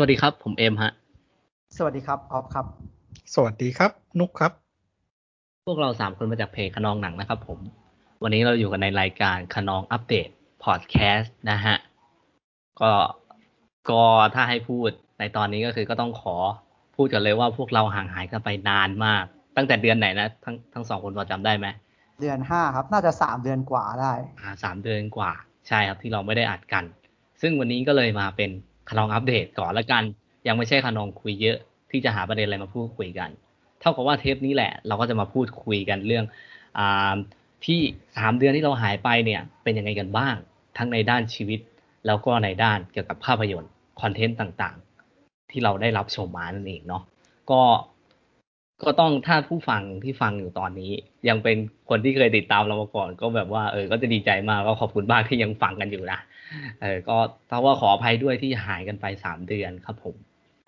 วัสดีครับ ผมเอ็มฮะ สวัสดีครับออฟครับ สวัสดีครับ นุกครับ พวกเราสามคนมาจากเพจขนองหนังนะครับผม วันนี้เราอยู่กันในรายการขนองอัปเดตพอดแคสต์นะฮะ ก็ก็ถ้าให้พูดในตอนนี้ก็คือก็ต้องขอพูดกันเลยว่าพวกเราห่างหายกันไปนานมาก ตั้งแต่เดือนไหนนะ ทั้งทั้งสองคนพอจำได้ไหมเดือนห้าครับ น่าจะสามเดือนกว่าได้อ่าสามเดือนกว่า ใช่ครับที่เราไม่ได้อัดกัน ซึ่งวันนี้ก็เลยมาเป็น ขนองอัปเดตก่อนละกัน ยังไม่ใช่ขนองคุยเยอะที่จะหาประเด็นอะไรมาพูดคุยกัน เท่ากับว่าเทปนี้แหละ เราก็จะมาพูดคุยกันเรื่องอที่สามเดือนที่เราหายไปเนี่ย เป็นยังไงกันบ้าง ทั้งในด้านชีวิต แล้วก็ในด้านเกี่ยวกับภาพยนตร์คอนเทนต์ต่างๆ ที่เราได้รับชมมานั่นเองเนาะก็ก็ต้องถ้าผู้ฟังที่ฟังอยู่ตอนนี้ ยังเป็นคนที่เคยติดตามเรามาก่อน ก็แบบว่าเออก็จะดีใจมากก็ขอบคุณมากที่ยังฟังกันอยู่นะ เออก็ถ้าว่าขออภัยด้วยที่หายกันไปสามเดือนครับผม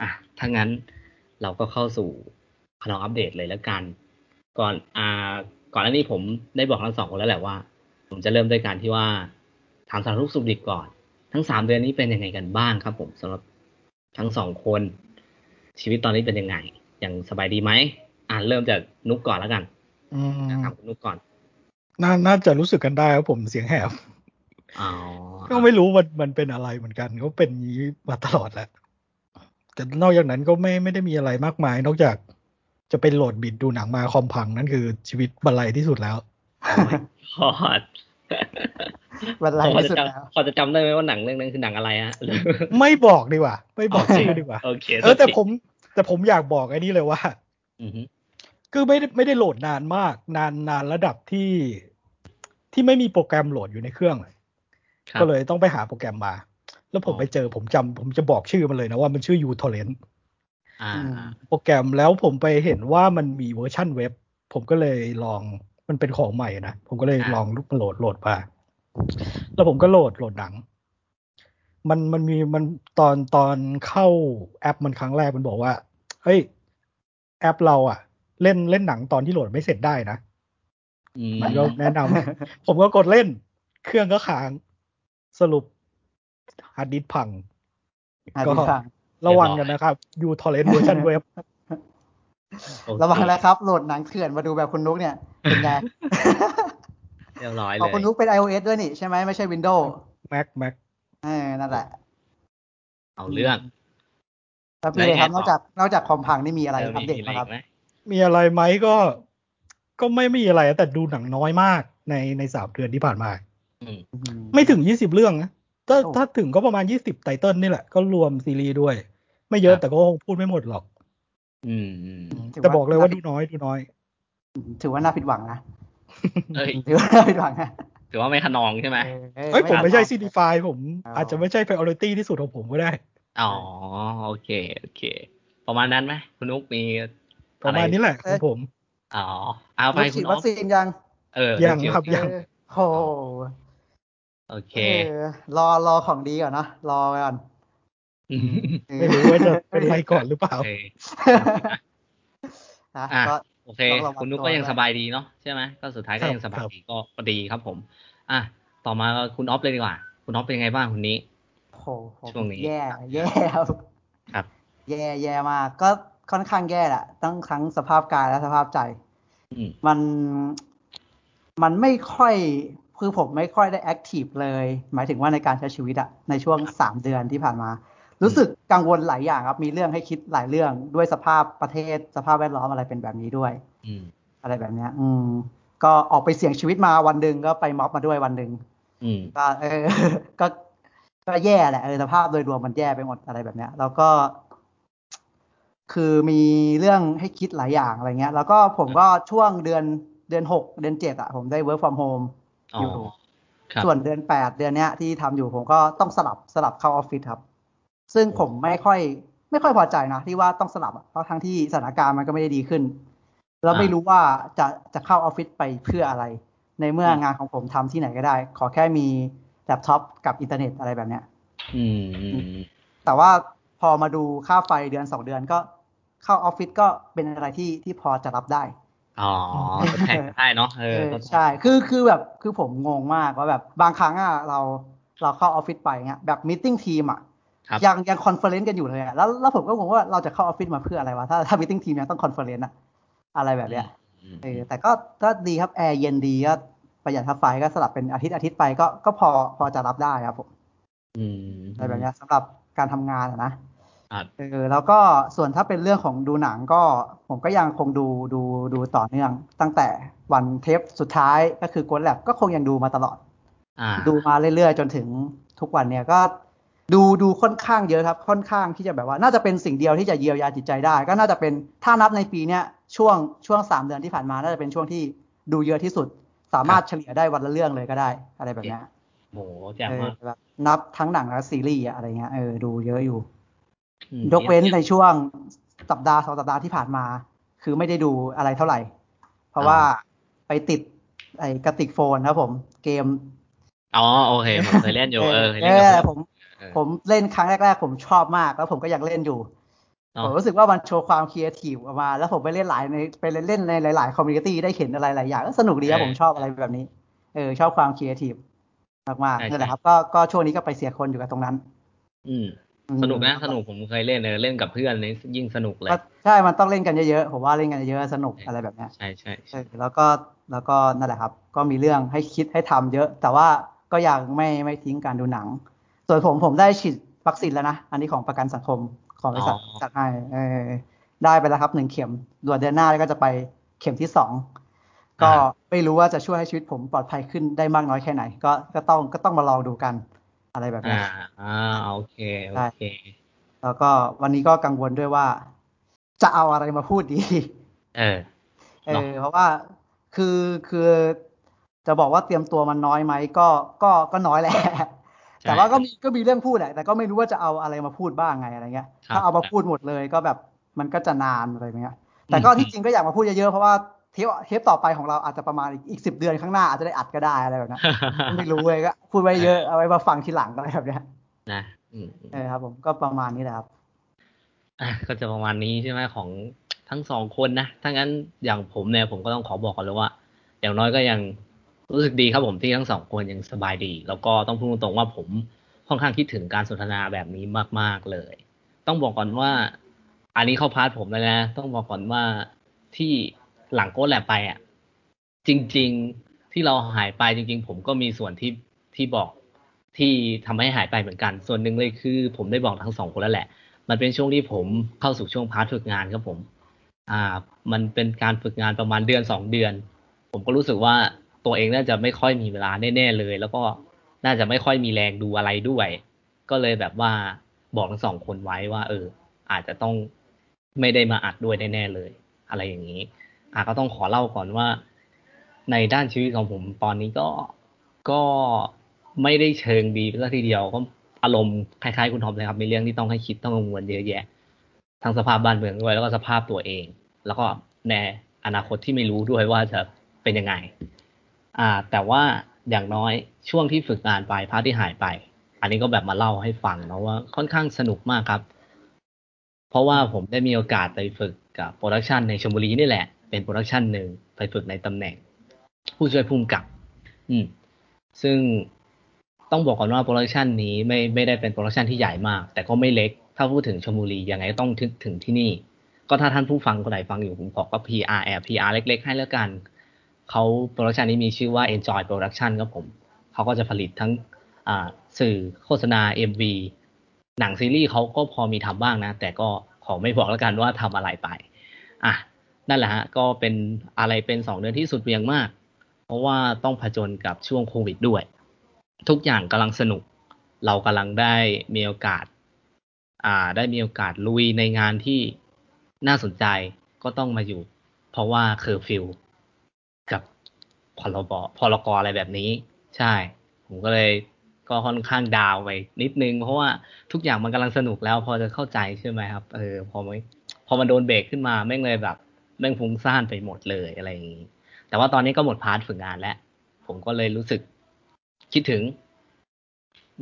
อะถ้างั้นเราก็เข้าสู่ขนองอัปเดตเลยแล้วกัน ก่อนอ่าก่อนหน้านี้ผมได้บอกทั้งสองคนแล้วแหละว่า ผมจะเริ่มด้วยการที่ว่าถามสารทุกข์สุขดิบก่อน ทั้งสามเดือนนี้เป็นยังไงกันบ้างครับ ผมสำหรับทั้งสองคน ชีวิตตอนนี้เป็นยังไงยังสบายดีไหมอ่าเริ่มจากนุกก่อนแล้วกันอืมถามคุณนุกก่อนน่าน่าจะรู้สึกกันได้ว่าผมเสียงแหบอ๋อ ก็ไม่รู้มันมันเป็นอะไรเหมือนกันก็เป็นอย่างนี้มาตลอดแหละแต่นอกจากนั้นก็ไม่ไม่ได้มีอะไรมากมาย นอกจากจะเป็นโหลดบิดดูหนังมาคอมพังนั่นคือชีวิตบันไลที่สุดแล้วพอดวันไรพอที่จะสุดจแล้วำพอจะจำได้ไหมว่าหนังเรื่องนั้นคือหนังอะไรฮะไม่บอกดีกว่า ไม่บอกชื่อดีกว่าโอเคเออแต่ผม แต่ผมอยากบอกไอ้นี่เลยว่าอือฮึคือไม่ได้ไม่ได้โหลดนานมาก นานนานระดับที่ที่ไม่มีโปรแกรมโหลดอยู่ในเครื่องครับ ก็เลยต้องไปหาโปรแกรมมา แล้วผมอ๋อไปเจอผมจำผมจะบอกชื่อมันเลยนะว่ามันชื่อ uTorrent อ่าอืมโปรแกรมแล้วผมไปเห็นว่ามันมีเวอร์ชั่นเว็บ ผมก็เลยลองมันเป็นของใหม่นะ ผมก็เลยอ่าลองลุกมาโหลดโหลดมาแล้วผมก็โหลดโหลดหนัง มันมันมีมันตอนตอนเข้าแอปมันครั้งแรกมันบอกว่า เฮ้ย แอปเราอะเล่นเล่นหนังตอนที่โหลดไม่เสร็จได้นะอืมมันก็แนะนำผมก็กดเล่น เครื่องก็ค้าง สรุปฮาร์ดดิสก์พังอะก็ดีค่ะระวังกันนะครับ uTorrent เวอร์ชันเว็บโอเคระวังนะครับ โหลดหนังเถื่อนมาดูแบบคุณนุกเนี่ย เป็นไงเรียบร้อยเลพอยคุณนุกเป็น iOS ด้วยนี่ใช่ไหมไม่ใช่ Windows Mac Mac เออนั่นแหละ เอาเรื่องแล้วพี่เลยครับแล้วไงนต่ออกจากนอกจากคอมพังนี่มีอะไรเอออัปเดตมีไหมครับอีกไหมมีอะไรไหมก็ ก็ไม่มีอะไรแต่ดูหนังน้อยมากในในสามเดือนที่ผ่านมาอืม ไม่ถึงยี่สิบเรื่องนะถ้าโอ้ถ้าถึงก็ประมาณยี่สิบไตเติลนี่แหละ ก็รวมซีรีส์ด้วย ไม่เยอะครับแต่ก็คงพูดไม่หมดหรอก อืมอืมถืแต่บอกเลยว่าดูน้อยดูน้อย ถือว่าน่าผิดหวังนะเอ้ยถือว่าน่าผิดหวังนะถือว่าไม่ขนองใช่ไหมเอ้ยผมไม่ใช่ผิซีดหดีวังไฟผมอ๋อออาจจะไม่ใช่ priority ที่สุดของผมก็ได้ อ๋อ โอเค โอเค ประมาณนั้นไหมคุณนุกมีประมาณนี้แหละของผม อ๋อ เอาไปนุกคุฉีณดน้อวังคซีนยัง เออ ยังเดี๋วครับเดี๋วยังเออโอ้ โหโอเค เออรอรอของดีก่อนนะรอไปก่อนอืมเออไม่รู้ว่าจะเป็นอะไรก่อนหรือเปล่าโอเคนะอะก็โอเคต้องระวังคุณนุกตัวก็ยังด้วยสบายดีเนาะใช่ไหมก็สุดท้ายก็ครับยังสบายครับดีก็ก็ดีครับผม อะต่อมาคุณออฟเลยดีกว่า คุณออฟเป็นยังไงบ้างคุณนี้โอ้โหผมช่วงนี้แย่แย่ครับครับ แย่แย่มากก็ค่อนข้างแย่แหละทั้งทั้งสภาพกายและสภาพใจอืมมันมันไม่ค่อย คือผมไม่ค่อยได้แอคทีฟเลย หมายถึงว่าในการใช้ชีวิตอะในช่วงสามเดือนที่ผ่านมา รู้สึกกังวลหลายอย่างครับ มีเรื่องให้คิดหลายเรื่องด้วยสภาพประเทศสภาพแวดล้อมอะไรเป็นแบบนี้ด้วยอืมอะไรแบบเนี้ย อืม ก็ออกไปเสี่ยงชีวิตมาวันหนึ่งก็ไปม็อบมาด้วยวันหนึ่งอืมก็เออ ก็ก็แย่แหละเออสภาพโดยรวมมันแย่ไปหมดอะไรแบบเนี้ย แล้วก็ คือมีเรื่องให้คิดหลายอย่างอะไรเงี้ย แล้วก็ผมก็ช่วงเดือนเดือนหกเดือนเจ็ดอะผมได้ work from home อ๋ออ ยู่ครับส่วนเดือนแปดเดือนเนี้ยที่ทำอยู่ผมก็ต้องสลับสลับเข้าออฟฟิศครับ ซึ่งผมไม่ค่อย ไม่ค่อยพอใจนะที่ว่าต้องสลับอะเพราะทั้งที่สถานการณ์มันก็ไม่ได้ดีขึ้น แล้วไม่รู้ว่าจะจะเข้าออฟฟิศไปเพื่ออะไร ในเมื่องานของผมทำที่ไหนก็ได้ ขอแค่มีแล็ปท็อปกับอินเทอร์เน็ตอะไรแบบเนี้ยอืมอืมอืมแต่ว่าพอมาดูค่าไฟเดือนสองเดือนก็เข้าออฟฟิศก็เป็นอะไรที่ที่พอจะรับได้ อ๋อทดแทนกันได้เนาะเอเอออทดแทนใช่ คือคือแบบคือผมงงมากว่าแบบบางครั้งอะเราเราเข้าออฟฟิศไปเงี้ยแบบ meeting ทีมอะครับยังยัง conference กันอยู่เลยอะแล้วแล้วผมก็งงว่าเราจะเข้าออฟฟิศมาเพื่ออะไรวะถ้าถ้า meeting ทีมยังต้อง conference อะอะไรแบบเนี้ยอืมเออแต่ก็ก็ดีครับแอร์เย็นดีก็ประหยัดค่าไฟก็สลับเป็นอาทิตย์อาทิตย์ไปก็ก็พอพอจะรับได้ครับผม อืมอะไรแบบเนี้ยสำหรับการทำงานอะนะครับ เออแล้วก็ส่วนถ้าเป็นเรื่องของดูหนังก็ผมก็ยังคงดูดูดูต่อเนื่อง ตั้งแต่วันเทปสุดท้ายก็คือ g ก o แลบก็คงยังดูมาตลอดอ่าดูมาเรื่อยๆ จนถึงทุกวันเนี่ยก็ดูดูค่อนข้างเยอะครับ ค่อนข้างที่จะแบบว่า น่าจะเป็นสิ่งเดียวที่จะเยียวยาจิตใจได้ ก็น่าจะเป็นถ้านับในปีเนี้ยช่วงช่วงสามเดือนที่ผ่านมาน่าจะเป็นช่วงที่ดูเยอะที่สุด สามารถเฉลี่ยได้วันละเรื่องเลยก็ได้ อะไรแบบเนี้ยโหแจ่มเออมากแบบนับทั้งหนังและซีรีส์อะอะไรเงี้ยเออดูเยอะอยู่อืม ยกเว้นในช่วงสัปดาห์สองสัปดาห์ที่ผ่านมา คือไม่ได้ดูอะไรเท่าไหร่ เพราะว่าไปติดไอ้ Gartic Phone ครับผมเกม อ๋อโอเค ผมเคยเล่นอยู่เออเคยเอเล่นกับอเพื่อนผมเออผมเล่นครั้งแรกๆ ผมชอบมาก แล้วผมก็ยังเล่นอยู่เนอะผมรู้สึกว่ามันโชว์ความครีเอทีฟออกมา แล้วผมไปเล่นหลายในไปเล่นในหลาย ๆ community ได้เห็นอะไรหลายอย่างก็สนุกดีครับผมชอบอะไรแบบนี้ เออ ชอบความครีเอทีฟมากๆนั่นแหละครับ ก็ก็ช่วงนี้ก็ไปเสียคนอยู่กับตรงนั้น อืมอืม สนุกนะสนุกผมเคยเล่นเออเล่นกับเพื่อนนี่ยิ่งสนุกเลยก็ใช่มันต้องเล่นกันเยอะๆผมว่าเล่นกันเยอะๆสนุกอะไรแบบเนี้ยใช่ใช่เอใช่อแล้วก็แล้วก็นั่นแหละครับ ก็มีเรื่องให้คิดให้ทำเยอะ แต่ว่าก็ยังไม่ไม่ทิ้งการดูหนัง ส่วนผมผมได้ฉีดวัคซีนแล้วนะ อันนี้ของประกันสังคมของบริษัทจัดให้เออได้ไปแล้วครับหนึ่งเข็มด่วนเดือนหน้าก็จะไปเข็มที่สองก็ไม่รู้ว่าจะช่วยให้ชีวิตผมปลอดภัยขึ้นได้มากน้อยแค่ไหน ก็ก็ต้องก็ต้องมาลองดูกัน อะไรแบบอ่านี้อ่าโอเคโอเค แล้วก็วันนี้ก็กังวลด้วยว่า จะเอาอะไรมาพูดดี เออ เอเนอะอเพราะว่าคือคือจะบอกว่าเตรียมตัวมันน้อยไหมก็ก็ก็น้อยแหละใช่แต่ว่าก็มีก็มีเรื่องพูดแหละแต่ก็ไม่รู้ว่าจะเอาอะไรมาพูดบ้างไงอะไรเงี้ยครับถ้าเอามาพูดหมดเลยก็แบบมันก็จะนานอะไรเงี้ยแต่ก็อืมที่จริงก็อยากมาพูดเยอะๆเพราะว่า เทปเทปต่อไปของเราอาจจะประมาณอีกอีกสิบเดือนข้างหน้าอาจจะได้อัดก็ได้อะไรแบบนั้นไม่รู้เลยก็พูดไว้เยอะเอาไว้มาฟังทีหลังอะไรแบบเนี้ยนะอืมอืมเออครับผมก็ประมาณนี้แหละครับอะก็จะประมาณนี้ใช่ไหมของทั้งสองคนนะถ้างั้นอย่างผมเนี่ยผมก็ต้องขอบอกก่อนเลยว่า อย่างน้อยก็ยังรู้สึกดีครับผมที่ทั้งสองคนยังสบายดี แล้วก็ต้องพูดตรงๆว่าผมค่อนข้างคิดถึงการสนทนาแบบนี้มาก ๆเลย ต้องบอกก่อนว่า อันนี้เข้า part ผมแล้วนะ ต้องบอกก่อนว่าที่ หลัง collab ไปอะ จริง ๆที่เราหายไปจริง ๆ ผมก็มีส่วนที่ที่บอกที่ทำให้หายไปเหมือนกัน ส่วนหนึ่งเลยคือ ผมได้บอกทั้งสองคนแล้วแหละ มันเป็นช่วงที่ผมเข้าสู่ช่วง part ฝึกงานครับผม อ่า มันเป็นการฝึกงานประมาณเดือนสองเดือน ผมก็รู้สึกว่าตัวเองน่าจะไม่ค่อยมีเวลาแน่ๆเลย แล้วก็น่าจะไม่ค่อยมีแรงดูอะไรด้วย ก็เลยแบบว่าบอกทั้งสองคนไว้ว่า เออ อาจจะต้องไม่ได้มาอัดด้วยแน่ๆเลย อะไรอย่างนี้ อะก็ต้องขอเล่าก่อนว่า ในด้านชีวิตของผมตอนนี้ก็ก็ไม่ได้เชิงดีสักทีเดียวก็อารมณ์คล้ายๆคุณทอมเลยครับมีเรื่องที่ต้องให้คิดต้องกังวลเยอะแยะทั้งสภาพบ้านเมืองด้วยแล้วก็สภาพตัวเอง แล้วก็ในอนาคตที่ไม่รู้ด้วยว่าจะเป็นยังไง อ่า แต่ว่าอย่างน้อยช่วงที่ฝึกงานไป part ที่หายไป อันนี้ก็แบบมาเล่าให้ฟังนะว่าค่อนข้างสนุกมากครับ เพราะว่าผมได้มีโอกาสไปฝึกกับ production ในชลบุรีนี่แหละ เป็น production หนึ่งไปฝึกในตำแหน่ง ผู้ช่วยผู้กำกับ อืม ซึ่งต้องบอกก่อนว่า production นี้ไม่ไม่ได้เป็น production ที่ใหญ่มาก แต่ก็ไม่เล็ก ถ้าพูดถึงชลบุรียังไงก็ต้องถึงถึงที่นี่ ก็ถ้าท่านผู้ฟังคนไหนฟังอยู่ผมบอกว่า PR แอบ PR เล็ก ๆ ให้แล้วกัน เขา production นี้มีชื่อว่า Enjoy Production ครับผม เขาก็จะผลิตทั้งอ่าสื่อโฆษณา MV หนังซีรีส์เขาก็พอมีทำบ้างนะ แต่ก็ขอไม่บอกแล้วกันว่าทำอะไรไป อะ นั่นแหละฮะก็เป็นอะไรเป็นสองเดือนที่สุดเหวี่ยงมาก เพราะว่าต้องผจญกับช่วงโควิดด้วย ทุกอย่างกำลังสนุก เรากำลังได้มีโอกาส อ่า ได้มีโอกาสลุยในงานที่น่าสนใจก็ต้องมาหยุด เพราะว่าเคอร์ฟิวกับพรบพรกอะไรแบบนี้ ใช่ ผมก็เลยก็ค่อนข้าง down ไปนิดนึง เพราะว่าทุกอย่างมันกำลังสนุกแล้ว พอจะเข้าใจใช่ไหมครับ เออ พอไม่พอมันโดนเบรกขึ้นมาแม่งเลยแบบ แม่งฟุ้งซ่านไปหมดเลยอะไรอย่างนี้ แต่ว่าตอนนี้ก็หมด part ฝึกงานแล้ว ผมก็เลยรู้สึกคิดถึง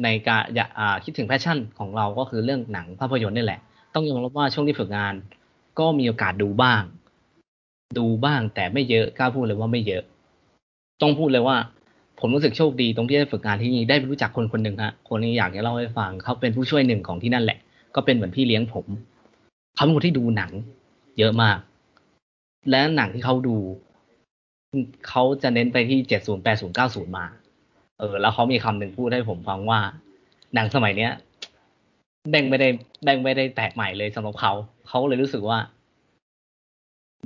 ในการอยากคิดถึง passion ของเราก็คือเรื่องหนังภาพยนตร์นี่แหละ ต้องยอมรับว่าช่วงที่ฝึกงาน ก็มีโอกาสดูบ้าง ดูบ้างแต่ไม่เยอะกล้าพูดเลยว่าไม่เยอะ ต้องพูดเลยว่า ผมรู้สึกโชคดีตรงที่ได้ฝึกงานที่นี่ได้รู้จักคนคนหนึ่งฮะคนนี้อยากจะเล่าให้ฟังเขาเป็นผู้ช่วยหนึ่งของที่นั่นแหละ ก็เป็นเหมือนพี่เลี้ยงผมเขาเป็นคนที่ดูหนัง เยอะมาก และหนังที่เขาดู เขาจะเน้นไปที่เจ็ดศูนย์แปดศูนย์เก้าศูนย์มา เออ แล้วเขามีคำหนึ่งพูดให้ผมฟังว่า หนังสมัยเนี้ยแบ่งไม่ได้แบ่งไม่ได้แตกใหม่เลยสำหรับเขาเขาเลยรู้สึกว่า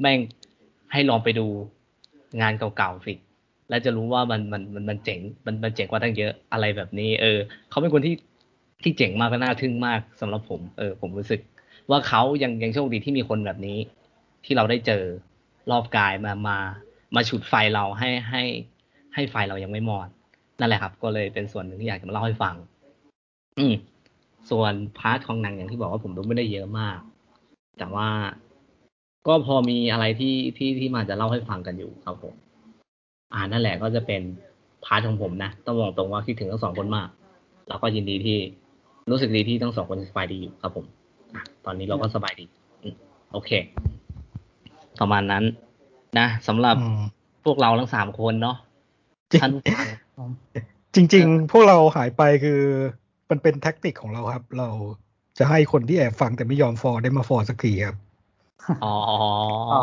แม่งให้ลองไปดูงานเก่าๆสิแล้วจะรู้ว่ามันมันมันมันเจ๋งมันมันเจ๋งกว่าตั้งเยอะอะไรแบบนี้ เออเขาเป็นคนที่ที่เจ๋งมากและน่าทึ่งมากสำหรับผม เออ ผมรู้สึกว่าเขายังยังโชคดีที่มีคนแบบนี้ ที่เราได้เจอรอบกายมามา มาจุดไฟเราให้ให้ ให้ไฟเรายังไม่มอด นั่นแหละครับ ก็เลยเป็นส่วนหนึ่งที่อยากจะมาเล่าให้ฟัง อืมส่วน part ของหนังอย่างที่บอกว่าผมดูไม่ได้เยอะมาก แต่ว่าก็พอมีอะไรที่ที่ที่มาจะเล่าให้ฟังกันอยู่ครับผม อ่านั่นแหละก็จะเป็น part ของผมนะต้องบอกตรงว่าคิดถึงทั้งสองคนมาก แล้วก็ยินดีที่รู้สึกดีที่ทั้งสองคนสบายดีอยู่ครับผมอตอนนี้เราก็สบายดี โอเค ประมาณนั้น นะสำหรับอืมพวกเราทั้งสามคนเนาะจริงท่านผู้ฟังจริง ๆ พวกเราหายไปคือมันเป็น tactic ของเราครับ เราจะให้คนที่แอบฟังแต่ไม่ยอม follow ได้มา follow สักทีครับอ๋ออ๋อ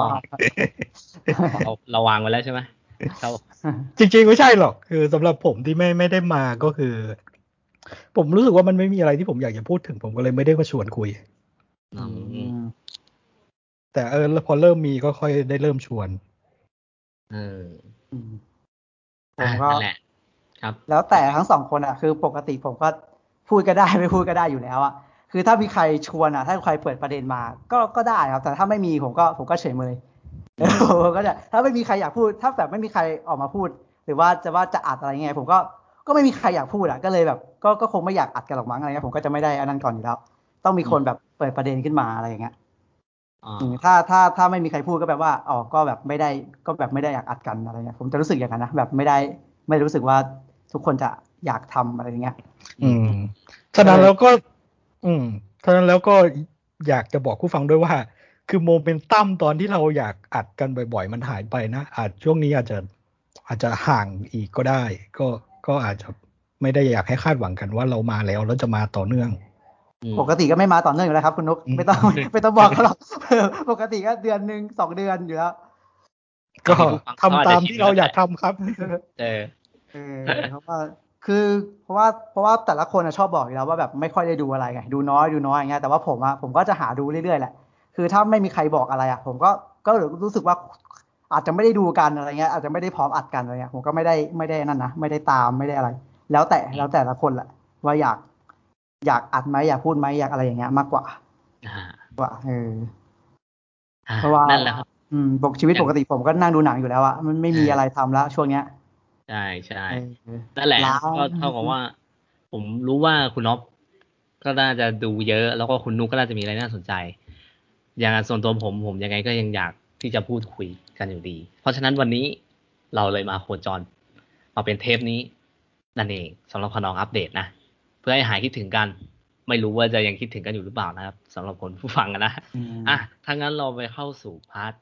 เราเราวางไว้แล้วใช่ไหมครับจริงๆไม่ใช่หรอก คือสำหรับผมที่ไม่ไม่ได้มาก็คือ ผมรู้สึกว่ามันไม่มีอะไรที่ผมอยากจะพูดถึง ผมก็เลยไม่ได้มาชวนคุยอืม แต่เออแล้วพอเริ่มมีก็ค่อยได้เริ่มชวน เอออืมผอะมก็นั่นแหละ ครับ แล้วแต่ทั้งสองคนอะ คือปกติผมก็พูดก็ได้ไม่พูดก็ได้อยู่แล้วอะคือถ้ามีใครชวนอะ ถ้าใครเปิดประเด็นมา ก็ก็ได้ครับ แต่ถ้าไม่มีผมก็ผมก็เฉยเมยผมก็จะถ้าไม่มีใครอยากพูด ถ้าแบบไม่มีใครออกมาพูด หรือว่าจะว่าจะอัดอะไรเงี้ยผมก็ก็ไม่มีใครอยากพูดอะก็เลยแบบ ก็ก็คงไม่อยากอัดกันหรอกมั้งอะไรเงี้ยผมก็จะไม่ได้อันนั้นก่อนอยู่แล้ว ต้องมีคนแบบเปิดประเด็นขึ้นมาอะไรอย่างเงี้ยอ่าอืม ถ้าถ้าถ้าไม่มีใครพูดก็แบบว่าอ๋อก็แบบไม่ได้ก็แบบไม่ได้อยากอัดกันอะไรเงี้ยผมจะรู้สึกอย่างนั้นนะแบบไม่ได้ไม่รู้สึกว่าทุกคนจะอยากทำอะไรอย่างเงี้ย อืมฉะนั้นแล้วก็ อืมฉะนั้นแล้วก็อยากจะบอกผู้ฟังด้วยว่า คือโมเมนตัมตอนที่เราอยากอัดกันบ่อย ๆ มันหายไปนะอาจช่วงนี้อาจจะอาจจะห่างอีกก็ได้ ก็ก็อาจจะไม่ได้อยากให้คาดหวังกันว่าเรามาแล้วแล้วจะมาต่อเนื่องอืม ปกติก็ไม่มาต่อเนื่องอยู่แล้วครับ คุณนุกอืมไม่ต้องไม่ต้องบอกเขาหรอกปกติก็เดือนหนึ่งสองเดือนอยู่แล้ว ก็ทำตามที่เราอยากทำครับเออเออเพราะว่าคือเพราะว่าเพราะว่าแต่ละคนอะชอบบอกอยู่แล้วว่าแบบไม่ค่อยได้ดูอะไรไงดูน้อยดูน้อยอย่างเงี้ยแต่ว่าผมอะผมก็จะหาดูเรื่อยๆแหละคือถ้าไม่มีใครบอกอะไรอะผมก็ก็รู้สึกว่าอาจจะไม่ได้ดูกันอะไรเงี้ยอาจจะไม่ได้พร้อมอัดกันอะไรเงี้ยผมก็ไม่ได้ไม่ได้นั่นนะไม่ได้ตามไม่ได้อะไร แล้วแต่แล้วแต่ละคนแหละว่าอยาก อยากอัดไหมอยากพูดไหมอยากอะไรอย่างเงี้ยมากกว่าอ่าว่าเอออ่าเพราะว่านั่นแหละครับอืมปกชีวิตปกติผมก็นั่งดูหนังอยู่แล้วอะมันไม่มีเออออะไรทำแล้ว ช่วงเนี้ยใช่ใช่เออนั่นแหละล้าก็เท่ากับว่า ผมรู้ว่าคุณน็อปก็น่าจะดูเยอะ แล้วก็คุณนุกก็น่าจะมีอะไรน่าสนใจ อย่างส่วนตัวผมผมยังไงก็ยังอยากที่จะพูดคุยกันอยู่ดี เพราะฉะนั้นวันนี้เราเลยมาโคจรมาเป็นเทปนี้นั่นเองสำหรับขนองอัปเดตนะ เพื่อให้หายคิดถึงกัน ไม่รู้ว่าจะยังคิดถึงกันอยู่หรือเปล่านะครับสำหรับคนผู้ฟังอะนะอืมอะถ้างั้นเราไปเข้าสู่ part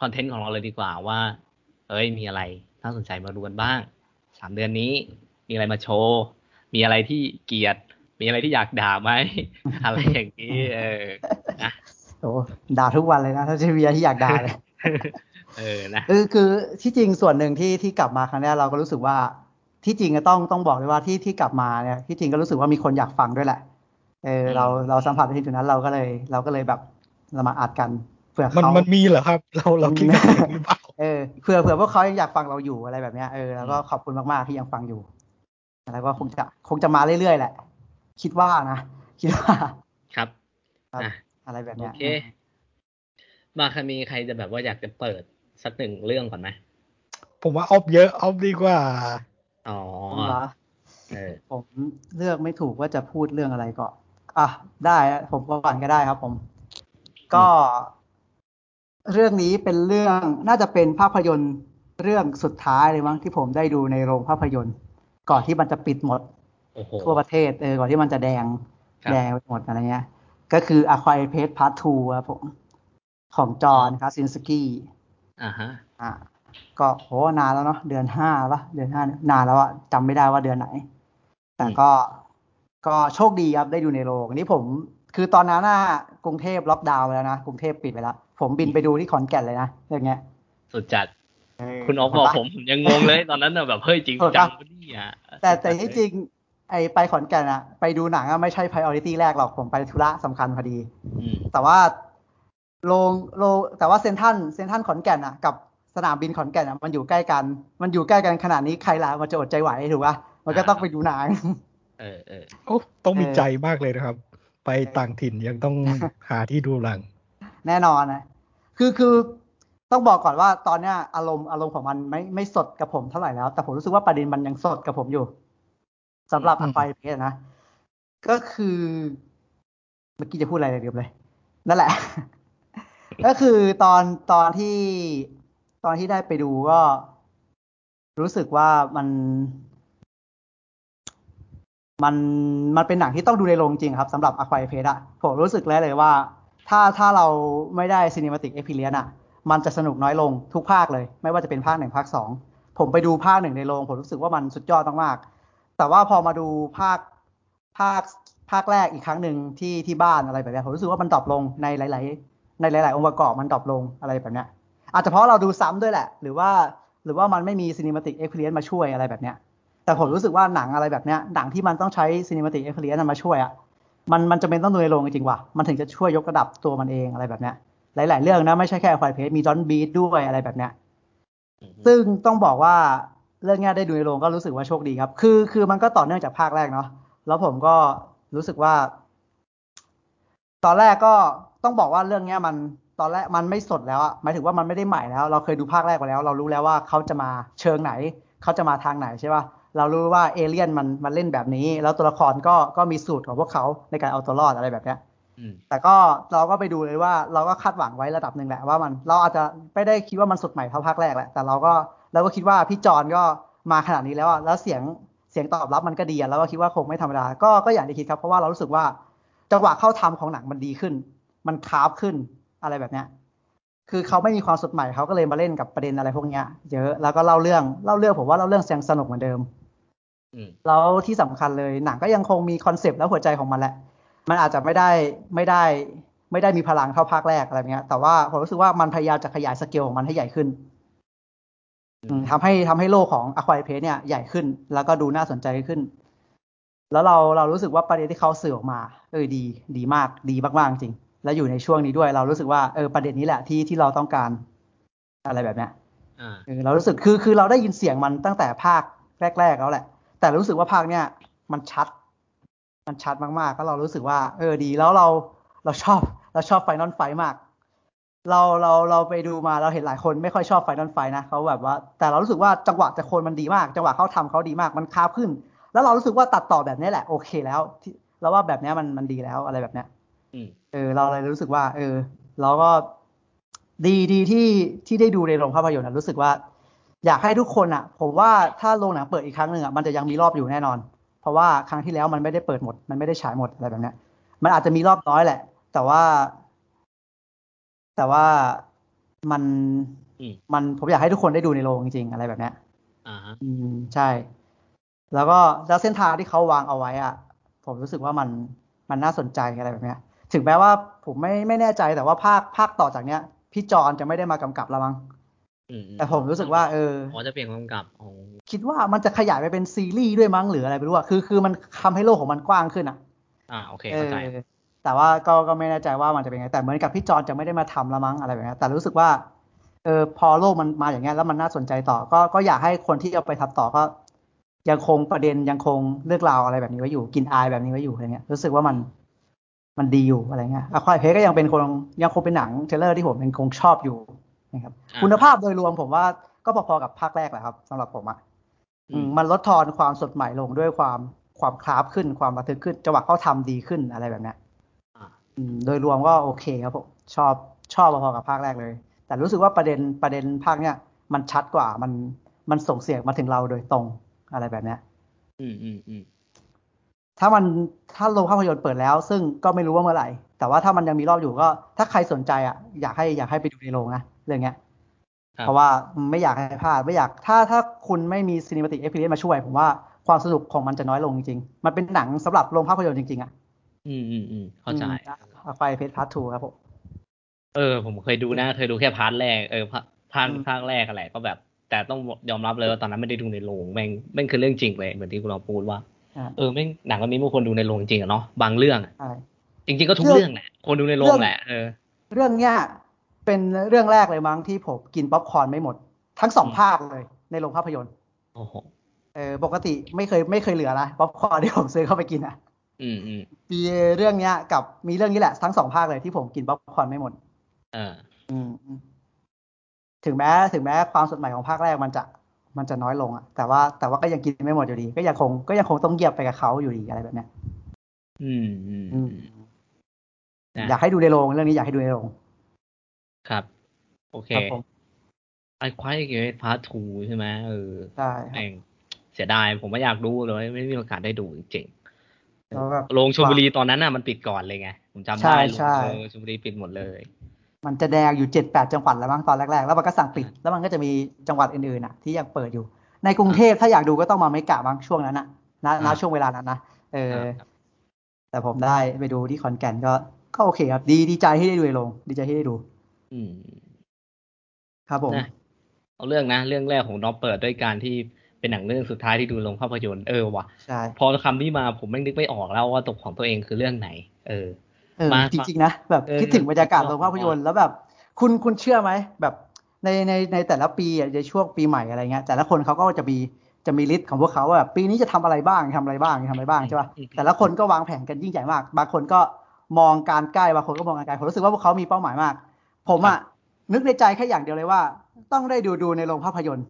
content ของเราเลยดีกว่าว่า เอ้ยมีอะไรน่าสนใจมาดูกันบ้างสามเดือนนี้ มีอะไรมาโชว์ มีอะไรที่เกลียด มีอะไรที่อยากด่าไหมอะไรอย่างนี้เออนะโอ้ด่าทุกวันเลยนะถ้าจะมีอะไรที่อยากด่าเลยเออนะคือคือที่จริงส่วนหนึ่งที่ที่กลับมาครั้งเนี้ยเราก็รู้สึกว่า ที่จริงก็ต้องต้องบอกเลยว่าที่ที่กลับมาเนี่ยที่จริงก็รู้สึกว่ามีคนอยากฟังด้วยแหละเออเราเราสัมผัสได้ที่จุดนั้นเราก็เลย เราก็เลยแบบเรามาอัดกันเผื่อมันเขามันมีเหรอครับ เราเราคิดกันเองหรือเปล่าเออเผื่อเผื่อพวกเขายังอยากฟังเราอยู่อะไรแบบเนี้ยเออแล้วก็ขอบคุณมากๆที่ยังฟังอยู่แล้วก็คงจะคงจะมาเรื่อยๆแหละ คิดว่านะคิดว่าครับครับอะอะไรแบบโอเนี้ยเคมาคันมีใครจะแบบว่าอยากจะเปิดสักหนึ่งเรื่องก่อนไหมผมว่าออฟเยอะออฟดีกว่า อ๋อผมเหรอเออผมเลือกไม่ถูกว่าจะพูดเรื่องอะไรก่อนอะได้อะผมก่อนก็ได้ครับผม ก็ เรื่องนี้เป็นเรื่องน่าจะเป็นภาพยนตร์เรื่องสุดท้ายเลยมั้งที่ผมได้ดูในโรงภาพยนตร์ ก่อนที่มันจะปิดหมดโอ้โหทั่วประเทศเออก่อนที่มันจะแดงครับแดงไปหมดอะไรเงี้ย ก็คือ A Quiet Place Part 2ครับผม ของจอห์นคาซินสกี้อ่าฮะอ่า ก็โหนานแล้วเนาะเดือนห้าปะเดือนห้านานแล้วอะจำไม่ได้ว่าเดือนไหน แต่ก็ก็โชคดีครับได้ดูในโรงนี่ผม คือตอนนั้นน่ะกรุงเทพล็อกดาวน์ไปแล้วนะกรุงเทพปิดไปแล้วผมบินไปดูที่ขอนแก่นเลยนะอย่างเงี้ย สุดจัดเออคุณออฟบอกผมผมยังงงเลยตอนนั้นน่ะแบบเฮ้ยจริงจังปะเนี่ยแต่แต่ที่จริงไอไปขอนแก่นอะไปดูหนังอะไม่ใช่ priority แรกหรอกผมไปธุระสำคัญพอดีอืมแต่ว่าโรงโรงแต่ว่าเซนทรันเซนทรันขอนแก่นอะกับ สนามบินขอนแก่นอะมันอยู่ใกล้กัน มันอยู่ใกล้กันขนาดนี้ใครล่ะมันจะอดใจไหวถูกปะมันก็ต้องไปดูหนังเออเออโอ้ต้องมีเออใจมากเลยนะครับ ไปต่างถิ่นยังต้องหาที่ดูหลัง แน่นอนนะคือคือต้องบอกก่อนว่าตอนเนี้ยอารมณ์อารมณ์ของมันไม่ไม่สดกับผมเท่าไหร่แล้ว แต่ผมรู้สึกว่าประเด็นมันยังสดกับผมอยู่สำหรับอือมภัยเพชรนะ ก็คือ เมื่อกี้จะพูดอะไรเลยลืมเลย นั่นแหละ ก็คือตอนตอนที่ ตอนที่ได้ไปดูก็ รู้สึกว่ามัน มันมันเป็นหนังที่ต้องดูในโรงจริงครับสำหรับ a q u a i r Fate อะผมรู้สึกแล้วเลยว่า ถ้าถ้าเราไม่ได้ Cinematic Experience อะมันจะสนุกน้อยลงทุกภาคเลย ไม่ว่าจะเป็นภาคหนึ่งภาคสองผมไปดูภาคหนึ่งในโรงผมรู้สึกว่ามันสุดยอดมากๆแต่ว่าพอมาดูภาคภาคภาคแรกอีกครั้งหนึ่งที่ที่บ้านอะไรแบบนี้ผมรู้สึกว่ามัน drop ลงในหลาย ๆ ในหลาย ๆ องค์ประกอบมัน drop ลงอะไรแบบเนี้ย อาจจะเพราะเราดูซ้ำด้วยแหละ หรือว่าหรือว่ามันไม่มี Cinematic Experience มาช่วยอะไรแบบเนี้ยแต่ผมรู้สึกว่าหนังอะไรแบบเนี้ยหนังที่มันต้องใช้ Cinematic Experience มาช่วยอะมันมันจะเป็นต้องดูในโรงจริงๆว่ะมันถึงจะช่วยยกระดับตัวมันเองอะไรแบบเนี้ยหลาย ๆ เรื่องนะไม่ใช่แค่ไฟเพจมีดอนบีทด้วยอะไรแบบเนี้ยอืมซึ่งต้องบอกว่าเรื่องเนี้ยได้ดูในโรงก็รู้สึกว่าโชคดีครับ คือคือมันก็ต่อเนื่องจากภาคแรกเนาะแล้วผมก็รู้สึกว่า ตอนแรกก็ต้องบอกว่าเรื่องเนี้ยมัน ตอนแรกมันไม่สดแล้วอะหมายถึงว่ามันไม่ได้ใหม่แล้ว เราเคยดูภาคแรกไปแล้ว เรารู้แล้วว่าเขาจะมาเชิงไหน เขาจะมาทางไหนใช่ป่ะเรารู้ว่าเอเลี่ยนมันมันเล่นแบบนี้ แล้วตัวละครก็ก็มีสูตรของพวกเขาในการเอาตัวรอดอะไรแบบเนี้ยอืมแต่ก็เราก็ไปดูเลยว่าเราก็คาดหวังไว้ระดับหนึ่งแหละว่ามันเราอาจจะไม่ได้คิดว่ามันสดใหม่เท่าภาคแรกแหละแต่เราก็เราก็คิดว่าพี่จอนก็มาขนาดนี้แล้วอะแล้วเสียงเสียงตอบรับมันก็ดีอะแล้วก็คิดว่าคงไม่ธรรมดาก็ก็อย่างที่คิดครับเพราะว่าเรารู้สึกว่าจังหวะเข้าทำของหนังมันดีขึ้น มันคราฟขึ้น อะไรแบบเนี้ย คือเขาไม่มีความสดใหม่เขาก็เลยมาเล่นกับประเด็นอะไรพวกเนี้ย เยอะแล้วก็เล่าเรื่องเล่าเรื่องผมว่าเล่าเรื่องยังสนุกเหมือนเดิมอืมแล้วที่สำคัญเลยหนังก็ยังคงมี concept และหัวใจของมันแหละ มันอาจจะไม่ได้ไม่ได้ ไม่ได้มีพลังเท่าภาคแรกอะไรเงี้ย แต่ว่าผมรู้สึกว่ามันพยายามจะขยายสเกลของมันให้ใหญ่ขึ้นอืมทำให้ทำให้โลกของ a q u a i r Place เนี่ยใหญ่ขึ้น แล้วก็ดูน่าสนใจขึ้น แล้วเราเรารู้สึกว่าประเด็นที่เขาสื่อออกมา เออดี ดีมาก ดีมากๆจริง แล้วอยู่ในช่วงนี้ด้วยเรารู้สึกว่าเออประเด็นนี้แหละที่ที่เราต้องการอะไรแบบเนี้ยอ่าเออเรารู้สึกคือคือเราได้ยินเสียงมันตั้งแต่ภาคแรก ๆ แล้วแหละ แต่รู้สึกว่าภาคเนี้ยมันชัด มันชัดมากๆก็เรารู้สึกว่า เออดีแล้วเราเราชอบเราชอบ final fight มาก เราเราเราไปดูมาเราเห็นหลายคนไม่ค่อยชอบ final fight นะเขาแบบว่า แต่เรารู้สึกว่าจังหวะจะโคนมันดีมาก จังหวะเขาทำเขาดีมากมัน craft ขึ้น แล้วเรารู้สึกว่าตัดต่อแบบนี้แหละโอเคแล้วที่เราว่าแบบเนี้ยมันมันดีแล้วอะไรแบบเนี้ยอืม เออ เราเลยรู้สึกว่า เออ เราก็ดีดีที่ที่ได้ดูในโรงภาพยนตร์นะรู้สึกว่า อยากให้ทุกคนอะ ผมว่าถ้าโรงหนังเปิดอีกครั้งหนึ่งอะมันจะยังมีรอบอยู่แน่นอน เพราะว่าครั้งที่แล้วมันไม่ได้เปิดหมด มันไม่ได้ฉายหมดอะไรแบบเนี้ยมันอาจจะมีรอบน้อยแหละ แต่ว่า แต่ว่ามันอืมมันผมอยากให้ทุกคนได้ดูในโรงจริงๆอะไรแบบเนี้ยอ่าฮะอืมใช่ แล้วก็แล้วเส้นทางที่เขาวางเอาไว้อะผมรู้สึกว่ามันมันน่าสนใจอะไรแบบเนี้ย ถึงแม้ว่าผมไม่ไม่แน่ใจแต่ว่าภาคภาคต่อจากเนี้ย พี่จอนจะไม่ได้มากำกับแล้วมั้งอืมแต่ผมรู้สึกว่าเอออ๋อจะเปลี่ยนกำกับอ๋อคิดว่ามันจะขยายไปเป็นซีรีส์ด้วยมั้งหรืออะไรไม่รู้อะคือคือมันทำให้โลกของมันกว้างขึ้นอะอ่าโอเคเอเข้าอใจแต่ว่าก็ก็ไม่แน่ใจว่ามันจะเป็นไงแต่เหมือนกับพี่จอนจะไม่ได้มาทำแล้วมั้งอะไรแบบเนี้ยแต่รู้สึกว่าเออพอโลกมันมาอย่างเงี้ยแล้วมันน่าสนใจต่อ ก็ก็อยากให้คนที่เอาไปทำต่อก็ ยังคงประเด็นยังคงเรื่องราวอะไรแบบนี้ไว้อยู่กลิ่นอายแบบนี้ไว้อยู่อะไรเงี้ยรู้สึกว่ามัน มันดีอยู่อะไรเงี้ย A Quiet Place ก็ยังเป็นคนยังคงเป็นหนัง thriller ที่ผมยังคงชอบอยู่นะครับอ่าคุณภาพโดยรวมผมว่าก็พอๆกับภาคแรกแหละครับสำหรับผมอะอือืมมมันลดทอนความสดใหม่ลงด้วยความความ craft ขึ้นความระทึกขึ้นจังหวะเขาทำดีขึ้นอะไรแบบเนี้ยอ่าอืมโดยรวมก็โอเคครับผมชอบชอบพอๆกับภาคแรกเลย แต่รู้สึกว่าประเด็นประเด็นภาคเนี้ยมันชัดกว่ามันมันส่งเสียงมาถึงเราโดยตรงอะไรแบบเนี้ย อืมอืมอืม ถ้ามันถ้าโรงภาพยนตร์เปิดแล้ว ซึ่งก็ไม่รู้ว่าเมื่อไหร่ แต่ว่าถ้ามันยังมีรอบอยู่ก็ ถ้าใครสนใจอะอยากให้อยากให้ไปดูในโรงนะเรื่องเนี้ยครับเพราะว่าไม่อยากให้พลาดไม่อยากถ้าถ้าคุณไม่มี cinematic experience มาช่วย ผมว่าความสนุกของมันจะน้อยลงจริงๆ มันเป็นหนังสำหรับโรงภาพยนตร์จริงๆ อะ อืมอืมอืมเข้าใจ A Quiet Place Part Two ครับผมเออ ผมเคยดูนะเคยดูแค่ part แรกเออภาภาคอืมภาคแรกอะไรก็แบบ แต่ต้องยอมรับเลยว่าตอนนั้นไม่ได้ดูในโรงแม่งแม่งคือเรื่องจริงเลยเหมือนที่คุณเราพูดว่าอ่า เออแม่งหนังมันมีผู้คนดูในโรงจริงอะเนาะบางเรื่องอะใช่จริง ๆก็ทุกเรื่เรื่อองงแหละคนดูในโรงแหละเออ เรื่องเนี้ยเป็นเรื่องแรกเลยมั้งที่ผมกินป๊อปคอร์นไม่หมด ทั้งสองอืมภาคเลยในโรงภาพยนตร์โอ้โหเออปกติไม่เคยไม่เคยเหลือนะป๊อปคอร์นที่ผมซื้อเข้าไปกินอะอืมอืมมีเรื่องเนี้ย กับมีเรื่องนี้แหละทั้งสองภาคเลยที่ผมกินป๊อปคอร์นไม่หมดเอออืมอืมถึงแม้ถึงแม้ความสดใหม่ของภาคแรกมันจะ มันจะน้อยลงอะแต่ว่าแต่ว่าก็ยังกินไม่หมดอยู่ดี ก็ยังคงก็ยังคงต้องเหยียบไปกับเขาอยู่ดีอะไรแบบเนี้ยอืมอืมอือืมมนะอยากให้ดูในโรงเรื่องนี้อยากให้ดูในโรงครับ โอเคครับผมไอ้ Quiet Place Part Two ใช่ไหมเออใช่ครับแม่งเสียดายผมไม่อยากดูเลยไม่มีโอกาสได้ดูจริงแล้วแบบๆโรงชลบุรีตอนนั้นน่ะมันปิดก่อนเลยไง ผมจำใช่ได้ใช่เออชลบุรีปิดหมดเลย มันจะแดงอยู่เจ็ดแปดจังหวัดแล้วมั้งตอนแรกๆ แล้วมันก็สั่งปิด แล้วมันก็จะมีจังหวัดอื่นๆอะที่ยังเปิดอยู่ ในกรุงเทพถ้าอยากดูก็ต้องมาไม่กะบ้างช่วงนั้นนะณณอ่าช่วงเวลานั้นนะเออครับแต่ผมได้ไปดูที่ขอนแก่นก็ก็โอเคครับ ดีดีใจที่ได้ดูในโรงดีใจที่ได้ดู อืม ครับผมนะเอาเรื่องนะ เรื่องแรกของน้องเปิดด้วยการที่เป็นหนังเรื่องสุดท้ายที่ดูโรงภาพยนตร์เออว่ะใช่พอคำนี้มาผมแม่งนึกไม่ออกแล้วว่าตกของตัวเองคือเรื่องไหน เออเออ มาจริงๆนะแบบเออคิดถึงบรรยากาศผมโรว่างภาพยนตร์แล้วแบบคุณคุณเชื่อไหมแบบในในในแต่ละปีอะในช่วงปีใหม่อะไรเงี้ยแต่ละคนเขาก็จะมีจะมี list ของพวกเขาว่าแบบปีนี้จะทำอะไรบ้างทำอะไรบ้างทำอะไรบ้างใช่ป่ะอืมแต่ละคนก็วางแผนกันยิ่งใหญ่มาก บางคนก็มองการใกล้บางคนก็มองการไกลผมรู้สึกว่าพวกเขามีเป้าหมายมาก ผมอะนึกในใจแค่อย่างเดียวเลยว่า ต้องได้ดูดูในโรงภาพยนตร์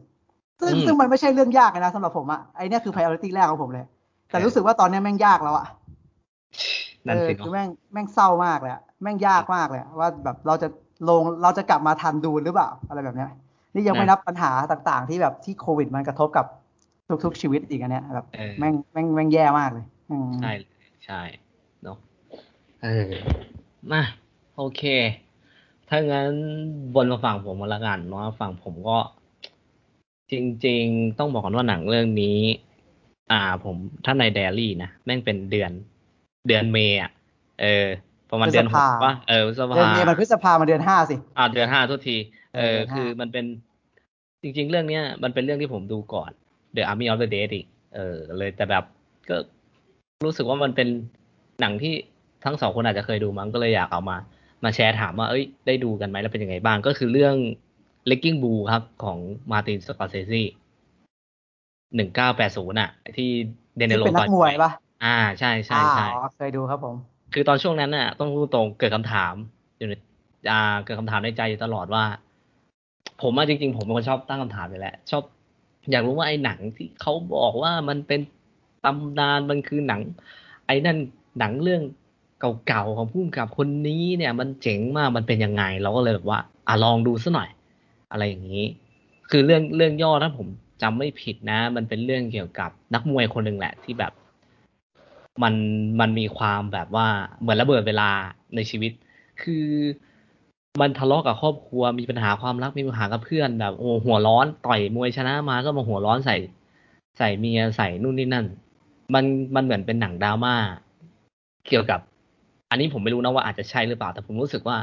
ซึ่งอืมซึ่งมันไม่ใช่เรื่องยากเลยนะสำหรับผมอะไอเนี้ยคือ priority แรกของผมเลย แต่รู้สึกว่าตอนเนี้ยแม่งยากแล้วอะ นั่นเออสิคือเนาะแม่งแม่งเศร้ามากเลยอะแม่งยากมากเลยอะว่าแบบเราจะลงเราจะกลับมาทันดูหรือเปล่า อะไรแบบเนี้ยนี่ยังไม่นับปัญหาต่างๆ ที่แบบที่โควิดมันกระทบกับทุกๆชีวิตอีกอันเนี้ยแบบเออแม่งแม่งแม่งแย่มากเลยอืมใช่ใช่เนาะเออมาโอเค ถ้างั้นบนมาฝั่งผมมาละกันเนาะฝั่งผมก็ จริง ๆ ต้องบอกก่อนว่าหนังเรื่องนี้ อ่า ผมถ้าในเดลี่นะแม่งเป็นเดือน เดือนเมย์อะเออประมาณเดือนหกป่ะเออพฤษเดือนภาเมษมันพฤษภามาเดือนห้าสิอ่าเดือนห้าทุกที เอเอออเดือนห้าคือมันเป็นจริง ๆ เรื่องเนี้ยมันเป็นเรื่องที่ผมดูก่อน The Army of the Dead อีกเออ เลยแต่แบบก็รู้สึกว่ามันเป็นหนังที่ทั้งสองคนอาจจะเคยดูมั้งก็เลยอยากเอามา มาแชร์ถามว่า เอ้ย ได้ดูกันไหมแล้วเป็นยังไงบ้าง ก็คือเรื่อง Wrecking Ball ครับ ของมาตินสกอร์เซซีหนึ่งเก้าแปดศูนย์อะ ที่เดนเนที่โรเป็นนักมวยปะ อ่าใช่ใช่ใช่อ๋อเคยดูครับผม คือตอนช่วงนั้นน่ะ ต้องพูดตรงเกิดคำถามอยู่ในอ่าเกิดคำถามในใจอยู่ตลอดว่า ผมอะจริง ๆ ผมเป็นคนชอบตั้งคำถามอยู่แหละชอบ อยากรู้ว่าไอ้หนังที่เขาบอกว่ามันเป็นตำนานมันคือหนัง ไอ้นั่นหนังเรื่องเก่าๆของผู้กำกับคนนี้เนี่ย มันเจ๋งมากมันเป็นยังไง เราก็เลยแบบว่าอะลองดูซะหน่อย อะไรอย่างนี้ คือเรื่องเรื่องย่อถ้าผมจำไม่ผิดนะ มันเป็นเรื่องเกี่ยวกับนักมวยคนหนึ่งแหละ ที่แบบ มันมันมีความแบบว่าเหมือนระเบิดเวลาในชีวิต คือมันทะเลาะกับครอบครัวมีปัญหาความรักมีปัญหากับเพื่อนแบบโอ้หัวร้อนต่อยมวยชนะมาก็มาหัวร้อนใส่ ใส่เมียใส่นู่นนี่นั่น มันมันเหมือนเป็นหนังดราม่าเกี่ยวกับ อันนี้ผมไม่รู้นะว่าอาจจะใช่หรือเปล่า แต่ผมรู้สึกว่า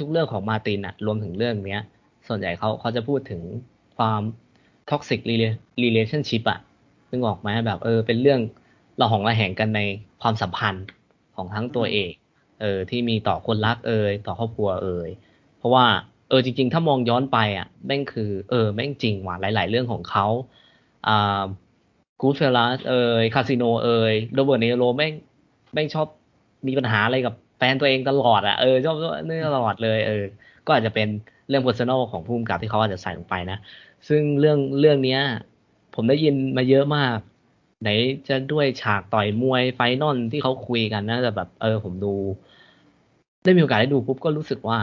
ทุก ๆ เรื่องของมาตินอะรวมถึงเรื่องเนี้ย ส่วนใหญ่เขาเขาจะพูดถึงความท็อกซิก relationship อะนึกออกไหมแบบเออเป็นเรื่อง ราหองระแหงกันในความสัมพันธ์ของทั้งตัวเอกเออที่มีต่อคนรักเอ่ยต่อครอบครัวเอ่ยเพราะว่าเออจริง ๆ ถ้ามองย้อนไปอะแม่งคือ เออแม่งจริงว่ะหลาย ๆ เรื่องของเขาอ่ากูเฟลัสเอ่ยคาสิโนเอ่ยโรเบิร์ตเนโรแม่งแม่งชอบมีปัญหาอะไรกับแฟนตัวเองตลอดอะเออชอบนี่ตลอดเลยเออก็อาจจะเป็นเรื่อง personal ของผู้กำกับที่เขาอาจจะใส่ลงไปนะ ซึ่งเรื่องเรื่องเนี้ย ผมได้ยินมาเยอะมาก ไหนจะด้วยฉากต่อยมวย final ที่เขาคุยกันนะแต่แบบ เออ ผมดู ได้มีโอกาสได้ดูปุ๊บก็รู้สึกว่า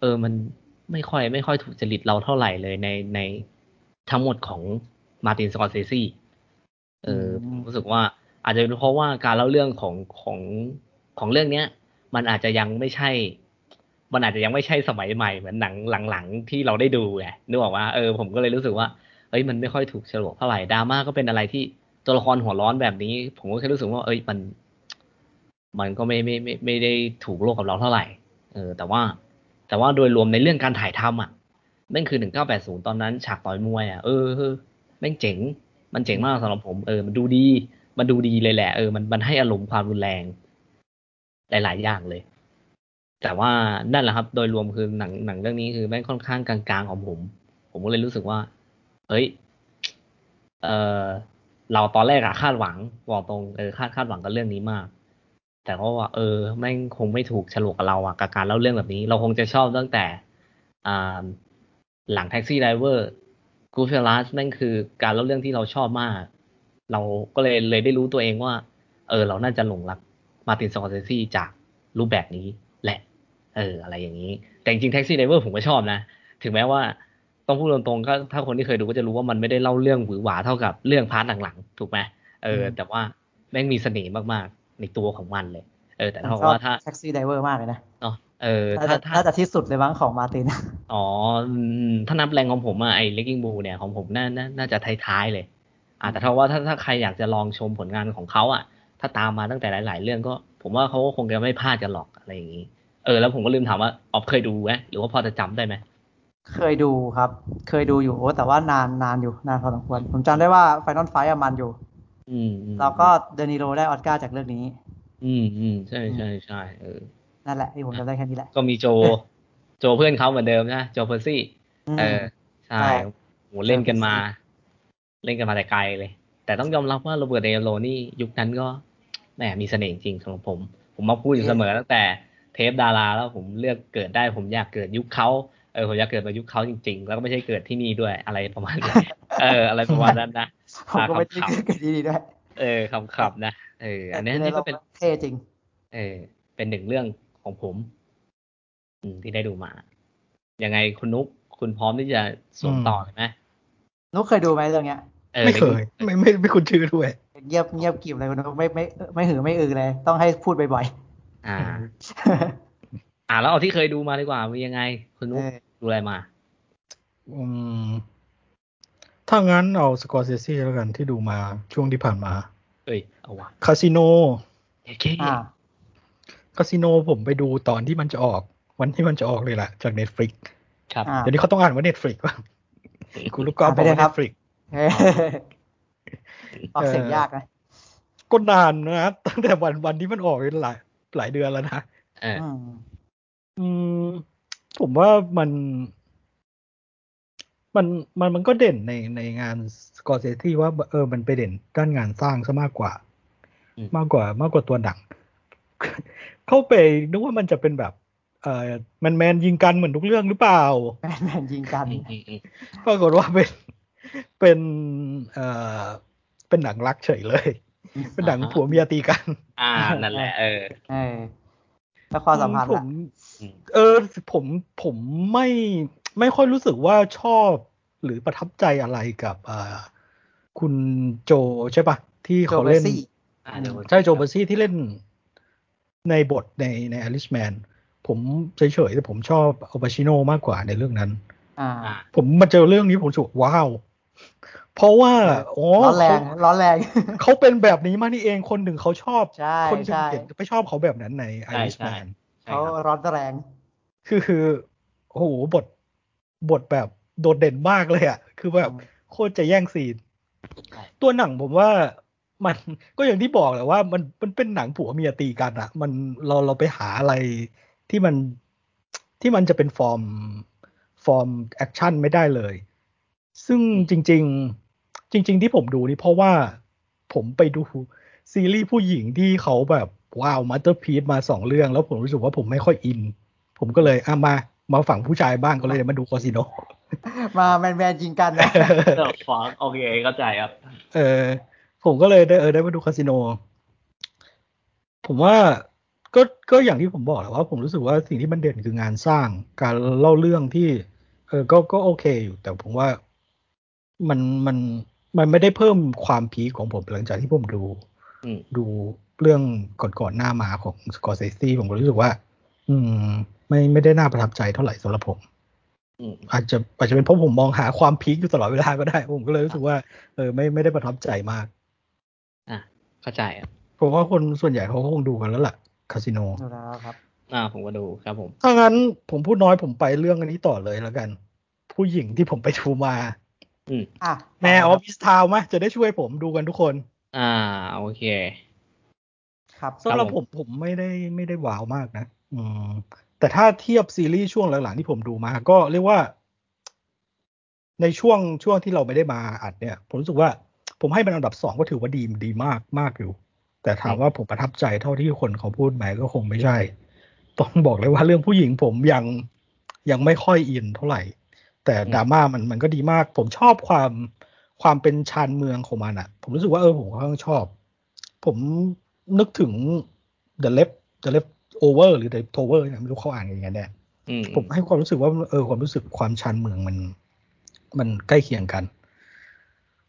เออมันไม่ค่อย ไม่ค่อยถูกจริตเราเท่าไหร่เลยในในทั้งหมดของ Martin Scorsese เออผมรู้สึกว่าอาจจะเป็นเพราะว่าการเล่าเรื่องของของของเรื่องเนี้ย มันอาจจะยังไม่ใช่ มันอาจจะยังไม่ใช่สมัยใหม่เหมือนหนังหลังๆที่เราได้ดูไงนึกออกว่าเออผมก็เลยรู้สึกว่าเอ้ยมันไม่ค่อยถูกฉลกเท่าไหร่ดราม่าก็เป็นอะไรที่ ตัวละครหัวร้อนแบบนี้ ผมก็แค่รู้สึกว่า เอ้ยมัน มันก็ไม่ไม่ไม่ไม่ได้ถูกโลกกับเราเท่าไหร่ เออ แต่ว่า แต่ว่าโดยรวมในเรื่องการถ่ายทำอะแม่งคือหนึ่งเก้าแปดศูนย์ตอนนั้นฉากต่อยมวยอะเออแม่งเจ๋ง มันเจ๋งมากสำหรับผมเออมันดูดี มันดูดีเลยแหละเออมันมันให้อารมณ์ความรุนแรง หลาย ๆ อย่างเลย แต่ว่านั่นแหละครับ โดยรวมคือหนังหนังเรื่องนี้คือแม่งค่อนข้างกลางๆของผม ผมก็เลยรู้สึกว่า เฮ้ย เออ เราตอนแรกอะคาดหวังบอกตรงเออคาดคาดหวังกับเรื่องนี้มาก แต่ก็ว่า เออแม่งคงไม่ถูกโฉลกกับเราอะกับการเล่าเรื่องแบบนี้ เราคงจะชอบตั้งแต่อ่าหลังแท็กซี่ไดเวอร์กูเฟลัสแม่งคือการเล่าเรื่องที่เราชอบมาก เราก็เลยเลยได้รู้ตัวเองว่า เออ เราน่าจะหลงรัก Martin Scorsese จากรูปแบบนี้แหละ เออ อะไรอย่างนี้ แต่จริง Taxi Driver ผมก็ชอบนะ ถึงแม้ว่า ต้องพูดตรงๆก็ถ้าคนที่เคยดูก็จะรู้ว่ามันไม่ได้เล่าเรื่องหวือหวาเท่ากับเรื่อง part หลังๆถูกไหมเออ แต่ว่าแม่งมีเสน่ห์มากๆ ในตัวของมันเลย เออ แต่ถ้าว่าถ้า Taxi Driver มากเลยนะเนาะเออถ้าถ้าจะที่สุดเลยบ้างของ Martin อ๋อ ถ้านับ rank ของผมอะไอ้ Raging Bull เนี่ยของผมน่าน่าจะท้ายๆเลยอ่าแต่ถ้าว่าถ้าถ้าใครอยากจะลองชมผลงานของเขาอะถ้าตามมาตั้งแต่หลาย ๆ เรื่องก็ ผมว่าเขาก็คงจะไม่พลาดกันหรอกอะไรอย่างนี้ เออ แล้วผมก็ลืมถามว่าออฟเคยดูไหมหรือว่าพอจะจำได้ไหม เคยดูครับ เคยดูอยู่โอ้แต่ว่านานนานอยู่นานพอสมควร ผมจำได้ว่า final fight อะมันอยู่อืมแล้วก็ De Niro ได้ออสการ์จากเรื่องนี้ อืมอืมใช่ใช่ใช่เออ นั่นแหละที่ผมจำได้แค่นี้แหละ ก็มีโจ โจเพื่อนเขาเหมือนเดิมนะ Joe Pesci เออ ใช่โหเล่นกันมา เล่นกันมาแต่ไกลเลย แต่ต้องยอมรับว่า Robert De Niro ยุคนั้นก็แหมมีเสน่ห์จริงสำหรับผม ผมมาพูดอยู่เสมอตั้งแต่เทปดาราแล้วผมเลือกเกิดได้ผมอยากเกิดยุคเขา เออผมอยากเกิดมายุคเขาจริง ๆ แล้วก็ไม่ใช่เกิดที่นี่ด้วยอะไรประมาณนี้เออ อะไรประมาณนั้นนะผมก็ไม่ได้เกิดที่นี่ด้วยเออคำขับนะเออ อันนี้นี่ก็เป็นเท่จริง เออ เป็นหนึ่งเรื่องของผม อืมที่ได้ดูมายังไงคุณนุ๊กคุณพร้อมที่จะสวมต่อไหมนุ๊กเคยดูไหมเรื่องเนี้ยไม่เคย ไม่ไม่ไม่คุณชื่อด้วยเงียบเงียบกีบเลยคุณนุ๊กไม่ไม่ไม่หือไม่อือเลย ต้องให้พูดบ่อยๆอ่า อ่าแล้วเอาที่เคยดูมาดีกว่ามียังไง คุณนุ๊กดูอะไรมา อืม ถ้างั้นเอา Scorsese แล้วกันที่ดูมาช่วงที่ผ่านมา เอ้ย เอาวะ Casino โอเค Casino ผมไปดูตอนที่มันจะออก วันที่มันจะออกเลยแหละจาก Netflix ครับเดี๋ยวนี้เขาต้องอ่านว่า Netflix ป่ะคุณลูกกอล์ฟบอกว่า Netflix ออกเสียงยากนะก็นานนะตั้งแต่วันวันที่มันออกหลายหลายเดือนแล้วนะ อืมผมว่ามันมันมันมันก็เด่นในในงานสกอร์เซซี่ว่าเออมันไปเด่นด้านงานสร้างซะมากกว่า มากกว่ามากกว่าตัวหนัง เข้าไปนึกว่ามันจะเป็นแบบ เออแมนแมนยิงกันเหมือนทุกเรื่องหรือเปล่าแมนแมนยิงกันปรากฏว่าเป็นเป็นเออเป็นหนังรักเฉยเลย เป็นหนังผัวเมียตีกัน อ่านั่นแหละเออเออแล้วความสัมพันธ์ เออผมผมไม่ไม่ค่อยรู้สึกว่าชอบหรือประทับใจอะไรกับอ่าคุณโจใช่ปะที่เขาเล่นใช่โจเบอร์ซี่ที่เล่นในบทในในอลิชแมนผมเฉยๆแต่ผมชอบอัลปาชิโนมากกว่าในเรื่องนั้นผมมาเจอเรื่องนี้ผมสุกว้าว เพราะว่าอ๋อร้อนแรงร้อนแรงเขาเป็นแบบนี้มานี่เองคนหนึ่งเขาชอบ คนหนึ่งเห็นไม่ชอบเขาแบบนั้นในไอริชแมน เขาร้อนแรงคือคือโอ้โหบทบทแบบโดดเด่นมากเลยอะ คือแบบโคตรจะแย่งซีน ตัวหนังผมว่ามันก็อย่างที่บอกแหละว่า มันมันเป็นหนังผัวเมียตีกันอะมันเราเราไปหาอะไรที่มันที่มันจะเป็นฟอร์มform action ไม่ได้เลย ซึ่งจริง ๆ จริง ๆ ที่ผมดูนี่เพราะว่าผมไปดูซีรีส์ผู้หญิงที่เขาแบบ ว้าว masterpiece มาสองเรื่อง แล้วผมรู้สึกว่าผมไม่ค่อยอิน ผมก็เลยอะมามาฝั่งผู้ชายบ้างก็เลยมาดู Casinoมา man man ยิงกันนะฟังโอเคเข้าใจครับ เออ ผมก็เลยได้เออได้มาดู Casino ผมว่าก็ก็อย่างที่ผมบอกแหละว่า ผมรู้สึกว่าสิ่งที่มันเด่นคืองานสร้าง การเล่าเรื่องที่ เออก็ก็โอเคอยู่ แต่ผมว่ามันมันมันไม่ได้เพิ่มความพีของผมหลังจากที่ผมดูดู เรื่องก่อนๆหน้ามาของสกอร์เซซี่ผมก็รู้สึกว่า อืม ไม่ไม่ได้น่าประทับใจเท่าไหร่สำหรับผมอืมอาจจะอาจจะเป็นเพราะผมมองหาความพีคอยู่ตลอดเวลาก็ได้ ผมก็เลยรู้สึกว่าเออไม่ไม่ได้ประทับใจมาก อะเข้าใจอะเพราะว่าคนส่วนใหญ่เขาก็คงดูกันแล้วล่ะคาสิโนดูแล้วครับ อ่า ผมก็ดูครับผมถ้างั้นผมพูดน้อยผมไปเรื่องอันนี้ต่อเลยแล้วกัน ผู้หญิงที่ผมไปดูมา อืมอะแม่ออฟฟิศทาวไหมจะได้ช่วยผมดูกันทุกคน อ่าโอเค ครับสำหรับครับผผมมผมไม่ได้ไม่ได้ว้าวมากนะ อืมแต่ถ้าเทียบซีรีส์ช่วงหลังๆที่ผมดูมา ก็เรียกว่า ในช่วงช่วงที่เราไม่ได้มาอัดเนี่ย ผมรู้สึกว่า ผมให้มันอันดับสองก็ถือว่าดีดีมากมากอยู่ แต่ถามว่าผมประทับใจเท่าที่คนเขาพูดไหมก็คงไม่ใช่ ต้องบอกเลยว่าเรื่องผู้หญิงผมยังยังไม่ค่อยอินเท่าไหร่ แต่ดราม่ามันมันก็ดีมาก ผมชอบความความเป็นชานเมืองของมันอะผมรู้สึกว่าเออผมค่อนข้างชอบ ผม นึกถึง The Left The Left Over หรือ The Tower เนี่ยไม่รู้เขาอ่านยังไงแน่อืมผมให้ความรู้สึกว่าเออความรู้สึกความชันเมืองมัน มันใกล้เคียงกัน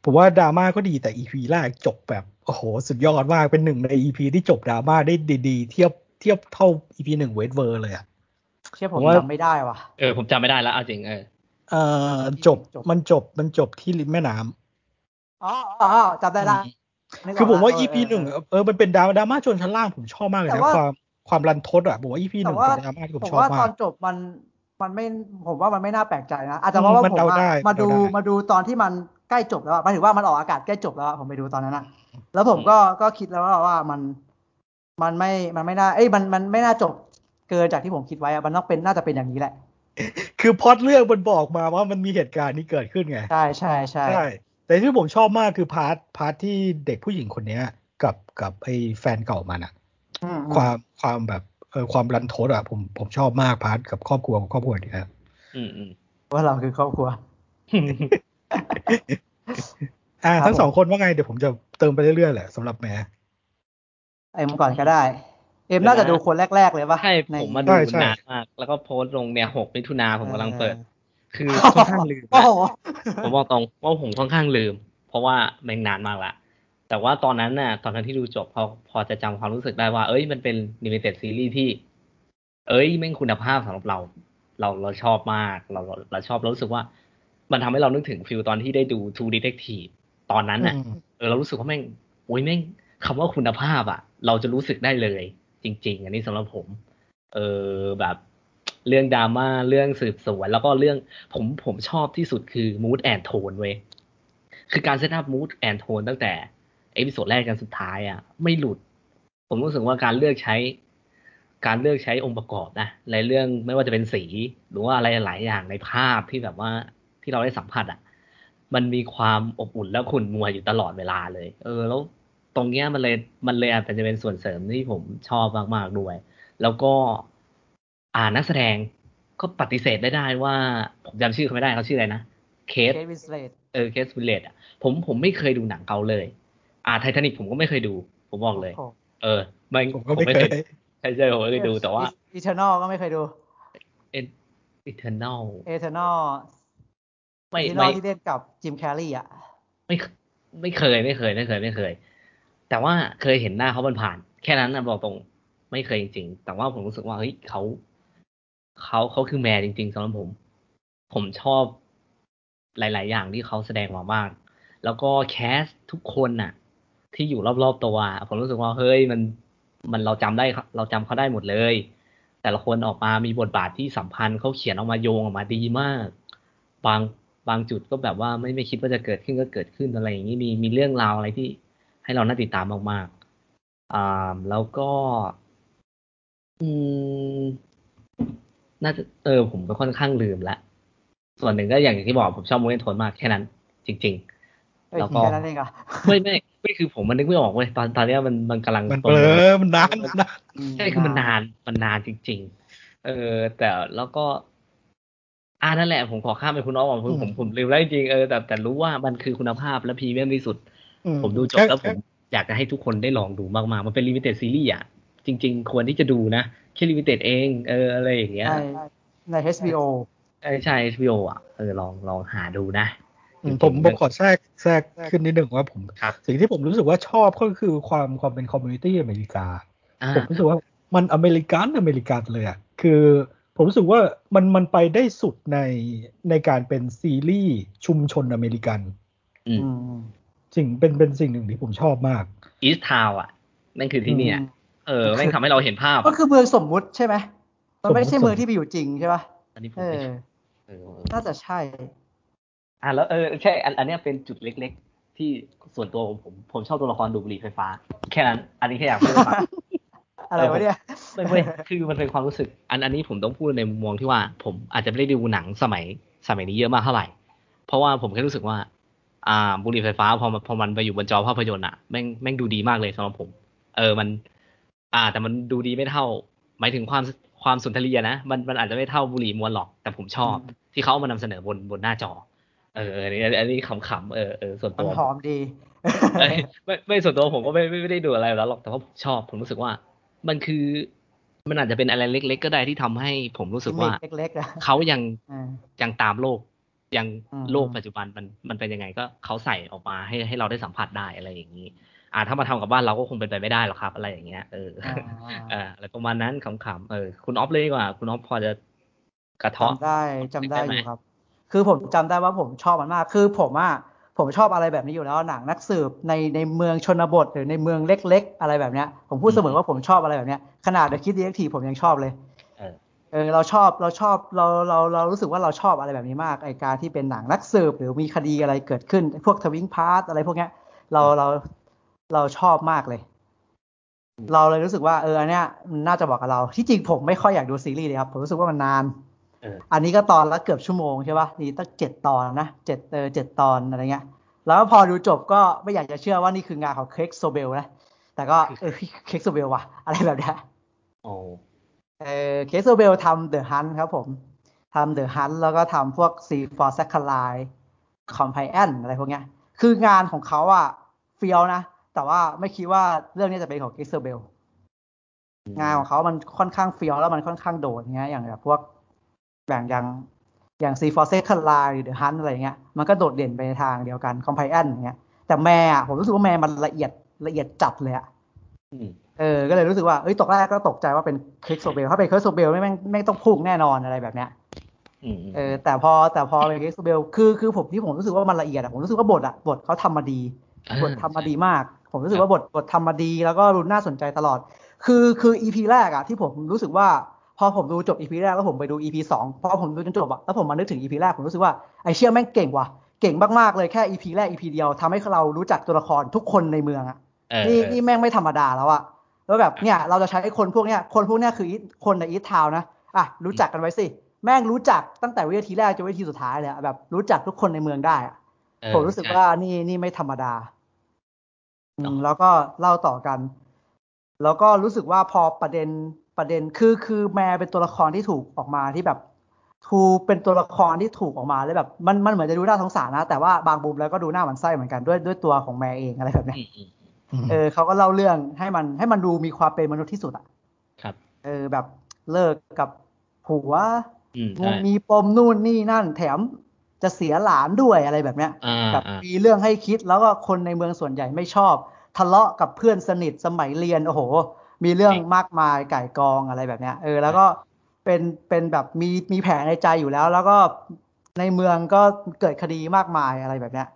ผมว่าดราม่าก็ดีแต่ EP แรกจบแบบโอ้โหสุดยอดมากเป็นหนึ่งใน EP ที่จบดราม่าได้ดีๆ เทียบเทียบเท่า EP หนึ่งเวทเวอร์เลยอะเชื่อผผมมว่าจำไม่ได้ว่ะเออผมจำไม่ได้แล้วเอาจริงเออเอ่อที่จบจบมันจบมันจบที่ริมแม่น้ำอ๋ออ๋ออ๋อจำได้ละนึกก คือผมว่าละ EP เหนึ่งเออมันเป็นดราม่าดราม่าชนชั้นล่างผมชอบมากเลยแต่นะว่าความความรันทดอะผมว่า EP หแต่นึ่งว่าเป็นดราม่าที่ผมผมชอบว่าตมาอกนจบมันมันไม่ผมว่ามันไม่น่าแปลกใจนะอาจจะเพราะว่ามันผมเดาอะได้มาดูเดาได้มาดูตอนที่มันใกล้จบแล้วอะหมายถึงว่ามันออกอากาศใกล้จบแล้วอะผมไปดูตอนนั้นอะแล้วผมก็ก็คิดแล้วว่าว่ามันมันไม่มันไม่น่าเอ้ยมันมันไม่น่าจบเกินจากที่ผมคิดไว้อะมันต้องเป็นน่าจะเป็นอย่างนี้แหละ คือพล็อดเรื่องมันบอกมาว่ามันมีเหตุการณ์นี้เกิดขึ้นไง ใช่ใช่ใช่ใช่ แต่ที่ผมชอบมากคือพาร์ทพาร์ทที่เด็กผู้หญิงคนเนี้ย กับกับไอ้แฟนเก่ามันอะอืมอืมความความแบบเออความรันทดอะผมผมชอบมาก part กับครอบครัวครอบครัวเนี้ยอืมอืมว่าเราคือครอบครัว อ่าครับทั้งสองผมคนว่าไงเดี๋ยวผมจะเติมไปเรื่อยๆแหละสำหรับแม่เอ็มก่อนก็ได้ เอ็มน่าจะดูคนแรก ๆ เลยปะใช่ในผมมาดูใช่ใช่นานมาก แล้วก็โพสต์ลงเนี่ยหกมิถุนาผมกำลังเปิดออ คือค่อนข้างลืมโอ้นะโหผมบอกตรงว่าผมค่อนข้างลืม เพราะว่าแม่งนานมากละแต่ว่าตอนนั้นน่ะ ตอนนั้นที่ดูจบพอพอจะจำความรู้สึกได้ว่า เอ้ยมันเป็น limited series ที่ เอ้ยแม่งคุณภาพสำหรับเรา เราเราชอบมาก เราเราเราชอบเรารู้สึกว่า มันทำให้เรานึกถึง feel ตอนที่ได้ดู True Detective ตอนนั้นน่ะอืมเออเรารู้สึกว่าแม่งโอ้ยแม่งคำว่าคุณภาพอะ เราจะรู้สึกได้เลย จริง ๆ อันนี้สำหรับผม เออแบบ เรื่องดราม่าเรื่องสืบสวน แล้วก็เรื่องผมผมชอบที่สุดคือ mood and tone เว้ยคือการ set up mood and tone ตั้งแต่ episode แรกกันสุดท้ายอะ ไม่หลุด ผมรู้สึกว่าการเลือกใช้ การเลือกใช้องค์ประกอบนะในเรื่องไม่ว่าจะเป็นสี หรือว่าอะไรหลายอย่างในภาพที่แบบว่าที่เราได้สัมผัสอะ มันมีความอบอุ่นและขุ่นมัวอยู่ตลอดเวลาเลย เออ แล้วตรงเนี้ยมันเลยมันเลยอาจจะเป็นส่วนเสริมที่ผมชอบมากๆด้วย แล้วก็ อ่านักแสดงก็ปฏิเสธได้ได้ว่า ผมจำชื่อเขาไม่ได้เขาชื่ออะไรนะเค Kate Winslet เออ Kate Winslet อะผมผมไม่เคยดูหนังเขาเลย อ่าไททานิกผมก็ไม่เคยดู ผมบอกเลย เออไม่ผมก็ไม่เคยดูใช่ใช่ผมไม่เคยดูแต่ว่า Eternal ก็ไม่เคยดู Eternal Eternal ไม่ Eternal ที่เล่นกับ Jim Carrey อะไม่ไม่เคยไม่เคยไม่เคยไม่เคย แต่ว่าเคยเห็นหน้าเขาผ่านๆแค่นั้นนะบอกตรง ไม่เคยจริงๆแต่ว่าผมรู้สึกว่าเฮ้ยเขา เขาเขาคือแมร์จริงๆสำหรับผม ผมชอบหลาย ๆ อย่างที่เขาแสดงมามาก แล้วก็แคสทุกคนน่ะ ที่อยู่รอบๆตัว ผมรู้สึกว่าเฮ้ยมันมันเราจำได้เราจำเขาได้หมดเลย แต่ละคนออกมามีบทบาทที่สัมพันธ์เขาเขียนออกมาโยงออกมาดีมาก บางบางจุดก็แบบว่าไม่ไม่คิดว่าจะเกิดขึ้นก็เกิดขึ้นอะไรอย่างนี้มีมีเรื่องราวอะไรที่ให้เราน่าติดตามมากๆอ่าแล้วก็ อืม น่าจะเออผมก็ค่อนข้างลืมละ ส่วนหนึ่งก็อย่างที่บอกผมชอบ mood and tone มากแค่นั้น จริงเอ้ยแล้วก็แค่นั้นเองอะๆไม่ไม่ไม่คือผมมันนึกไม่ออกเว้ยตอนตอนเนี้ยมันมันกำลังมันโปเบรลโมทอมันนานมันนานใช่คือมันนานมันนานจริง ๆ เออ แต่แล้วก็อ่านั่นแหละผมขอข้ามไปคุณน้องก่อนคือผมผมลืมแล้วจริงๆเออแต่แต่รู้ว่ามันคือคุณภาพและพรีเมียมที่สุดอืผมดูจบแล้วผมอยากจะให้ทุกคนได้ลองดูมากๆ มันเป็น limited ซีรีส์อะ จริง ๆ ควรที่จะดูนะ แค่ limited เองเอออะไรอย่างเงี้ยในใน HBO ใช่ใช่ HBO อะเออลองลองหาดูนะอืมผมผมขอแทรกแทรกขึ้นนิดหนึ่งว่าผมครับสิ่งที่ผมรู้สึกว่าชอบก็คือความความเป็น community อเมริกาอ่าผมรู้สึกว่ามันอเมริกันอเมริกันเลยอะคือผมรู้สึกว่ามันมันไปได้สุดในในการเป็นซีรีส์ชุมชนอเมริกันอืมอืมสิ่งเป็นเป็นสิ่งหนึ่งที่ผมชอบมากอีสทาวอะ นั่นคือที่เนี่ยอืม เออแม่งทำให้เราเห็นภาพ ก็อะคือเมืองสมมุติใช่ไหมมันไม่สมมุติใช่เมืองที่ไปอยู่จริงใช่ปะอันนี้ผมเอไม่อเออเออน่าจะใช่ อะแล้วเออใช่อันอันเนี้ยเป็นจุดเล็ก ๆ ที่ส่วนตัวผมผมผมชอบตัวละครดูดบุหรี่ไฟฟ้า แค่นั้น อันนี้แค่อยากพูดให้ฟังอะไรวะเนี่ยไม่ไม่คือมันเป็นความรู้สึก อันอันนี้ผมต้องพูดในมุมมองที่ว่า ผมอาจจะไม่ได้ดูหนังสมัยสมัยนี้เยอะมากเท่าไหร่ เพราะว่าผมแค่รู้สึกว่า อ่าบุหรี่ไฟฟ้าพอมันพอมันไปอยู่บนจอภาพยนตร์อะแม่งแม่งดูดีมากเลยสำหรับผม เออมัน อ่า แต่มันดูดีไม่เท่า หมายถึงความความสุนทรียนะมันมันอาจจะไม่เท่าบุหรี่มวนหรอก แต่ผมชอบอืมที่เขาเอามานำเสนอบนบนหน้าจอ เออเอออันนี้อันนี้ขำๆเออเออส่วนมัตันวหอมดีไม่ไม่ไม่ส่วนตัวผมก็ไม่ไม่ไม่ได้ดูอะไรแล้วหรอกแต่ว่าผมชอบ ผมรู้สึกว่า มันคือมันอาจจะเป็นอะไรเล็ก ๆ ก็ได้ที่ทำให้ผมรู้สึกว่าเล็กๆนะเขายังอ่ายังตามโลกยังอืมโลกปัจจุบันมันมันเป็นยังไงก็เขาใส่ออกมาให้ให้เราได้สัมผัสได้อะไรอย่างนี้ อ่าถ้ามาทำกับบ้านเราก็คงเป็นไปไม่ได้หรอกครับ อะไรอย่างเงี้ยเอออ่าเอออะไรประมาณนั้นขำๆเออคุณออฟเลยดีกว่า คุณออฟพอจะกระเทาะจำได้จำได้ได้อไหมยู่ครับ คือผมจำได้ว่าผมชอบมันมาก คือผมอะผมชอบอะไรแบบนี้อยู่แล้วหนังนักสืบในในเมืองชนบท หรือในเมืองเล็ก ๆ อะไรแบบเนี้ย ผมพูดเสมอว่าผมชอบอะไรแบบเนี้ยขนาด The Kid Detective ผมยังชอบเลยเออเออเราชอบเราชอบเราเราเรารู้สึกว่าเราชอบอะไรแบบนี้มากไอการที่เป็นหนังนักสืบหรือมีคดีอะไรเกิดขึ้น พวก Twin Peaks อะไรพวกเนี้ยเราเรา เราชอบมากเลย เราเลยรู้สึกว่าเอออันเนี้ยมันน่าจะเหมาะกับเรา ที่จริงผมไม่ค่อยอยากดูซีรีส์เลยครับ ผมรู้สึกว่ามันนานเอออันนี้ก็ตอนละเกือบชั่วโมงใช่ป่ะนี่ตั้งเจ็ดตอนนะเจ็ดเออเจ็ดตอนอะไรเงี้ย แล้วพอดูจบก็ไม่อยากจะเชื่อว่านี่คืองานของ Craig Zobel นะ แต่ก็เออ Craig Zobel ว่ะ อะไรแบบเนี้ยโอ้เออ Craig Zobel ทำ The Hunt ครับผมทำ The Hunt แล้วก็ทำพวกซีฟอร์ a ซคลายคอมไพแอนอะไรพวกเนี้ย คืองานของเขาอะเฟี้ยวนะ แต่ว่าไม่คิดว่าเรื่องนี้จะเป็นของ Craig Zobel งานของเขามันค่อนข้างเฟี้ยวแล้วมันค่อนข้างโดดเงี้ยอย่างแบบพวกแม่งอย่างอย่างซีฟอร์ a ซคลายเดอะฮันอะไรเงี้ยมันก็โดดเด่นไปในทางเดียวกัน Compliance อย่างเงี้ยแต่แม่อะผมรู้สึกว่าแม่มันละเอียดละเอียดจัดเลยอะอืมเออ ก็เลยรู้สึกว่าเอ้ยตอนแรกก็ตกใจว่าเป็น Craig Zobel ถ้าเป็น Craig Zobel ไม่แม่งไม่งต้องพุ่งแน่นอนอะไรแบบเนี้ยอืมเออ แต่พอแต่พอเป็น Craig Zobel คือคือผมที่ผมรู้สึกว่ามันละเอียดอะผมรู้สึกว่าบทอะบทเขาทำมาดีบททำมาดีมาก ผมรู้สึกว่าบทบททำมาดีแล้วก็รู้น่าสนใจตลอด คือคือ EP แรกอะที่ผมรู้สึกว่า พอผมดูจบ EP แรกแล้วผมไปดู EP สองพอผมดูจนจบอะแล้วผมมานึกถึง EP แรกผมรู้สึกว่าไอเชี่ยแม่งเก่งว่ะเก่งมากๆเลยแค่ EP แรก EP เดียวทำให้เรารู้จักตัวละครทุกคนในเมืองอะเออนี่เออนี่แม่งไม่ธรรมดาแล้วอะแล้วแบบเนี่ยเราจะใช้คนพวกเนี้ยคนพวกเนี้ยคือ East- คนใน Easttown อะรู้จักกันไว้สิแม่งรู้จักตั้งแต่วินาทีแรกจนวินาทีสุดท้ายเลยอะแบบรู้จักทุกคนในเมืองได้อะเออผมรู้สึกใช่ว่านี่นี่ไม่ธรรมดาอืเนมอะ แล้วก็เล่าต่อกัน แล้วก็รู้สึกว่าพอประเด็นประเด็นคือคือแม่เป็นตัวละครที่ถูกออกมาที่แบบทูเป็นตัวละครที่ถูกออกมาแล้วแบบ มันมันเหมือนจะดูน่าสงสารนะ แต่ว่าบางมุมแล้วก็ดูหน้าหมันไส้เหมือนกันด้วยด้วยตัวของแม่เองอะไรแบบเนี้ยอืมอืมเออเขาก็เล่าเรื่องให้มันให้มันดูมีความเป็นมนุษย์ที่สุดอะครับ เออแบบเลิกกับผัวอืมใช่มีปมนู่นนี่นั่น แถมจะเสียหลานด้วยอะไรแบบเนี้ยอ่าแบบอ่ามีเรื่องให้คิดแล้วก็คนในเมืองส่วนใหญ่ไม่ชอบ ทะเลาะกับเพื่อนสนิทสมัยเรียนโอ้โห มีเรื่องมากมายไก่กองอะไรแบบเนี้ยเออแล้วก็เป็นเป็นแบบมีมีแผลในใจอยู่แล้ว แล้วก็ในเมืองก็เกิดคดีมากมายอะไรแบบเนี้ย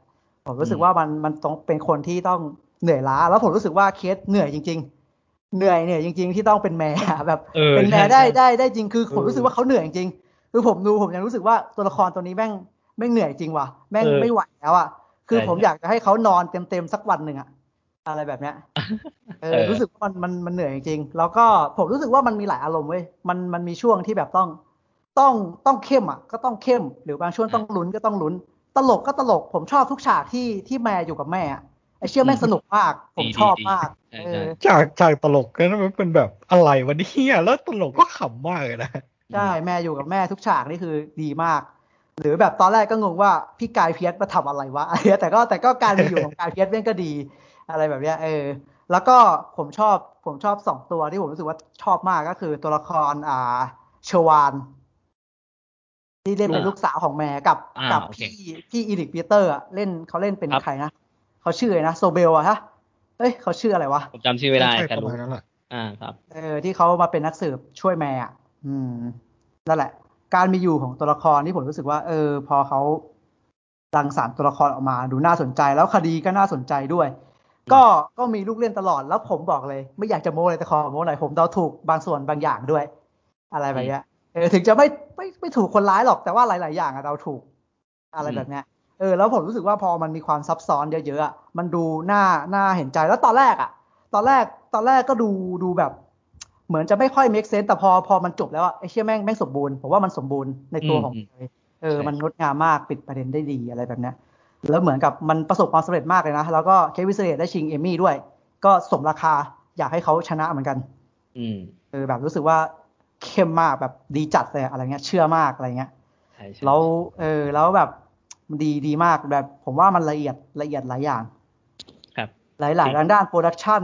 ผมรู้สึกว่ามันมันต้องเป็นคนที่ต้องเหนื่อยล้า แล้วผมรู้สึกว่าเคสเหนื่อยจริง ๆ เหนื่อยเหนื่อยจริง ๆ ที่ต้องเป็นแม่แบบเออเป็นแม่ใช่ได้ใช่ได้ได้จริงคือผมเออรู้สึกว่าเขาเหนื่อยจริงคือผมดูผมยังรู้สึกว่าตัวละครตัวนี้แม่งแม่งเหนื่อยจริงว่ะแม่งเออไม่ไหวแล้วอะคือใช่ผมอยากจะให้เขานอนเต็มเต็มๆสักวันหนึ่งอะ อะไรแบบเนี้ยเอเอออรู้สึกว่ามันมันมันเหนื่อยจริงๆแล้วก็ผมรู้สึกว่ามันมีหลายอารมณ์เว้ยมันมันมีช่วงที่แบบต้อง ต้องต้องเข้มอะก็ต้องเข้ม หรือบางช่วงต้องลุ้นก็ต้องลุ้น ตลกก็ตลก ผมชอบทุกฉากที่ที่แม่อยู่กับแม่อะไอเชื่อแม่งสนุกมาก ผมดีชอบดีมากใช่เอใช่อจากจากตลกนั้นมันเป็นแบบอะไรวะเนี่ยแล้วตลกก็ขำมากเลยนะใช่แม่อยู่กับแม่ทุกฉากนี่คือดีมาก หรือแบบตอนแรกก็งงว่าพี่กายเพียสมาทำอะไรวะอะไรเงี้ยแต่ก็แต่ก็การมีอยู่ของกายเพียสแม่งก็ดี อะไรแบบเนี้ยเออ แล้วก็ผมชอบผมชอบสองตัวที่ผมรู้สึกว่าชอบมากก็คือตัวละครอ่าชวาน ที่เล่นเป็นอ่าลูกสาวของแม่กับอ่ากับโอเคพี่พี่อีริกปีเตอร์อะเล่นเขาเล่นเป็นครับใครนะเขาชื่ออะไรนะโซเบลอะฮะเอ้ยเขาชื่ออะไรวะผมจำชื่อไม่ได้ใช่แต่ประรู้มาณนั้นแหละอ่าครับ เออที่เขามาเป็นนักสืบช่วยแม่อะอืมนั่นแหละ การมีอยู่ของตัวละครที่ผมรู้สึกว่า เออ พอเขารังสรรค์ตัวละครออกมาดูน่าสนใจ แล้วคดีก็น่าสนใจด้วย ก็ก็มีลูกเล่นตลอดแล้วผมบอกเลย ไม่อยากจะโม้เลยแต่ขอโม้หน่อยผมเดาถูกบางส่วนบางอย่างด้วย อะไรแบบเนี้ยเออถึงจะไม่ไม่ไม่ถูกคนร้ายหรอกแต่ว่าหลาย ๆ อย่างอะเราถูก อะไรแบบเนี้ยเออแล้วผมรู้สึกว่าพอมันมีความซับซ้อนเยอะๆอะมันดูน่าน่าเห็นใจแล้วตอนแรกอะตอนแรกตอนแรกก็ดูดูแบบ เหมือนจะไม่ค่อย make sense แต่พอพอมันจบแล้วอะไอ้เชี่ยแม่งแม่งสมบูรณ์ผมว่ามันสมบูรณ์ในตัวของมันเลยเออมันงดงามมากปิดประเด็นได้ดีอะไรแบบเนี้ย แล้วเหมือนกับมันประสบความสำเร็จมากเลยนะ แล้วก็เควิสเลตได้ชิงเอมี่ด้วย ก็สมราคาอยากให้เขาชนะเหมือนกัน อืมเออแบบรู้สึกว่าเข้มมากแบบดีจัดเลยอะไรเงี้ย เชื่อมากอะไรเงี้ยใช่ใช่แล้วเออแล้วแบบมันดีดีมากแบบ ผมว่ามันละเอียดละเอียดหลายอย่าง ครับ หลายหลายจริงด้านด้าน production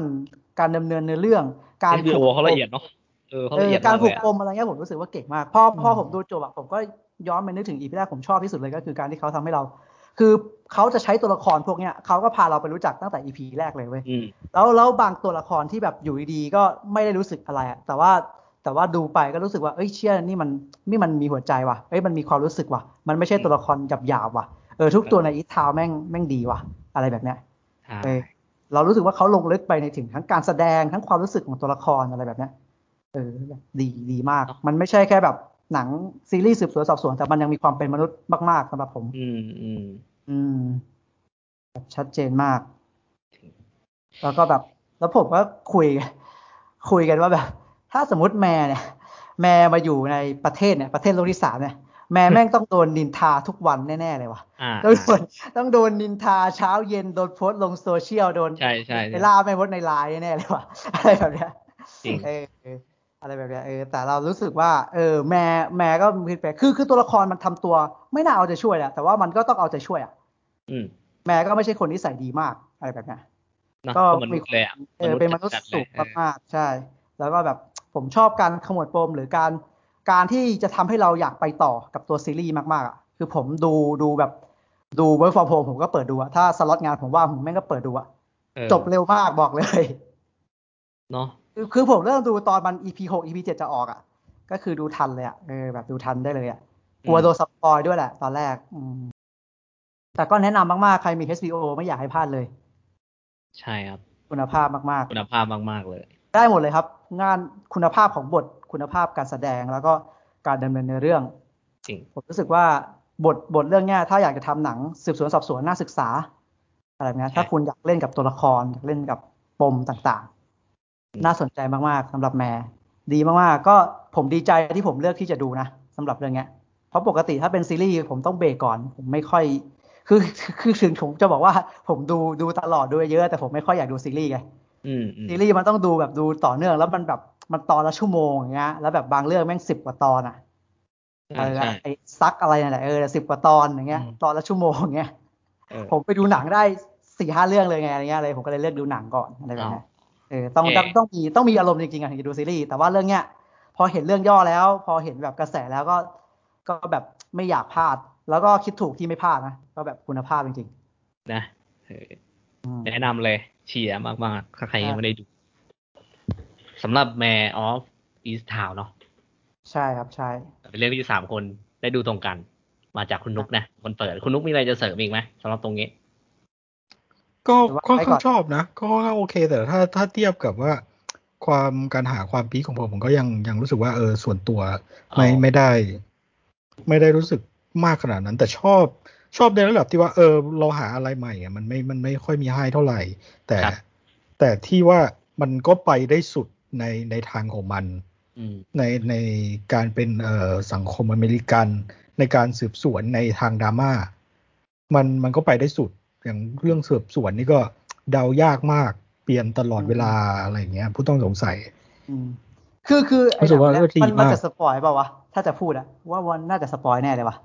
การดำเนินเนื้อเรื่อง การ HBO เขาละเอียดเนาะเออเขาเอละอเอียดการมากผูเลกยอะปมอะไรเงี้ยผมรู้สึกว่าเก่งมากพอพอผมดูจบอะผมก็ย้อนไปนึกถึง EP แรกผมชอบที่สุดเลยก็คือการที่เขาทำให้เรา คือเขาจะใช้ตัวละครพวกเนี้ยเขาก็พาเราไปรู้จักตั้งแต่ EP แรกเลยเว้ยอืมแล้วแล้วบางตัวละครที่แบบอยู่ดีๆก็ไม่ได้รู้สึกอะไรอะแต่ว่าแต่ว่าดูไปก็รู้สึกว่าเอ้ยเชื่อนี่มันนี่มันมีหัวใจว่ะเอ้ยมันมีความรู้สึกว่ะ มันไม่ใช่ตัวละครหยาบๆว่ะเออทุกตัวในอีทาวแม่งแม่งดีว่ะ อะไรแบบเนี้ยใช่เออเรารู้สึกว่าเขาลงลึกไปในถึงทั้งการแสดงทั้งความรู้สึกของตัวละครอะไรแบบเนี้ยเออแบบดีดีมาก มันไม่ใช่แค่แบบ หนังซีรีส์สืบสวนสอบสวน แต่มันยังมีความเป็นมนุษย์มากๆสำหรับผม อืมอืมอืมแบบชัดเจนมาก แล้วก็แบบ แล้วผมก็คุย คุยกันว่าแบบ ถ้าสมมติแม่เนี่ย แม่มาอยู่ในประเทศเนี่ย ประเทศโลกที่สามเนี่ยแม่แม่งต้องโดนนินทาทุกวันแน่ ๆ เลยว่ะอ่าต้องโดนต้องโดนนินทาเช้าเย็นโดนโพสต์ลงโซเชียลโดนใช่ใช่ไปใช่ล่าไม่มดในไลน์แน่ๆเลยว่ะอะไรแบบเนี้ยจริงเออเอออะไรแบบเนี้ยเออแต่เรารู้สึกว่า เออแม่Mare ก็มีแปลกคือคือตัวละครมันทำตัว ไม่น่าเอาใจช่วยแหละแต่ว่ามันก็ต้องเอาใจช่วยอะอืม Mare ก็ไม่ใช่คนนิสัยดีมากอะไรแบบเนี้ยเนอะก็ก็มนุษย์เลยอะเออเป็นมนุษย์จัดๆสุเลขยเออมากๆใช่ แล้วก็แบบผมชอบการขมวดปมหรือการการที่จะทำให้เราอยากไปต่อกับตัวซีรีส์มากๆอะคือผมดูดูแบบดู work from home ผมก็เปิดดูอะถ้าสล็อตงานผมว่างผมแม่งก็เปิดดูอะเออจบเร็วมากบอกเลย เนาะ คือคือผมเริ่มดูตอนมัน EP หก EP เจ็ดจะออกอะ ก็คือดูทันเลยอะเออแบบดูทันได้เลยอะกลัวโดนสปอยด้วยแหละ ตอนแรก อืม แต่ก็แนะนำมากๆ ใครมี HBO ไม่อยากให้พลาดเลย ใช่ครับ คุณภาพมากคุณภาพมากๆเลยๆได้หมดเลยครับ งานคุณภาพของบทคุณภาพการแสดงแล้วก็การดำเนินเนื้อเรื่อง จริง ผมรู้สึกว่าบทบทเรื่องเนี้ยถ้าอยากจะทำหนังสืบสวนสอบสวนน่าศึกษา อะไรแบบเนี้ยถ้าคุณอยากเล่นกับตัวละครอยากเล่นกับปมต่างๆ น่าสนใจมากๆสำหรับแม่ดีมากๆ ก็ผมดีใจที่ผมเลือกที่จะดูนะสำหรับเรื่องเนี้ยเพราะปกติถ้าเป็นซีรีส์ผมต้องเบรกก่อน ผมไม่ค่อย คือคือถึงผมจะบอกว่า ผมดูดูตลอดดูเยอะ แต่ผมไม่ค่อยอยากดูซีรีส์ไงอืมอืมซีรีส์มันต้องดูแบบดูต่อเนื่อง แล้วมันแบบมันตอนละชั่วโมงอย่างเงี้ยแล้วแบบบางเรื่องแม่งสิบกว่าตอนอะใช่อะไรใช่นะไอ้ซักอะไรนั่นแหละเออสิบกว่าตอนอย่างเงี้ยอืมตอนละชั่วโมงอย่างเงี้ยเออผมไปดูหนังได้สี่ห้าเรื่องเลยไงอะไรเงี้ยเลยผมก็เลยเลือกดูหนังก่อนอะไรแบบเนี้ยอ้าว เออต้องเอ๊ะต้องต้องมีต้องมีอารมณ์จริงๆอะถึงจะดูซีรีส์แต่ว่าเรื่องเนี้ยพอเห็นเรื่องย่อแล้ว พอเห็นแบบกระแสแล้วก็ ก็แบบไม่อยากพลาด แล้วก็คิดถูกที่ไม่พลาดนะก็แบบคุณภาพจริงนะเออๆอืมแนะนำเลยเชียร์มากๆถ้าใครใช่ยังไม่ได้ดูสำหรับ Mayor of East Town เนาะใช่ครับใช่เป็นเรื่องที่สามคนได้ดูตรงกัน มาจากคุณนุกนะคนเปิดคุณนุกมีอะไรจะเสริมอีกไหมสำหรับตรงนี้ ก็หรือว่าค่อนให้ก่ข้าอนงชอบนะก็โอเค แต่ถ้าถ้าเทียบกับว่าความการหาความพีคของผมผมก็ยังยังรู้สึกว่าเออส่วนตัวไม่อ๋อไม่ได้ ไม่ได้รู้สึกมากขนาดนั้น แต่ชอบชอบในระดับที่ว่าเออ เราหาอะไรใหม่อะมันไม่มันไม่ค่อยมีให้เท่าไหร่ แต่ครับแต่ที่ว่ามันก็ไปได้สุดในในทางของมันอืมในในการเป็นเอ่อสังคมอเมริกัน ในการสืบสวนในทางดราม่ามันมันก็ไปได้สุด อย่างเรื่องสืบสวนนี่ก็เดายากมากเปลี่ยนตลอดเวลาอะไรอย่างเงี้ย ผู้ต้องสงสัยอืมคือคือไอ้รู้สึกว่าหนังเออดีเนี่ยมันมันมากจะ spoil เปล่าวะถ้าจะพูดอะว่าวันน่าจะ spoil แน่เลยวะ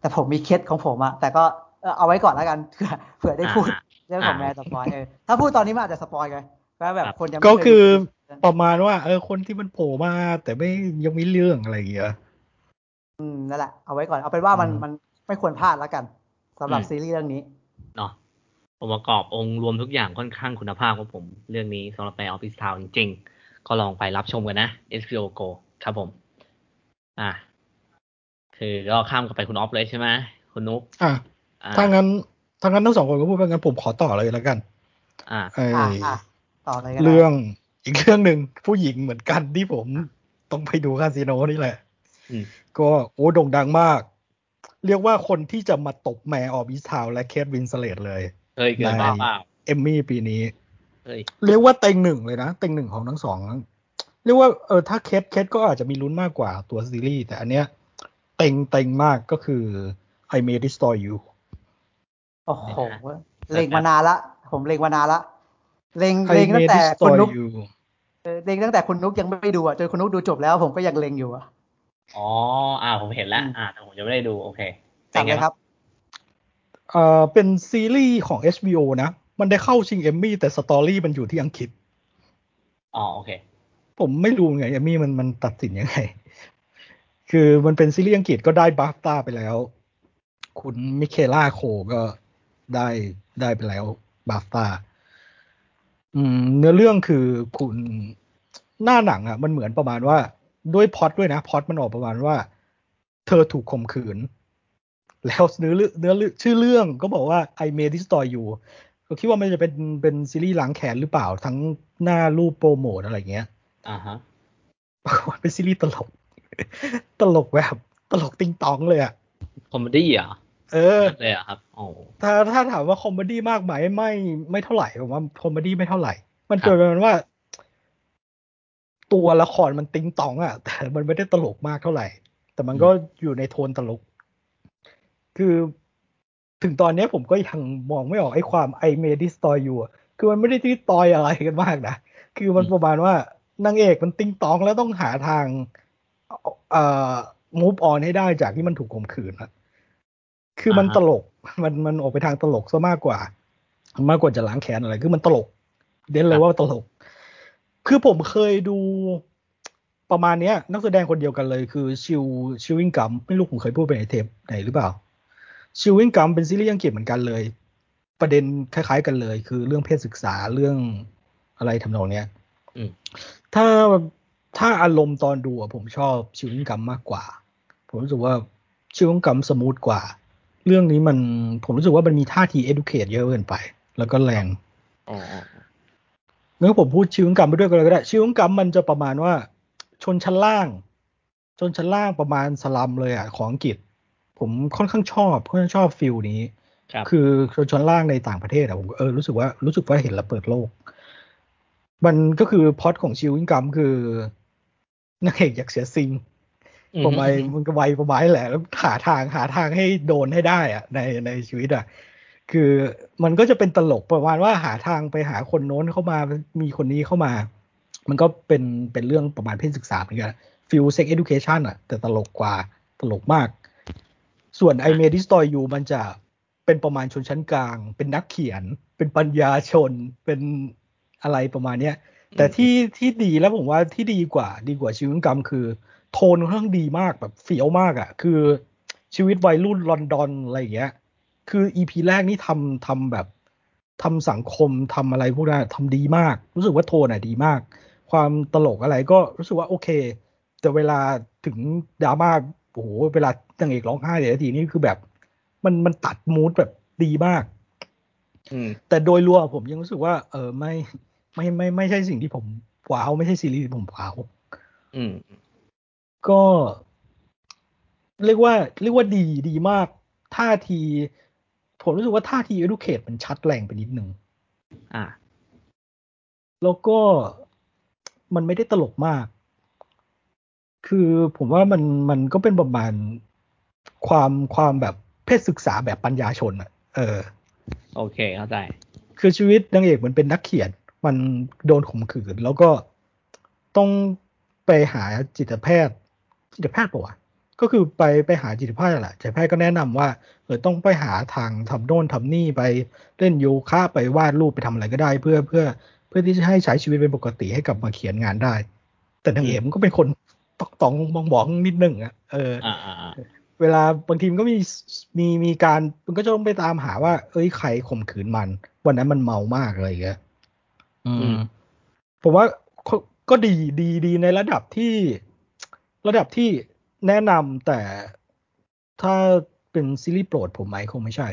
แต่ผมมีเคสของผมอะแต่ก็เออเอาไว้ก่อนแล้วกันเผื่อเผื่อได้พูดอ่าเรื่องของอ่าแม่สปอยเออถ้าพูดตอนนี้มันอาจจะสปอยไงแปลแบบครับคนยังไม่ก็เยคือดูประมาณว่า เออคนที่มันโผล่มา แต่ไม่ยังไม่เรื่องอะไรอย่างเงี้ยอืมนั่นแหละเอาไว้ก่อนเอาเป็นว่ามันอืมมันไม่ควรพลาดแล้วกันสำหรับอืมซีรีส์เรื่องนี้เนาะ องค์ประกอบองค์รวมทุกอย่างค่อนข้างคุณภาพของผม เรื่องนี้สำหรับ Mayor of East Town จริงๆ ก็ลองไปรับชมกันนะ HBO Go ครับผม อะ คือก็ข้ามกันไปคุณออฟเลยใช่ไหมคุณนุ๊กอะอ่าถ้างั้นถ้างั้นทั้งสองคนก็พูดไปงั้นผมขอต่อเลยแล้วกัน อ่าไอ้อะอะต่อเลยก็ได้เรื่องอีกเรื่องหนึ่งผู้หญิงเหมือนกันที่ผมต้องไปดูคาสิโนนี่แหละอืมก็โอ้โด่งดังมาก เรียกว่าคนที่จะมาตบ Mare of Easttown และ Kate Winslet เลย เฮ้ยเกินในมาเปล่า Emmy ปีนี้เฮ้ยเรียกว่าเต็งหนึ่งเลยนะเต็งหนึ่งของทั้งสองเรียกว่าเออถ้าเคสเคสก็อาจจะมีลุ้นมากกว่าตัวซีรีส์แต่อันเนี้ยเต็งเต็งมากก็คือ I May Destroy You โอ้โหเล็งมานานละ ผมเล็งมานานละเล็ง I เล็งตั้ May งแต่คุณ Destroy นุก You เออเล็งตั้งแต่คุณนุกยังไม่ดูอะจนคุณนุกดูจบแล้วผมก็ยังเล็งอยู่อะอ๋ออ่าผมเห็นแล้วอืมอ่าแต่ผมยังไม่ได้ดูโอเคจัดเลยครับ เอ่อเป็นซีรีส์ของ HBO นะ มันได้เข้าชิง Emmy แต่ story มันอยู่ที่อังกฤษอ๋อโอเค ผมไม่รู้ไง Emmy มันมันตัดสินยังไง คือมันเป็นซีรีส์อังกฤษก็ได้ BAFTA ไปแล้ว คุณมิเคล่าโคลก็ได้ได้ไปแล้ว BAFTA อืมเนื้อเรื่องคือคุณหน้าหนังอะ มันเหมือนประมาณว่าด้วยพล็อตด้วยนะพล็อตมันออกประมาณว่า เธอถูกข่มขืน แล้วเนื้อเรื่องเนื้อเรื่องชื่อเรื่องก็บอกว่า I May Destroy You ก็คิดว่ามันจะเป็นเป็นซีรีส์ล้างแค้นหรือเปล่าทั้งหน้ารูปโปรโมทอะไรเงี้ยอ่าฮะปรากฏว่าเป็นซีรีส์ตลก ตลกแบบตลกติงตองเลยอะ comedy เหรอเออเลยเหรอะครับโอ้ถ้าถ้าถามว่า comedy มากไหมไม่ไม่เท่าไหร่ผมว่า comedy ไม่เท่าไหร่ มันครับเกิดเป็นว่า ตัวละครมันติงตองอะแต่มันไม่ได้ตลกมากเท่าไหร่ แต่มันก็อยู่ในโทนตลก คือถึงตอนนี้ผมก็ยังมองไม่ออกไอ้ความไอเมดิสตอยอยู่คือมันไม่ได้ที่ตอยอะไรกันมากนะ คือมันประมาณว่านางเอกมันติงตองแล้วต้องหาทางเอ่อ move on ให้ได้จากที่มันถูกข่มขืนอะคือมันตลกมันมันออกไปทางตลกซะมากกว่า มากกว่าจะล้างแค้นอะไร คือมันตลก เด่นเลยว่าตลก คือผมเคยดูประมาณเนี้ย นักแสดงคนเดียวกันเลยคือชิวชิวิงกัมไม่รู้ผมเคยพูดไปในเทปไหนหรือเปล่า ชิววิงกัมเป็นซีรีส์อังกฤษเหมือนกันเลย ประเด็นคล้าย ๆ กันเลย คือเรื่องเพศศึกษาเรื่องอะไรทำนองเนี้ยอืมถ้าถ้าอารมณ์ตอนดูอะผมชอบชิววิงกัมมากกว่า ผมรู้สึกว่าชิววิงกัมสมูทกว่า เรื่องนี้มันผมรู้สึกว่ามันมีท่าที educate เยอะเกินไป แล้วก็แรงอ๋ออ๋องั้นผมพูดชิววิงกัมไปด้วยกันเลยก็ได้ชิววิงกัมมันจะประมาณว่าชนชั้นล่าง ชนชั้นล่างประมาณสลัมเลยอะของอังกฤษ ผมค่อนข้างชอบค่อนข้างชอบฟิลนี้ครับคือชนชั้นล่างในต่างประเทศอะผมเออรู้สึกว่ารู้สึกว่าเห็นแล้วเปิดโลก มันก็คือพล็อดของชิววิงกัมคือนางเอกอยากเสียซิงอืมประมาณมันก็ไวประมาณนี้แหละ แล้วหาทางหาทางให้โดนให้ได้อะในในชีวิตอะคือมันก็จะเป็นตลกประมาณว่าหาทางไปหาคนโน้นเข้ามามีคนนี้เข้ามา มันก็เป็นเป็นเรื่องประมาณเพศศึกษาเหมือนกันฟีล Sex Education อะแต่ตลกกว่าตลกมาก ส่วน I May Destroy You มันจะเป็นประมาณชนชั้นกลาง เป็นนักเขียน เป็นปัญญาชน เป็นอะไรประมาณเนี้ย แต่ที่ที่ดีแล้วผมว่าที่ดีกว่า ดีกว่าชีวิตกรรมคือ โทนค่อนข้างดีมากแบบเฟี้ยวมากอะ่ะ คือชีวิตวัยรุ่นลอนดอนอะไรอย่างเงี้ย คืออีพีแรกนี่ทำทำแบบทำสังคมทำอะไรพวกนั้นทำดีมาก รู้สึกว่าโทนอะดีมาก ความตลกอะไรก็รู้สึกว่าโอเค แต่เวลาถึงดราม่า โอ้โหเวลานางเอกร้องไห้เดี๋ยวทีนี่คือแบบ มันมันตัดมูดแบบดีมากอืมแต่โดยรวมผมยังรู้สึกว่า เออไม่ไม่ไม่ไม่ใช่สิ่งที่ผมว้าวไม่ใช่ซีรีส์ที่ผมว้าวอืมก็ เรียกว่า เรียกว่าดีดีมากท่าที ผมรู้สึกว่าท่าที educate มันชัดแรงไปนิดนึงอ่าแล้วก็มันไม่ได้ตลกมาก คือผมว่ามันมันก็เป็นประมาณความความแบบเพศศึกษาแบบปัญญาชนอะเออ โอเคเข้าใจ คือชีวิตนางเอกมันเป็นนักเขียน มันโดนข่มขืน แล้วก็ต้องไปหาจิตแพทย์ จิตแพทย์ปะวะก็คือไปไปหาจิตแพทย์แหละจิตแพทย์ก็แนะนำว่าเออต้องไปหาทางทำโน่นทำนี่ไปเล่นโยคะไปวาดรูปไปทำอะไรก็ได้ เพื่อเพื่อ เพื่อที่จะให้ใช้ชีวิตเป็นปกติให้กลับมาเขียนงานได้ แต่นางเอกมันก็เป็นคน ตอกตองมองมองๆนิดนึงอะเอออ่าอ่าอ่าเวลาบางทีมันก็มีมีมีการมันก็จะต้องไปตามหาว่า เอ้ยใครข่มขืนมัน วันนั้นมันเมามากอะไรอย่างเงี้ยอืมผมว่าก็ก็ดีดีดีในระดับที่ระดับที่แนะนำแต่ถ้าเป็นซีรีส์โปรดผมไหมคงไม่ใช่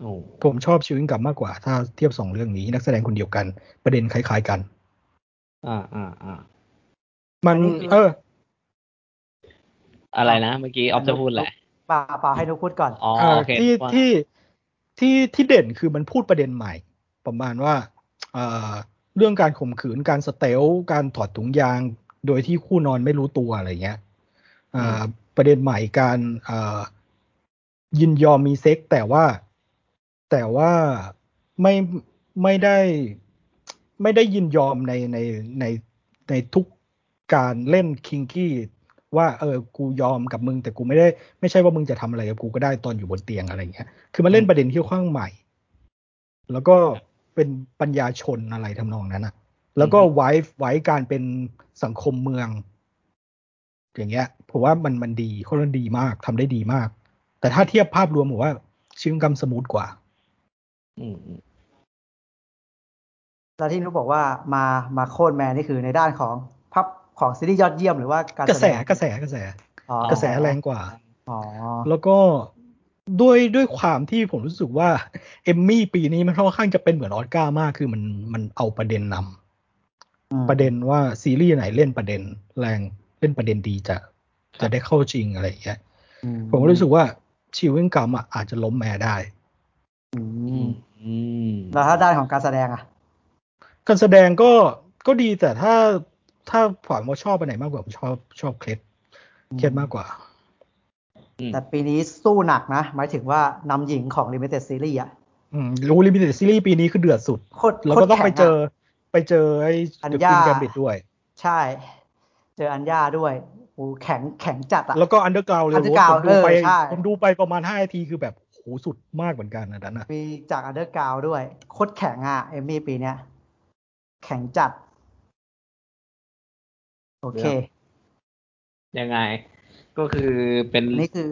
โอ้ผมชอบชิว i ิงกับมากกว่า ถ้าเทียบสองเรื่องนี้นักแสดงคนเดียวกัน ประเด็นคล้าย ๆกัน อ่าอ่าอ่า มันอันนี้คือเออ อะไรนะ เมื่อกี้ออฟจะพูดแหละป่าป่าให้นุกพูดก่อนอ๋อเอ่อโอเคที่ว่าที่ที่ที่เด่นคือมันพูดประเด็นใหม่ ประมาณว่าเอ่อเรื่องการข่มขืนการสเตลการถอดถุงยาง โดยที่คู่นอนไม่รู้ตัวอะไรเงี้ยเอ่อประเด็นใหม่การเอ่อยินยอมมีเซ็กแต่ว่าแต่ว่าไม่ไม่ได้ไม่ได้ยินยอมในในในในทุก การเล่นคิงกี้ว่าเออกูยอมกับมึง แต่กูไม่ได้ไม่ใช่ว่ามึงจะทำอะไรกับกูก็ได้ตอนอยู่บนเตียงอะไรเงี้ยคือมันเล่นประเด็นที่ค่อนข้างใหม่ แล้วก็เป็นปัญญาชนอะไรทำนองนั้นอะแล้วก็ไว้ไว้การเป็นสังคมเมือง อย่างเงี้ยผมว่ามันมันดีคนนั้นดีมากทำได้ดีมาก แต่ถ้าเทียบภาพรวมผมว่าชิงกรรมสมูทกว่า อืมอืมแล้วที่นุกบอกว่ามามาโค่นแมนนี่คือในด้านของภาพ ของซีรีส์ยอดเยี่ยมหรือว่าการกระแสดงกระแสกระแสอ๋อกระแสแรงกว่าอ๋อแล้วก็ด้วยด้วยความที่ผมรู้สึกว่าเอมมี่ปีนี้มันค่อนข้างจะเป็นเหมือนออสการ์มากคือมันมันเอาประเด็นนำอืมประเด็นว่าซีรีส์ไหนเล่นประเด็นแรงเล่นประเด็นดีจะจะได้เข้าจริงอะไรอย่างเงี้ยอืผมก็รู้สึกว่าชิวิงกัมอะอาจจะล้มแม่ได้อือืมมอืมแล้วถ้าด้านของการแสดงอะการแสดงก็ก็ดีแต่ถ้า ถ้าถามว่าชอบไปไหนมากกว่าผมชอบชอบเคล็ดเคล็ดมากกว่าอืมแต่ปีนี้สู้หนักนะ หมายถึงว่านำหญิงของ Limited Series อะอืมรู้ลิมิเต็ดซีรีส์ปีนี้คือเดือดสุดโคตรแล้วก็ต้องไปโคตรแข็ะเจอ ไปเจอไอ้อัญเดอะญาคิงแกมบิดด้วย ใช่ เจออัญญาด้วยโอ้แข็งแข็งจัดอะแล้วก็อันเดอร์กราวเลย Underground ผมดูไปเออใช่ผมดูไปประมาณห้านาทีคือแบบโหสุดมากเหมือนกันนะนั้นนะมีจากอันเดอร์กราวด้วยโคตรแข็งอะเอมมี่ปีเนี้ยแข็งจัด โอเค ยังไง ก็คือเป็นนี่คือ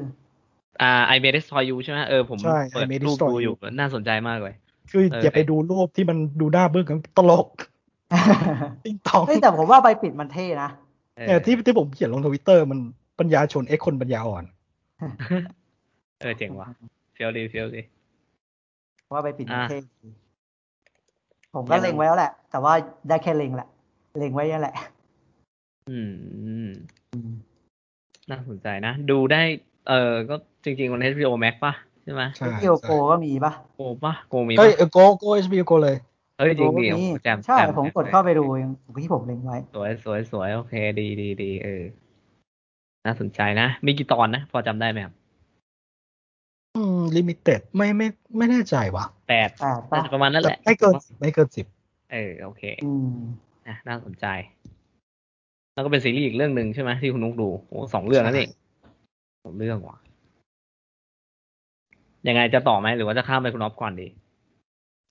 อ่าไอเมดสทอยยูใช่ไหมเออผมใช่เปิด I May รูป Destroy ดู You อยู่น่าสนใจมากเลย คือเอออย่าไปดูรูปที่มันดูหน้าเบื้องกันตลกติ๊งตองเฮ้ยแต่ผมว่าใบปิดมันเท่นะเออเนี่ยที่ที่ผมเขียนลงทวิตเตอร์มันปัญญาชนเอ็กคนปัญญาอ่อน เออเจ๋งว่ะเฟี้ยวดีเฟี้ยวดีว่าใบปิดมันอะเท่ผมก็ยังเล็งไว้แล้วแหละ แต่ว่าได้แค่เล็งแหละ เล็งไว้นั่นแหละ อืมอืม น่าสนใจนะ ดูได้ เออก็จริงๆมัน HBO Max ป่ะ ใช่ไหม ใช่ที่โอโกก็มีปะโกป่ะ โกมีเอ้ป่ะยโกโกเอชบีโกเลย เอ้ย จริงโกดิก็โอ้มีโหแจมใช่ แจผมกดเข้าไปดูยังที่ผมเล็งไว้ สวยสวยสวยโอเค ดีดีดีเออ น่าสนใจนะ มีกี่ตอนนะ พอจำได้ไหมครับอืมลิมิเต็ดไม่ไม่ไม่แน่ใจว่ะแปดแปดปะน่าจะประมาณนั้นแหละ ไม่เกินสิบไม่เกินสิบ เออ โอเคอืม นะน่าสนใจ แล้วก็เป็นซีรีส์อีกเรื่องหนึ่งใช่ไหมที่คุณนุกดูโอ้สองเรื่องนั่นเองสองเรื่องว่ะยังไงจะต่อไหมหรือว่าจะข้ามไปคุณออฟก่อนดี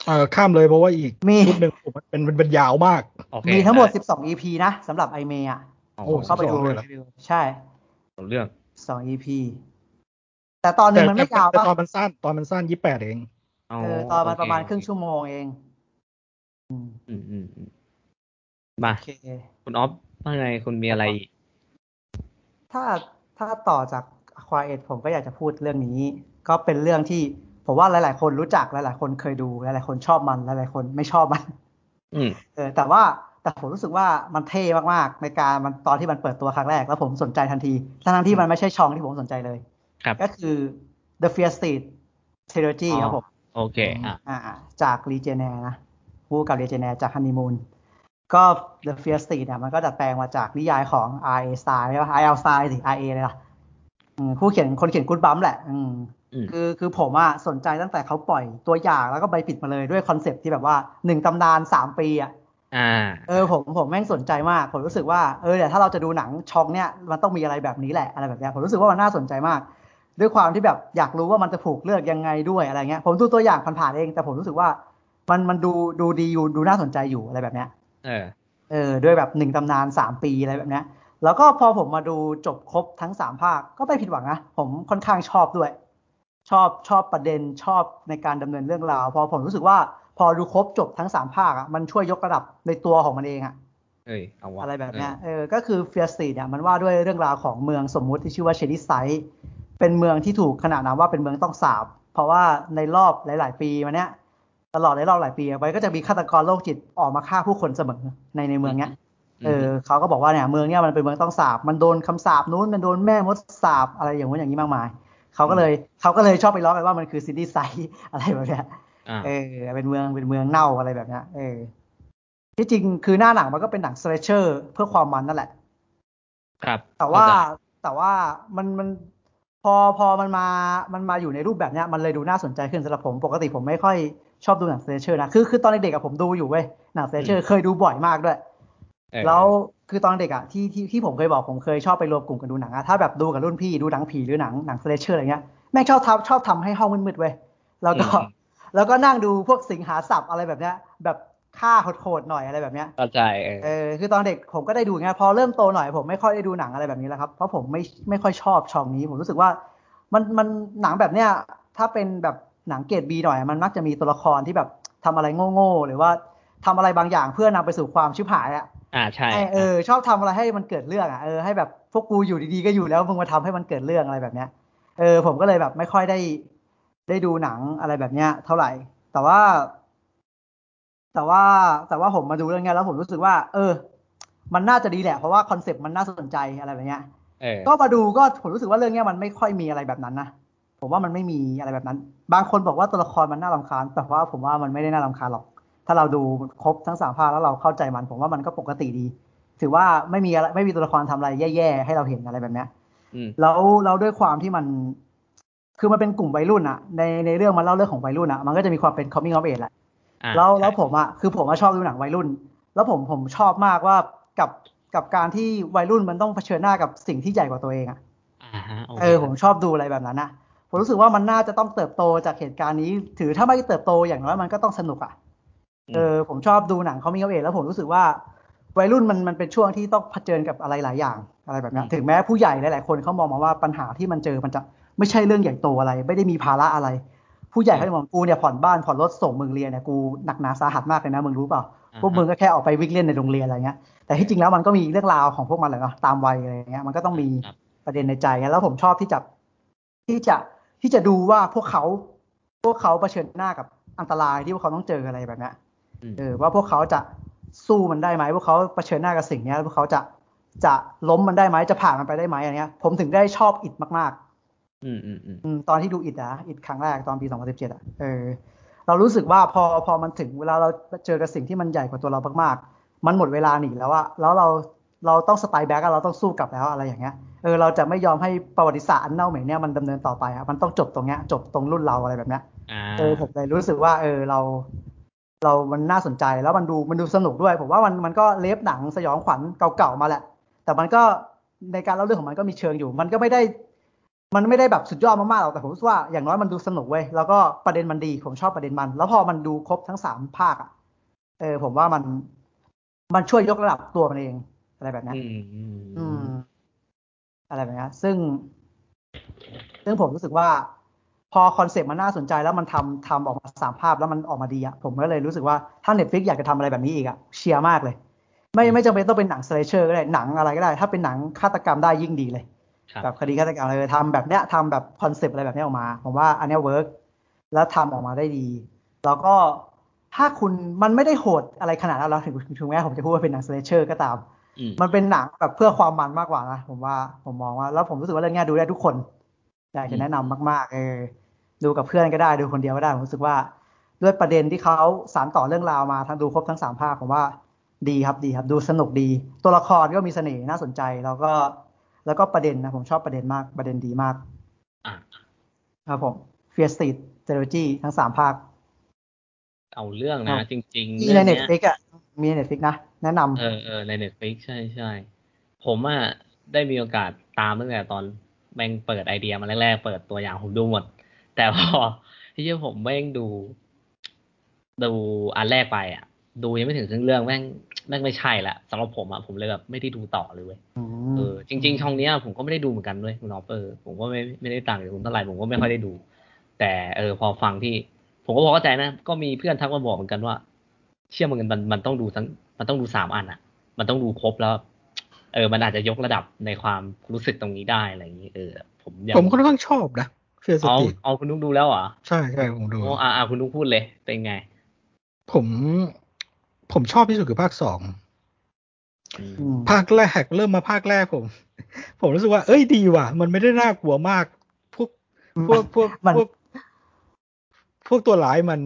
เออข้ามเลยเพราะว่าอีกมีชุดหนึ่งผมมันเป็นมันเป็นยาวมากโอเคมีทั้งหมดไ12 EP นะสำหรับไอเมย์อะอ๋อโอ้เข้าไปดู12เลยเหรอใช่สองเรื่อง2 EP แต่ตอนหนึ่งมันไม่ยาวแต่ปะตอนมันสั้นตอนมันสั้นยี่แปดเองอ๋อเออตอนมันโอประมาณครึ่งชั่วโมงเอง อืมอืมอืมอืมมาโอเคคุณออฟ ว่าไงคุณมีอะไรอีกถ้าถ้าต่อจาก Quiet ผมก็อยากจะพูดเรื่องนี้ ก็เป็นเรื่องที่ผมว่าหลาย ๆ คนรู้จักหลาย ๆ คนเคยดูหลาย ๆ คนชอบมันหลาย ๆ คนไม่ชอบมันอืมเออ แต่ว่าแต่ผมรู้สึกว่ามันเท่มาก ๆ ในการมันตอนที่มันเปิดตัวครั้งแรก แล้วผมสนใจทันทีทั้งๆที่มันไม่ใช่ช่องที่ผมสนใจเลยครับก็คือ The Fear Street Trilogy ครับผม โอเค อะอ่าจากรีเจเนนะผู้กับรีเจเนจากฮันนีมูน ก็ The Fear Street เนี่ยมันก็ดัดแปลงมาจากนิยายของ R.A. Stine ใช่ปะ R.L. Stine สิ R.A. เลยล่ะอืมผู้เขียนคนเขียนกู๊ดบัมแหละอืมอืมคือคือผมอะสนใจตั้งแต่เขาปล่อยตัวอย่างแล้วก็ใบปิดมาเลยด้วยคอนเซปต์ที่แบบว่าหนึ่งตำนานสามปีอะอ่าเออผมผมแม่งสนใจมาก ผมรู้สึกว่าเออเดี๋ยวถ้าเราจะดูหนังชุดเนี่ยมันต้องมีอะไรแบบนี้แหละอะไรแบบเนี้ยผมรู้สึกว่ามันน่าสนใจมาก ด้วยความที่แบบอยากรู้ว่ามันจะผูกเลือกยังไงด้วยอะไรเงี้ย ผมดูตัวอย่างผ่านๆเอง แต่ผมรู้สึกว่ามันมันดูดูดีอยู่ดูน่าสนใจอยู่อะไรแบบเนี้ย เออเออด้วยแบบหนึ่งตำนานสามปีอะไรแบบเนี้ยแล้วก็พอผมมาดูจบครบทั้งสามภาคก็ไม่ผิดหวังนะ ผมค่อนข้างชอบด้วย ชอบชอบประเด็นชอบในการดำเนินเรื่องราว พอผมรู้สึกว่าพอดูครบจบทั้งสามภาคอะมันช่วยยกระดับในตัวของมันเองอะเอ้ยเอาวะอะไรแบบเนี้ยเออก็คือเฟียสตีเนี่ยมันว่าด้วยเรื่องราวของเมืองสมมุติที่ชื่อว่าเชนิไซต์เป็นเมืองที่ถูกขนานนามว่าเป็นเมืองต้องสาป เพราะว่าในรอบหลาย ๆ ปีมาเนี้ย ตลอดในรอบหลายปีไปก็จะมีฆาตกรโรคจิตออกมาฆ่าผู้คนเสมอในในเมืองเนี้ยเออเขาก็บอกว่าเนี่ยเมืองเนี้ยมันเป็นเมืองต้องสาปมันโดนคำสาปนู้นมันโดนแม่มดสาปอะไรอย่างนู้นอย่างนี้มากมายเขาก็เลยเขาก็เลยชอบไปล้อกันว่ามันคือ Shittyside อะไรแบบเนี้ยอ่าเออเป็นเมืองเป็นเมืองเน่าอะไรแบบเนี้ยเออที่จริงคือหน้าหนังมันก็เป็นหนัง slasher เพื่อความมันนั่นแหละ ครับ แต่ว่าเข้ใจแต่ว่ามันมันพอพอมันมามันมาอยู่ในรูปแบบเนี้ยมันเลยดูน่าสนใจขึ้นสำหรับผม ปกติผมไม่ค่อย ชอบดูหนัง slasher นะคือคือตอนเด็กๆอะผมดูอยู่เว้ยหนัง slasher เคยดูบ่อยมากด้วยเออแล้วคือตอนเด็กอะที่ที่ที่ผมเคยบอกผมเคยชอบไปรวมกลุ่มกันดูหนังอะถ้าแบบดูกับรุ่นพี่ดูหนังผีหรือหนังหนัง slasher อะไรเงี้ยแม่งชอบทำชอบทำให้ห้องมืดๆเว้ยแล้วก็อืมแล้วก็นั่งดูพวกสิงหาสับอะไรแบบเนี้ย แบบฆ่าโหดๆหน่อยอะไรแบบเนี้ยเข้าใจเออเออคือตอนเด็กผมก็ได้ดูไงพอเริ่มโตหน่อยผมไม่ค่อยได้ดูหนังอะไรแบบนี้แล้วครับเพราะผมไม่ไม่ค่อยชอบช่องนี้ ผมรู้สึกว่า มันมันหนังแบบเนี้ยถ้าเป็นแบบ หนังเกรดบีหน่อย มันมักจะมีตัวละครที่แบบทำอะไรโง่ๆหรือว่าทำอะไรบางอย่างเพื่อนำไปสู่ความชิบหายอะอ่าใช่ให้เออชอบทำอะไรให้มันเกิดเรื่องอะเออให้แบบพวกกูอยู่ดีๆก็อยู่แล้วมึงมาทำให้มันเกิดเรื่องอะไรแบบเนี้ยเออผมก็เลยแบบไม่ค่อยได้ได้ดูหนังอะไรแบบเนี้ย เท่าไหร่ แต่ว่า แต่ว่าแต่ว่าผมมาดูเรื่องเนี้ยแล้วผมรู้สึกว่า เออ มันน่าจะดีแหละเพราะว่าคอนเซปต์มันน่าสนใจอะไรแบบเนี้ยเออก็มาดูก็ผมรู้สึกว่าเรื่องเนี้ยมันไม่ค่อยมีอะไรแบบนั้นนะ ผมว่ามันไม่มีอะไรแบบนั้น บางคนบอกว่าตัวละครมันน่ารำคาญ แต่ว่าผมว่ามันไม่ได้น่ารำคาญหรอก ถ้าเราดูครบทั้งสามภาคแล้วเราเข้าใจมัน ผมว่ามันก็ปกติดี ถือว่าไม่มีอะไรไม่มีตัวละครทำอะไรแย่ๆให้เราเห็นอะไรแบบเนี้ยอืมแล้วเราด้วยความที่มัน คือมันเป็นกลุ่มวัยรุ่นอะในในเรื่องมันเล่าเรื่องของวัยรุ่นอะมันก็จะมีความเป็น coming of age แหละอ่าแล้วใช่แล้วผมอะคือผมอะชอบดูหนังวัยรุ่น แล้วผมผมชอบมากว่ากับกับการที่วัยรุ่นมันต้องเผชิญหน้ากับสิ่งที่ใหญ่กว่าตัวเองอะอ่าฮะโอเคเออผมชอบดูอะไรแบบนั้นนะ ผมรู้สึกว่ามันน่าจะต้องเติบโตจากเหตุการณ์นี้ ถือถ้าไม่เติบโตอย่างน้อยมันก็ต้องสนุกอะอืมเออผมชอบดูหนังเขามีเขาเองแล้วผมรู้สึกว่าวัยรุ่นมันมันเป็นช่วงที่ต้องเผชิญกับอะไรหลายอย่างอะไรแบบนี้ถึงแม้ผู้ใหญ่หลาย ๆ คนเขามองมาว่าปัญหาที่มันเจอมันจะไม่ใช่เรื่องใหญ่โตอะไร ไม่ได้มีภาระอะไร ผู้ใหญ่เขาจะมองกูเนี่ยผ่อนบ้านผ่อนรถส่งมึงเรียนเนี่ยกูหนักหนาสาหัสมากเลยนะมึงรู้เปล่าพวกมึงก็แค่ออกไปวิ่งเล่นในโรงเรียนอะไรเงี้ยแต่ที่จริงแล้วมันก็มีเรื่องราวของพวกมันแหละเนาะตามวัยอะไรเงี้ยมันก็ต้องมีครับประเด็นในใจไงแล้วผมชอบที่จะที่จะ ที่จะดูว่าพวกเขาพวกเขาเผชิญหน้ากับอันตรายที่พวกเขาต้องเจออะไรแบบเนี้ยอืมเออว่าพวกเขาจะสู้มันได้ไหมพวกเขาเผชิญหน้ากับสิ่งเนี้ยแล้วพวกเขาจะจะล้มมันได้ไหมจะผ่านมันไปได้ไหมอะไรเงี้ย ผมถึงได้ชอบอิดมากอืมอืมอืมๆอืมตอนที่ดูอิดอะอิดครั้งแรกตอนปี2017อะเออเรารู้สึกว่าพอพอมันถึงเวลาเราเจอกับสิ่งที่มันใหญ่กว่าตัวเรามากๆ มันหมดเวลาหนีแล้วอะแล้วเรา เราต้องสไตล์แบ็กอะเราต้องสู้กลับแล้วอะไรอย่างเงี้ยเออเราจะไม่ยอมให้ประวัติศาสตร์อันเน่าเหม็นเนี่ยมันดำเนินต่อไปอะมันต้องจบตรงเนี้ยจบตรงรุ่นเราอะไรแบบเนี้ยอ่าเออผมเลยรู้สึกว่า เออเรา เรามันน่าสนใจแล้วมันดูมันดูสนุกด้วย ผมว่ามันมันก็เลฟหนังสยองขวัญเก่าๆมาแหละ แต่มันก็ในการเล่าเรื่องของมันก็มีเชิงอยู่ มันก็ไม่ได้ มันไม่ได้แบบสุดยอดมากๆหรอกแต่ผมรู้สึกว่าอย่างน้อยมันดูสนุกเว้ยแล้วก็ประเด็นมันดีผมชอบประเด็นมัน แล้วพอมันดูครบทั้งสามภาคอะเออผมว่ามันมันช่วยยกระดับตัวมันเอง อะไรแบบเนี้ยอืมอืมอืมอะไรแบบเนี้ยซึ่ง ซึ่งผมรู้สึกว่า พอคอนเซ็ปต์มันน่าสนใจแล้วมันทำทำออกมาสามภาคแล้วมันออกมาดีอะผมก็เลยรู้สึกว่าถ้า Netflix อยากจะทำอะไรแบบนี้อีกอะเชียร์มากเลย ไม่ไม่จำเป็นต้องเป็นหนัง slasher ก็ได้หนังอะไรก็ได้ ถ้าเป็นหนังฆาตกรรมได้ยิ่งดีเลยครับแบบคดีฆาตกรรมเลยทำแบบเนี้ยทำแบบคอนเซปต์อะไรแบบเนี้ยออกมา ผมว่าอันเนี้ย work แล้วทำออกมาได้ดี แล้วก็ถ้าคุณมันไม่ได้โหดอะไรขนาดนั้นแล้วถึงถึงแม้ผมจะพูดว่าเป็นหนัง slasher ก็ตามอื มมันเป็นหนังแบบเพื่อความมันมากกว่านะผมว่าผมมองว่า แล้วผมรู้สึกว่าเรื่องเนี้ยดูได้ทุกคนอยากจะแนะนำมากๆเออดูกับเพื่อนก็ได้ดูคนเดียวก็ได้ผมรู้สึกว่า ด้วยประเด็นที่เขาสานต่อเรื่องราวมาทั้งดูครบทั้งสามภาคผมว่าดีครับดีครับ ดูสนุกดี ตัวละครก็มีเสน่ห์น่าสนใจ แล้วก็ แล้วก็ประเด็นนะ ผมชอบประเด็นมากประเด็นดีมากอะครับผม Fear Street trilogy ทั้งสามภาค เอาเรื่องนะครับจริง ๆ มีในเรื่องเน็ตเนี้ย Netflix อะมีใน Netflix นะ แนะนำเออเออในเน็ตฟลิกใช่ใช่ผมอะได้มีโอกาสตามตั้งแต่ตอนแม่งเปิดไอเดียมาแรกๆ เปิดตัวอย่างผมดูหมด แต่พอที่ผมแม่งดู ดูอันแรกไปอะ ดูยังไม่ถึงครึ่งเรื่องแม่งแม่งไม่ใช่ละสำหรับผมอะผมเลยแบบไม่ได้ดูต่อเลยเว้ยเออจริง ๆ ช่องเนี้ยผมก็ไม่ได้ดูเหมือนกันด้วยคุณออฟเออผมก็ไม่ไม่ได้ต่างจากคุณเท่าไหร่ผมก็ไม่ค่อยได้ดู แต่เออพอฟังที่ ผมก็พอเข้าใจนะ ก็มีเพื่อนทักมาบอกเหมือนกันว่า เชื่อมันมันมันต้องดูทั้ง มันต้องดูสามอันอะมันต้องดูครบแล้ว เออ มันอาจจะยกระดับในความรู้สึกตรงนี้ได้อะไรอย่างนี้เออ ผมยังผมค่อนข้างชอบนะเฟียสเอาติเอาคุณนุ๊กดูแล้วเหรอใช่ใช่ผมดูโอ้อ่าอ่าคุณนุ๊กพูดเลยเป็นไง ผม ผมชอบที่สุดคือภาคสองอืมอืมภาคแรกเริ่มมาภาคแรกผม ผมรู้สึกว่า เอ้ยดีว่ะ มันไม่ได้น่ากลัวมาก พวกพวกพวกมันพวกพ วกตัวร้ายมัน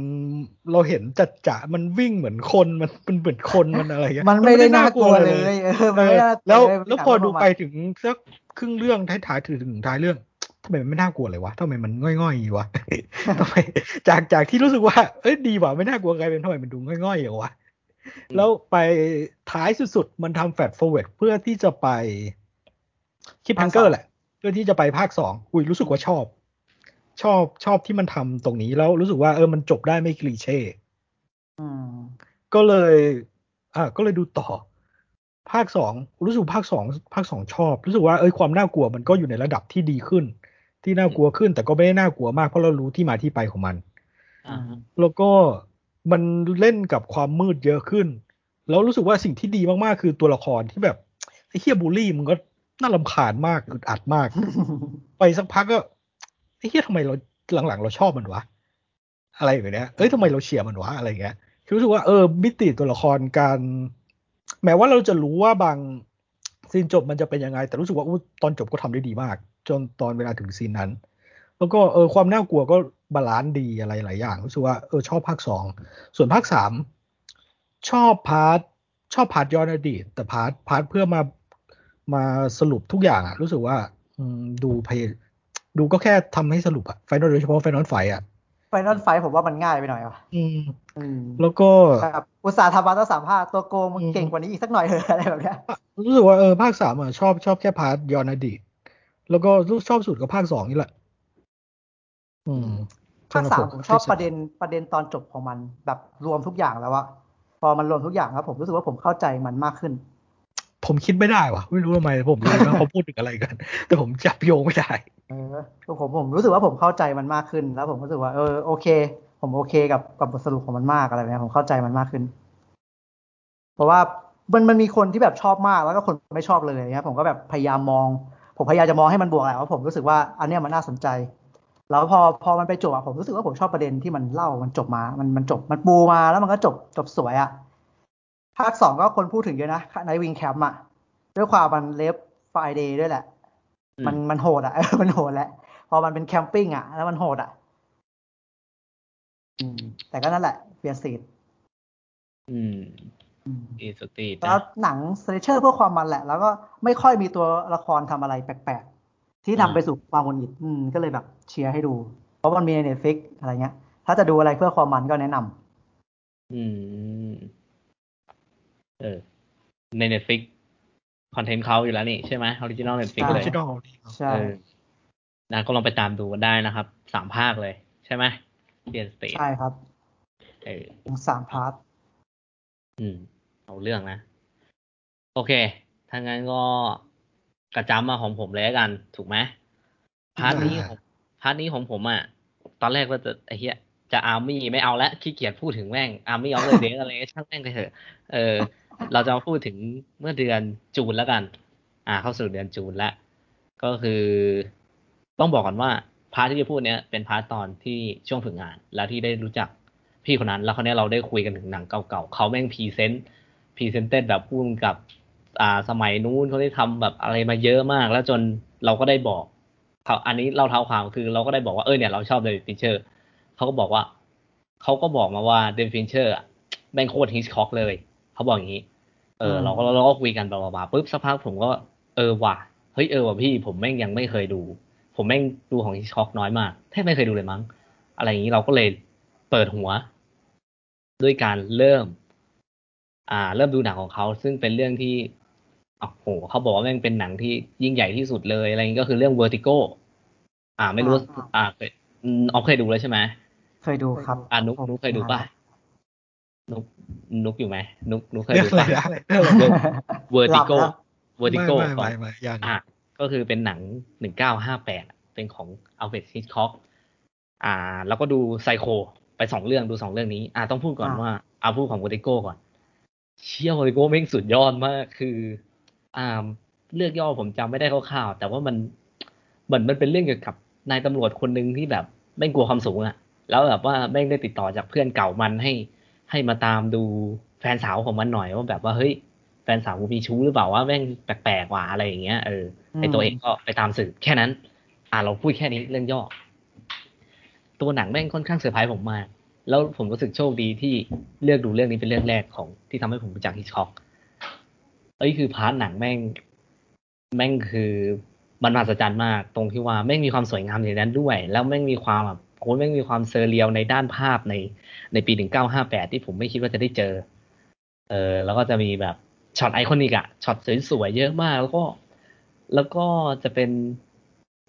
เราเห็นจัดจะมันวิ่งเหมือนคนมันเป็นเหมือนคนมันอะไรเงี้ยมันไม่ได้น่ากลัวเลยเออเออมันไม่น่ากลัแล้วแล้วพอดูไปถึงสักครึ่งเรื่องท้ายๆถึงถึงท้ายเรื่องทำไมมันไม่น่ากลัวเลยวะทำไมมันง่อยๆอย่างงี้วะทำไมจากจากที่รู้สึกว่าเอ้ยดีว่ะไม่น่ากลัวกลายเป็นทำไมมันดูง่อยๆอย่างงี้วะแล้วไปท้ายสุดๆมันทำ fast forward เพื่อที่จะไปคิปพังเกอร์แหละ เพื่อที่จะไปภาคสองอุ้ยรู้สึกว่าชอบ ชอบชอบที่มันทำตรงนี้แล้วรู้สึกว่าเออมันจบได้ไม่คลีเช่อืมก็เลย อ่าก็เลยดูต่อ ภาคสองรู้สึกภาคสองภาคสองชอบ รู้สึกว่าเอ้ยความน่ากลัวมันก็อยู่ในระดับที่ดีขึ้น ที่น่ากลัวขึ้น แต่ก็ไม่ได้น่ากลัวมากเพราะเรารู้ที่มาที่ไปของมันอ่าฮะแล้วก็มันเล่นกับความมืดเยอะขึ้น แล้วรู้สึกว่าสิ่งที่ดีมากๆ คือตัวละครที่แบบไอ้เหี้ยบูลลี่มันก็น่ารำคาญมากอึดอัดมาก ไปสักพักก็ ไอ้เหี้ยทำไมเราหลังๆ เราชอบมันวะ อะไรแบบเนี้ยเอ้ยทำไมเราเชียร์มันวะอะไรเงี้ยคือรู้สึกว่าเออมิติตัวละครการ แม้ว่าเราจะรู้ว่าบางซีนจบมันจะเป็นยังไง แต่รู้สึกว่าอู้ตอนจบก็ทำได้ดีมาก จนตอนเวลาถึงซีนนั้น แล้วก็เออความน่ากลัวก็ balance ดีอะไรหลายอย่างรู้สึกว่าเออชอบภาคสองส่วนภาคสามชอบ part ชอบ part ย้อนอดีต แต่ part part เพื่อมามาสรุปทุกอย่างอะรู้สึกว่าดูพย ดูก็แค่ทำให้สรุปอะ final โดยเฉพาะ final fight อะ final fight ผมว่ามันง่ายไปหน่อยว่ะอืมอืมแล้วก็แบบอุตส่าห์ทำมาตั้งสามภาคตัวโกงมึงอืมเก่งกว่านี้อีกสักหน่อยเถอะอะไรแบบเนี้ยรู้สึกว่าเออภาคสามอะชอบชอบแค่ part ย้อนอดีตแล้วก็ชอบสุดก็ภาคสองนี่แหละ อืมภาคสามผมชอบประเด็นเด็นประเด็นตอนจบของมันแบบรวมทุกอย่างแล้วอะพอมันรวมทุกอย่างแล้วผมรู้สึกว่าผมเข้าใจมันมากขึ้น ผมคิดไม่ได้วะไม่รู้ทำไมผมรู้ว่าเขาพูดถึงอะไรกัน แต่ผมจับโยงไม่ได้ เออผมผมรู้สึกว่าผมเข้าใจมันมากขึ้น แล้วผมรู้สึกว่าเออโอเค ผมโอเคกับกับบทสรุปของมันมากอะไรแบบนี้ผมเข้าใจมันมากขึ้น เพราะว่ามันมันมีคนที่แบบชอบมากแล้วก็คนไม่ชอบเลยอย่างเงี้ยผมก็แบบพยายามมอง ผมพยายามจะมองให้มันบวกแหละว่าผมรู้สึกว่าอันเนี้ยมันน่าสนใจ แล้วพอพอมันไปจบอะผมรู้สึกว่าผมชอบประเด็นที่มันเล่ามันจบมา มันมันจบมันปูมาแล้วมันก็จบจบสวยอะภาคสองก็คนพูดถึงเยอะนะในวิงแคมป์อะด้วยความมัน ref Friday ด้วยแหละ มมันมันโหดอะเออมันโหดแหละพอมันเป็น camping อะ แล้วมันโหดอะอืมแต่ก็นั่นแหละ Fear StreetอืมFear Street แล้วหนัง slasher เพื่อความมันแหละ แล้วก็ไม่ค่อยมีตัวละครทำอะไรแปลกๆ ที่นำไปสู่ความหงุดหงิดอืมก็เลยแบบเชียร์ให้ดู เพราะมันมีใน Netflix อะไรเงี้ย ถ้าจะดูอะไรเพื่อความมันก็แนะนำอืม เออ ใน Netflix content เขาอยู่แล้วนี่ใช่ไหมออริจินอล Netflix ใช่ original ดีครับใช่เออนะก็ลองไปตามดูกันได้นะครับสามภาคเลย ใช่ไหมเรียนสเตทใช่ครับเออทั้งสามพาร์ทอืม เอาเรื่องนะ โอเคถ้างั้นก็กระจำมาของผมเลยละกัน ถูกไหมพาร์ทนี้ของพาร์ทนี้ของผมอะตอนแรกว่าจะไอ้เหี้ยจะอาร์มี่ไม่เอาละขี้เกียจพูดถึงแม่งอาร์มี่เอาเลยเดอะไรช่างแม่งไปเถอะเออ เราจะมาพูดถึงเมื่อเดือนจูนแล้วกัน อ่า เข้าสู่เดือนจูนแล้ว ก็คือต้องบอกก่อนว่า part ที่จะพูดเนี้ยเป็น part ตอนที่ช่วงฝึกงาน แล้วที่ได้รู้จักพี่คนนั้น แล้วคราวเนี้ยเราได้คุยกันถึงหนังเก่าๆเขาแม่ง present presented แบบพูดกับอ่าสมัยนู้นเขาได้ทำแบบอะไรมาเยอะมาก แล้วจนเราก็ได้บอกเขาอันนี้เราเท้าความคือเราก็ได้บอกว่าเออเนี่ยเราชอบ David Fincher เขาก็บอกว่าเขาก็บอกมาว่า David Fincher อะแม่งโคตร Hitchcock เลย เขาบอกอย่างนี้ เออ เราก็เราก็คุยกัน blah blah ปุ๊บสักพักผมก็ เออว่ะเฮ้ยเออว่ะพี่ผมแม่งยังไม่เคยดู ผมแม่งดูของฮิชคอกน้อยมากแทบไม่เคยดูเลยมั้ง อะไรอย่างนี้เราก็เลยเปิดหัว ด้วยการเริ่ม อ่า เริ่มดูหนังของเขา ซึ่งเป็นเรื่องที่โอ้โหเขาบอกว่าแม่งเป็นหนังที่ยิ่งใหญ่ที่สุดเลยอะไรอย่างนี้ก็คือเรื่อง Vertigo อ่า ไม่รู้ อ่าเคยอืมออฟเคยดูแล้วใช่ไหมเคยดูครับ อ่านุกนุกเคยดูป่ะ นุกนุกอยู่ไหมนุกนุกเคยเรื่องดูอะไรป่ะนะเรื่องอะไรนะ Vertigo หลับ Vertigo ไม่ขอไม่งไม่ไม่ยังอะก็คือเป็นหนังหนึ่งเก้าห้าแปดเป็นของอัลเฟรดฮิตคอกอ่า แล้วก็ดูไซโค ไปสองเรื่องดูสองเรื่องนี้ อ่าต้องพูดก่อนอ่าว่าเอาพูดของ Vertigo ก่อน เชี่ยวเลยโก้แม่งสุดยอดมากคืออ่าเลือกย่อผมจำไม่ได้คร่าวๆแต่ว่ามันเหมือนมันเป็นเรื่องเกี่ยวกับนายตำรวจคนหนึ่งที่แบบแม่งกลัวความสูงอะแล้วแบบว่าแม่งได้ติดต่อจากเพื่อนเก่ามันให้ ให้มาตามดูแฟนสาวของมันหน่อยว่าแบบว่าเฮ้ยแฟนสาวกูมีชู้หรือเปล่าว่าแม่งแปลกๆว่ะอะไรอย่างเงี้ยเออไอตัวเองก็ไปตามสืบแค่นั้น อ่าเราพูดแค่นี้เรื่องย่อ ตัวหนังแม่งค่อนข้างเซอร์ไพรส์ผมมาก แล้วผมรู้สึกโชคดีที่เลือกดูเรื่องนี้เป็นเรื่องแรกของที่ทำให้ผมรู้จัก Hitchcock เอ้ยคือ part หนังแม่ง แม่งคือมันมหัศจรรย์มาก ตรงที่ว่าแม่งมีความสวยงามอย่างนั้นด้วย แล้วแม่งมีความแบบโอ้แม่งมีความ surreal ในด้านภาพในในปีหนึ่งเก้าห้าแปดที่ผมไม่คิดว่าจะได้เจอ เออแล้วก็จะมีแบบช็อต iconic อะช็อตสวยๆเยอะมาก แล้วก็ แล้วก็จะเป็น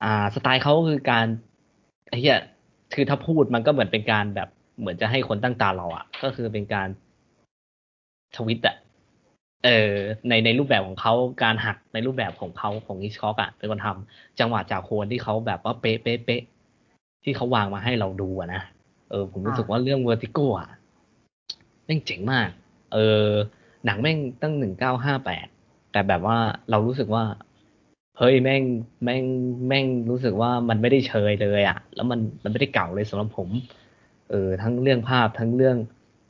อ่าสไตล์เขาคือการไอ้เหี้ยคือถ้าพูดมันก็เหมือนเป็นการแบบเหมือนจะให้คนตั้งตาเราอะก็คือเป็นการทวิตอะเออในในรูปแบบของเขาการหักในรูปแบบของเขาของอิชคอกอะเป็นคนทำจังหวะจากโคนที่เขาแบบว่าเป๊ะเป๊ะเป๊ะ ที่เขาวางมาให้เราดูอะนะเออ ผมรู้สึกว่าเรื่องเวอร์ติโกอะแม่งเจ๋งมาก เออ หนังแม่งตั้งหนึ่งเก้าห้าแปดแต่แบบว่าเรารู้สึกว่า เฮ้ยแม่งแม่งแม่งรู้สึกว่ามันไม่ได้เชยเลยอะแล้วมันมันไม่ได้เก่าเลยสำหรับผม เออ ทั้งเรื่องภาพทั้งเรื่อง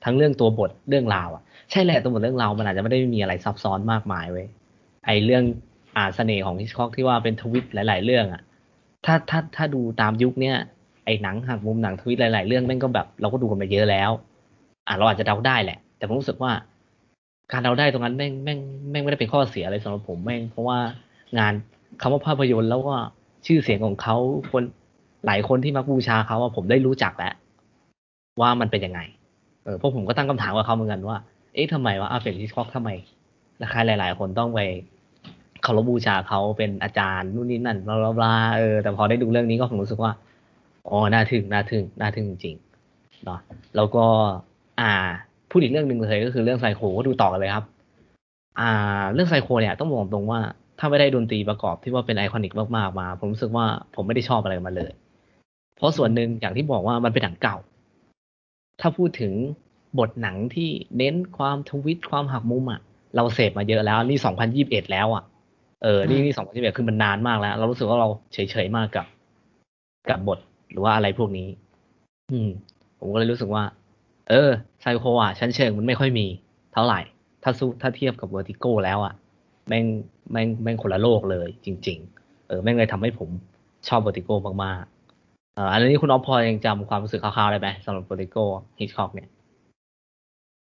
ทั้งเรื่องตัวบทเรื่องราวอะใช่แหละตัวบทเรื่องราวมันอาจจะไม่ได้มีอะไรซับซ้อนมากมายเว้ยไอเรื่องอ่าเสน่ห์ของฮิชคอกที่ว่าเป็นทวิตหลาย ๆ เรื่องอะถ้าถ้าถ้าดูตามยุคเนี้ย ไอหนังหักมุมหนังทวิตหลาย ๆ เรื่องแม่งก็แบบเราก็ดูกันมาเยอะแล้ว อ่าเราอาจจะเดาได้แหละ แต่ผมรู้สึกว่า การเดาได้ตรงนั้นแม่งแม่งแม่งไม่ได้เป็นข้อเสียอะไรสำหรับผมแม่งเพราะว่างานคำว่าภาพยนตร์แล้วก็ชื่อเสียงของเขาคนหลายคนที่มักบูชาเขาว่าผมได้รู้จักแล้วว่ามันเป็นยังไง เออพวกผมก็ตั้งคำถามกับเขาเหมือนกันว่า เอ๊ะทำไมว่าอาเฟรดฮิชคอกทำไมและใครหลาย ๆ คนต้องไปเคารพบูชาเขาเป็นอาจารย์นู่นนี่นั่นบลาบลาเออแต่พอได้ดูเรื่องนี้ก็ผมรู้สึกว่า อ๋อน่าทึ่งน่าทึ่งน่าทึ่งจริงๆเนาะแล้วก็ อ่าพูดอีกเรื่องหนึ่งเลยก็คือเรื่องไซโคก็ดูต่อกันเลยครับ อ่า เรื่องไซโคเนี่ยต้องบอกตรงว่าถ้าไม่ได้ดนตรีประกอบที่ว่าเป็นไอคอนิกมากๆมา ผมรู้สึกว่าผมไม่ได้ชอบอะไรมาเลย เพราะส่วนหนึ่งอย่างที่บอกว่ามันเป็นหนังเก่า ถ้าพูดถึงบทหนังที่เน้นความทวิตความหักมุมอะ เราเสพมาเยอะแล้วนี่สองพันยิบเอ็ดแล้วอะเออนี่นี่สองพันยิบเอ็ดคือมันนานมากแล้ว เรารู้สึกว่าเราเฉยๆมากกับ กับบท หรือว่าอะไรพวกนี้ อืม ผมก็เลยรู้สึกว่า เออไซโคอะชั้นเชิงมันไม่ค่อยมี เท่าไหร่ ถ้าสู้ถ้าเทียบกับ Vertigo แล้วอะแม่งแม่งแม่งคนละโลกเลย จริง ๆ เออแม่งเลยทำให้ผมชอบ Vertigo มากๆเอ่ออันนี้คุณออฟพอยังจำความรู้สึกคร่าวๆได้ไหมสำหรับ Vertigo Hitchcock เนี่ย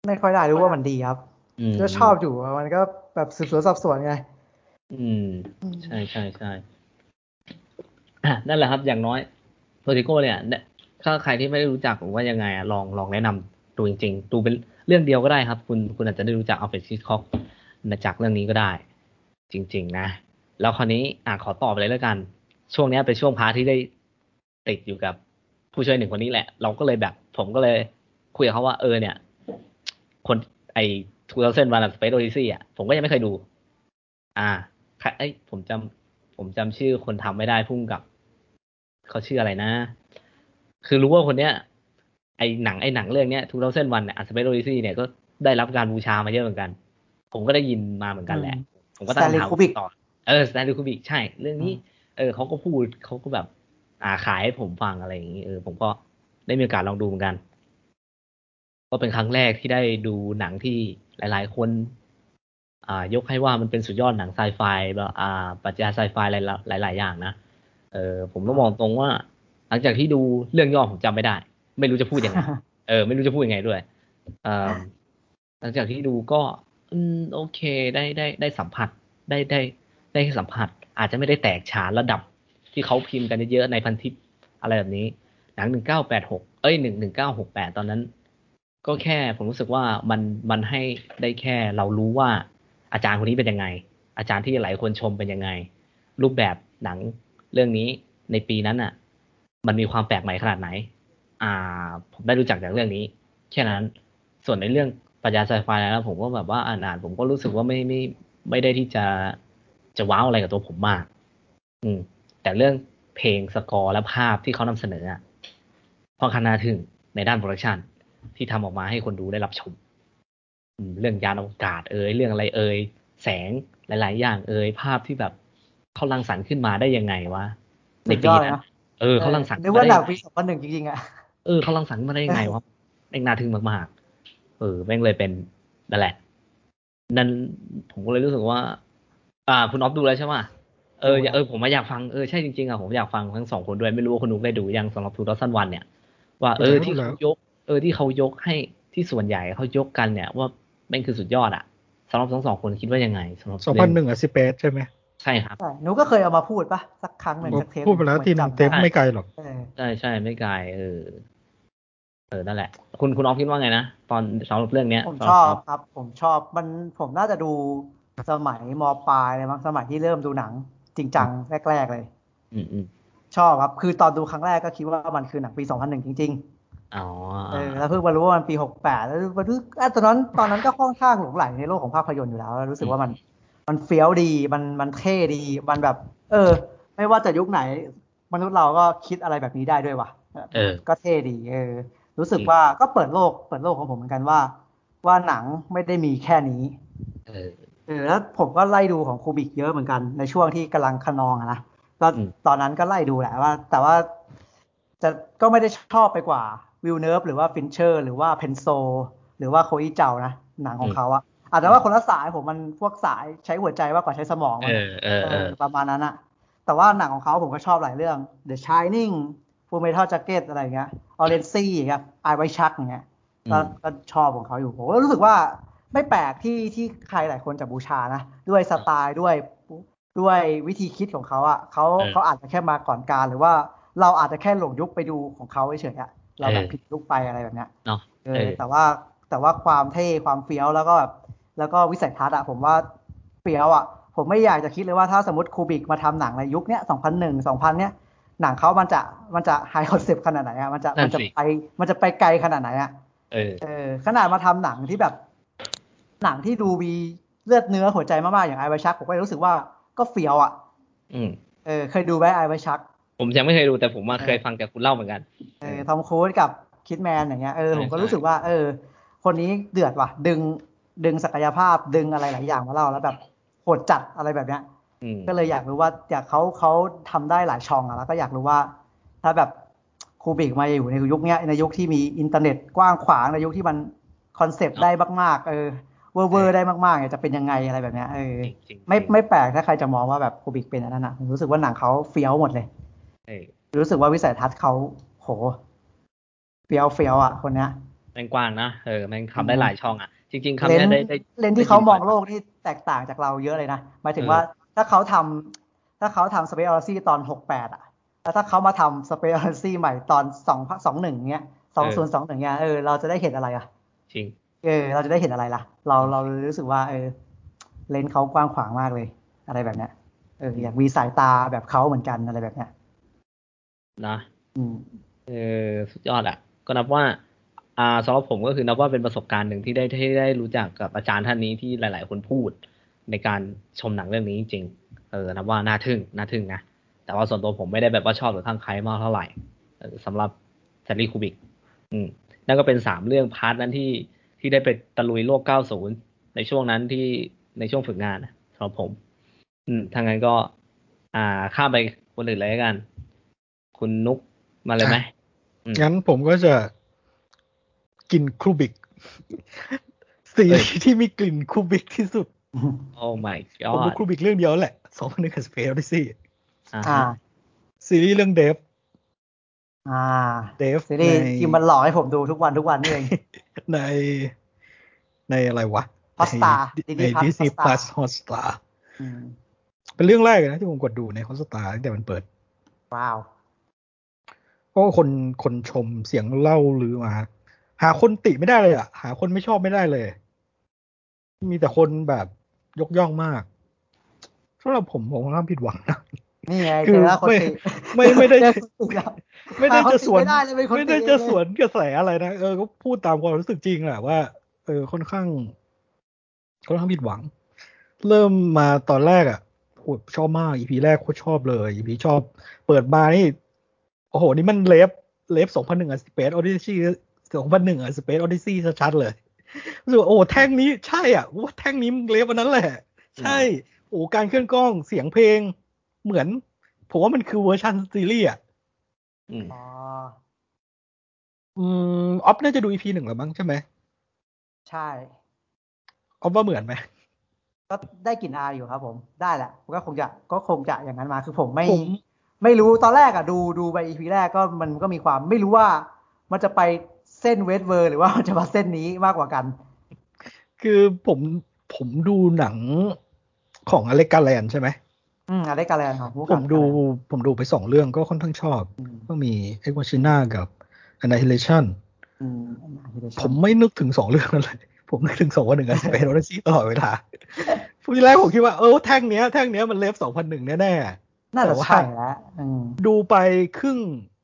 ไม่ค่อยได้รู้ว่ามันดีครับอืมก็ชอบอยู่มันก็แบบสืบสวนสอบสวนไง อืม ใช่ใช่ใช่อะนั่นแหละครับ อย่างน้อย Vertigo เนี่ยเนี่ยถ้าใครที่ไม่ได้รู้จักผมว่ายังไงลองลองแนะนำดูจริงๆดูเป็นเรื่องเดียวก็ได้ครับ คุณคุณอาจจะได้รู้จัก Alfred Hitchcock จากเรื่องนี้ก็ได้ จริง ๆ นะ แล้วคราวนี้อะขอตอบไปเลยแล้วกัน ช่วงนี้เป็นช่วง part ที่ได้ติดอยู่กับผู้ช่วยหนึ่งคนนี้แหละ เราก็เลยแบบ ผมก็เลยคุยกับเขาว่าเออเนี่ย คนไอ Two Thousand One Space Odyssey อะผมก็ยังไม่เคยดู อ่าใครเอ้ผมจำผมจำชื่อคนทำไม่ได้ผู้กำกับ เขาชื่ออะไรนะ คือรู้ว่าคนเนี้ย ไอหนังไอหนังเรื่องเนี้ย Two Thousand One เนี่ย Space Odyssey เนี่ยก็ได้รับการบูชามาเยอะเหมือนกัน ผมก็ได้ยินมาเหมือนกันแหละอืมผมก็ตั้งคำถาม Stanley Kubrick ต่อเออ Stanley Kubrick ใช่ เรื่องนี้ เออเขาก็พูดเขาก็แบบ อ่าขายให้ผมฟังอะไรอย่างนี้เออผมก็ได้มีโอกาสลองดูเหมือนกัน ก็เป็นครั้งแรกที่ได้ดูหนังที่หลาย ๆ คน อ่ายกให้ว่ามันเป็นสุดยอดหนังไซไฟแบบอ่าปรัชญาไซไฟหลายๆหลายๆอย่างนะ เออผมต้องมองตรงว่า หลังจากที่ดูเรื่องย่อผมจำไม่ได้ ไม่รู้จะพูดยังไงเออ ไม่รู้จะพูดยังไงด้วยเออหลังจากที่ดูก็ อืม โอเคได้ได้ได้สัมผัสได้ได้ได้สัมผัส อาจจะไม่ได้แตกฉานระดับที่เขาพิมพ์กันเยอะๆในพันทิปอะไรแบบนี้หนังหนึ่งเก้าแปดหกเอ้ยหนึ่งหนึ่งเก้าหกแปดตอนนั้น ก็แค่ผมรู้สึกว่ามันมันให้ได้แค่เรารู้ว่าอาจารย์คนนี้เป็นยังไง อาจารย์ที่หลายคนชมเป็นยังไง รูปแบบหนัง เรื่องนี้ในปีนั้นอะ มันมีความแปลกใหม่ขนาดไหน อ่า ผมได้รู้จักจากเรื่องนี้ แค่นั้น ส่วนในเรื่องปรัชญาไซไฟแล้วผมก็แบบว่าอ่านอ่านผมก็รู้สึกว่าไม่ไม่ไม่ได้ที่จะจะว้าวอะไรกับตัวผมมาก อืม แต่เรื่องเพลงสกอร์และภาพที่เขานำเสนออะค่อนข้างน่าทึ่งในด้านโปรดักชันที่ทำออกมาให้คนดูได้รับชมอืมเรื่องยานอวกาศเอ่ยเรื่องอะไรเอ่ยแสงหลาย ๆ อย่างเอ่ยภาพที่แบบ เขารังสรรค์ขึ้นมาได้ยังไงวะในสุดปียอดนั้นนะเออเขารังสรรค์นึกมาว่าได้หนัยังงปีไงสองพันหนึ่งจริงๆอะเออเขารังสรรค์มาได้ยังไงวะแม่งน่าทึ่งมากๆเออแม่งเลยเป็นนั่นแหละ นั่นผมก็เลยรู้สึกว่า อ่า คุณออฟดูแล้วใช่ไหมเอออย่าเออผมมาอยากฟังเออใช่จริงๆอะผมอยากฟังทั้งสองคนด้วยไม่รู้ว่าคุณนุ๊กได้ดูยังสำหรับทูดอสันวันเนี่ย ว่าเออดูแล้วที่เขายก เออที่เขายกให้ที่ส่วนใหญ่เขายกกันเนี่ยว่าแม่งคือสุดยอดอะสำหรับทั้งสองคนคิดว่ายังไงสำหรับสองพันหนึ่งอะสิเปซใช่ไหม ใช่ครับใช่หนูก็เคยเอามาพูดปะสักครั้งหนึ่งสักเทปพูดไปแล้วที่หนึ่งเทปจำด้ไม่ไกลหรอกเออใช่ใช่ไม่ไกลเออเออนั่นแหละ คุณคุณออฟคิดว่าไงนะ ตอนสำหรับเรื่องเนี้ยผมสำหชรัอบเขาครับ ผมชอบมันผมน่าจะดูสมัยมปลายเลยมั้งสมัยที่เริ่มดูหนัง จริงจังแรก ๆ เลย อืมอืมชอบครับ คือตอนดูครั้งแรกก็คิดว่ามันคือหนังปี 2001 จริงอ๋อๆเออแล้วเพิ่งมารู้ว่ามันปี 68 แล้วมาดูอะตอนนั้นตอนนั้นก็ค่อนข้างหลงไหลในโลกของภาพยนตร์อยู่แล้วแล้วรู้สึกว่ามัน มันเฟี้ยวดีมันมันเท่ดี มันแบบ เออ ไม่ว่าจะยุคไหน มนุษย์เราก็คิดอะไรแบบนี้ได้ด้วยว่ะเออก็เท่ดี เออ รู้สึกจริงว่าก็เปิดโลก เปิดโลกของผมเหมือนกันว่า ว่าหนังไม่ได้มีแค่นี้ เออเออแล้วผมก็ไล่ดูของ Kubrick เยอะเหมือนกันในช่วงที่กำลังคะนองอะนะก็อืมตอนนั้นก็ไล่ดูแหละว่า แต่ว่าจะก็ไม่ได้ชอบไปกว่า Villeneuve หรือว่า Fincher หรือว่าเพนโซ หรือว่าโคอีเจ้านะ หนังของเขาอะ อาจจะว่าคนละสายผมมันพวกสายใช้หัวใจมากกว่าใช้สมองเอมั้งอเออเอเอออประมาณนั้นอะแต่ว่าหนังของเขาผมก็ชอบหลายเรื่อง The Shining Full Metal Jacket อะไรอย่างเงี้ย Orange อย่างเงี้ย Eyes Wide Shut อย่างเงี้ยก็อืมก็ชอบของเขาอยู่ผมก็รู้สึกว่าไม่แปลกที่ที่ใครหลายคนจะบูชานะ ด้วยสไตล์ด้วยด้วยวิธีคิดของเขาอะเขาเออเขาอาจจะแค่มาก่อนการหรือว่าเราอาจจะแค่หลงยุคไปดูของเขาเฉยๆอะเราแบบเออผิดยุคไปอะไรแบบเนี้ยเนาะเอเอออแต่ว่าแต่ว่าความเท่ความเฟี้ยวแล้วก็แบบ แล้วก็วิสัยทัศน์อะผมว่าเฟี้ยวอะผมไม่อยากจะคิดเลยว่าถ้าสมมติคูบิกมาทำหนังในยุคเนี้ยสองพันหนึ่งสองพันเนี้ยหนังเขามันจะมันจะ high concept ขนาดไหนอะมันจะนั่มันนจะสิไปมันจะไปไกลขนาดไหนอะเออเออขนาดมาทำหนังที่แบบ หนังที่ดูมีเลือดเนื้อหัวใจมากๆอย่างไอไวชักผมก็รู้สึกว่าก็เฟี้ยวอะ อืมเออ เคยดูไหมไอไวชัก ผมยังไม่เคยดูแต่ผมมาเออเคยฟังจากคุณเล่าเหมือนกันเออ Tom Cruise กับ Kidman อย่างเงี้ยเออใช่ผมก็ใช่รู้สึกว่า เออ คนนี้เดือดว่ะ ดึง ดึงศักยภาพดึงอะไรหลายอย่างมาเล่าแล้วแบบโหดจัดอะไรแบบเนี้ยอืมก็เลยอยากรู้ว่าอยากเขาเขาทำได้หลายช่องอะแล้วก็อยากรู้ว่า ถ้าแบบ Kubrick มาอยู่ในยุคเนี้ยในยุคที่มีอินเทอร์เน็ตกว้างขวางในยุคที่มัน concept ได้มากๆเออเวอร์เวอร์ได้มากๆเนี่ยจะเป็นยังไงอะไรแบบเนี้ยเออจริงจริงไม่ไม่แปลกถ้าใครจะมองว่าแบบ Kubrick เป็นอันนั้นนะผมรู้สึกว่าหนังเขาเฟี้ยวหมดเลยเออรู้สึกว่าวิสัยทัศน์เขาโหเฟี้ยวเฟี้ยวอะคนเนี้ยแม่งกว้างนะเออแม่งทำได้อืมหลายช่องอะ จริง ๆคำเลนเนี้ยส์ได้ได้เลนส์ที่ได้เขายินมองบ่ยโลกนี่แตกต่างจากเราเยอะเลยนะหมายถึงเออว่าถ้าเขาทำถ้าเขาทำ Space Odyssey ตอนหกแปดอะแล้วถ้าเขามาทำ Space Odyssey ใหม่ตอนสองสองหนึ่งเนี้ยสองศูนย์สองหนึ่งเนี้ยเออเราจะได้เห็นอะไรอะจริงเออเราจะได้เห็นอะไรล่ะ เราเรารู้สึกว่า เออ เลนส์เขากว้างขวางมากเลย อะไรแบบเนี้ยเอออยากมีสายตาแบบเขาเหมือนกันอะไรแบบเนี้ยนะอืมเออสุดยอดอะ ก็นับว่า อ่าสำหรับผมก็คือนับว่าเป็นประสบการณ์หนึ่งที่ได้ที่ได้รู้จักกับอาจารย์ท่านนี้ที่หลาย ๆ คนพูดในการชมหนังเรื่องนี้จริงๆเออนับว่าน่าทึ่งน่าทึ่งนะแต่ว่าส่วนตัวผมไม่ได้แบบว่าชอบหรือข้างใครมากเท่าไหร่เออสำหรับ Stanley Kubrick อืมนั่นก็เป็นสามเรื่อง part นั้นที่ที่ได้ไปตะลุยโลก 90 ในช่วงนั้นที่ในช่วงฝึกงานสำหรับผม อืมทางนั้นก็ อ่าข้ามไปคนอื่นเลยกัน คุณนุกมาเลยไหมงั้นผมก็จะ กิน Kubrick สีเอ้ยที่มีกลิ่น Kubrick ที่สุด โอ้ my ผมดู god คูบิกเรื่องเดียวแหละสองพันหนึ่งกับ Space Odyssey อ่าอ่าฮะซีรีส์เรื่อง Devsอ่า Devs ซีรีส์ในที่มันหลอกให้ผมดูทุกวันทุกวันนี่เอง ในในอะไรวะ Hotstar ใน Disney Plus Disney Hotstar Plus Hotstar อืมเป็นเรื่องแรกเลยนะที่ผมกดดูใน Hotstar ตั้งแต่มันเปิด ว้าวเพราะว่าคนคนชมเสียงเล่าลือมา หาคนติไม่ได้เลยอะ หาคนไม่ชอบไม่ได้เลย มีแต่คนแบบยกย่องมากสำหรับผมผมค่อนข้างผิดหวังนะนี่ไงคืเจออแล้วคนไม่ติไม่ไม่ได้เจอคนติแล้วไม่ได้หาคนจะติสวนไม่ได้เลยเป็นคนไม่ได้ติจะเองสวนกระแสอะไรนะเออก็พูดตามความรู้สึกจริงแหละว่า เออค่อนข้างค่อนข้างผิดหวัง เริ่มมาตอนแรกอะโหชอบมาก EP แรกโคตรชอบเลย EP ชอบ เปิดมานี่ โอ้โห นี่มัน ref ref สองพันหนึ่งอะ Space Odyssey สองพันหนึ่งอะ Space Odyssey ชัดๆเลยรู้สึกว่าโอ้แท่งนี้ใช่อะว่าแท่งนี้มึง ref วันนั้นแหละ ใช่โอ้การเคลื่อนกล้องเสียงเพลงเหมือน ผมว่ามันคือเวอร์ชันซีรีส์อะอืมอ๋ออืมออฟน่าจะดู EP หนึ่งแล้วมั้งใช่ไหมใช่ออฟว่าเหมือนไหมก็ได้กลิ่นอายอยู่ครับ ผมได้แหละก็คงจะก็คงจะอย่างนั้นมาคือผมไม่ผมไม่รู้ตอนแรกอะดูดูไป EP แรกก็มันก็มีความไม่รู้ว่ามันจะไป เส้น Westworld หรือว่ามันจะมาเส้นนี้มากกว่ากัน คือผมผมดูหนังของ Alex Garland ใช่ไหมอืม Alex Garland ของผู้ผกำกับมดูผมดูไปสองเรื่องก็ค่อนข้างชอบอืมก็มี e x m a c h i n a กับ Annihilation อืมผมไม่นึกถึงสองเรื่องนั้นเลยผมนึกถึงสองวันหนึ่งกับ Space Odyssey ตลอดเวลาทีแรกผมคิดว่าเออแท่งเนี้ยแท่งเนี้ยมันเลฟสองพันหนึ่งแน่น่าแต่จะว่าใช่แล้วอืมๆดูไปครึ่ง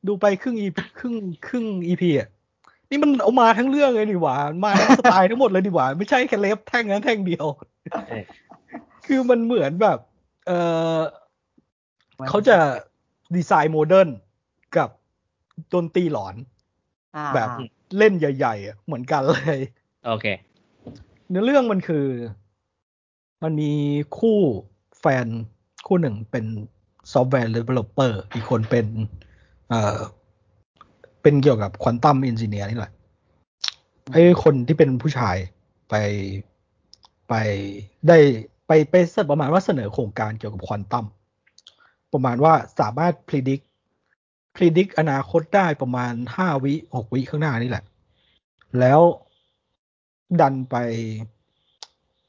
ดูไปครึ่ง EP ครึ่งครึ่ง EP อะ นี่มันเอามาทั้งเรื่องเลยดีหว่า มาทั้งสไตล์ทั้งหมดเลยดีหว่า ไม่ใช่แค่เลฟแท่งนั้นแท่งเดียวเออคือมันเหมือนแบบ เออเขาจะดีไซน์ modern กับดนตรีหลอนอ่าแบบอ่าเล่นใหญ่ๆอะเหมือนกันเลย โอเค เนื้อเรื่องมันคือ มันมีคู่แฟนคู่หนึ่งเป็นซอฟต์แวร์ d e v e l o p e r อีกคนเป็น เอ่อ เป็นเกี่ยวกับ quantum engineer นี่แหละไอ้คนที่เป็นผู้ชายไปไปได้ไปไปประมาณว่าเสนอโครงการเกี่ยวกับควอนตัมประมาณว่าสามารถ predict predict อนาคตได้ประมาณห้าวิหกวิข้างหน้านี่แหละ แล้วดันไป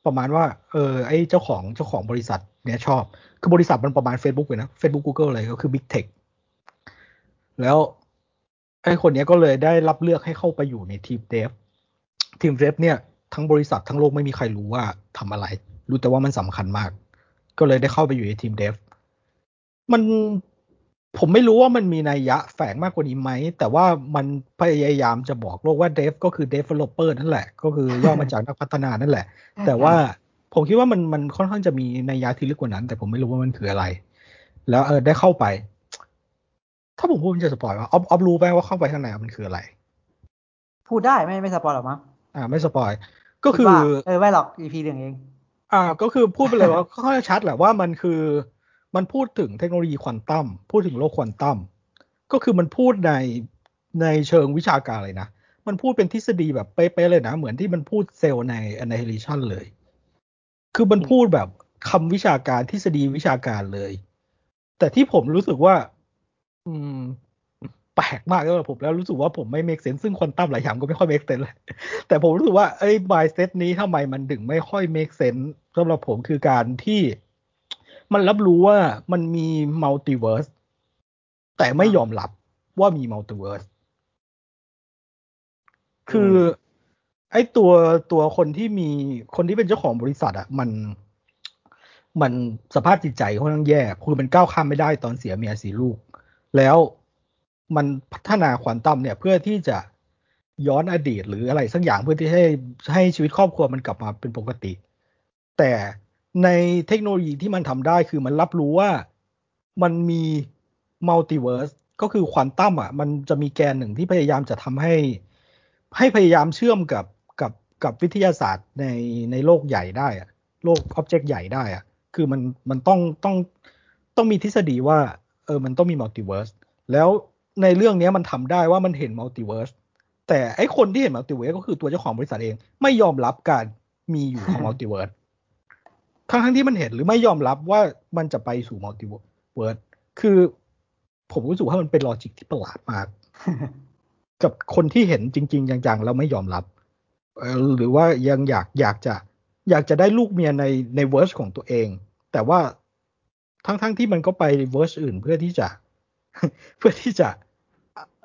ประมาณว่า เออไอ้เจ้าของเจ้าของบริษัทเนี้ยชอบ คือบริษัทมันประมาณ Facebook เลยนะ Facebook Google เลยก็คือ Big Tech แล้ว ไอ้คนเนี้ยก็เลยได้รับเลือกให้เข้าไปอยู่ในทีมเดฟทีมเดฟเนี่ยทั้งบริษัททั้งโลกไม่มีใครรู้ว่าทำอะไร รู้แต่ว่ามันสำคัญมาก ก็เลยได้เข้าไปอยู่ในทีมเดฟมันผมไม่รู้ว่ามันมีนัยยะแฝงมากกว่านี้ไหม แต่ว่ามันพยายามจะบอกโลกว่าเดฟก็คือ developer นั่นแหละ ก็คือย่อมาจากนักพัฒนานั่นแหละ แต่ว่าผมคิดว่ามันมันค่อนข้างจะมีนัยยะที่ลึกกว่านั้น แต่ผมไม่รู้ว่ามันคืออะไร แล้วเออได้เข้าไป ถ้าผมพูดมันจะ spoil ว่าออฟออฟรู้ไหมว่าเข้าไปข้างในมันคืออะไร พูดได้ไม่ไม่ spoil หรอกมั้งอ่า ไม่ spoil ก็คือดว่าเออไม่หรอก EP หนึ่งเอง อ่า ก็คือพูดไปเลยว่าค่อนข้างชัดแหละว่ามันคือมันพูดถึงเทคโนโลยีควอนตัมพูดถึงโลกควอนตัมก็คือมันพูดในในเชิงวิชาการเลยนะ มันพูดเป็นทฤษฎีแบบเป๊ะๆเลยนะ เหมือนที่มันพูดเซลล์ใน annihilation เลย คือมันพูดแบบคำวิชาการทฤษฎีวิชาการเลย แต่ที่ผมรู้สึกว่า อืม แปลกมากสำหรับผมแล้วรู้สึกว่าผมไม่ make sense ซึ่งควอนตัมหลายอย่างก็ไม่ค่อย make sense เลย แต่ผมรู้สึกว่าไอ้ mindset นี้ทำไมมันถึงไม่ค่อย make sense สำหรับผมคือการที่มันรับรู้ว่ามันมี multiverse แต่ไม่ยอมรับว่ามี multiverse คือไอ้ตัวตัวคนที่มีคนที่เป็นเจ้าของบริษัทอะมัน มันสภาพจิตใจค่อนข้างแย่คือมันก้าวข้ามไม่ได้ตอนเสียเมียเสียลูก แล้วมันพัฒนาควอนตัมเนี่ยเพื่อที่จะย้อนอดีตหรืออะไรสักอย่างเพื่อที่ให้ให้ชีวิตครอบครัวมันกลับมาเป็นปกติ แต่ในเทคโนโลยีที่มันทำได้คือมันรับรู้ว่ามันมี multiverseก็คือควอนตัมอะ มันจะมีแกนหนึ่งที่พยายามจะทำให้ ให้พยายามเชื่อมกับกับกับวิทยาศาสตร์ในในโลกใหญ่ได้อะโลก object ใหญ่ได้อะ คือมันมันต้องต้องต้องมีทฤษฎีว่า เออมันต้องมี multiverse แล้วในเรื่องนี้มันทำได้ว่ามันเห็น multiverse แต่ไอคนที่เห็น multiverse ก็คือตัวเจ้าของบริษัทเองไม่ยอมรับการมีอยู่ของ multiverse ทั้งทั้งที่มันเห็นหรือไม่ยอมรับว่ามันจะไปสู่ multiverse คือผมรู้สึกว่ามันเป็น logic ที่ประหลาดมาก กับคนที่เห็นจริง ๆ จังๆแล้วไม่ยอมรับเอ่อหรือว่ายังอยากอยากจะ อยากจะได้ลูกเมียในใน verse ของตัวเอง แต่ว่า ทั้งๆทที่มันก็ไป verse อื่นเพื่อที่จะ เพื่อที่จะ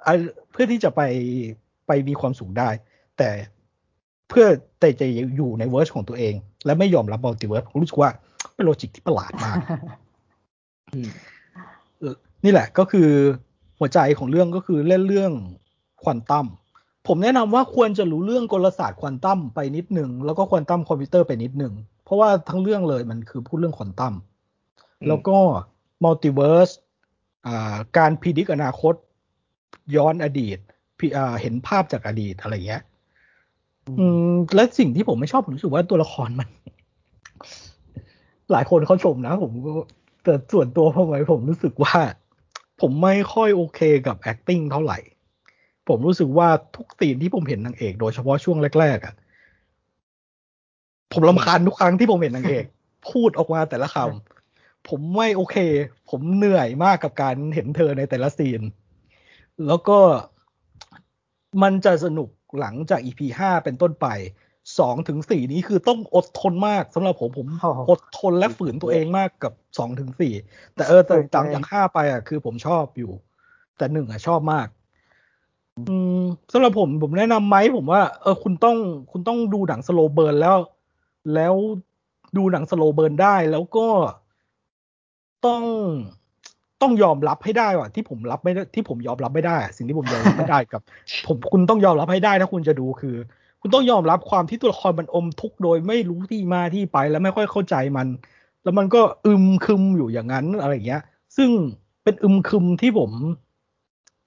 อะเพื่อที่จะไปไปมีความสุขได้ แต่เพื่อแต่จะอยู่ใน verse ของตัวเอง และไม่ยอมรับ multiverse ผมรู้สึกว่าเป็น logic ที่ประหลาดมากอืมเออนี่แหละก็คือหัวใจของเรื่องก็คือเล่นเรื่องควอนตัมผมแนะนำว่าควรจะรู้เรื่องกลศาสตร์ควอนตัมไปนิดหนึ่งแล้วก็ quantum computer ไปนิดหนึ่งเพราะว่าทั้งเรื่องเลยมันคือพูดเรื่องควอนตัมอืม แล้วก็ multiverse อ่าการพิจิตรอนาคต ย้อนอดีตพิอ่าเห็นภาพจากอดีตอะไรเงี้ยอืมและสิ่งที่ผมไม่ชอบผมรู้สึกว่าตัวละครมัน หลายคนเขาชมนะผมก็แต่ส่วนตัวผมไว้ผมรู้สึกว่า ผมไม่ค่อยโอเคกับ acting เท่าไหร่ ผมรู้สึกว่าทุกซีนที่ผมเห็นนางเอกโดยเฉพาะช่วงแรกๆอะผมลำคาญทุกครั้งที่ผมเห็นนางเอก พูดออกมาแต่ละคำ ผมไม่โอเค ผมเหนื่อยมากกับการเห็นเธอในแต่ละซีน แล้วก็มันจะสนุกหลังจาก EP ห้าเป็นต้นไปสองถึงสี่นี้คือต้องอดทนมากสำหรับผมผมโอ้โหอดทนและฝืนตัวเองมากกับสองถึงสี่แต่เออแต่ฝืนตัวหลังเองจากห้าไปอะคือผมชอบอยู่ แต่หนึ่งอะชอบมาก อืมสำหรับผมผมแนะนำไหมผมว่าเออคุณต้องคุณต้องดูหนังสโลเบิร์นแล้ว แล้วดูหนังสโลเบิร์นได้แล้วก็ ต้องต้องยอมรับให้ได้ว่ะที่ผมรับไม่ได้ที่ผมยอมรับไม่ได้อะสิ่งที่ผมยอมรับไม่ได้กับ ผมคุณต้องยอมรับให้ได้ถ้าคุณจะดูคือ คุณต้องยอมรับความที่ตัวละครมันอมทุกข์โดยไม่รู้ที่มาที่ไปแล้วไม่ค่อยเข้าใจมัน แล้วมันก็อึมครึมอยู่อย่างนั้นอะไรอย่างเงี้ย ซึ่งเป็นอึมครึมที่ผม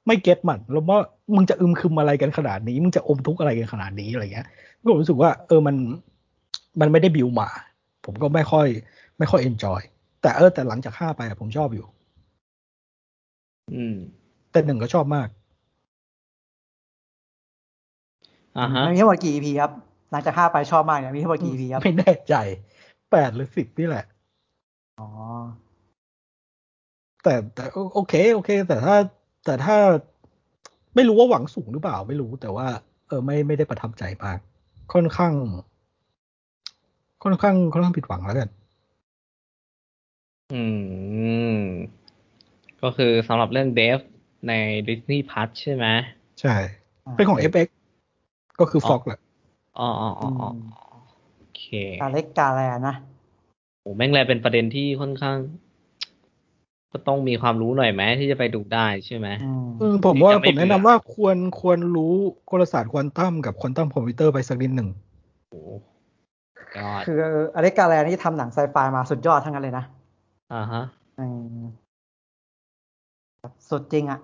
ไม่เก็ตมันแล้วว่ามึงจะอึมครึมอะไรกันขนาดนี้ มึงจะอมทุกข์อะไรกันขนาดนี้อะไรเงี้ยก็รู้สึกว่า เออมันมันไม่ได้บิวมา ผมก็ไม่ค่อย ไม่ค่อยเอนจอย แต่เออแต่หลังจากห้าไปอะผมชอบอยู่ อืม แต่หนึ่งก็ชอบมาก อ่าฮะมีทั้งหมดกี่ EP ครับ หลังจากห้าไปชอบมากเนี่ยมีทั้งหมดกี่ EP ครับ ไม่แน่ใจแปดหรือสิบนี่แหละ อ๋อ แต่แต่โอเค โอเค แต่ถ้าแต่ถ้าไม่รู้ว่าหวังสูงหรือเปล่า ไม่รู้แต่ว่า เออไม่ไม่ได้ประทับใจมาก ค่อนข้าง ค่อนข้างค่อนข้างผิดหวังแล้วกัน อืม ก็คือสำหรับเรื่องเดฟใน Disney Plus ใช่ไหมใช่ เป็นของ FX ก็คือ Fox แหละอ๋ออ๋ออ๋ออ๋อโอเคกาเล็กกาแลนะโอ้แม่งเลยเป็นประเด็นที่ค่อนข้าง ก็ต้องมีความรู้หน่อยไหมที่จะไปดูได้ใช่ไหมอืมอืมผมว่าจะไม่ผมแนะนำเบื่อว่าควรควรรู้กลศาสตร์ควอนตัมกับควอนตัมคอมพิวเตอร์ไปสักนิดหนึ่งโอ้ยอดคืออเล็กกาแลนี่ทำหนังไซไฟมาสุดยอดทั้งนั้นเลยนะ อ่าฮะ อืมสุดจริงอะ่ะ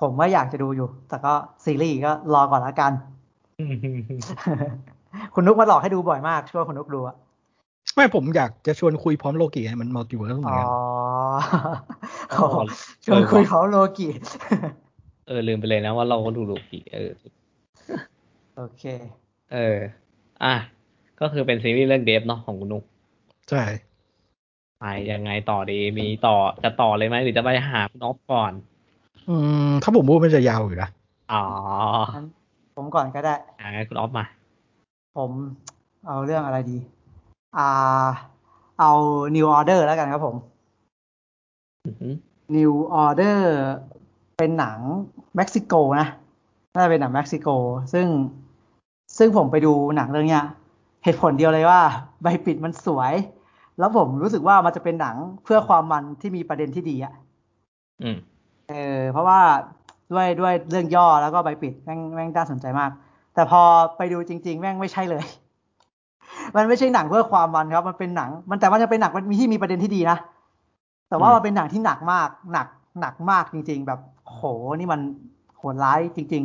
ผมว่าอยากจะดูอยู่ แต่ก็ซีรีส์ก็รอก่อนละกัน คุณนุกมาหลอกให้ดูบ่อยมากช่วยคุณนุกดูอะไม่ผมอยากจะชวนคุยพร้อมโลกิไงมันมัลติเวิร์สเหมืออ๋นอกันโอ้โหชวนคุยเขาโลกิ เออลืมไปเลยนะว่าเราก็ดูลูกีเออ โอเค เออ อะ ก็คือเป็นซีรีส์เรื่องเดฟเนาะของคุณนุก ใช่ ไปยังไงต่อดีมีต่อจะต่อเลยไหมหรือจะไปหาคุณอ๊อฟก่อน อืม ถ้าผมพูดมันจะยาวอยู่นะอ๋องั้นผมก่อนก็ได้อ่างั้นคุณอ๊อฟมา ผมเอาเรื่องอะไรดี อ่า เอา New Order แล้วกันครับผมอือหือ New Order เป็นหนังเม็กซิโกนะน่าจะเป็นหนังเม็กซิโก ซึ่งซึ่งผมไปดูหนังเรื่องเนี้ย เหตุผลเดียวเลยว่า ใบปิดมันสวย แล้วผมรู้สึกว่ามันจะเป็นหนังเพื่อความมันที่มีประเด็นที่ดีอะอืมเออเพราะว่าด้วยด้วยเรื่องย่อแล้วก็ใบปิดแม่งแม่งน่าสนใจมาก แต่พอไปดูจริง ๆ แม่งไม่ใช่เลย มันไม่ใช่หนังเพื่อความมันครับ มันเป็นหนัง มันแต่มันจะเป็นหนังมันมีที่มีประเด็นที่ดีนะแต่ว่าอืมมันเป็นหนังที่หนักมาก หนักหนักมากจริง ๆ แบบโหนี่มันโหดร้ายจริง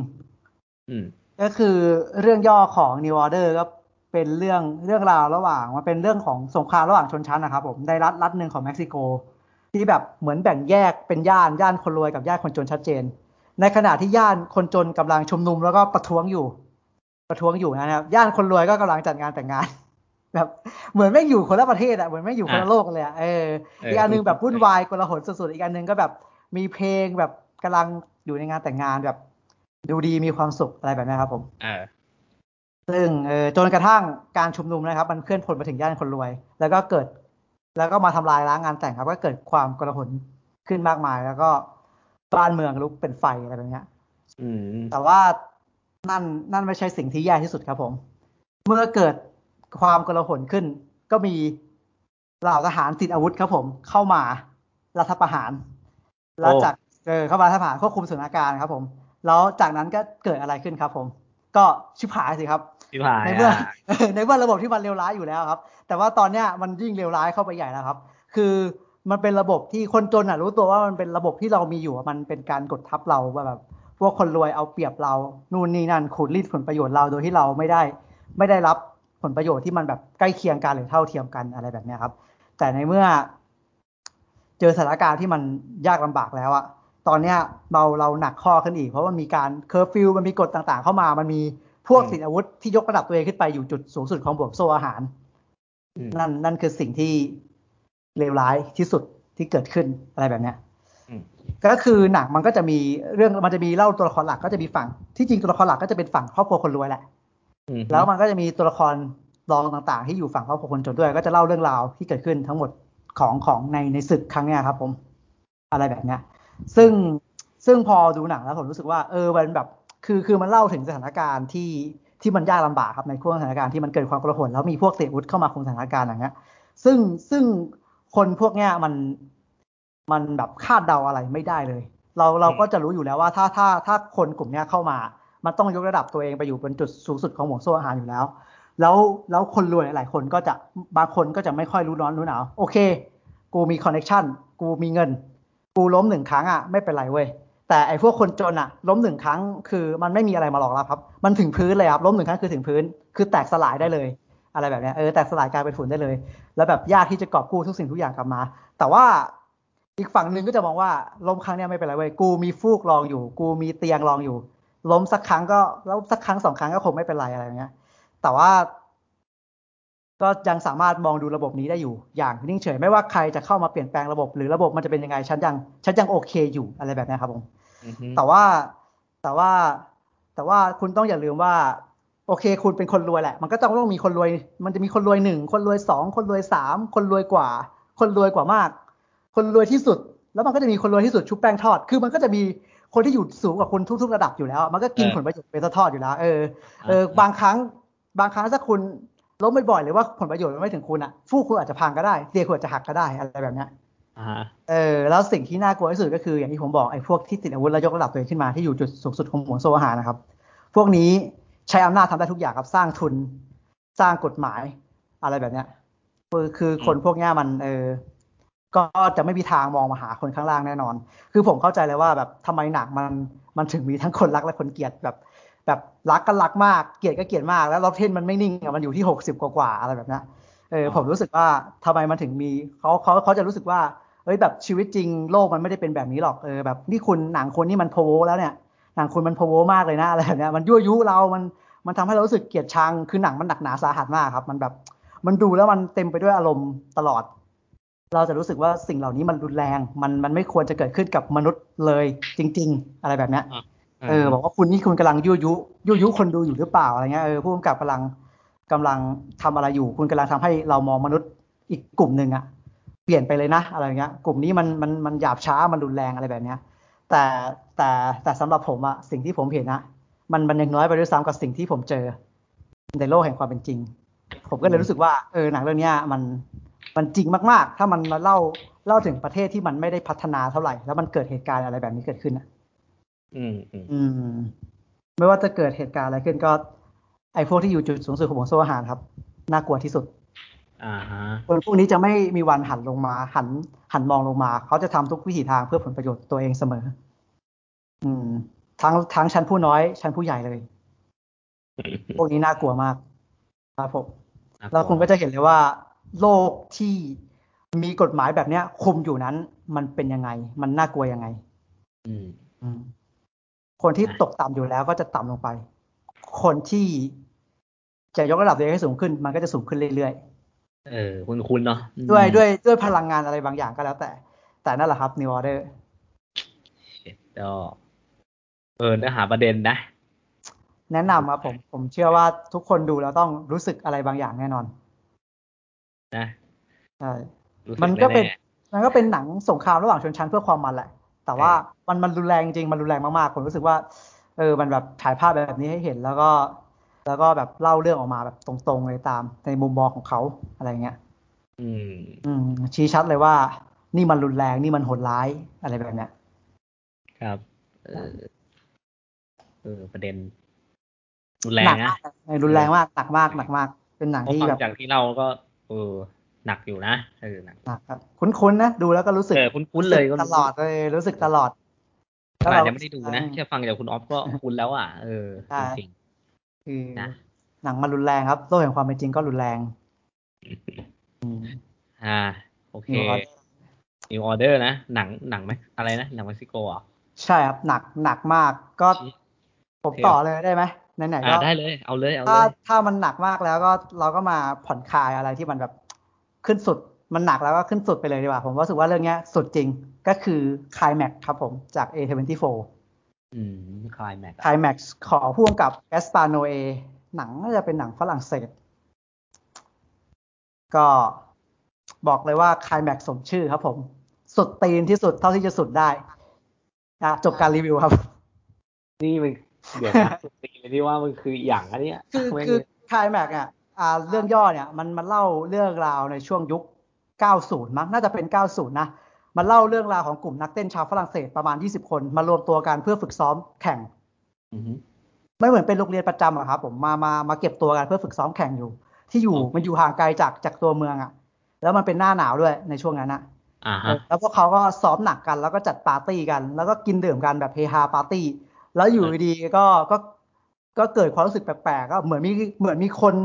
อืมๆก็คือเรื่องย่อของ New Order ก็ เป็นเรื่องเรื่องราวระหว่างมันเป็นเรื่องของสงครามระหว่างชนชั้นนะครับ ผมในรัฐรัฐหนึ่งของเม็กซิโก ที่แบบเหมือนแบ่งแยกเป็นย่านย่านคนรวยกับย่านคนจนชัดเจน ในขณะที่ย่านคนจนกำลังชุมนุมแล้วก็ประท้วงอยู่ ประท้วงอยู่นะครับย่านคนรวยก็กำลังจัดงานแต่งงาน แบบเหมือนไม่งอยู่คนละประเทศอะเหมือนไม่งอยู่คนละอะโลกเลยอะเออเอออีกอันหนึงรู้สึกแบบวุ่นวายกลาหลสุดๆอีกอันหนึงก็แบบมีเพลงแบบกำลังอยู่ในงานแต่งงานแบบ ดูดีมีความสุขอะไรแบบนี้ครับผมเออ ซึ่งเออจนกระทั่งการชุมนุมนะครับ มันเคลื่อนพลมาถึงย่านคนรวย แล้วก็เกิด แล้วก็มาทำลายล้างงานแต่งครับ ก็เกิดความกลาหลขึ้นมากมาย แล้วก็บ้านเมืองลุกเป็นไฟอะไรแบบเนี้ยอืมแต่ว่านั่นนั่นไม่ใช่สิ่งที่แย่ที่สุดครับผม เมื่อเกิดความกลาหลขึ้น ก็มีเหล่าทหารติดอาวุธครับผม เข้ามารัฐประหาร แล้วจากเออเข้ามารัฐประหารควบคุมสถานการณ์ครับ ผม แล้วจากนั้นก็เกิดอะไรขึ้นครับ ผม ก็ชิบหายสิครับ ที่ผ่านในเมื่ออะในเมื่อระบบที่มันเลวร้ายอยู่แล้วครับ แต่ว่าตอนเนี้ยมันยิ่งเลวร้ายเข้าไปใหญ่แล้วครับ คือมันเป็นระบบที่คนจนอะรู้ตัวว่ามันเป็นระบบที่เรามีอยู่อะมันเป็นการกดทับเราว่าแบบพวกคนรวยเอาเปรียบเรานู่นนี่นั่นขูดรีดผลประโยชน์เราโดยที่เราไม่ได้ ไม่ได้รับผลประโยชน์ที่มันแบบใกล้เคียงกันหรือเท่าเทียมกันอะไรแบบเนี้ยครับ แต่ในเมื่อ เจอสถานการณ์ที่มันยากลำบากแล้วอะตอนเนี้ยเราเราหนักข้อขึ้นอีก เพราะมันมีการเคอร์ฟิวมันมีกฎต่างๆ เข้ามามันมี พวกสินอาวุธที่ยกระดับตัวเองขึ้นไปอยู่จุดสูงสุดของห่วงโซ่อาหารอืมนั่นนั่นคือสิ่งที่เลวร้ายที่สุดที่เกิดขึ้นอะไรแบบเนี้ยอืมก็คือหนังมันก็จะมีเรื่องมันจะมีเล่าตัวละครหลักก็จะมีฝั่งที่จริงตัวละครหลักก็จะเป็นฝั่งครอบครัวคนรวยแหละอืมแล้วมันก็จะมีตัวละครรองต่างๆ ที่อยู่ฝั่งครอบครัวคนจนด้วย ก็จะเล่าเรื่องราวที่เกิดขึ้นทั้งหมดของของในในศึกครั้งเนี้ยครับ ผม อะไรแบบเนี้ย ซึ่งซึ่งพอดูหนังแล้วผมรู้สึกว่า เออมันแบบ คือคือมันเล่าถึงสถานการณ์ที่ที่มันยากลำบากครับในช่วงสถานการณ์ที่มันเกิดความกระหนแล้วมีพวกเศรษฐวุฒิเข้ามาคุมสถานการณ์อย่างเงี้ย ซึ่งซึ่งคนพวกเนี้ยมันมันแบบคาดเดาอะไรไม่ได้เลย เราเราก็จะรู้อยู่แล้วว่าถ้าถ้าถ้าคนกลุ่มเนี้ยเข้ามา มันต้องยกระดับตัวเองไปอยู่บนจุดสูงสุดของหมวงโซ่อาหารอยู่แล้ว แล้วแล้วคนรวยหลายคนก็จะบางคนก็จะไม่ค่อยรู้ร้อนรู้หนาวโอเค กูมีคอนเน็ชันกูมีเงิน กูล้มหนึ่งครั้งอะไม่เป็นไรเว้ย แต่ไอ้พวกคนจนอะล้มหนึ่งครั้งคือมันไม่มีอะไรมารองรับครับ มันถึงพื้นเลยครับล้มหนึ่งครั้งคือถึงพื้น คือแตกสลายได้เลย อะไรแบบเนี้ยเออแตกสลายกลายเป็นฝุ่นได้เลย แล้วแบบยากที่จะกอบกู้ทุกสิ่งทุกอย่างกลับมา แต่ว่าอีกฝั่งหนึ่งก็จะมองว่าล้มครั้งเนี้ยไม่เป็นไรเว้ยกูมีฟูกรองอยู่ กูมีเตียงรองอยู่ ล้มสักครั้งก็แล้วสักครั้งสองครั้งก็คงไม่เป็นไรอะไรอย่างเงี้ย แต่ว่า ก็ยังสามารถมองดูระบบนี้ได้อยู่ อย่างนิ่งเฉย ไม่ว่าใครจะเข้ามาเปลี่ยนแปลงระบบ หรือระบบมันจะเป็นยังไงฉันยังฉันยังโอเคอยู่อะไรแบบเนี้ยครับผมอืมแต่ว่าแต่ว่าแต่ว่าคุณต้องอย่าลืมว่า โอเค คุณเป็นคนรวยแหละ มันก็ต้องต้องมีคนรวย มันจะมีคนรวยหนึ่งคนรวยสองคนรวยสามคนรวยกว่า คนรวยกว่ามาก คนรวยที่สุด แล้วมันก็จะมีคนรวยที่สุดชุบแป้งทอด คือมันก็จะมีคนที่อยู่สูงกว่าคุณทุก ๆ ระดับอยู่แล้ว มันก็กินผลประโยชน์เป็นทอดๆอยู่แล้ว เออเออบางครั้งบางครั้งถ้าคุณ ล้มบ่อยๆหรือว่าผลประโยชน์มันไม่ถึงคุณอะฟูกคุณอาจจะพังก็ได้เตียงคุณอาจจะหักก็ได้อะไรแบบเนี้ยอ่าเออแล้วสิ่งที่น่ากลัวที่สุดก็คืออย่างที่ผมบอกไอ้พวกที่ติดอาวุธแล้วยกระดับตัวเองขึ้นมาที่อยู่จุดสูงสุดของหมวงโซ่อาหารนะครับ พวกนี้ใช้อำนาจทำได้ทุกอย่างครับสร้างทุนสร้างกฎหมายอะไรแบบเนี้ยคือคือคนพวกเนี้ยมันเออก็จะไม่มีทางมองมาหาคนข้างล่างแน่นอน คือผมเข้าใจเลยว่าแบบทำไมหนังมันมันถึงมีทั้งคนรักและคนเกลียดแบบ แบบรักก็รักมากเกลียดก็เกลียดมาก แล้วรอบเทนมันไม่นิ่งอะมันอยู่ที่หกสิบกว่าๆอะไรแบบเนี้ยเออผมรู้สึกว่าทำไมมันถึงมีเขาเขาเขาจะรู้สึกว่าเฮ้ยแบบชีวิตจริงโลกมันไม่ได้เป็นแบบนี้หรอกเออแบบนี่คุณหนังคนนี่มันโพโวแล้วเนี่ยหนังคุณมันโพโวมากเลยนะอะไรแบบเนี้ยมันยั่วยุเรา มันมันทำให้เรารู้สึกเกลียดชังคือหนังมันหนักหนาสาหัสมากครับ มันแบบมันดูแล้วมันเต็มไปด้วยอารมณ์ตลอด เราจะรู้สึกว่าสิ่งเหล่านี้มันรุนแรง มันมันไม่ควรจะเกิดขึ้นกับมนุษย์เลยจริง ๆ อะไรแบบเนี้ย เออบอกว่าคุณนี่คุณกำลังยั่วยุยั่วยุคนดูอยู่หรือเปล่าอะไรเงี้ยเออผู้กำกับกำลังกำลังทำอะไรอยู่ คุณกำลังทำให้เรามองมนุษย์อีกกลุ่มหนึ่งอะเปลี่ยนไปเลยนะอะไรเงี้ย กลุ่มนี้มันมันมันหยาบช้ามันรุนแรงอะไรแบบเนี้ย แต่แต่แต่สำหรับผมอะสิ่งที่ผมเห็นนะมันมันยังน้อยไปด้วยซ้ำกับสิ่งที่ผมเจอ ในโลกแห่งความเป็นจริง ผมก็เลยรู้สึกว่าเออหนังเรื่องเนี้ยมันมันจริงมาก ๆ ถ้ามันมาเล่าเล่าถึงประเทศที่มันไม่ได้พัฒนาเท่าไหร่ แล้วมันเกิดเหตุการณ์อะไรแบบนี้เกิดขึ้นอะ อืมอืมอืมไม่ว่าจะเกิดเหตุการณ์อะไรขึ้นก็ ไอ้พวกที่อยู่จุดสูงสุดของวงโซ่อาหารครับ น่ากลัวที่สุด อ่าฮะคนพวกนี้จะไม่มีวันหันลงมา หัน หันมองลงมา เขาจะทำทุกวิถีทางเพื่อผลประโยชน์ตัวเองเสมอ อืม ทั้งทั้งชั้นผู้น้อย ชั้นผู้ใหญ่เลย พวกนี้น่ากลัวมาก ครับผมแล้วคุณก็จะเห็นเลยว่า โลกที่มีกฎหมายแบบเนี้ยคุมอยู่นั้น มันเป็นยังไง มันน่ากลัวยังไง อืมอืม คนที่อะตกต่ำอยู่แล้วก็จะต่ำลงไป คนที่จะยกระดับตัวเองให้สูงขึ้น มันก็จะสูงขึ้นเรื่อยเออ คุณคุณเนาะอืมๆด้วยด้วยด้วยพลังงานอะไรบางอย่างก็แล้วแต่ แต่นั่นแหละครับ New Order เจ็ดดอกเออเนื้อหาประเด็นนะ แนะนำครับผม ผมเชื่อว่าทุกคนดูแล้วต้องรู้สึกอะไรบางอย่างแน่นอน นะ ใช่รู้สึมันก็เป็นแมันก็เป็นหนังสงครามระหว่างชนชั้นเพื่อความมันแหละ แต่ว่ามันมันรุนแรงจริงมันรุนแรงมากๆผมรู้สึกว่า เออมันแบบถ่ายภาพแบบนี้ให้เห็นแล้วก็ แล้วก็แบบเล่าเรื่องออกมาแบบตรงๆเลยตาม ในมุมมองของเขาอะไรเงี้ยอืม อืม ชี้ชัดเลยว่า นี่มันรุนแรงนี่มันโหดร้ายอะไรแบบเนี้ยครับ เออเออประเด็น รุนแรหนังกนะมากเออรุนแรงมากหนักมากหนักมาก เป็นหนังเพราะที่ฟังแบบจากที่เราก็ เออ หนักอยู่นะเออหนักหนักครับ คุ้นๆนะดูแล้วก็รู้สึกเออคุ้นๆเลยก็ตลอดเลยรู้สึกตลอดขนาดยังไม่ได้ดูนะแค่ฟังจากคุณออฟก็คุ้นแล้วอะเออจริงคือนะหนังมันรุนแรงครับโลกแห่งความเป็นจริงก็รุนแรงอืมๆอ่า โอเค New Order New Order นะ หนังหนังไหมอะไรนะ หนังเม็กซิโกอะใช่ครับ หนักหนักมากก็ชี้ผมโอเคต่อเลยได้ไหมไหนๆอ่าก็ได้เลย เอาเลยเอาเลถ้ายถ้ามันหนักมากแล้วก็เราก็มาผ่อนคลายอะไรที่มันแบบ ขึ้นสุดมันหนักแล้วก็ขึ้นสุดไปเลยดีกว่า ผมรู้สึกว่าเรื่องเนี้ยสุดจริงก็คือคลายแม็กครับผมจาก A24 อืม Climax Climax ขอพ่วงกับแกสปาโนเอหนังน่าจะเป็นหนังฝรั่งเศส ก็บอกเลยว่าคลายแม็กสมชื่อครับผม สุดตีนที่สุดเท่าที่จะสุดได้อะจบการรีวิวครับ นี่มันเดี๋ยวนะสุดตีนเลยที่ว่ามันคืออย่างอันเนี้ยคือไม่คือคลายแม็กอะ อ่าเรื่องย่อเนี่ยมันมันเล่าเรื่องราวในช่วงยุค 90 มั้งน่าจะเป็น 90 นะมันเล่าเรื่องราวของกลุ่มนักเต้นชาวฝรั่งเศสประมาณ 20 คนมารวมตัวกันเพื่อฝึกซ้อมแข่งอือฮึไม่เหมือนเป็นโรงเรียนประจำอะครับผมมามามาเก็บตัวกันเพื่อฝึกซ้อมแข่งอยู่ ที่อยู่อ๋อมันอยู่ห่างไกลจากจากตัวเมืองอะแล้วมันเป็นหน้าหนาวด้วยในช่วงนั้นอะอ่าเอฮะอแล้วพวกเขาก็ซ้อมหนักกันแล้วก็จัดปาร์ตี้กัน แล้วก็กินดื่มกันแบบเฮฮาปาร์ตี้ แล้วอยู่ดีๆก็ก็ก็เกิดความรู้สึกแปลกๆก็เหมือนมีเหมือนมีคน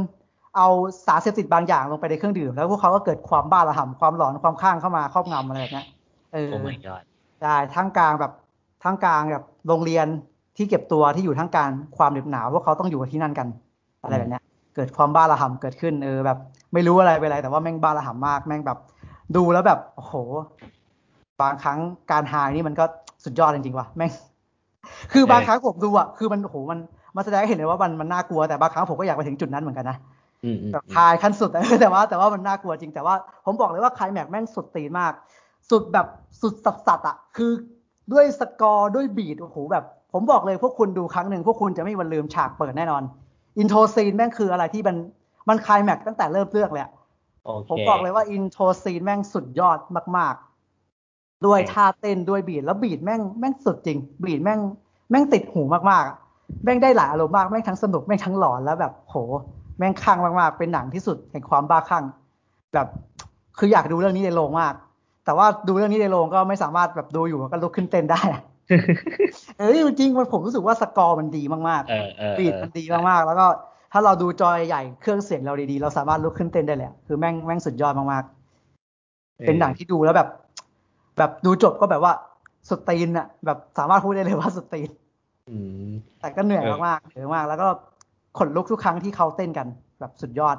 เอาสารเสพติดบางอย่างลงไปในเครื่องดื่ม แล้วพวกเขาก็เกิดความบ้าระห่ำความหลอนความคลั่งเข้ามาครอบงำอะไรแบบเนี้ยเออโอ้ my god ใช่ทั้งกลางแบบทั้งกลางแบบโรงเรียนที่เก็บตัวที่อยู่ทั้งกลางความเหน็บหนาวพวกเขาต้องอยู่ที่นั่นกัน อะไรแบบเนี้ยเกิดความบ้าระห่ำเกิดขึ้นเออแบบ ไม่รู้อะไรไปอะไร แต่ว่าแม่งบ้าระห่ำมากแม่งแบบ ดูแล้วแบบโอ้โห บางครั้งการหายนี่มันก็สุดยอดจริงๆว่ะแม่งคือบางครั้งผมดูอะคือมันโอ้โหมันมันแสดงให้เห็นเลยว่ามันมันน่ากลัวแต่บางครั้งผมก็อยากไปถึงจุดนั้นเหมือนกันนะอืมอืม แบบทายขั้นสุดแต่ว่าแต่ว่ามันน่ากลัวจริงแต่ว่า ผมบอกเลยว่าคลายแม็กซ์แม่งสุดตีนมาก สุดแบบสุดสัสสัสๆอะ คือด้วยสกอร์ด้วย beat โอ้โหแบบ ผมบอกเลยพวกคุณดูครั้งหนึ่งพวกคุณจะไม่มีวันลืมฉากเปิดแน่นอน intro scene แม่งคืออะไรที่มันมันคลายแม็กซ์ตั้งแต่เริ่มเรื่องเลยอะโอเคผมบอกเลยว่า intro scene แม่งสุดยอดมาก ๆ ด้วยโอเคท่าเต้นด้วยบีทแล้วบีทแม่งแม่งสุดจริง บีทแม่งแม่งติดหูมากๆอะแม่งได้หลายอารมณ์มากแม่งทั้งสนุกแม่งทั้งหลอนแล้วแบบโห แม่งคลั่งมากๆ เป็นหนังที่สุดแห่งความบ้าคลั่งแบบคืออยากดูเรื่องนี้ในโรงมาก แต่ว่าดูเรื่องนี้ในโรงก็ไม่สามารถแบบดูอยู่ก็ลุกขึ้นเต้นได้อะเอ้ยจริงๆมันผมรู้สึกว่าสกอร์มันดีมากเออเออๆบีทมันดีมากๆ แล้วก็ถ้าเราดูจอยใหญ่เครื่องเสียงเราดีๆ เราสามารถลุกขึ้นเต้นได้เลยอะคือแม่งแม่งสุดยอดมากๆ เป็นหนังที่ดูแล้วแบบ แบบดูจบก็แบบว่าสุดตีนอะแบบสามารถพูดได้เลยว่าสุดตีนอืมแต่ก็เหนื่อยเออมากๆเหนื่อยมาก แล้วก็ ขนลุกทุกครั้งที่เขาเต้นกัน แบบสุดยอด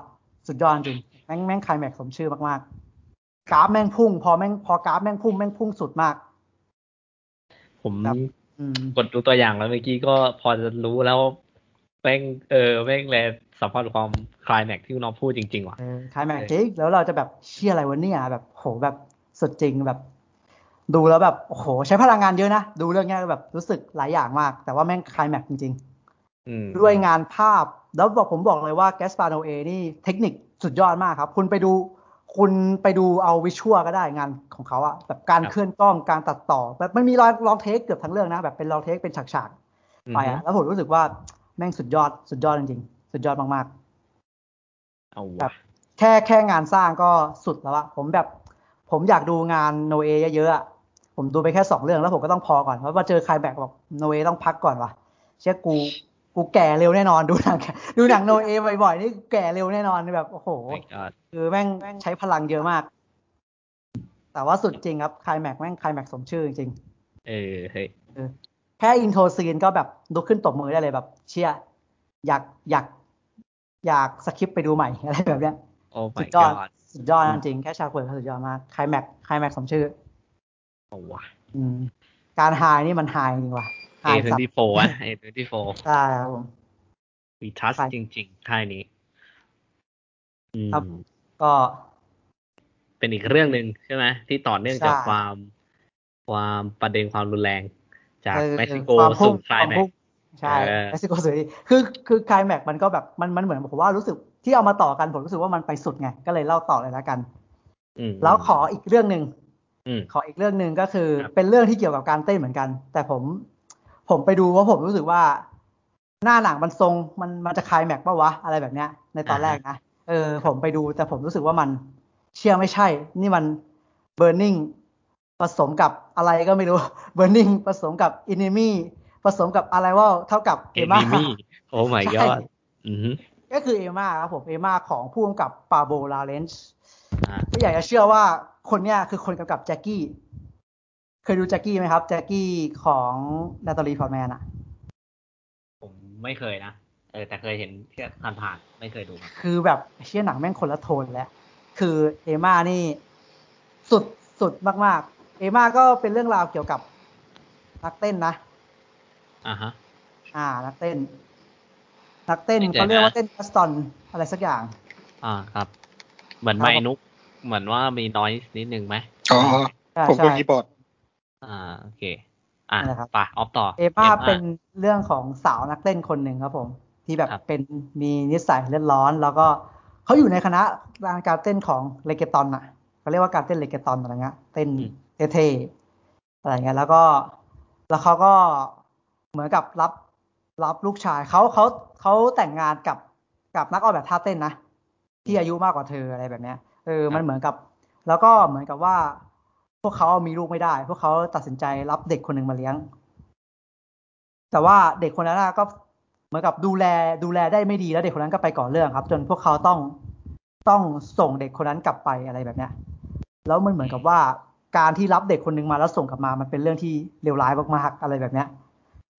สุดยอดจริงแม่งแม่งคลายแม็กซ์สมชื่อมากๆกราฟแม่งพุ่ง พอแม่งพอกราฟแม่งพุ่งแม่งพุ่งสุดมาก ผมครับอืมกดดูตัวอย่างแล้วเมื่อกี้ก็พอจะรู้แล้วแม่งเออแม่งแลสัมผัสความคลายแม็กที่น้องพูดจริง ๆ ว่ะเออคลายแม็กซ์จริงแล้วเราจะแบบเชื่ออะไรวะเนี่ยแบบโหแบบสุดจริงแบบ ดูแล้วแบบโอ้โหใช้พลังงานเยอะนะ ดูเรื่องเนี้ยแบบรู้สึกหลายอย่างมาก แต่ว่าแม่งคลายแม็กซ์จริงๆอืม ด้วยงานภาพ แล้วบอกผมบอกเลยว่าแกสปาโนเอนี่เทคนิคสุดยอดมากครับ คุณไปดูคุณไปดูเอา visual ก็ได้งานของเขาอะแบบการเคลื่อนกล้องการตัดต่อ แบบมันมี long long take เกือบทั้งเรื่องนะ แบบเป็น long take เป็นฉากๆไปอะแล้วผมรู้สึกว่าแม่งสุดยอดสุดยอดจริงๆ สุดยอดมากเอาครัว่ะบๆแค่แค่งานสร้างก็สุดแล้วอะผมแบบ ผมอยากดูงานโนเอเยอะๆอะผมดูไปแค่สองเรื่องแล้วผมก็ต้องพอก่อนเพราะว่าเจอใครแบกบอกโนเอต้องพักก่อนว่ะเชื่อกู กูแก่เร็วแน่นอนดูหนังดูหนังโนเอบ่อยๆนี่แก่เร็วแน่นอนแบบโอ้โห my god คือแม่งใช้พลังเยอะมาก แต่ว่าสุดจริงครับคลายแม็กแม่งคลายแม็กสมชื่อจริงเออเฮ้ยๆแค่อินโทรซีนก็แบบลุกขึ้นตบมือได้เลยแบบ เชียร์อยากอยาก อยากสคริปต์ไปดูใหม่อะไรแบบเนี้ยโอ้สุ my ดยอด god สุดยอดจริงๆแค่ฉากเปิดก็สุดยอดมากคลายแม็กคลายแม็กสมชื่อเอาว่ะอืมการไฮนี่มันไฮจริงว่ะ ไฮ A สัตว์ twenty four อะ A twenty four ใช่ครับผมมีทัชใช่จริงๆค่ายนี้อืมครับก็เป็นอีกเรื่องหนึ่งใช่ไหมที่ต่อเนื่องจากใช่ความความประเด็นความรุนแรง จากเออเม็กซิโกความพุ่งสู่คลายความแม็พุ่กงใช่เออเม็กซิโกสวยดีคือคือคลายแม็กมันก็แบบมันมันเหมือนผมว่ารู้สึกที่เอามาต่อกันผมรู้สึกว่ามันไปสุดไงก็เลยเล่าต่อเลยแล้วกันอืมแล้วขออีกเรื่องหนึ่งอืมขออีกเรื่องหนึ่งก็คือครับเป็นเรื่องที่เกี่ยวกับการเต้นเหมือนกัน แต่ผม ผมไปดูว่าผมรู้สึกว่า หน้าหนังมันทรงมันมันจะคลายแม็กปะวะอะไรแบบเนี้ย ในตอนแรกนะเออ ผมไปดูแต่ผมรู้สึกว่ามัน เชื่อไม่ใช่ นี่มันเบ r ร์ n ิ n งผสมกับอะไรก็ไม่รู้ Burning ผสมกับ Enemy ผสมกับอะไรว่าเท่ากับเอ Emma นิมี่โอ้ my ใช่ god อือฮึก็คือเอม่าครับผมเอม่าของผู้กำกับปาโบลาเรนซ์อ่าไม่อยากจะเชื่อว่าคนเนี้ยคือคนกำกับแจ็คกี้ เคยดูแจ็คกี้ไหมครับ แจ็คกี้ของนาตาลีพอร์ตแมนอะผมไม่เคยนะเออแต่เคยเห็นแค่ผ่านๆไม่เคยดู คือแบบเชี่ยหนังแม่งคนละโทนแล้ว คือเอม่านี่สุดสุดมากๆ เอม่าก็เป็นเรื่องราวเกี่ยวกับนักเต้นนะอ่าฮะอ่า นักเต้น นักเต้นเดี๋ยวนะเขาเรียกว่าเต้นคัสตอนอะไรสักอย่าง อ่าครับ เหมือนครับไม่นุก เหมือนว่ามีน้อยนิดนึงไหมอ๋อใช่ผมกดใช่คีย์บอร์ด อ่าโอเค อะนั่นแหละครับไปออฟต่อ Ema Ema เป็นเรื่องของสาวนักเต้นคนหนึ่งครับผม ที่แบบครับเป็นมีนิสัยเร่าร้อน แล้วก็เขาอยู่ในคณะการเต้นของ reggaeton อะเขาเรียกว่าการเต้น reggaeton อะไรเงี้ยเต้นเท่ๆอะไรเงี้ยแล้วก็แล้วเขาก็เหมือนกับรับรับลูกชายเขาเขาเขาแต่งงานกับกับนักออกแบบท่าเต้นนะที่อายุมากกว่าเธออะไรแบบเนี้ยเออมันเหมือนกับ แล้วก็เหมือนกับว่า พวกเขามีลูกไม่ได้ พวกเขาตัดสินใจรับเด็กคนหนึ่งมาเลี้ยง แต่ว่าเด็กคนนั้นนะก็เหมือนกับดูแลดูแลได้ไม่ดีแล้วเด็กคนนั้นก็ไปก่อเรื่องครับ จนพวกเขาต้องต้องส่งเด็กคนนั้นกลับไปอะไรแบบเนี้ย แล้วมันเหมือนกับว่าการที่รับเด็กคนหนึ่งมาแล้วส่งกลับมา มันเป็นเรื่องที่เลวร้ายมากๆอะไรแบบเนี้ย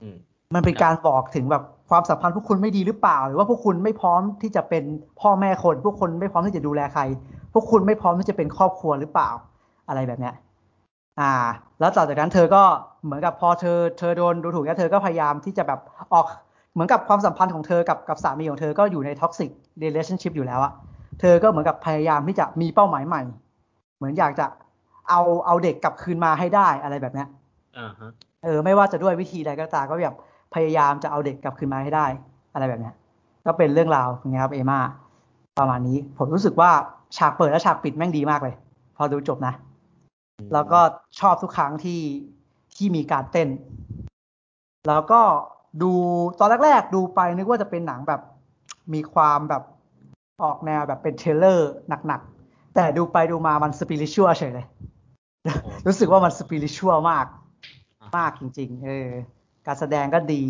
อืมมันเป็นการบอกถึงแบบความสัมพันธ์พวกคุณไม่ดีหรือเปล่า หรือว่าพวกคุณไม่พร้อมที่จะเป็นพ่อแม่คน พวกคุณไม่พร้อมที่จะดูแลใคร พวกคุณไม่พร้อมที่จะเป็นครอบครัวหรือเปล่า อะไรแบบเนี้ย อ่า แล้วต่อจากนั้นเธอก็เหมือนกับพอเธอเธอโดนดูถูกแล้วเธอก็พยายามที่จะแบบออกเหมือนกับความสัมพันธ์ของเธอกับกับสามีของเธอก็อยู่ในท็อกซิกเรล t i o n นชิพอยู่แล้วอะเธอก็เหมือนกับพยายามที่จะมีเป้าหมายใหม่ เหมือนอยากจะเอาเอาเด็กกลับคืนมาให้ได้อะไรแบบเนี้ยอ่าฮะเออ ไม่ว่าจะด้วยวิธีใดก็ตามก็แบบพยายามจะเอาเด็กกลับคืนมาให้ได้ อะไรแบบเนี้ยก็เป็นเรื่องราวอย่างเงี้ยครับเอมาประมาณนี้ ผมรู้สึกว่าฉากเปิดและฉากปิดแม่งดีมากเลย พอดูจบนะ แล้วก็ชอบทุกครั้งที่ที่มีการเต้น แล้วก็ดูตอนแรก ๆ ดูไปนึกว่าจะเป็นหนังแบบมีความแบบออกแนวแบบเป็นเทรลเลอร์หนักๆ แต่ดูไปดูมามันสปิริชวลเฉยเลย รู้สึกว่ามันสปิริชวลมาก มากจริง ๆ เออ การแสดงก็ดี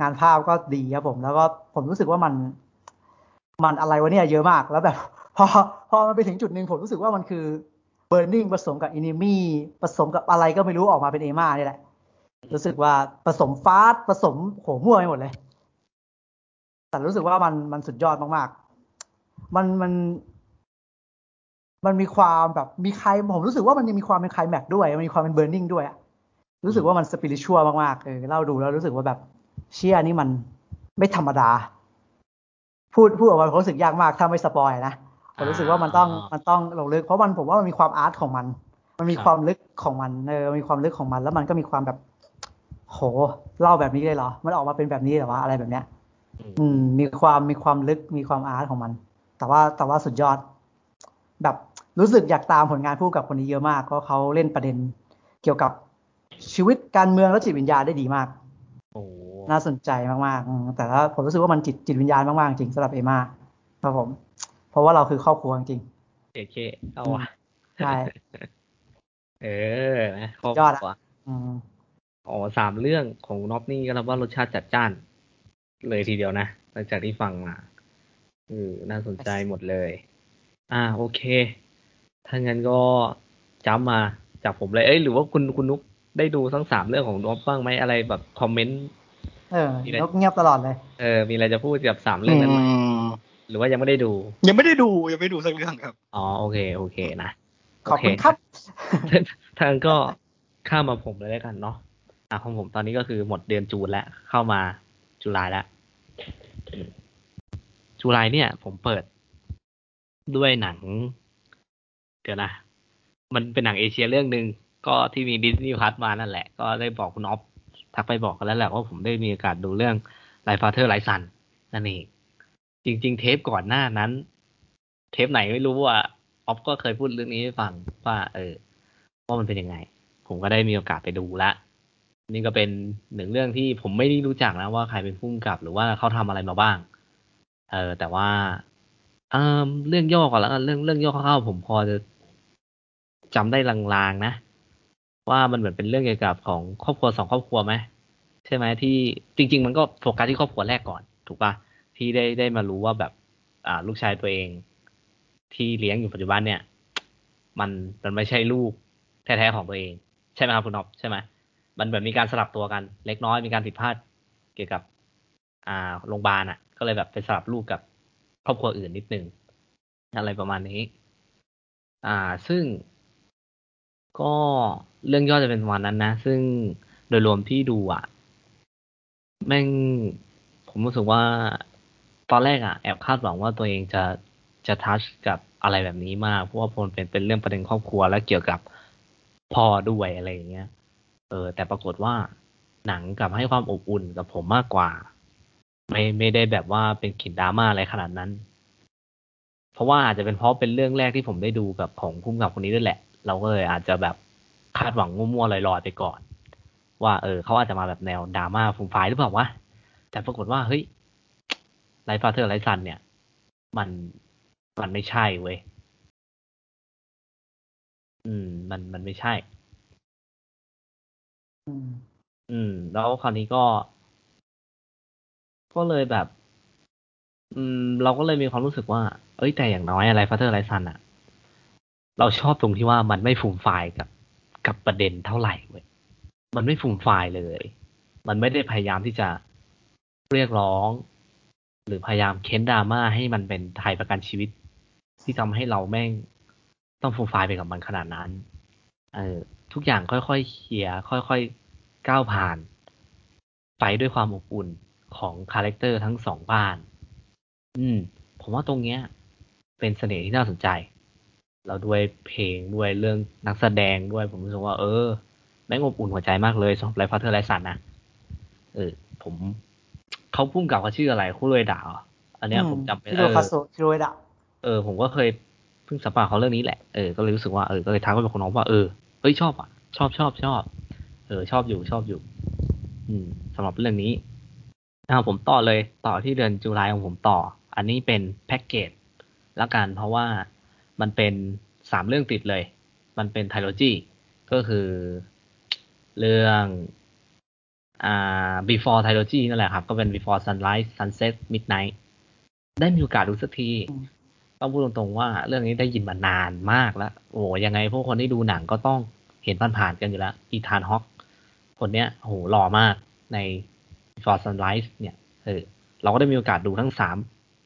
งานภาพก็ดีครับผม แล้วก็ผมรู้สึกว่ามัน มันอะไรวะเนี่ยเยอะมากแล้วแบบ พอพอมันไปถึงจุดหนึ่งผมรู้สึกว่ามันคือ Burning ผสมกับ Enemy ผสมกับอะไรก็ไม่รู้ออกมาเป็นเอมานี่แหละ รู้สึกว่าผสมฟาสต์ผสมโหมั่วไปหมดเลย แต่รู้สึกว่ามันมันสุดยอดมากๆ มันมัน มันมีความแบบมีใครผมรู้สึกว่ามันยังมีความเป็นไคลแม็กซ์ด้วย มันมีความเป็นเบ r ร์นิ่งด้วยอะรู้สึกว่ามันสปิริชัวมากๆเออเล่าดูแล้วรู้สึกว่าแบบเชี่ยนี่มันไม่ธรรมดา พูดพูดออกมาผมรู้สึกยากมากถ้าไม่สปอยนะ ผมรู้สึกว่ามันต้องมันต้องลงลึก เพราะมันผมว่ามันมีความอาร์ตของมัน มันมีความลึกของมันเออมีความลึกของมัน แล้วมันก็มีความแบบ โหเล่าแบบนี้เลยเหรอ มันออกมาเป็นแบบนี้เหรอวะอะไรแบบเนี้ย อืม มีความมีความลึกมีความอาร์ตของมัน แต่ว่าแต่ว่าสุดยอด แบบรู้สึกอยากตามผลงานผู้กำกับคนนี้เยอะมากเพราะเขาเล่นประเด็นเกี่ยวกับชีวิตการเมืองและจิตวิญญาณได้ดีมากโอ้น่าสนใจมากๆอืมแต่ว่าผมรู้สึกว่ามันจิตจิตวิญญาณมากๆ จริงสำหรับเอมาครับผมเพ ราะว่าเราคือครอบครัวจริงเจเคเอาว่ะใช่เออนะครบยอดอะว่ะอืมอ๋อสามเรื่องของน็อปนี่ก็รับว่ารสชาติจัดจ้าน เลยทีเดียวนะหลังจากที่ฟังมาเออน่าสนใจหมดเลย อ่า โอเค ถ้างั้นก็จ้ำมาจากผมเลย เอ้ย หรือว่าคุณคุณนุกได้ดูทั้งสามเรื่องของน็อปบ้างไหมอะไรแบบคอมเมนต์ เออมีอะไรนกเงียบตลอดเลย เออ มีอะไรจะพูดกับสามเรื่องนั้นไหม หรือว่ายังไม่ได้ดู ยังไม่ได้ดูยังไม่ดูสักเรื่องครับ อ๋อโอเคโอเคนะขอบคุณครับทางก็ข้ามมาผมเลยแล้วกันเนาะอะของผมตอนนี้ก็คือหมดเดือนจูนแล้ว เข้ามาจุลายแล้วอืมจุลายเนี่ย ผมเปิดด้วยหนัง เดี๋ยวนะ มันเป็นหนังเอเชียเรื่องหนึ่งก็ที่มีดิสนีย์พัทมานั่นแหละ ก็ได้บอกคุณออฟทักไปบอกกันแล้วแหละว่าผมได้มีโอกาสดูเรื่องไลฟาเธอร์ไลซันนั่นเอง จริง ๆ เทปก่อนหน้านั้น เทปไหนไม่รู้ว่าออฟก็เคยพูดเรื่องนี้ให้ฟังว่า เออว่ามันเป็นยังไง ผมก็ได้มีโอกาสไปดูละนี่ก็เป็นหนึ่งเรื่องที่ผมไม่ได้รู้จักนะว่าใครเป็นผู้กำกับ หรือว่าเขาทำอะไรมาบ้าง เออ แต่ว่าเออเรื่องย่อก่อนแล้วกันเรื่องเรื่องย่อคร่าวๆผมพอจะจำได้ลางๆนะ ว่ามันเหมือนเป็นเรื่องเกี่ยวกับของครอบครัวสองครอบครัวไหมใช่ไหมที่จริง ๆ มันก็โฟกัสที่ครอบครัวแรกก่อน ถูกปะ ที่ได้ได้มารู้ว่าแบบ อ่า ลูกชายตัวเอง ที่เลี้ยงอยู่ปัจจุบันเนี่ย มันมันไม่ใช่ลูกแท้ๆของตัวเอง ใช่ไหมครับคุณนอบใช่ไหมมันแบบมีการสลับตัวกัน เล็กน้อยมีการผิดพลาดเกี่ยวกับ อ่าโรงพยาบาลอะ ก็เลยแบบไปสลับลูกกับครอบครัวอื่นนิดนึงอะไรประมาณนี้ อ่า ซึ่งก็เรื่องย่อจะเป็นประมาณนั้นนะ ซึ่งโดยรวมที่ดูอะแม่งผมรู้สึกว่า ตอนแรกอะแอบคาดหวังว่าตัวเองจะจะทัชกับอะไรแบบนี้มาก เพราะว่าพลเป็นเป็นเรื่องประเด็นครอบครัวและเกี่ยวกับพ่อด้วยอะไรอย่างเงี้ย เออ แต่ปรากฏว่าหนังกลับให้ความอบอุ่นกับผมมากกว่า ไม่ไม่ได้แบบว่าเป็นกลิ่นดราม่าอะไรขนาดนั้น เพราะว่าอาจจะเป็นเพราะเป็นเรื่องแรกที่ผมได้ดูกับของพุ่มกับคนนี้ด้วยแหละ เราก็เลยอาจจะแบบคาดหวังมั่วๆลอยๆไปก่อน ว่า เออเขาอาจจะมาแบบแนวดราม่าฟูมฟายหรือเปล่าวะแต่ปรากฏว่าเฮ้ย Like Father Like Son เนี่ย มันมันไม่ใช่เว้ย อืม มันมันไม่ใช่อืมอืม แล้วคราวนี้ก็ ก็เลยแบบ อืม เราก็เลยมีความรู้สึกว่า เอ้ยแต่อย่างน้อยอะ Like Father Like Son อะเราชอบตรงที่ว่ามันไม่ฟูมฟายกับกับประเด็นเท่าไหร่เว้ย มันไม่ฟูมฟายเลย มันไม่ได้พยายามที่จะเรียกร้อง หรือพยายามเค้นดราม่าให้มันเป็นไทยประกันชีวิต ที่ทำให้เราแม่งต้องฟูมฟายไปกับมันขนาดนั้น เออทุกอย่างค่อยๆเคลียร์ค่อยๆก้าวผ่าน ไปด้วยความอบอุ่นของ character ทั้งสองบ้าน อืม ผมว่าตรงเนี้ย เป็นเสน่ห์ที่น่าสนใจ เราด้วยเพลงด้วยเรื่องนักแสดงด้วยผมรู้สึกว่าเออแม่งอบอุ่นหัวใจมากเลยสำหรับไลฟ์พาร์เทอร์ไลสันนะเออผม เขาพุ่มกับเขาชื่ออะไรคู่รวยด่าเหรออันเนี้ยผมจำไม่ฮิได้โรเอคาอโซฮิโรเอดะเออ ผมก็เคยเพิ่งสัมภาษณ์เขาเรื่องนี้แหละเออก็เลยรู้สึกว่าเออก็เลยทักไปบอกคนน้องว่าเออเฮ้ยชอบอะ ชอบชอบชอบเออ ชอบอยู่ชอบอยู่ อืมสำหรับเรื่องนี้อ่าผมต่อเลยต่อที่เดือนจุลายของผมต่อ อันนี้เป็นแพ็กเกจละกันเพราะว่ามันเป็นสามเรื่องติดเลย มันเป็นไทโลจีก็คือเรื่อง อ่า before trilogy นั่นแหละครับ ก็เป็น before sunrise sunset midnight ได้มีโอกาสดูสักทีอืมต้องพูดตรงๆว่าเรื่องนี้ได้ยินมานานมากแล้ว โอ้ยังไงพวกคนที่ดูหนังก็ต้องเห็นผ่านๆกันอยู่แล้ว อีธานฮอกคนเนี้ยโหหล่อมากใน before sunrise เนี่ยเออเราก็ได้มีโอกาสดูทั้งสาม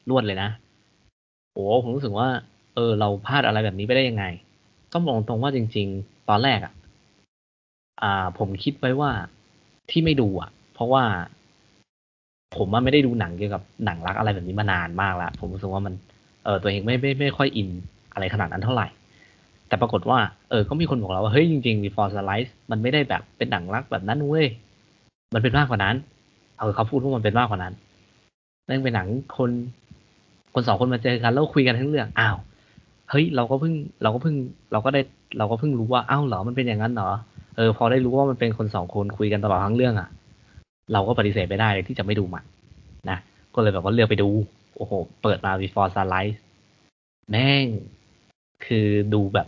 รวดเลยนะโอ้ผมรู้สึกว่า เออ เราพลาดอะไรแบบนี้ไปได้ยังไง ต้องบอกตรงว่าจริง ๆ ตอนแรกอะ อ่า ผมคิดไว้ว่า ที่ไม่ดูอะ เพราะว่าผมว่าไม่ได้ดูหนังเกี่ยวกับหนังรักอะไรแบบนี้มานานมากแล้ว ผมรู้สึกว่ามันเออตัวเองไม่ไม่ไม่ค่อยอินอะไรขนาดนั้นเท่าไหร่ แต่ปรากฏว่า เออก็มีคนบอกเราว่าเฮ้ยจริงๆ Before Sunrise มันไม่ได้แบบเป็นหนังรักแบบนั้นเว้ยมันเป็นมากกว่านั้น เออเขาพูดว่ามันเป็นมากกว่านั้นนั่นเป็นหนังคนคนสองคนมาเจอกันแล้วคุยกันทั้งเรื่องอ้าวเฮ้ยเราก็เพิ่งเราก็เพิ่งเราก็ได้เราก็เพิ่งรู้ว่าอ้าวเหรอมันเป็นอย่างนั้นเหรอ เออพอได้รู้ว่ามันเป็นคนสองคนคุยกันตลอดทั้งเรื่องอะ เราก็ปฏิเสธไม่ได้เลยที่จะไม่ดูมันนะก็เลยแบบว่าเลือกไปดู โอ้โห เปิดมา Before Sunrise แม่งคือดูแบบ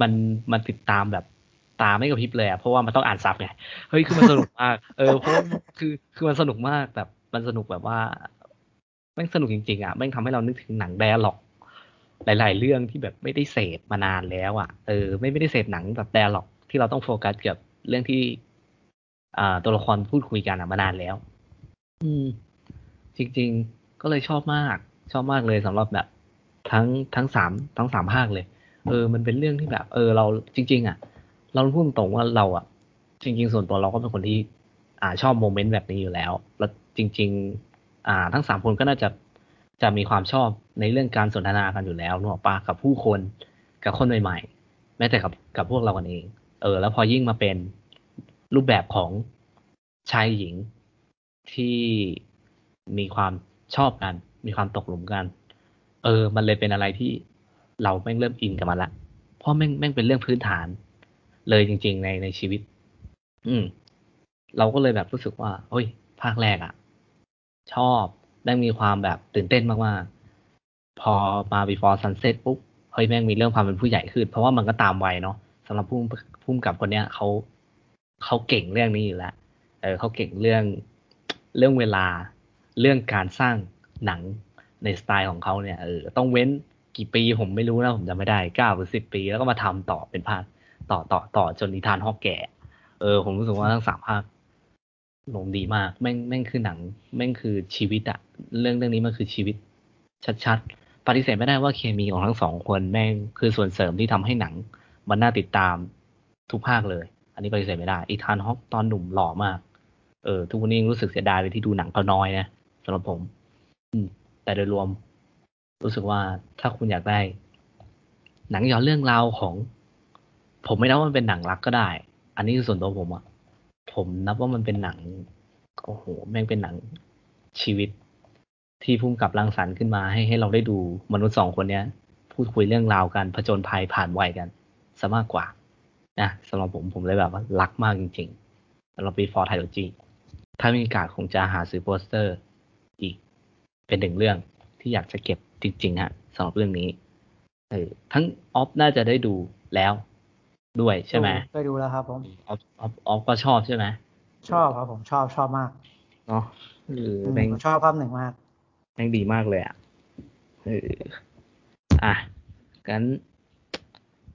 มันมันติดตามแบบตาไม่กระพริบเลยอะเพราะว่ามันต้องอ่าน sub ไงเฮ้ยคือมันสนุกมาก เออเพราะคือคือมันสนุกมากแบบ มันสนุกแบบว่าแม่งสนุกจริงๆอะแม่งทำให้เรานึกถึงหนัง dialogue หลาย ๆ เรื่องที่แบบไม่ได้เสพมานานแล้วอะเออไม่ไม่ได้เสพหนังแบบ dialogue ที่เราต้องโฟกัสเกี่ยวกับเรื่องที่อ่าตัวละครพูดคุยกันอะมานานแล้ว อืม จริง ๆ ก็เลยชอบมาก ชอบมากเลยสำหรับแบบ ทั้งทั้งสามทั้งสามภาคเลย เออ มันเป็นเรื่องที่แบบ เออ เราจริง ๆ อะ เราพูดตรงว่าเราอะ จริง ๆ ส่วนตัวเราก็เป็นคนที่ อ่าชอบโมเมนต์แบบนี้อยู่แล้ว แล้วจริง ๆ อ่า ทั้งสามคนก็น่าจะ จะมีความชอบในเรื่องการสนทนากันอยู่แล้วนึกออกปะกับผู้คนกับคนใหม่ๆ แม้แต่กับกับพวกเรากันเอง เออ แล้วพอยิ่งมาเป็นรูปแบบของชายหญิงที่มีความชอบกัน มีความตกหลุมกัน เออ มันเลยเป็นอะไรที่เราแม่งเริ่มอินกับมันละเพราะแม่งแม่งเป็นเรื่องพื้นฐาน เลยจริง ๆ ในในชีวิต อืม เราก็เลยแบบรู้สึกว่าเฮ้ย ภาคแรกอะ่ะ ชอบ ได้มีความแบบตื่นเต้นมากๆ พอมา before sunset ปุ๊บ เฮ้ยแม่งมีเรื่องความเป็นผู้ใหญ่ขึ้น เพราะว่ามันก็ตามวัยเนาะสำหรับผู้ผู้กำกับคนเนี้ยเขาเขาเก่งเรื่องนี้อยู่แล้วเออเขาเก่งเรื่องเรื่องเวลาเรื่องการสร้างหนังในสไตล์ของเขาเนี่ยเออต้องเว้นกี่ปีผมไม่รู้นะผมจำไม่ได้เก้าหรือสิบปี แล้วก็มาทำต่อเป็นภาคต่อต่อต่อจนนิทานฮอกแก่ เออ ผมรู้สึกว่าทั้งสามภาค หลงดีมาก แม่งแม่งคือหนัง แม่งคือชีวิตอะเรื่องเรื่องนี้มันคือชีวิต ชัดๆ ปฏิเสธไม่ได้ว่าเคมีของทั้งสองคนแม่งคือส่วนเสริมที่ทำให้หนัง มันน่าติดตามทุกภาคเลย อันนี้ปฏิเสธไม่ได้อีธานฮอกตอนหนุ่มหล่อมาก เออ ทุกวันนี้รู้สึกเสียดายเลยที่ดูหนังเขาน้อยนะสำหรับผม อืม แต่โดยรวม รู้สึกว่าถ้าคุณอยากได้ หนังย้อนเรื่องราวของ ผมไม่นับว่ามันเป็นหนังรักก็ได้ อันนี้คือส่วนตัวผมอะ ผมนับว่ามันเป็นหนังโอ้โหแม่งเป็นหนังชีวิตที่ผู้กำกับรังสรรค์ขึ้นมาให้ให้เราได้ดูมนุษย์สองคนเนี้ย พูดคุยเรื่องราวกันผจญภัยผ่านวัยกันซะมากกว่านะสำหรับผมผมเลยแบบว่ารักมากจริงๆสำหรับ Before Trilogy ถ้ามีโอกาสคงจะหาซื้อโปสเตอร์อีกเป็นหนึ่งเรื่องที่อยากจะเก็บจริงๆฮะสำหรับเรื่องนี้เออทั้งออฟน่าจะได้ดูแล้ว ด้วยใช่ไหมเคยดูแล้วครับ ผมออฟออฟออฟก็ชอบใช่ไหมชอบครับผมชอบชอบมากเนาะเอออืมแม่งผมชอบภาพหนึ่งมากแม่งดีมากเลยอะเอออะงั้น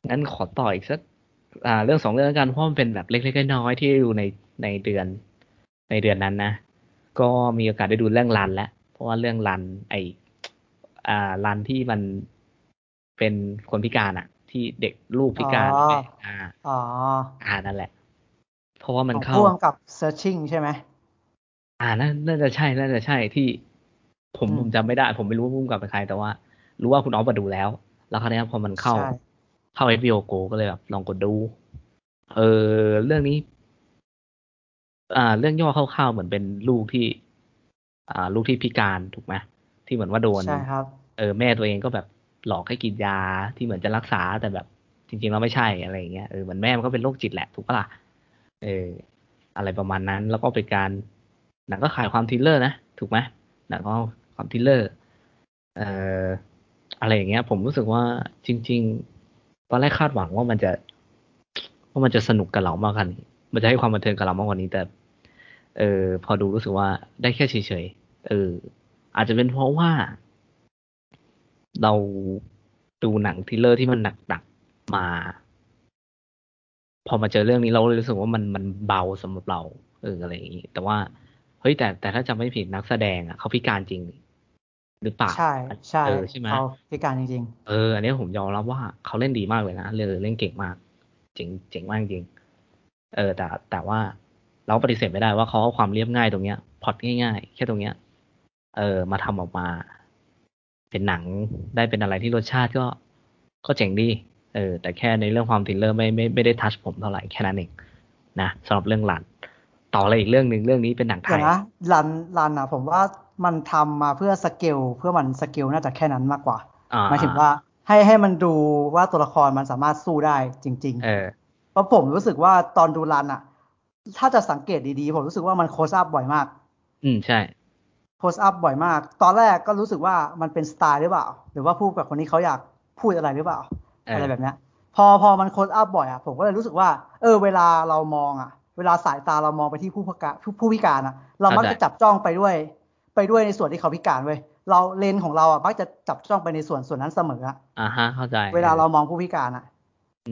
งั้นขอต่ออีกสักอ่า เรื่องสองเรื่องแล้วกันเพราะมันเป็นแบบเล็กๆน้อยๆที่ดูในในเดือน ในเดือนนั้นนะก็มีโอกาสได้ดูเรื่องรันแล้วเพราะว่าเรื่องรัน ไออ่ารันที่มันเป็นคนพิการอะ ที่เด็กลูกพิการอ๋ออ่าอ๋ออ่านั่นแหละ เพราะว่ามันของเข้าพ่วงกับ searching ใช่ไหมอ่าน่าน่าจะใช่น่าจะใช่ที่ผมอืมผมจำไม่ได้ ผมไม่รู้ว่าพุ่มกับเป็นใคร แต่ว่า รู้ว่าคุณออฟมาดูแล้ว แล้วคราวนี้พอมันเข้าใช่เข้า HBO Go ก็เลยแบบลองกดดู เออเรื่องนี้ อ่า เรื่องย่อคร่าวๆเหมือนเป็นลูกที่ อ่า ลูกที่พิการถูกไหมที่เหมือนว่าโดนใช่ครับเออแม่ตัวเองก็แบบ หลอกให้กินยาที่เหมือนจะรักษาแต่แบบจริงๆแล้วไม่ใช่อะไรอย่างเงี้ยเออเหมือนแม่มันก็เป็นโรคจิตแหละถูกปะล่ะเออ อะไรประมาณนั้น แล้วก็เป็นการหนังก็ขายความ thriller นะถูกไหมหนังก็ความ thriller เอ่ออะไรอย่างเงี้ย ผมรู้สึกว่าจริง ๆ ตอนแรกคาดหวังว่ามันจะว่ามันจะสนุกกับเรามากกว่านี้มันจะให้ความบันเทิงกับเรามากกว่านี้แต่ เออ พอดูรู้สึกว่าได้แค่เฉยๆเออ อาจจะเป็นเพราะว่า เราดูหนัง thriller ที่มันหนักๆมา พอมาเจอเรื่องนี้เราเลยรู้สึกว่ามันมันเบาสำหรับเรา เอออะไรอย่างนี้ แต่ว่าเฮ้ยแต่แต่ถ้าจำไม่ผิดนักแสดงอะเขาพิการจริง หรือเปล่าใช่ใช่เออใช่ไหมเขาพิการจริงเอออันนี้ผมยอมรับว่าเขาเล่นดีมากเลยนะเล่นเล่นเก่งมาก เจ๋งเจ๋งมากจริง เออ แต่แต่ว่าเราปฏิเสธไม่ได้ว่าเขาเอาความเรียบง่ายตรงเนี้ยพล็อตง่ายๆ แค่ตรงเนี้ย เออ มาทำออกมา เป็นหนังได้เป็นอะไรที่รสชาติก็ก็เจ๋งดี เออ แต่แค่ในเรื่องความทริลเลอร์ไม่ไม่ไม่ได้ทัชผมเท่าไหร่แค่นั้นเองนะสำหรับเรื่องหลันต่อเลยอีกเรื่องหนึ่งเรื่องนี้เป็นหนังๆไทเดี๋ยวยนะรันรันอะ ผมว่ามันทำมาเพื่อสเกลเพื่อมันสเกลน่าจะแค่นั้นมากกว่าอ่าหมายถึงว่าให้ให้มันดูว่าตัวละครมันสามารถสู้ได้จริงเออๆเพราะผมรู้สึกว่าตอนดู Run อะ ถ้าจะสังเกตดีๆ ผมรู้สึกว่ามัน close up บ่อยมาก อืมใช่ close up บ่อยมาก ตอนแรกก็รู้สึกว่ามันเป็นสไตล์หรือเปล่า หรือว่าผู้กำกับคนนี้เขาอยากพูดอะไรหรือเปล่าเออออะไรแบบเนี้ยพอพอมัน close up บ่อยอะผมก็เลยรู้สึกว่า เออ เวลาเรามองอะ เวลาสายตาเรามองไปที่ผู้พิการผู้ผู้พิการอะ เรามักจะจับจ้องไปด้วย ไปด้วยในส่วนที่เขาพิการเว้ยเราเลนส์ของเราอะมักจะจับจ้องไปในส่วนส่วนนั้นเสมออะอ่าฮะเข้าใจ เวลาเรามองผู้พิการอะ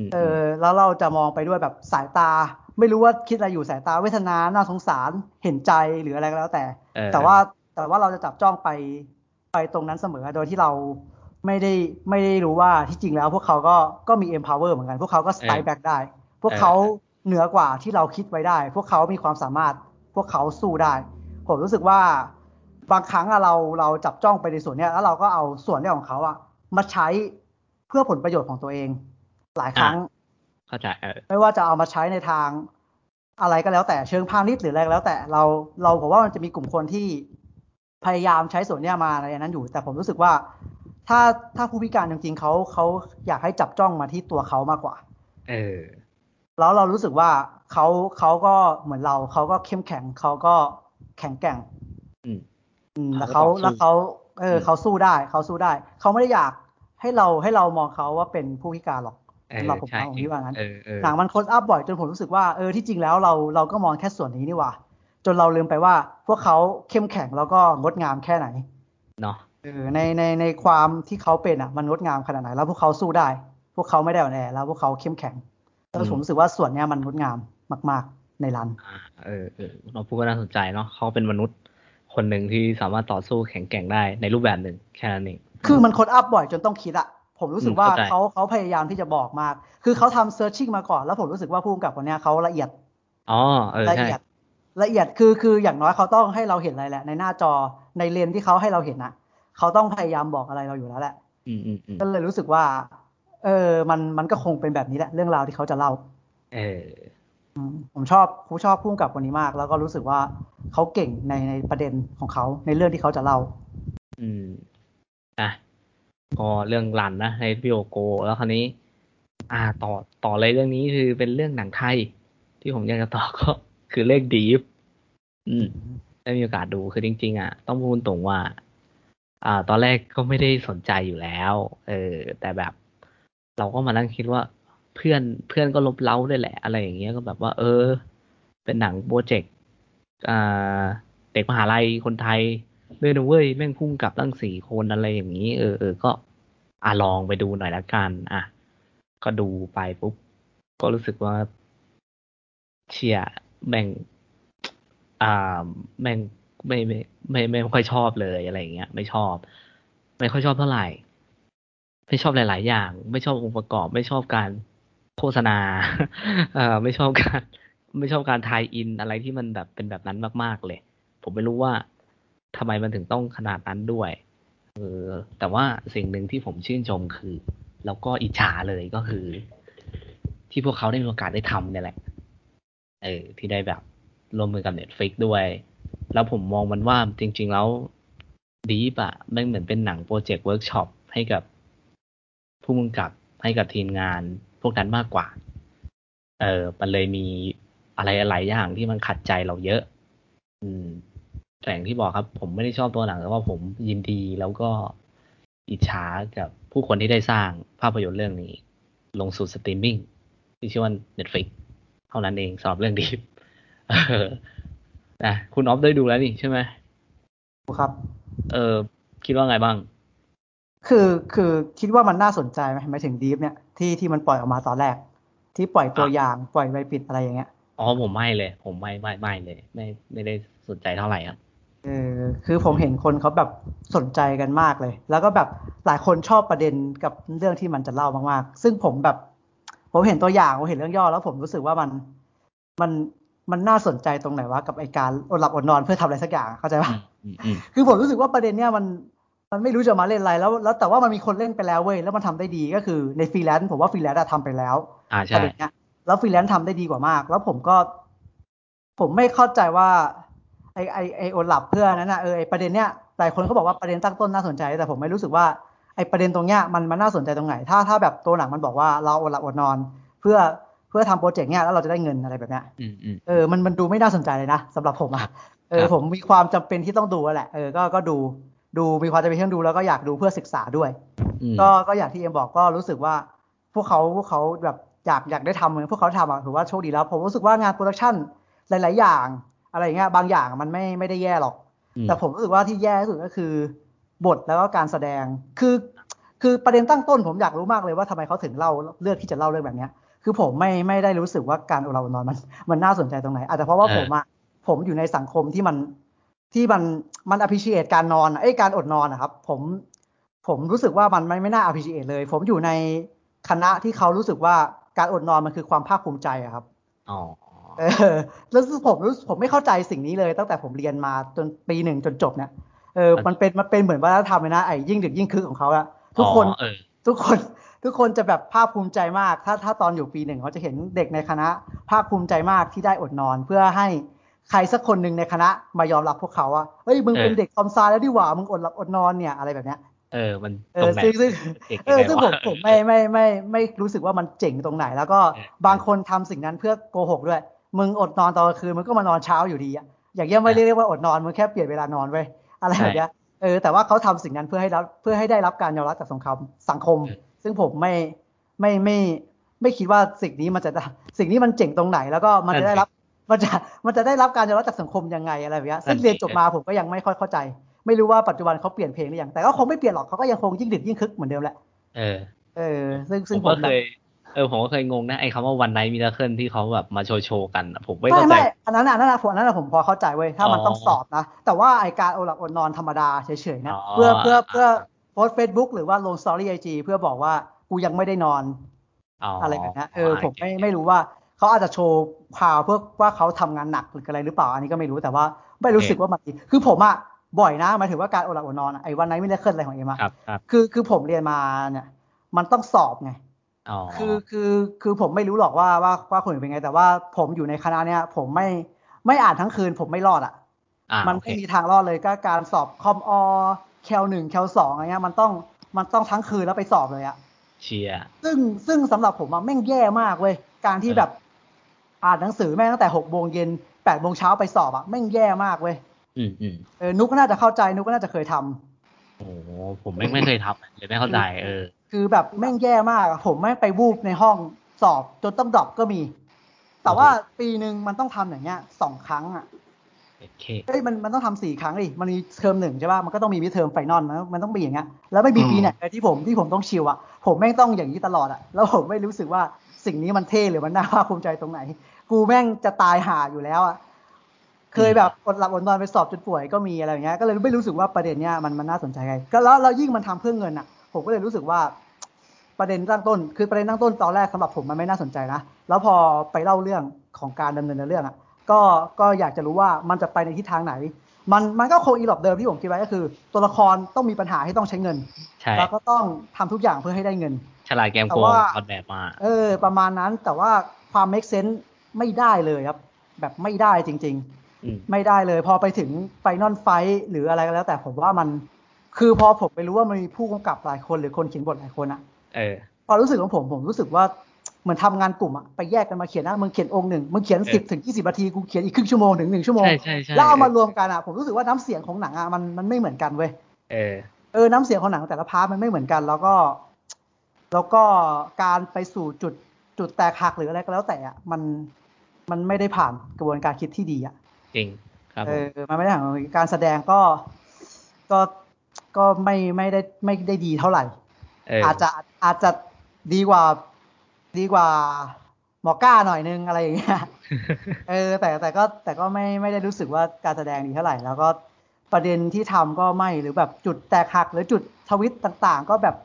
มเออ แล้วเราจะมองไปด้วยแบบสายตา ไม่รู้ว่าคิดอะไรอยู่สายตาเวทนาน่าสงสารเห็นใจหรืออะไรก็แล้วแต่เออแต่ว่า แต่ว่าเราจะจับจ้องไปไปตรงนั้นเสมอ โดยที่เราไม่ได้ไม่ได้รู้ว่าที่จริงแล้ว พวกเขาก็ก็มี empower เหมือนกัน พวกเขาก็ strike back ได้ พวกเขาเหนือกว่าที่เราคิดไว้ได้ พวกเขามีความสามารถ พวกเขาสู้ได้ ผมรู้สึกว่าบางครั้งอะเราเราจับจ้องไปในส่วนเนี้ยแล้วเราก็เอาส่วนเนี้ยของเขาอะมาใช้เพื่อผลประโยชน์ของตัวเอง หลายครั้งเข้าใจเออไม่ว่าจะเอามาใช้ในทางอะไรก็แล้วแต่เชิงพาณิชย์หรืออะไรก็แล้วแต่เราเราผมว่ามันจะมีกลุ่มคนที่ พยายามใช้ส่วนเนี้ยมาในนั้นอยู่ แต่ผมรู้สึกว่า ถ้าถ้าผู้พิการจริงๆเขาเขาอยากให้จับจ้องมาที่ตัวเขามากกว่า เออ แล้วเรารู้สึกว่าเขาเขาก็เหมือนเราเขาก็เข้มแข็งเขาก็แข็งแกร่ง อืมอืมแล้วเขาเขาก็ต่อสู้แล้วเขาเอออมเขาสู้ได้เขาสู้ได้ เขาไม่ได้อยากให้เราให้เรามองเขาว่าเป็นผู้พิการหรอกเออสำหรับผมใช่นะผมคิดว่างั้นเออเออหนังมันโคสอัพบ่อยจนผมรู้สึกว่าเออที่จริงแล้วเราเราก็มองแค่ส่วนนี้นี่หว่า จนเราลืมไปว่า พวกเขาเข้มแข็งแล้วก็งดงามแค่ไหนเนาะเออในในในความที่เขาเป็นอะมันงดงามขนาดไหน แล้วพวกเขาสู้ได้ พวกเขาไม่ได้อ่อนแอแล้วพวกเขาเข้มแข็งแล้วผมรู้สึกว่าส่วนเนี้ยมันงดงามมาก ๆ ในรันอ่าเออเออเราพูดก็น่าสนใจเนาะเขาเป็นมนุษย์คนหนึ่งที่สามารถต่อสู้แข็งแกร่งได้ในรูปแบบหนึ่งแค่นั้นเองคือมันโคดอัพบ่อยจนต้องคิดอะผมรู้สึกว่าอืมเข้าใจเขาเขาพยายามที่จะบอกมาก คือเขาทำเซิร์ชชิ่งมาก่อน แล้วผมรู้สึกว่าผู้กำกับคนเนี้ยเขาละเอียดอ๋อเออละใช่เอียด ละเอียดคือคืออย่างน้อยเขาต้องให้เราเห็นอะไรแหละ ในหน้าจอในเลนที่เขาให้เราเห็นนะเขาต้องพยายามบอกอะไรเราอยู่แล้วแหละอืมอืมอืมก็เลยรู้สึกว่า เออมันมันก็คงเป็นแบบนี้แหละ เรื่องราวที่เขาจะเล่า เอออืมผมชอบผมชอบพุ่มกับคนนี้มาก แล้วก็รู้สึกว่าเขาเก่งในในประเด็นของเขาในเรื่องที่เขาจะเล่า อืมอะก็เรื่องรันนะในพิโอโก แล้วคราวนี้ อ่า ต่อต่อเลยเรื่องนี้คือเป็นเรื่องหนังไทย ที่ผมอยากจะต่อก็ คือเรื่องดีฟอืม ได้มีโอกาสดูคือจริง ๆ อะ ต้องพูดตรงว่า อ่า ตอนแรกก็ไม่ได้สนใจอยู่แล้ว เออ แต่แบบ เราก็มานั่งคิดว่า เพื่อนเพื่อนก็ลบเล้าด้วยแหละ อะไรอย่างเงี้ยก็แบบว่า เออ เป็นหนังโปรเจกต์อ่าเด็กมหาลัยคนไทยเลยนะเว้ยแม่งพุ่งกับตั้งสี่คนอะไรอย่างนี้ เออเออก็อะลองไปดูหน่อยละกัน อะ ก็ดูไปปุ๊บ ก็รู้สึกว่า เชีย แม่งอ่าแม่งไม่ไม่ไม่ไม่ไม่ค่อยชอบเลยอะไรอย่างเงี้ย ไม่ชอบ ไม่ค่อยชอบเท่าไหร่ ไม่ชอบหลาย ๆ อย่าง ไม่ชอบองค์ประกอบ ไม่ชอบการโฆษณา เอ่อไม่ชอบการ ไม่ชอบการทายอินอะไรที่มันแบบเป็นแบบนั้นมาก ๆ เลย ผมไม่รู้ว่าทำไมมันถึงต้องขนาดนั้นด้วยเออแต่ว่าสิ่งหนึ่งที่ผมชื่นชมคือ แล้วก็อิจฉาเลยก็คือ ที่พวกเขาได้มีโอกาสได้ทำเนี่ยแหละ เออที่ได้แบบร่วมมือกับ Netflix ด้วย แล้วผมมองมันว่าจริง ๆ แล้ว Deep แม่งเหมือนเป็นหนังโปรเจกต์เวิร์กช็อปให้กับผู้กำกับให้กับทีมงานพวกนั้นมากกว่า เออมันเลยมีอะไรหลายอย่างที่มันขัดใจเราเยอะ อืมแต่อย่างที่บอกครับ ผมไม่ได้ชอบตัวหนังแต่ว่าผมยินดีแล้วก็อิจฉากับผู้คนที่ได้สร้างภาพยนตร์เรื่องนี้ ลงสู่สตรีมมิ่งที่ชื่อว่า Netflix เท่านั้นเองสำหรับเรื่อง Deep เออนะคุณออฟได้ดูแล้วนี่ใช่ไหมครับ เออคิดว่าไงบ้าง คือคือคิดว่ามันน่าสนใจไหมหมายถึง Deep เนี่ยที่ที่มันปล่อยออกมาตอนแรก ที่ปล่อยตัวอะอย่างปล่อยใบปิดอะไรอย่างเงี้ยอ๋อผมไม่เลย ผมไม่ไม่ไม่เลย ไม่ไม่ได้สนใจเท่าไหร่ครับเออคือผมเห็นคนเขาแบบสนใจกันมากเลย แล้วก็แบบหลายคนชอบประเด็นกับเรื่องที่มันจะเล่ามากๆ ซึ่งผมแบบ ผมเห็นตัวอย่างผมเห็นเรื่องย่อแล้วผมรู้สึกว่ามันมันมันน่าสนใจตรงไหนวะกับไอการอดหลับอดนอนเพื่อทำอะไรสักอย่างเข้าใจปะอืมอืมคือผมรู้สึกว่าประเด็นเนี้ยมันมันไม่รู้จะมาเล่นอะไรแล้ว แล้วแต่ว่ามันมีคนเล่นไปแล้วเว้ยแล้วมันทำได้ดีก็คือในฟรีแลนซ์ผมว่าฟรีแลนซ์อะทำไปแล้วอ่าปใช่ระเด็นเนี้ยแล้วฟรีแลนซ์ทำได้ดีกว่ามาก แล้วผมก็ ผมไม่เข้าใจว่า ไอไอไอโอนหลับเพื่อนนั้นนะเออไอประเด็นเนี้ยหลายคนเขาบอกว่าประเด็นตั้งต้นน่าสนใจ แต่ผมไม่รู้สึกว่า ไอประเด็นตรงเนี้ยมันมันน่าสนใจตรงไหน ถ้าถ้าแบบตัวหนังมันบอกว่าเราอดหลับอดนอน เพื่อเพื่อทำโปรเจกต์เนี้ยแล้วเราจะได้เงินอะไรแบบเนี้ยอืมอืมเออมันมันดูไม่น่าสนใจเลยนะสำหรับผมครัอะบเออครับผมมีความจำเป็นที่ต้องดูอะแหละเออก็ก็ดูดูมีความจำเป็นที่ต้องดูแล้วก็อยากดูเพื่อศึกษาด้วยอืมก็ก็อย่างที่เอ็มบอกก็รู้สึกว่า พวกเขาพวกเขาแบบอยากอยากได้ทำเหมือนพวกเขาทำอะถือว่าโชคดีแล้ว ผมรู้สึกว่างานโปรดักชั่นหลาย ๆ อย่างอะไรอย่างเงี้ยบางอย่างมันไม่ไม่ได้แย่หรอกอืมแต่ผมรู้สึกว่าที่แย่ที่สุดก็คือ บทแล้วก็การแสดงคือคือประเด็นตั้งต้นผมอยากรู้มากเลยว่าทำไมเขาถึงเล่าเลือกที่จะเล่าเรื่องแบบเนี้ยคือผมไม่ไม่ได้รู้สึกว่าการอดหลับอดนอนมันมันน่าสนใจตรงไหน อาจจะเพราะว่าเออผมอะผมอยู่ในสังคมที่มันที่มันมัน appreciate การนอนอะเอ้ยการอดนอนนะครับ ผมผมรู้สึกว่ามันไม่ไม่น่า appreciate เลย ผมอยู่ในคณะที่เขารู้สึกว่าการอดนอนมันคือความภาคภูมิใจอะครับอ๋อเออแล้วผมรู้ผมไม่เข้าใจสิ่งนี้เลย ตั้งแต่ผมเรียนมาจนปีหนึ่งจนจบเนี่ย เออมันเป็นมันเป็นเหมือนวัฒนธรรมเลยนะไอ้ยิ่งดึกยิ่งคึกของเขาอะทุกคนอ๋อเออทุกคนทุกคนจะแบบภาคภูมิใจมาก ถ้าถ้าตอนอยู่ปีหนึ่งเขาจะเห็นเด็กในคณะ ภาคภูมิใจมากที่ได้อดนอน เพื่อให้ใครสักคนหนึ่งในคณะมายอมรับพวกเขาว่าเฮ้ยมึงเป็นเออเด็กคอมซายแล้วดิหว่ามึงอดหลับอดนอนเนี่ยอะไรแบบเนี้ยเออมันเอตรองไหนซึ่งซึ่งเด็กเออยังไงซึ่งวะผมผมไม่ไม่ไม่ไม่รู้สึกว่ามันเจ๋งตรงไหน แล้วก็เออบางคนทำสิ่งนั้นเพื่อโกหกด้วย มึงอดนอนตอนกลางคืนมึงก็มานอนเช้าอยู่ดีอะอย่างเงี้ยไม่ได้เรียกว่าอดนอนมึงแค่เปลี่ยนเวลานอนไว้ย อะไรแบบเนี้ยเออแต่ว่าเขาทำสิ่งนั้นเพื่อให้รับเพื่อให้ได้รับการยอมรับจากสังคมสังคม ซึ่งผมไม่ไม่ไม่ไม่คิดว่าสิ่งนี้มันจะได้สิ่งนี้มันเจ๋งตรงไหน แล้วก็มันจะได้รับมันจะมันจะได้รับการยอมรับจากสังคมยังไงอะไรแบบเนี้ยซึ่งเรียนจบมาผมก็ยังไม่ค่อยเข้าใจ ไม่รู้ว่าปัจจุบันเขาเปลี่ยนเพลงหรือยังแต่ก็คงไม่เปลี่ยนหรอกเขาก็ยังคงยิ่งดึกยิ่งคึกเหมือนเดิมแหละเออเออซึ่งผซึ่งมผก็มเคย เออผมก็เคยงงนะไอ้คำว่าวันไนมิราเคิลที่เขาแบบมาโชว์โชว์กันอะผมไม่ไม่เข้าใจไม่อันนั้นอันนั้นอะผมอันนั้นอะผมพอเข้าใจเว้ยถ้ามันอ๋อต้องสอบนะ แต่ว่าไอการโอหลับอดนอนธรรมดาเฉยๆนะอ๋อเพื่อเพื่อเพื่ออ่าโพสเฟซบุ๊กหรือว่าลงสตอรี่ไอจีเพื่อบอกว่ากูยังไม่ได้นอนอ๋อออะไรแบบนี้เออผมไม่ไม่รู้ว่าเขาอาจจะโชว์ข่าวเพื่อว่าเขาทำงานหนักหรืออะไรหรือเปล่าอันนี้ก็ไม่รู้แต่ว่าไม่รู้สึกว่ามันดีคือผมอะบ่อยนะหมายถึงว่าการโอหลับอดนอนอะไอ้วันไหนไม่ได้เคลื่อนอะไรของเอ็มอะครับครับคือคือผมเรียนมาเนี่ยมันต้องสอบไงอ๋อ คือคือคือผมไม่รู้หรอกว่าว่าว่าคนอื่นเป็นไง แต่ว่าผมอยู่ในคณะเนี้ยผมไม่ไม่อ่านทั้งคืน ผมไม่รอดอะอ่ามันโอเคไม่มีทางรอดเลยก็การสอบคอมอแคลหนึ่งแคลสองอะไรเงี้ยมันต้องมันต้องทั้งคืนแล้วไปสอบเลยอะเชียร์ซึ่งซึ่งสำหรับผมอะแม่งแย่มากเว้ยการที่เออแบบอ่านหนังสือแม่งตั้งแต่หกโมงเย็นแปดโมงเช้าไปสอบอะแม่งแย่มากเว้ยอืมอืมเออนุกก็น่าจะเข้าใจนุกก็น่าจะเคยทำโอ้โหผมไม่ไม่เคยทำเลยไม่เข้าใจเออ คือแบบแม่งแย่มากอะผมแม่งไปวูบในห้องสอบจนต้อง drop ก็มี แต่ว่าปีหนึ่งมันต้องทำอย่างเงี้ยสองครั้งอะโอเคเอ้ยมันมันต้องทำสี่ครั้งดิมันมีเทอมหนึ่งใช่ป่ะมันก็ต้องมี midterm final มันมันต้องมีอย่างเงี้ยแล้วไม่มีปีไหนเลยที่ผมที่ผมต้อง chill อะผมแม่งต้องอย่างนี้ตลอดอะแล้วผมไม่รู้สึกว่าสิ่งนี้มันเท่หรือมันน่าภาคภูมิใจตรงไหน กูแม่งจะตายห่าอยู่แล้วอะเคยแบบอดหลับอดนอนไปสอบจนป่วยก็มีอะไรอย่างเงี้ยก็เลยไม่รู้สึกว่าประเด็นเนี้ยมันมันน่าสนใจไงก็แล้วแล้วยิ่งมันทำเพื่อเงินอะผมก็เลยรู้สึกว่า ประเด็นตั้งต้น คือประเด็นตั้งต้นตอนแรกสำหรับผมมันไม่น่าสนใจนะ แล้วพอไปเล่าเรื่องของการดำเนินเรื่องอะ ก็ก็อยากจะรู้ว่ามันจะไปในทิศทางไหน มันมันก็คงอีหลอบเดิมที่ผมคิดไว้ก็คือ ตัวละครต้องมีปัญหาที่ต้องใช้เงินใช่แล้วก็ต้องทำทุกอย่างเพื่อให้ได้เงิน ฉลาดแกมแต่โกงว่าออนแบบมา เออ ประมาณนั้นแต่ว่าความ make sense ไม่ได้เลยครับ แบบไม่ได้จริงๆอืมไม่ได้เลย พอไปถึงfinal fight หรืออะไรก็แล้ว แต่ผมว่ามัน คือพอผมไปรู้ว่ามันมีผู้กำกับหลายคนหรือคนเขียนบทหลายคนอะ เออความรู้สึกของผมผมรู้สึกว่าเหมือนทำงานกลุ่มอะไปแยกกันมาเขียนนะมึงเขียนองค์หนึ่งมึงเขียนเออสิบถึงยี่สิบนาทีกูเขียนอีกครึ่งชั่วโมงถึงหนึ่งชั่วโมงใช่ใช่ใช่แล้วเอามารวมกันอะผมรู้สึกว่าน้ำเสียงของหนังอะมันมันไม่เหมือนกันเว้ยเออเออน้ำเสียงของหนังแต่ละ part มันไม่เหมือนกัน แล้วก็ แล้วก็การไปสู่จุดจุดแตกหักหรืออะไรก็แล้วแต่อะมันมันไม่ได้ผ่านกระบวนการคิดที่ดีอะจริงครับผเอมอมันไม่ได้ห่างการแสดงก็ก็ก็ไม่ไม่ได้ไม่ได้ดีเท่าไหร่เอออาจจะ อาจจะดีกว่า ดีกว่าหมอก้าหน่อยนึงอะไรอย่างเงี้ย เออ แต่แต่ก็แต่ก็ไม่ไม่ได้รู้สึกว่าการแสดงดีเท่าไหร่ แล้วก็ประเด็นที่ทำก็ไม่หรือแบบจุดแตกหัก หรือจุดทวิตต่างๆ ก็แบบ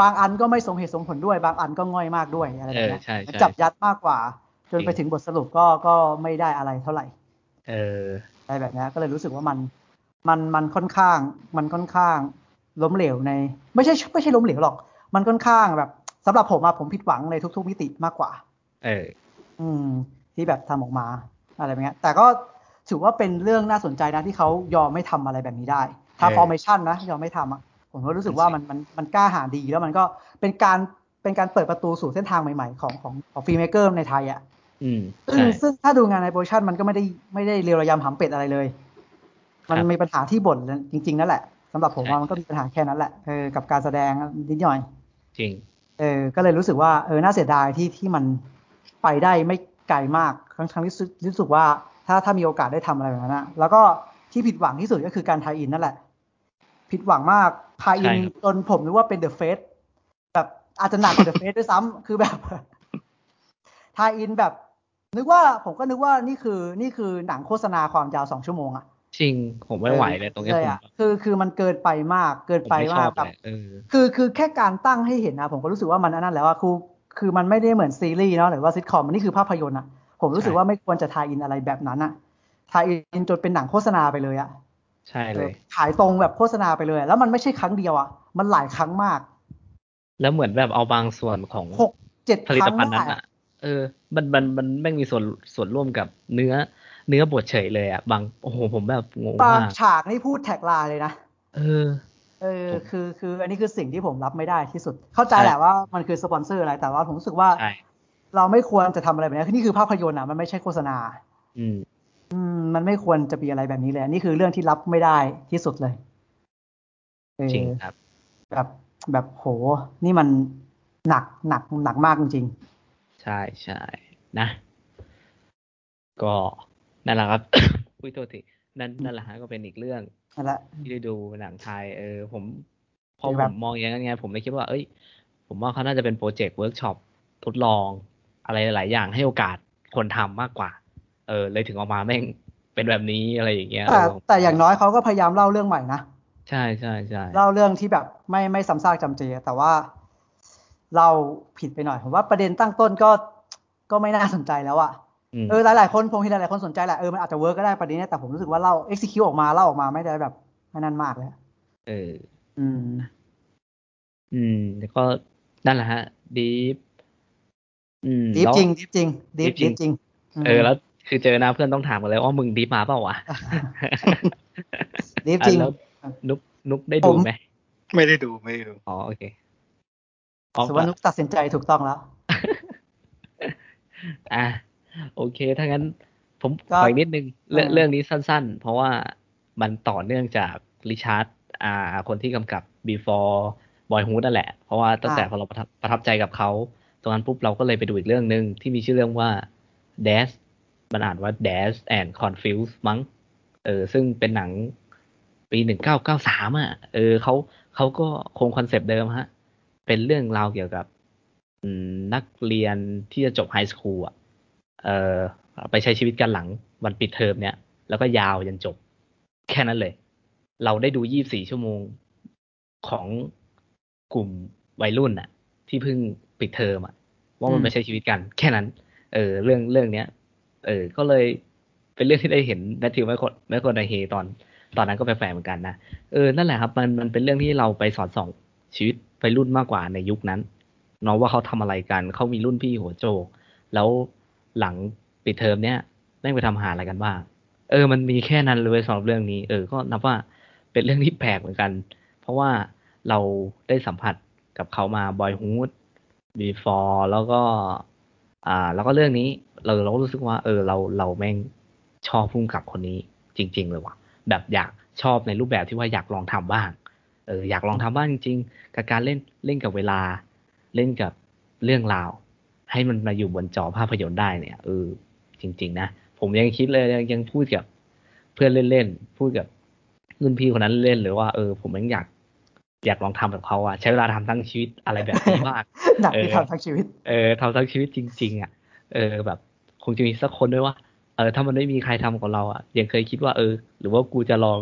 บางอันก็ไม่สมเหตุสมผลด้วย บางอันก็ง่อยมากด้วยอะไรแบบเนี้ยเออใช่ใช่จับยัดมากกว่า จนไปจริงถึงบทสรุปก็ก็ไม่ได้อะไรเท่าไหร่ เอออะไรแบบเนี้ยก็เลยรู้สึกว่ามันมันมันค่อนข้าง มันค่อนข้างล้มเหลวใน ไม่ใช่ไม่ใช่ล้มเหลวหรอก มันค่อนข้างแบบสำหรับผมอะผมผิดหวังในทุก ๆ มิติมากกว่า เออ อืม ที่แบบทำออกมาอะไรแบบเนี้ย แต่ก็ถือว่าเป็นเรื่องน่าสนใจนะที่เขายอมไม่ทำอะไรแบบนี้ได้ถ้าเออฟอร์เมชันนะยอมไม่ทำอะผมก็รู้สึกว่ามันมันมันกล้าหาญดีแล้วมันก็เป็นการเป็นการเปิดประตูสู่เส้นทางใหม่ๆ ของของของ filmmaker ในไทยอะอืมซึ่งใช่ซึ่งถ้าดูงานในโปรดักชันมันก็ไม่ได้ไม่ได้เรียวระยำหำเป็ดอะไรเลย มันครับมีปัญหาที่บทจริง ๆ นั่นแหละสำหรับผมใช่ว่ามันก็มีปัญหาแค่นั้นแหละเออกับการแสดงนิดหน่อย จริงเออก็เลยรู้สึกว่าเออน่าเสียดายที่ที่มันไปได้ไม่ไกลมากครั้งครั้งที่รู้สึกรู้สึกว่าถ้าถ้ามีโอกาสได้ทำอะไรแบบนั้นนะแล้วก็ที่ผิดหวังที่สุดก็คือการ tie-in นั่นแหละ ผิดหวังมาก tie-in ใช่ครับจนผมนึกว่าเป็น The Face แบบอาจจะหนักกว่า The Face ด้วยซ้ำคือแบบ tie-in แบบ นึกว่าผมก็นึกว่านี่คือนี่คือหนังโฆษณาความยาวสองชั่วโมงอะ จริงผมไม่ไหวเลยตรงเนี้ยเลยผมอะคือคือมันเกินไปมากเกินผมไปไม่ชมาอกบแบบเลยเออคือคือแค่การตั้งให้เห็นนะผมก็รู้สึกว่ามันอันนั้นแล้วว่าคือคือมันไม่ได้เหมือนซีรีส์เนาะหรือว่าซิทคอมมันนี่คือภาพยนตร์อะผมรู้สึกใช่ว่าไม่ควรจะ tie-in อะไรแบบนั้นอะtie-in จนเป็นหนังโฆษณาไปเลยอะใช่เลยขายตรงแบบโฆษณาไปเลย แล้วมันไม่ใช่ครั้งเดียวอะมันหลายครั้งมาก แล้วเหมือนแบบเอาบางส่วนของหกเจ็ดผลิคตรั้งภัณฑ์นั้นได้อะเออ มันมันมันแม่งมีส่วนส่วนร่วมกับเนื้อ เนื้อบทเฉยเลยอะบางโอ้โหผมแบบงงบางมากฉากนี่พูด tagline เลยนะเออเออผมคือคืออันนี้คือสิ่งที่ผมรับไม่ได้ที่สุด เข้าใจใช่แหละว่ามันคือสปอนเซอร์อะไรแต่ว่าผมรู้สึกว่าใช่เราไม่ควรจะทำอะไรแบบนี้คือนี่คือภาพยนตร์อะมันไม่ใช่โฆษณา อืม อืม มันไม่ควรจะมีอะไรแบบนี้เลยอันนี่คือเรื่องที่รับไม่ได้ที่สุดเลยเออจริงครับ แบบแบบโห นี่มันหนักหนักหนักมากจริงใช่ใช่นะ ก็ นั่นแหละครับพูดโทษทีนั่นนั่นแหละฮะก็เป็นอีกเรื่องๆนั่นแหละที่ได้ดูหนังไทย เออ ผม พอคือผแบบมมองอย่างนั้นไงผมเลยคิดว่า เอ้ย ผมว่าเขาน่าจะเป็นโปรเจกต์เวิร์กช็อปทดลอง อะไรหลายๆอย่างให้โอกาสคนทำมากกว่า เออ เลยถึงออกมาแม่งเป็นแบบนี้อะไรอย่างเงี้ยแต่เออแต่อย่างน้อยเขาก็พยายามเล่าเรื่องใหม่นะใช่ใช่ใช่เล่าเรื่องที่แบบไม่ไม่ซ้ำซากจำเจ แต่ว่าเราผิดไปหน่อยผมว่าประเด็นตั้งต้นก็ก็ไม่น่าสนใจแล้วอะม เออหลายๆคนผมเห็นหลายๆคนสนใจแหละเออมันอาจจะ work ก็ได้ประเด็นเนี้ยแต่ผมรู้สึกว่าเล่า execute ออกมาเล่าออกมาไม่ได้แบบไม่นั่นมากเลยเออ อืม อืม แล้วก็นั่นแหละฮะดีฟอืมดีฟแล้วจริงดีฟจริงดีฟ deep จริดีงฟจริงมเออ แล้ว คือเจอหน้าเพื่อนต้องถามกันเลยว่ามึงดีฟมาเปล่าวะดีฟจริงอะแล้วนุกนุกได้ดูผมไหมไม่ได้ดูไม่ได้ดูอ๋อโอเคอ๋อสมมติว่านุกตัดสินใจถูกต้องแล้ว อะ โอเค ถ้างั้นผมก็ขออีกนิดนึงเรื่องเออเรื่องนี้สั้นๆ เพราะว่ามันต่อเนื่องจากริชาร์ดอ่า คนที่กำกับ Before Boyhood นั่นแหละ เพราะว่าตั้งแต่พอเราประทับประทับใจกับเขา ตรงนั้นปุ๊บเราก็เลยไปดูอีกเรื่องหนึ่งที่มีชื่อเรื่องว่า Dazed มันอ่านว่า Dazed and Confused มั้ง เออ ซึ่งเป็นหนังปีหนึ่งเก้าเก้าสามอะ เออเขาเขาก็คงคอนเซปต์เดิมฮะ เป็นเรื่องราวเกี่ยวกับอืมนักเรียนที่จะจบไฮสคูลอะ เออไปใช้ชีวิตกันหลังวันปิดเทอมเนี่ย แล้วก็ยาวยันจบ แค่นั้นเลย เราได้ดู 24 ชั่วโมงของกลุ่มวัยรุ่นอะที่เพิ่งปิดเทอมอะว่ามันอืมไปใช้ชีวิตกัน แค่นั้น เออ เรื่องเรื่องเนี้ย เออ ก็เลยเป็นเรื่องที่ได้เห็นแมทธิวแมคคนแมคคนไดเฮตอน ตอนนั้นก็แปลกๆเหมือนกันนะเออนั่นแหละครับ มันมันเป็นเรื่องที่เราไปสอนส่องชีวิตวัยรุ่นมากกว่าในยุคนั้นเนาะว่าเขาทำอะไรกันเขามีรุ่นพี่หัวโจก แล้ว หลังปิดเทอมเนี้ยแม่งไปทำอาหารอะไรกันบ้างเออ มันมีแค่นั้นเลยสำหรับเรื่องนี้ เออ ก็นับว่าเป็นเรื่องที่แปลกเหมือนกัน เพราะว่าเราได้สัมผัสกับเขามา Boyhood Before แล้วก็ อ่า แล้วก็เรื่องนี้ เราเราก็รู้สึกว่า เออ เราเราแม่งชอบพุ่มกับคนนี้ จริง ๆ เลยว่ะ แบบอยากชอบในรูปแบบที่ว่าอยากลองทำบ้าง เออ อยากลองทำบ้างจริงๆกับการเล่นเล่นกับเวลา เล่นกับเรื่องราว ให้มันมาอยู่บนจอภาพยนตร์ได้เนี่ยเออจริง ๆ นะ ผมยังคิดเลยยังยังพูดกับเพื่อนเล่นๆพูดกับรุ่นพี่คนนั้นเล่นเลยว่าเออ ผมยังอยากอยากลองทำแบบเขาอะใช้เวลาทำทั้งชีวิตอะไรแบบนี้มากหนักเออที่ทำทั้งชีวิต เออทำทั้งชีวิตจริง ๆอะเออแบบ คงจะมีสักคนด้วยว่าเออถ้ามันไม่มีใครทำกับเราอะยังเคยคิดว่าเออ หรือว่ากูจะลอง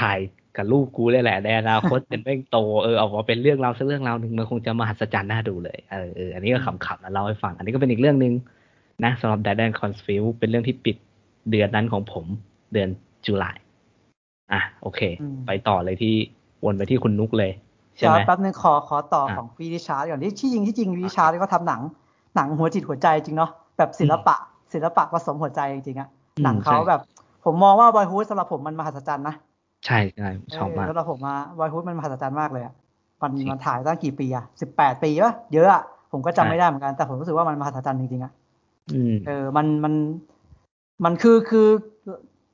ถ่าย กับลูกกูเลยแหละในอนาคตเป็นแม่งโตเออออกมาเป็นเรื่องราวสักเรื่องราวหนึ่งมันคงจะมหัศจรรย์น่าดูเลยเออเอออันนี้ก็ขำๆนะเล่าให้ฟัง อันนี้ก็เป็นอีกเรื่องหนึ่งนะสำหรับ Dead and Confused เป็นเรื่องที่ปิดเดือนนั้นของผมเดือนจุลายอะโอเคอืมไปต่อเลยที่วนไปที่คุณนุกเลยใช่เดี๋ยวไหมแป๊บนึงขอขอต่ออะของพี่ริชาร์ดก่อนที่ที่จริงที่จริงริชาร์ดก็ทำหนัง หนังหัวจิตหัวใจจริงเนาะแบบศิลปะ ศิลปะผสมหัวใจจริงๆอะอืมหนังเขาใช่แบบ ผมมองว่าบอยฮูดสำหรับผมมันมหัศจรรย์นะ ใช่ใช่ชอบมากเสำหรับผมมาบอยฮูดมันมหัศจรรย์มากเลยอะมันจริงมันถ่ายตั้งกี่ปีอะสิบแปดปีปะเยอะอะผมก็จำใช่ไม่ได้เหมือนกัน แต่ผมรู้สึกว่ามันมหัศจรรย์จริงๆอะอืมเออมันมันมันคือคือ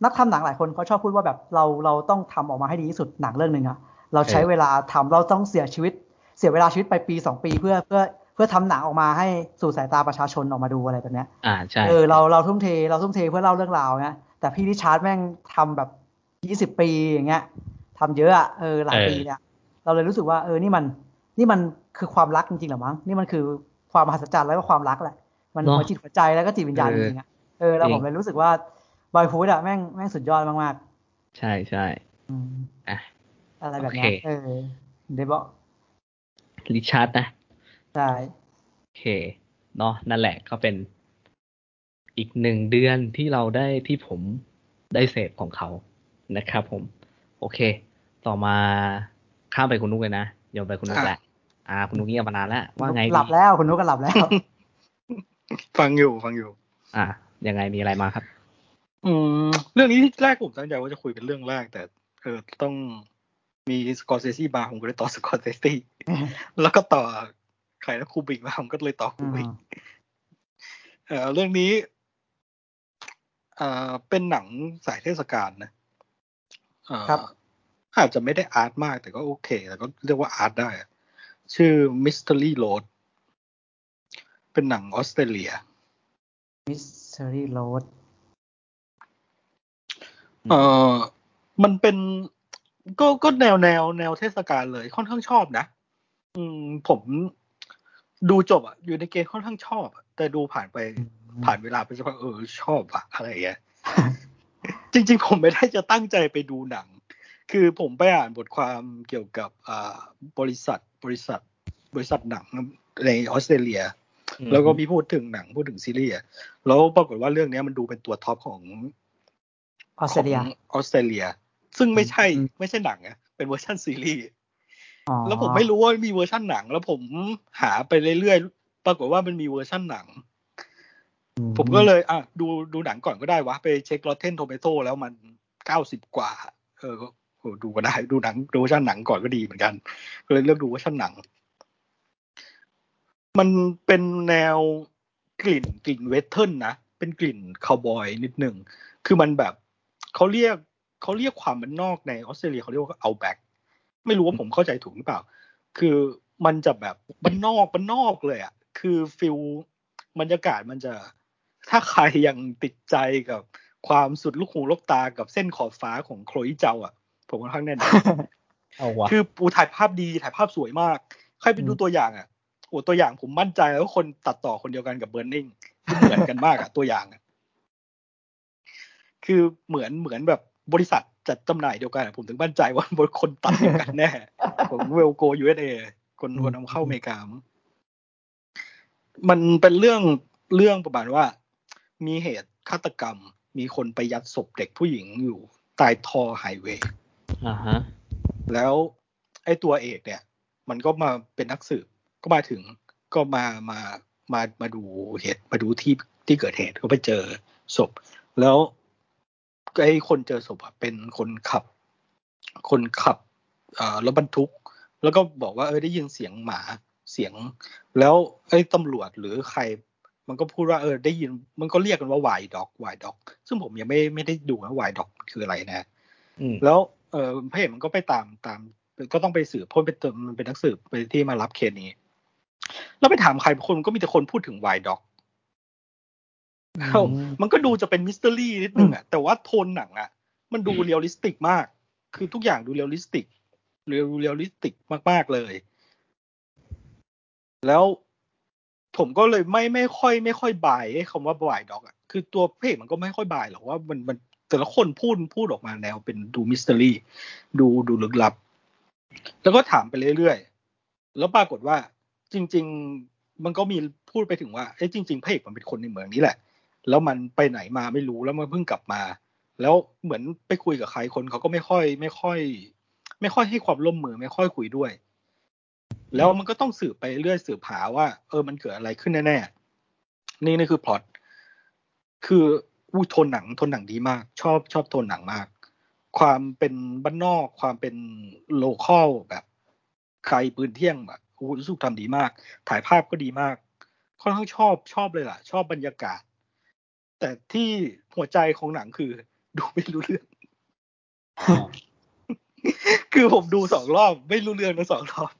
นักทำหนังหลายคนเขาชอบพูดว่าแบบเราเราต้องทำออกมาให้ดีที่สุดหนังเรื่องหนึ่งอะเราใช้เออเวลาทำเราต้องเสียชีวิต เสียเวลาชีวิตไปปีสองปีเพื่อเพื่อเพื่อทำหนังออกมาให้สู่สายตาประชาชนออกมาดูอะไรแบบเนี้ยอ่าใช่เออเราเราทุ่มเทเราทุ่มเทเพื่อเล่าเรื่องราวนะแต่พี่ริชาร์ดแม่งทำแบบ ยี่สิบปีอย่างเงี้ยทำเยอะอะเออหลายปีเนี่ยเราเลยรู้สึกว่าเออนี่มันนี่มันคือความรักจริงๆเหรอมั้งนี่มันคือความมหัศจรรย์แล้วก็ความรักแหละ มันเนอะหัวจิตหัวใจแล้วก็จิตวิญญาณเอจอริงๆอะเออแล้วจริงผมเลยรู้สึกว่าบอยฟูดอะแม่งแม่งสุดยอดมากใช่ใช่ๆอืมอะอะไรแบบเนี้ยโอเคเออเดบบอกริชาร์ดนะใช่โอเคเนาะนั่นแหละก็เป็นอีกหนึ่งเดือนที่เราได้ที่ผมได้เสพของเขา นะครับผม โอเค ต่อมาข้ามไปคุณนุกเลยนะโยนไปคุณนุกแหละอ่า คุณนุกเงียบมานานแล้วว่าไงดีหลับแล้วคุณนุกก็หลับแล้ว ฟังอยู่ฟังอยู่ อ่ายังไงมีอะไรมาครับ อืม เรื่องนี้ที่แรกผมตั้งใจว่าจะคุยเป็นเรื่องแรก แต่เออต้องมีสกอร์เซซี่มาผมก็เลยต่อสกอร์เซซี่แล้วก็ต่อใครนะคูบริกมาผมก็เลยต่อคูบริกเอ่อเรื่องนี้เอ่อเป็นหนังสายเทศกาลนะเอ่อ ครับ อาจจะไม่ได้ art มากแต่ก็โอเค แต่ก็เรียกว่า art ได้อะชื่อ Mystery Road เป็นหนังออสเตรเลีย Mystery Road เออมันเป็น ก็ก็แนวแนวแนวเทศกาลเลยค่อนข้างชอบนะ อืม ผมดูจบอะ อยู่ในเกณฑ์ค่อนข้างชอบอะแต่ดูผ่านไปผ่านเวลาไปสักพักเออชอบอะอะไรอย่างเงี้ย จริง ๆ ผมไม่ได้จะตั้งใจไปดูหนัง คือผมไปอ่านบทความเกี่ยวกับอ่าบริษัทบริษัท บริษัทหนังในออสเตรเลียอืมแล้วก็มีพูดถึงหนังพูดถึงซีรีส์อะแล้วปรากฏว่าเรื่องเนี้ยมันดูเป็นตัว top ของออสเตรเลียของออสเตรเลีย ซึ่งไม่ใช่อืมไม่ใช่หนังอะเป็นเวอร์ชันซีรีส์อ๋อแล้วผมไม่รู้ว่ามีเวอร์ชันหนัง แล้วผมหาไปเรื่อยๆปรากฏว่ามันมีเวอร์ชันหนังอื ผมก็เลยอะดูดูหนังก่อนก็ได้วะ ไปเช็ค Rotten Tomato แล้วมันเก้าสิบกว่า เออก็โหดูก็ได้ดูหนังดูเวอร์ชันหนังก่อนก็ดีเหมือนกันก็เลยเลือกดูเวอร์ชันหนัง มันเป็นแนวกลิ่นกลิ่น western นะเป็นกลิ่นคาวบอยนิดหนึ่งคือมันแบบเขาเรียกเขาเรียกความมันนอกในออสเตรเลียเขาเรียกว่า outback ไม่รู้ว่าผมเข้าใจถูกหรือเปล่า คือมันจะแบบบ้านนอกบ้านนอกเลยอะ คือ feel บรรยากาศมันจะ ถ้าใครยังติดใจกับความสุดลูกหูลูกตากับเส้นขอบฟ้าของโคลอี้ เจา อะ ผมค่อนข้างแน่นอนเอาวะคือปูถ่ายภาพดีถ่ายภาพสวยมาก ใครไปดูอืมตัวอย่างอะโอ้ตัวอย่างผมมั่นใจแล้วว่าคนตัดต่อคนเดียวกันกับเบ r ร์นิงเหมือนกันมากอะตัวอย่างอะคือเหมือนเหมือนแบบบริษัทจัดจำหน่ายเดียวกันอะผมถึงมั่นใจว่าบริคนตัดเดียวกันแน่ของ Well Go USA คนคนนำเข้าอเมริกามั้งมันเป็นเรื่องเรื่องประมาณว่า มีเหตุฆาตกรรม มีคนไปยัดศพเด็กผู้หญิงอยู่ใต้ท่อไฮเวย์อ่าฮะแล้วไอ้ตัวเอกเนี่ย มันก็มาเป็นนักสืบก็มาถึงก็มามามามาดูเหตุมาดูที่ที่เกิดเหตุก็ไปเจอศพ แล้วไอ้คนเจอศพอะเป็นคนขับ คนขับอ่ารถบรรทุก แล้วก็บอกว่าเออได้ยินเสียงหมาเสียง แล้วไอ้ตำรวจหรือใคร มันก็พูดว่าเออได้ยินมันก็เรียกกันว่าวายด็อกวายด็อก ซึ่งผมยังไม่ไม่ได้ดูว่าวายด็อกคืออะไรนะอืมแล้วเออพระเอกมันก็ไปตามตาม ก็ต้องไปสืบเพราะเป็นตัวมันเป็นนักสืบไปที่มารับเคสนี้ แล้วไปถามใครคนก็มีแต่คนพูดถึงวายด็อกอืมมันก็ดูจะเป็นมิส t ต r รี่นิดนึงอะแต่ว่าโทนหนังอะ มันดู realistic มาก คือทุกอย่างดู realistic real realistic มากๆเลย แล้ว ผมก็เลยไม่ไม่ค่อย ไม่ค่อย buy ไอ้คำว่า dialogue อะคือตัวเพจมันก็ไม่ค่อย buy หรอกว่ามันมันแต่ละคนพูดพูดออกมาแนวเป็นดูมิส t ต r รี่ดูดูลึกลับ แล้วก็ถามไปเรื่อยๆ แล้วปรากฏว่าจริง ๆ มันก็มีพูดไปถึงว่าเอ้จริงๆพระเอกมันเป็นคนในเมืองนี้แหละ แล้วมันไปไหนมาไม่รู้แล้วมันเพิ่งกลับมา แล้วเหมือนไปคุยกับใครคนเขาก็ไม่ค่อย ไม่ค่อย ไม่ค่อยให้ความร่วมมือไม่ค่อยคุยด้วย แล้วมันก็ต้องสืบไปเรื่อยสืบหาว่า เออมันเกิดอะไรขึ้นแน่ๆนี่นี่คือพล็อตคืออู้โทนหนังโทนหนังดีมาก ชอบชอบโทนหนังมาก ความเป็นบ้านนอกความเป็น local แบบใครปืนเที่ยงแบบอู้รู้สึกทำดีมาก ถ่ายภาพก็ดีมากค่อนข้างชอบชอบเลยล่ะ ชอบบรรยากาศ แต่ที่หัวใจของหนังคือ ดูไม่รู้เรื่อง คือผมดูสองรอบ ไม่รู้เรื่องทั้งสองรอบอืม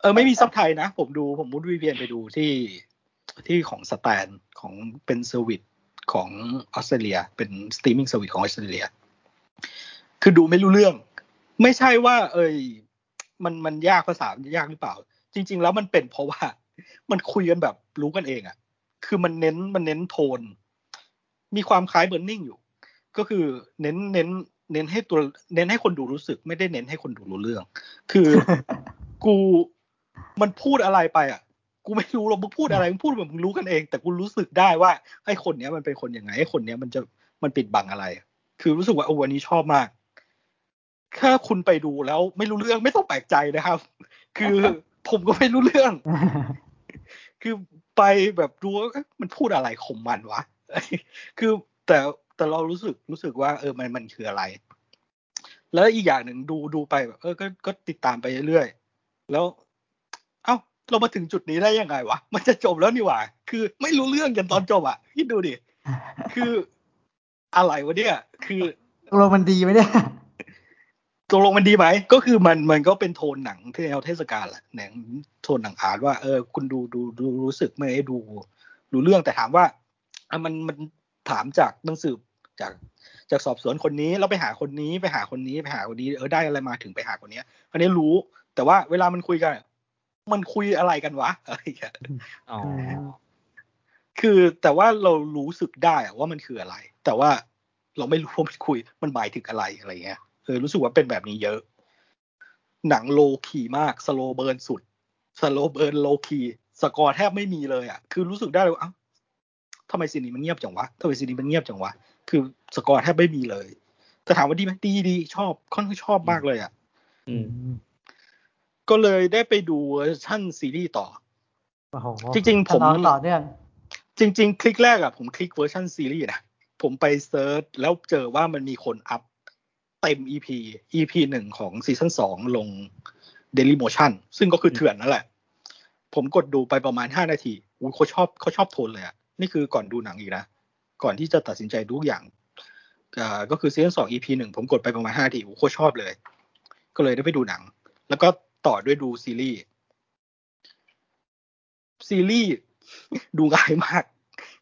เออไม่มี sub ไทยนะ ผมดูผมมุด VPN ไปดูที่ที่ของ Stan ของเป็น service ของออสเตรเลีย เป็น streaming service ของออสเตรเลีย คือดูไม่รู้เรื่อง ไม่ใช่ว่า เอยมันมันยากภาษายากหรือเปล่า จริง ๆ แล้วมันเป็นเพราะว่ามันคุยกันแบบรู้กันเองอะ่ะคือมันเน้นมันเน้นโทน มีความคล้ายเบ r ร์นิ่งอยู่ ก็คือเน้นเน้น เน้นให้ตัวเน้นให้คนดูรู้สึก ไม่ได้เน้นให้คนดูรู้เรื่อง คือ กูมันพูดอะไรไปอะ กูไม่รู้หรอกมึงพูดอะไรมึงพูดแบบมึงรู้กันเอง แต่กูรู้สึกได้ว่าไอ้คนเนี้ยมันเป็นคนยังไงไอ้คนเนี้ยมันจะมันปิดบังอะไร คือรู้สึกว่าโอ้วันนี้ชอบมากถ้าคุณไปดูแล้วไม่รู้เรื่องไม่ต้องแปลกใจนะครับ คือผมก็ไม่รู้เรื่อง คือไปแบบดูว่าเอ๊ะมันพูดอะไรของมันวะ คือแต่แต่เรารู้สึกรู้สึกว่า เออมันมันคืออะไร แล้วอีกอย่างหนึ่งดูดูไปแบบเออก็ก็ติดตามไปเรื่อยๆ แล้ว เอ้า เรามาถึงจุดนี้ได้ยังไงวะ มันจะจบแล้วนี่หว่า คือไม่รู้เรื่องกันตอนจบอะคิดดูดิ คืออะไรวะเนี่ย คือตกลงมันดีไหมเนี่ยตกลงมันดีไหม ก็คือมันมันก็เป็นโทนหนังที่แนวเทศกาลแหละหนังโทนหนังอาร์ตว่า เออ คุณดูดูดูรู้สึกไม่ได้ดูรู้เรื่องแต่ถามว่าอะมันมันถามจากหนังสืบจากจากสอบสวนคนนี้แล้วไปหาคนนี้ไปหาคนนี้ไปหาคนนี้เออได้อะไรมาถึงไปหาคนเนี้ยอันนี้รู้ แต่ว่าเวลามันคุยกัน มันคุยอะไรกันวะอะไรอย่างเงี้ยอ๋อคือแต่ว่าเรารู้สึกได้อะว่ามันคืออะไร แต่ว่าเราไม่รู้ว่ามันคุย มันหมายถึงอะไรอะไรเงี้ยเออรู้สึกว่าเป็นแบบนี้เยอะ หนัง low-key มาก slow burn สุด slow burn low-key score แทบไม่มีเลยอะ คือรู้สึกได้เลยว่าเอ้าทำไม scene นี้มันเงียบจังวะทำไม scene นี้มันเงียบจังวะ คือสกอร์แทบไม่มีเลยแต่ถามว่าดีไหมดีดีชอบค่อนข้างชอบมากเลยอะอืม ก็เลยได้ไปดูเวอร์ชั่นซีรีส์ต่อโอ้โหจริง ๆ ผมทำนองต่อเนื่องจริง ๆ คลิกแรกอะผมคลิกเวอร์ชันซีรีส์นะผมไป search แล้วเจอว่ามันมีคน up เต็ม EP EP หนึ่งของ season สองลง Daily Motion ซึ่งก็คือเถื่อนนั่นแหละ ผมกดดูไปประมาณห้านาทีอุ้ยเขาชอบเขาชอบโทนเลยอะนี่คือก่อนดูหนังอีกนะ ก่อนที่จะตัดสินใจดูทุกอย่างอ่าก็คือ season สอง EP หนึ่งผมกดไปประมาณห้านาทีโอ้โหโคตรชอบเลย ก็เลยได้ไปดูหนัง แล้วก็ ต่อด้วยดูซีรีส์ซีรีส์ดูง่ายมาก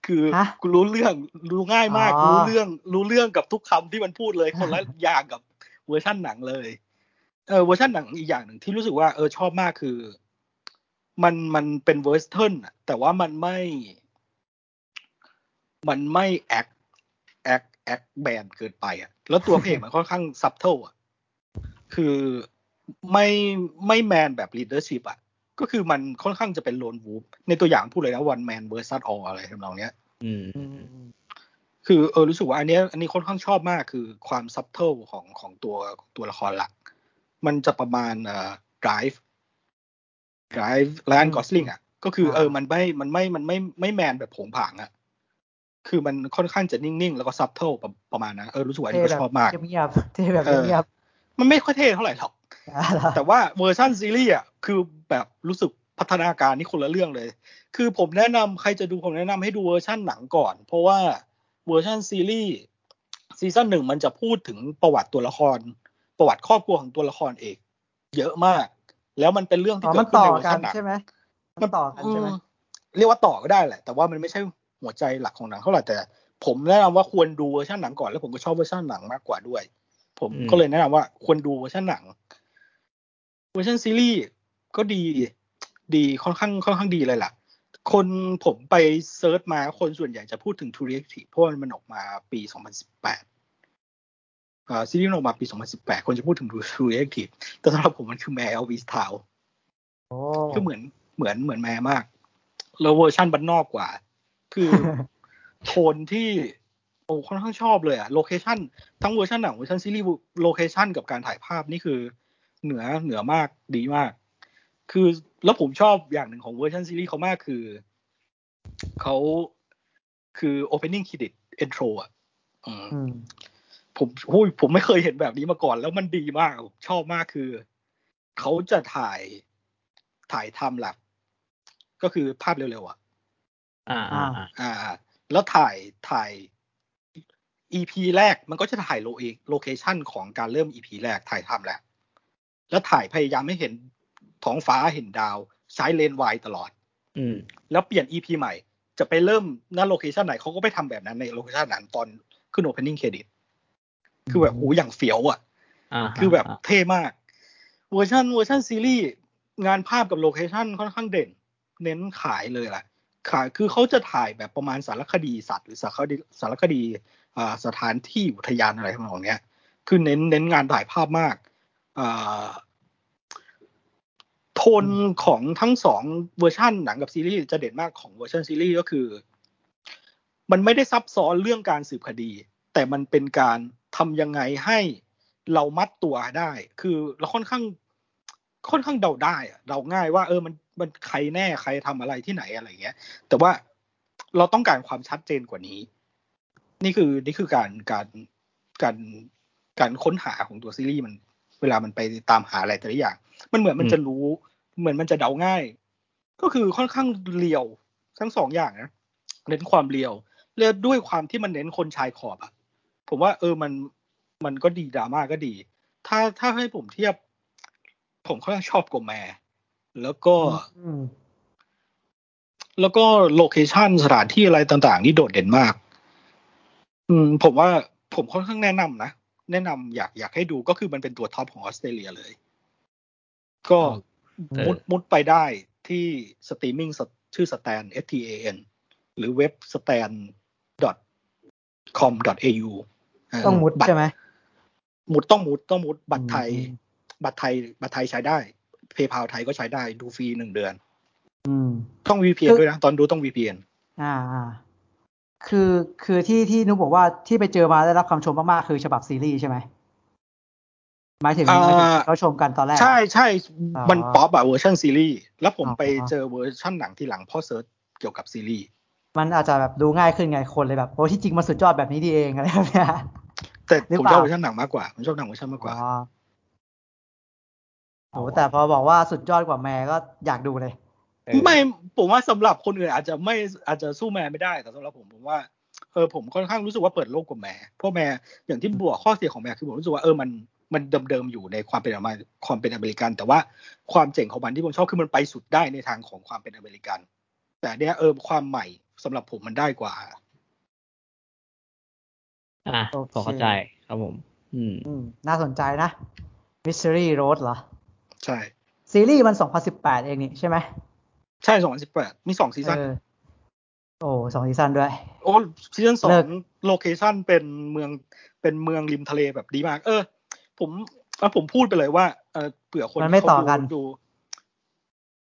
คือฮะกูรู้เรื่องรู้ง่ายมากอ๋อรู้เรื่องรู้เรื่องกับทุกคำที่มันพูดเลยคนละอย่างกับเวอร์ชั่นหนังเลยเออเวอร์ชันหนังอีกอย่างหนึ่งที่รู้สึกว่าเออชอบมากคือ มันมันเป็น western อะแต่ว่ามันไม่ มันไม่แอคแอคแอคแมนเกินไปอะ แล้วตัวเพลงมันค่อนข้าง subtle อะ คือ ไม่ไม่แมนแบบ leadership อะก็คือมันค่อนข้างจะเป็น lone wolf ในตัวอย่างพูดเลยนะ one man versus all อะไรทำนองเนี้ยอืมอืมคือเออรู้สึกว่าอันเนี้ยอันนี้ค่อนข้างชอบมากคือความ subtle ของของตัวของตัวละครหลัก มันจะประมาณเอ่อ drive drive แลนกอสลิงอะก็คือเออมันไม่มันไม่มันไม่ไม่แมนแบบผงผางอะคือมันค่อนข้างจะนิ่งๆ แล้วก็ subtle ประมาณนั้นเออรู้สึกว่าอันนี้ก็ชอบมากเงียบๆเท่แบบเออเงียบมันไม่ค่อยเท่เท่าไหร่หรอกๆ แต่ว่าเวอร์ชันซีรีส์อะคือแบบรู้สึกพัฒนาการนี่คนละเรื่องเลย คือผมแนะนำใครจะดูผมแนะนำให้ดูเวอร์ชันหนังก่อน เพราะว่าเวอร์ชันซีรีส์ซีซั่นหนึ่งมันจะพูดถึงประวัติตัวละคร ประวัติครอบครัวของตัวละครเอกเยอะมาก แล้วมันเป็นเรื่องที่อ๋อเกิมัดนขึ้นต่อในเวอร์กัชันนหนังใช่ไหมมันต่อกันใช่ไหมอืเรียกว่าต่อก็ได้แหละ แต่ว่ามันไม่ใช่หัวใจหลักของหนังเท่าไหร่แต่ ผมแนะนำว่าควรดูเวอร์ชันหนังก่อนแล้วผมก็ชอบเวอร์ชันหนังมากกว่าด้วย ผมอืมก็เลยแนะนำว่าควรดูเวอร์ชันหนัง เวอร์ชันซีรีส์ก็ดี ดีค่อนข้างค่อนข้างดีเลยล่ะ คนผมไป search มาคนส่วนใหญ่จะพูดถึง True Detective เพราะว่ามันออกมาปี 2018อ่าซีรีส์มันออกมาปี 2018 คนจะพูดถึง True Detective แต่สำหรับผมมันคือ Mare of Easttown โอ้คือเหมือนเหมือนเหมือน Mare มาก แล้วเวอร์ชั่นบ้านนอกกว่า คือโทนที่โอ้ค่อนข้างชอบเลยอะโลเคชันทั้งเวอร์ชันหนังเวอร์ชันซีรีส์โลเคชันกับการถ่ายภาพนี่คือ เหนือเหนือมากดีมาก คือแล้วผมชอบอย่างหนึ่งของเวอร์ชันซีรีส์เขามากคือเขาคือ opening credit intro อะอืมอืมผมโอ้ยผมไม่เคยเห็นแบบนี้มาก่อน แล้วมันดีมากผมชอบมากคือ เขาจะถ่ายถ่ายทำแลบก็คือภาพเร็วๆอะอ่าอ่าอ่าอ่า แล้วถ่ายถ่าย EP แรกมันก็จะถ่ายโลเอโลเคชันของการเริ่ม EP แรกถ่ายทำแหละ แล้วถ่ายพยายามให้เห็นท้องฟ้าเห็นดาวใช้เลนส์วายตลอด อืม แล้วเปลี่ยน EP ใหม่ จะไปเริ่มหน้าโลเคชันไหนเขาก็ไปทำแบบนั้นในโลเคชันนั้นตอนขึ้น opening credit คือแบบโอ้อย่างเฟี้ยวอะอ่าคือแบบเท่มาก เวอร์ชันเวอร์ชันซีรีส์งานภาพกับโลเคชันค่อนข้างเด่น เน้นขายเลยแหละขายคือเขาจะถ่ายแบบประมาณสารคดีสัตว์หรือสารคดีสารคดีอ่าสถานที่อุทยานอะไรทำนองเนี้ย คือเน้นเน้นงานถ่ายภาพมากอ่า โทนของทั้งสองเวอร์ชันหนังกับซีรีส์จะเด่นมากของเวอร์ชันซีรีส์ก็คือ มันไม่ได้ซับซ้อนเรื่องการสืบคดี แต่มันเป็นการทำยังไงให้เรามัดตัวได้ คือเราค่อนข้างค่อนข้างเดาได้เดาง่ายว่า เออมันมันใครแน่ใครทำอะไรที่ไหนอะไรเงี้ย แต่ว่าเราต้องการความชัดเจนกว่านี้ นี่คือนี่คือการการการการค้นหาของตัวซีรีส์มัน เวลามันไปตามหาอะไรแต่ละอย่าง มันเหมือนมันจะรู้ เหมือนมันจะเดาง่าย ก็คือค่อนข้างเรียวทั้งสองอย่างนะเน้นความเรียวเรียด้วยความที่มันเน้นคนชายขอบอะผมว่าเออมันมันก็ดีดราม่าก็ดี ถ้าถ้าให้ผมเทียบ ผมค่อนข้างชอบโกแมแล้วก็อืมแล้วก็โลเคชันสถานที่อะไรต่าง ๆ นี่โดดเด่นมาก อืม ผมว่าผมค่อนข้างแนะนำนะ แนะนำอยากอยากให้ดูก็คือมันเป็นตัวท็อปของออสเตรเลียเลย ก็เออมุดมุดไปได้ที่สตรีมมิ่งชื่อ Stan s t a n หรือเว็บ stan com au ต้องมุดบัตรใช่ไหมมุดต้องมุดต้องมุดบัตรไทยอืมบัตรไทย บัตรไทยใช้ได้ PayPal ไทยก็ใช้ได้ดูฟรีหนึ่งเดือนอืมต้อง VPN ด้วยนะ ตอนดูต้อง VPN อ่าอ่า คือคือที่ที่นุกบอกว่าที่ไปเจอมาได้รับคำชมมากๆคือฉบับซีรีส์ใช่ไหมหมายถึงอ่าหมายถึงเขาชมกันตอนแรก ใช่ใช่อ๋อมันป๊อปอะเวอร์ชันซีรีส์แล้วผมอ๋อไปเจอเวอร์ชันหนังที่หลังเพราะ search เกี่ยวกับซีรีส์มันอาจจะแบบดูง่ายขึ้นไงคนเลยแบบโอ้ที่จริงมันสุดยอดแบบนี้ดีเองอะไรแบบเนี้ยแต่หรือผมเปล่าอบเวอร์ชันหนังมากกว่าผมชอบหนังเวอร์ชันมากกว่าอ๋อโหแต่พอบอกว่าสุดยอดกว่า Mare ก็อยากดูเลยเออไม่ ผมว่าสำหรับคนอื่นอาจจะไม่อาจจะสู้ Mare ไม่ได้แต่สำหรับผมผมว่าเออผมค่อนข้างรู้สึกว่าเปิดโลกกว่าแม่เพราะแม่อย่างที่บวกข้อเสียของ Mare คือผมรู้สึกว่าเออมันมันเดิมๆอยู่ในความเป็นอเมริความเป็นอเมริกัน แต่ว่าความเจ๋งของมันที่ผมชอบคือมันไปสุดได้ในทางของความเป็นอเมริกัน แต่เนี้ยเออความใหม่สำหรับผมมันได้กว่า อะโอเคพอเข้าใจครับผมอืมอืมน่าสนใจนะ Mystery Road เหรอ ใช่ ซีรีส์มัน 2018 เองนี่ใช่ไหม ใช่สองพันสิบแปดมีสองซีซั่นเออโอ้สองซีซั่นด้วย โอ้ซีซั่นสองเลือกโลเคชั่นเป็นเมืองเป็นเมืองริมทะเลแบบดีมาก เออ ผมเอาผมพูดไปเลยว่าเออเผื่อคนมันไม่ที่เขาต่อกันดูดู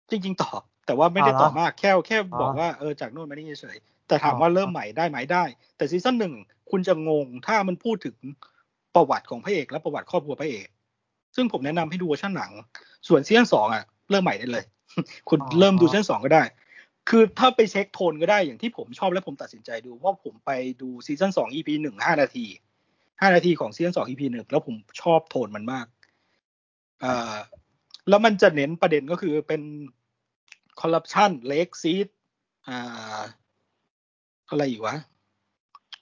จริง ๆ ต่อ แต่ว่าไม่ได้อ๋อเหรอต่อมากแค่แค่อ๋อบอกว่าเออจากโน่นมานี่เฉยๆแต่ถามอ๋อว่าเริ่มใหม่ได้ไหมได้ แต่ซีซั่นหนึ่งคุณจะงงถ้ามันพูดถึงประวัติของพระเอกและประวัติครอบครัวพระเอก ซึ่งผมแนะนำให้ดูเวอร์ชันหนัง ส่วนซีซั่นสองอะ เริ่มใหม่ได้เลย คุณเริ่มดูซีซั่นสองก็ได้ คือถ้าไปเช็คโทนก็ได้อย่างที่ผมชอบและผมตัดสินใจดู เพราะผมไปดูซีซั่นสอง EP หนึ่งห้านาทีห้านาทีของซีซั่นสอง EP หนึ่งแล้วผมชอบโทนมันมากอ่าแล้วมันจะเน้นประเด็นก็คือเป็นคอร์รัปชัน racist อ่าอะไรอีกวะ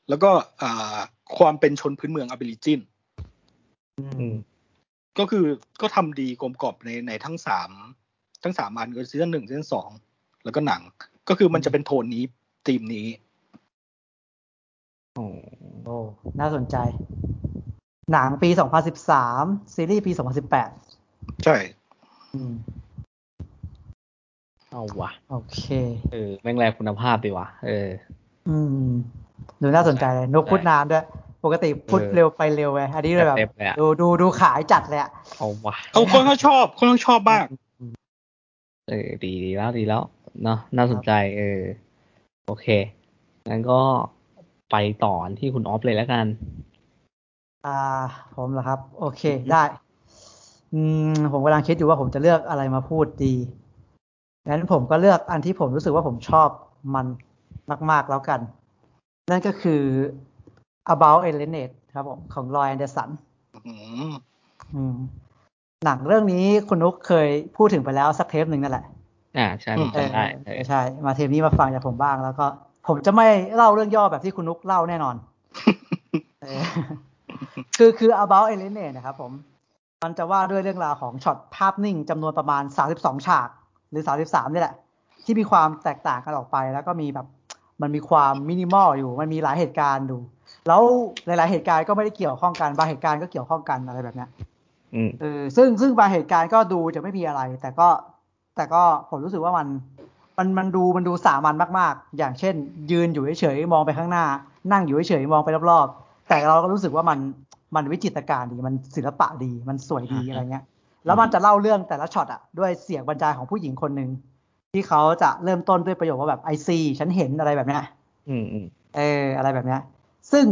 แล้วก็อ่าความเป็นชนพื้นเมืองอ b บิลิจินอืมก็คือก็ทำดีกลมกรอบในในทั้งสาม ทั้งสามอันก็ซีซั่นหนึ่งซีซั่นสองแล้วก็หนัง ก็คือมันจะเป็นโทนนี้ธีมนี้โอ้โอ้น่าสนใจ หนังปี 2013 ซีรีส์ปี 2018 ใช่อืมเอาวะโอเค เออ แม่งแรงคุณภาพดีว่ะเออ อืม ดูน่าสนใจเลยนุกพูดนานด้วย ปกติพูดเออเร็วไปเร็วไงอันนี้เลยแบบเต็มเลยอะดูดูดูขายจัดเลยอะเอาวะเอาคนเขาชอบคนเขาชอบมาก เออดีดีแล้วดีแล้วเนาะน่าสนใจ เออ โอเคงั้นก็ไปต่อที่คุณออฟเลยแล้วกัน อ่า ผมเหรอครับ โอเคได้ อืมผมกำลังคิดอยู่ว่าผมจะเลือกอะไรมาพูดดีงั้นผมก็เลือกอันที่ผมรู้สึกว่าผมชอบมันมาก ๆ แล้วกัน นั่นก็คือ About Endlessness ครับผม ของรอยแอนเดอร์สันอืมอืม หนังเรื่องนี้คุณนุกเคยพูดถึงไปแล้วสักเทปหนึ่งนั่นแหละ อ่าใช่ผมเออจำได้เอเอออใช่ มาเทปนี้มาฟังจากผมบ้างแล้วก็ ผมจะไม่เล่าเรื่องย่อแบบที่คุณนุกเล่าแน่นอนเออคือคือ about a l i e n a t e นะครับผม มันจะว่าด้วยเรื่องราวของช็อตภาพนิ่งจำนวนประมาณ 32 ฉาก หรือ 33 นี่แหละ ที่มีความแตกต่างกันออกไป แล้วก็มีแบบมันมีความมินิมอลอยู่ มันมีหลายเหตุการณ์ดู แล้วหลาย ๆ เหตุการณ์ก็ไม่ได้เกี่ยวข้องกัน บางเหตุการณ์ก็เกี่ยวข้องกันอะไรแบบเนี้ยอืม เออซึ่งซึ่งบางเหตุการณ์ก็ดูจะไม่มีอะไร แต่ก็ แต่ก็ผมรู้สึกว่ามัน มันมันดูมันดูสามัญมากๆ อย่างเช่น ยืนอยู่เฉยๆมองไปข้างหน้า นั่งอยู่เฉยๆมองไปรอบๆ แต่เราก็รู้สึกว่ามันมันวิจิตรการดีมันศิลปะดีมันสวยดีอืมอะไรเงี้ย แล้วมันจะเล่าเรื่องแต่ละช็อตอะด้วยเสียงบรรยายของผู้หญิงคนหนึ่งที่เขาจะเริ่มต้นด้วยประโยคว่าแบบไอซีฉันเห็นอะไรแบบเนี้ยอืมอืมเอออะไรแบบเนี้ย ซึ่ง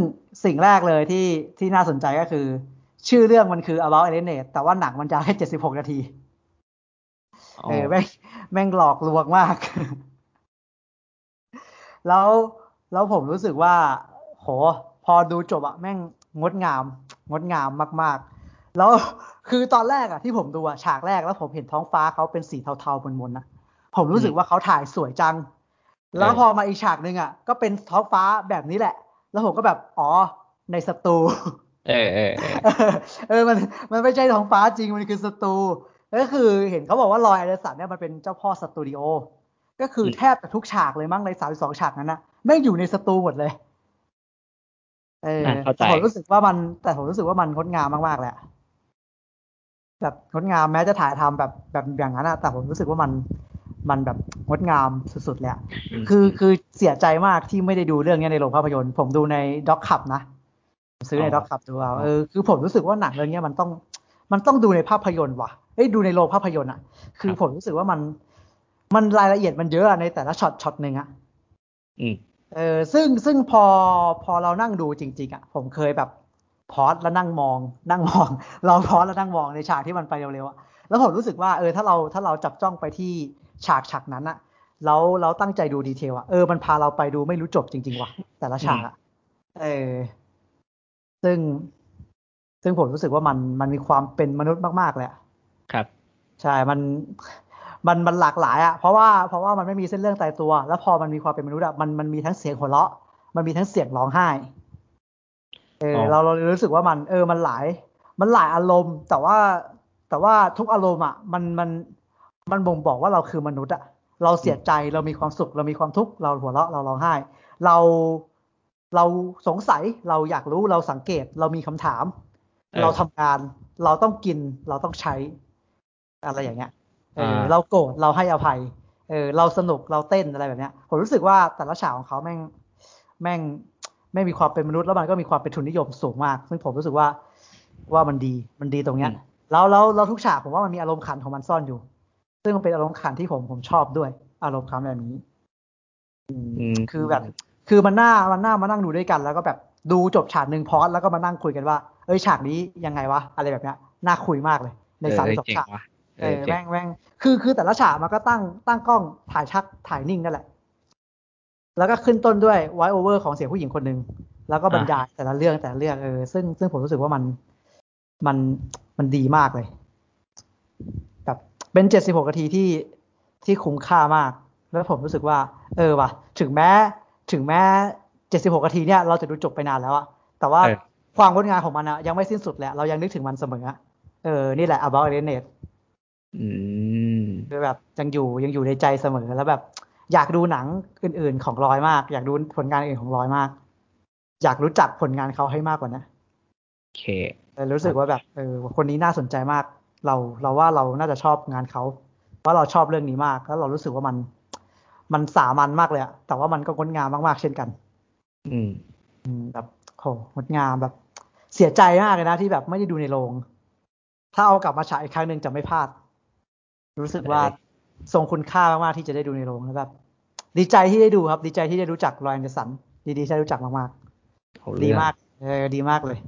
สิ่งแรกเลยที่ที่น่าสนใจก็คือ ชื่อเรื่องมันคือ about alienate แต่ว่าหนังมันจะแค่เจ็ดสิบหกนาทีอ๋อเออแม่งแม่งหลอกลวงมาก แล้วแล้วผมรู้สึกว่า โห พอดูจบอะแม่งงดงาม งดงามมาก ๆ แล้วคือตอนแรกอะที่ผมดูอะฉากแรกแล้วผมเห็นท้องฟ้าเขาเป็นสีเทาๆมนๆนะผมรู้สึกว่าเขาถ่ายสวยจัง แล้วพอมาอีกฉากหนึ่งอะก็เป็นท้องฟ้าแบบนี้แหละ แล้วผมก็แบบ อ๋อ ในสตู เออเออเออเออมันมันไม่ใช่ท้องฟ้าจริงมันคือสตูก็คือเห็นเขาบอกว่ารอยแอนเดอร์สันเนี่ยมันเป็นเจ้าพ่อสตูดิโอก็คือแทบจะทุกฉากเลยมั้งในสามสองฉากนั้นนะไม่งอยู่ในสตูหมดเลย เอออะเข้าใจแต่ผมรู้สึกว่ามัน แต่ผมรู้สึกว่ามันงดงามมากๆเลยอะแบบงดงามแม้จะถ่ายทำแบบแบบอย่างนั้นอะแต่ผมรู้สึกว่ามันมันแบบงดงามสุดๆเลยอะมคือคือเสียใจมากที่ไม่ได้ดูเรื่องเนี้ยในโรงภาพยนตร์ ผมดูใน Doc Club นะผม ซื้อในอ๋อ Doc Club ดูเอาเออคือผมรู้สึกว่าหนังเรื่องเนี้ยมันต้อง มันต้องดูในภาพยนตร์ว่ะเอ้ยดูในโรงภาพยนตร์อะ คือผมรู้สึกว่ามัน มันรายละเอียดมันเยอะอะในแต่ละช็อตช็อตหนึ่งอะอืมเออซึ่งซึ่งพอพอเรานั่งดูจริง ๆ อะ ผมเคยแบบ pause แล้วนั่งมอง นั่งมอง เรา pause แล้วนั่งมองในฉากที่มันไปเร็วๆอะแล้วผมรู้สึกว่าเออถ้าเราถ้าเราจับจ้องไปที่ฉากฉากนั้นอะแล้วเราตั้งใจดูดีเทลอะเออมันพาเราไปดูไม่รู้จบจริง ๆ ว่ะแต่ละฉากอะเออ ซึ่งซึ่งผมรู้สึกว่ามันมันมีความเป็นมนุษย์มากๆเลยอะครับ ใช่มันมันมันหลากหลายอะเพราะว่าเพราะว่ามันไม่มีเส้นเรื่องตายตัว แล้วพอมันมีความเป็นมนุษย์อะมันมันมีทั้งเสียงหัวเราะ มันมีทั้งเสียงร้องไห้เอออ๋อเราเรารู้สึกว่ามัน เออมันหลาย มันหลายอารมณ์ แต่ว่าแต่ว่าทุกอารมณ์อะมันมันมันบ่งบอกว่าเราคือมนุษย์อะเราเสียใจเรามีความสุข เรามีความทุกข์เราหัวเราะเราร้องไห้ เรา เราสงสัยเราอยากรู้เราสังเกตเรามีคำถามเออเราทำงาน เราต้องกิน เราต้องใช้ อะไรอย่างเงี้ยเอออ่าเราโกรธเราให้อภัยเออเราสนุกเราเต้นอะไรแบบเนี้ยผมรู้สึกว่าแต่ละฉากของเขาแม่งแม่งไม่มีความเป็นมนุษย์แล้วมันก็มีความเป็นทุนนิยมสูงมาก ซึ่งผมรู้สึกว่าว่ามันดีมันดีตรงเนี้ยอืมแล้วแล้วแล้วทุกฉากผมว่ามันมีอารมณ์ขันของมันซ่อนอยู่ ซึ่งมันเป็นอารมณ์ขันที่ผมผมชอบด้วย อารมณ์ขันแบบนี้อืมอืมคือแบบ คือมันน่ามันน่ามานั่งดูด้วยกัน แล้วก็แบบดูจบฉากหนึ่งพอสแล้วก็มานั่งคุยกันว่า เอ้ยฉากนี้ยังไงวะอะไรแบบเนี้ยน่าคุยมากเลย ในเออสามเออสองเจ๋งฉากว่ะเออเจ๋แม่งงแม่งคือคือแต่ละฉากมันก็ตั้งตั้งกล้องถ่ายชักถ่ายนิ่งนั่นแหละ แล้วก็ขึ้นต้นด้วยไวโอเวอร์ของเสียงผู้หญิงคนหนึ่งแล้วก็บรรยายแต่ละเรื่องแต่ละเรื่องเออซึ่งซึ่งผมรู้สึกว่ามันมันมันดีมากเลยแบบเป็นเจ็ดสิบหกนาทีที่ที่คุ้มค่ามาก แล้วผมรู้สึกว่า เออว่ะ ถึงแม้ ถึงแม้เจ็ดสิบหกนาทีเนี่ยเราจะดูจบไปนานแล้วอะแต่ว่าเออความงดงามของมันอะยังไม่สิ้นสุดแหละ เรายังนึกถึงมันเสมออะเออ นี่แหละ about a l i e n a t e อืมคือแบบยังอยู่ยังอยู่ในใจเสมอแล้วแบบ อยากดูหนังอื่น ๆ ของรอยมาก อยากดูผลงานอื่นของรอยมาก อยากรู้จักผลงานเขาให้มากกว่านะโอเคแต่รู้สึกว่าแบบเออคนนี้น่าสนใจมาก เราเราว่าเราน่าจะชอบงานเขาเพราะเราชอบเรื่องนี้มากแล้วเรารู้สึกว่ามัน มันสามัญมากเลยอะแต่ว่ามันก็งดงามมากๆเช่นกันอืมอืมแบบโหงดงามแบบ เสียใจมากเลยนะที่แบบไม่ได้ดูในโรง ถ้าเอากลับมาฉายอีกครั้งหนึ่งจะไม่พลาด รู้สึกว่าเออทรงคุณค่ามากๆที่จะได้ดูในโรงแล้วแบบดีใจที่ได้ดูครับ ดีใจที่ได้รู้จักรอยแอนเดอร์สันดีดีๆที่ได้รู้จักมากเอาๆเรื่ดีองมากเออดีมากเลย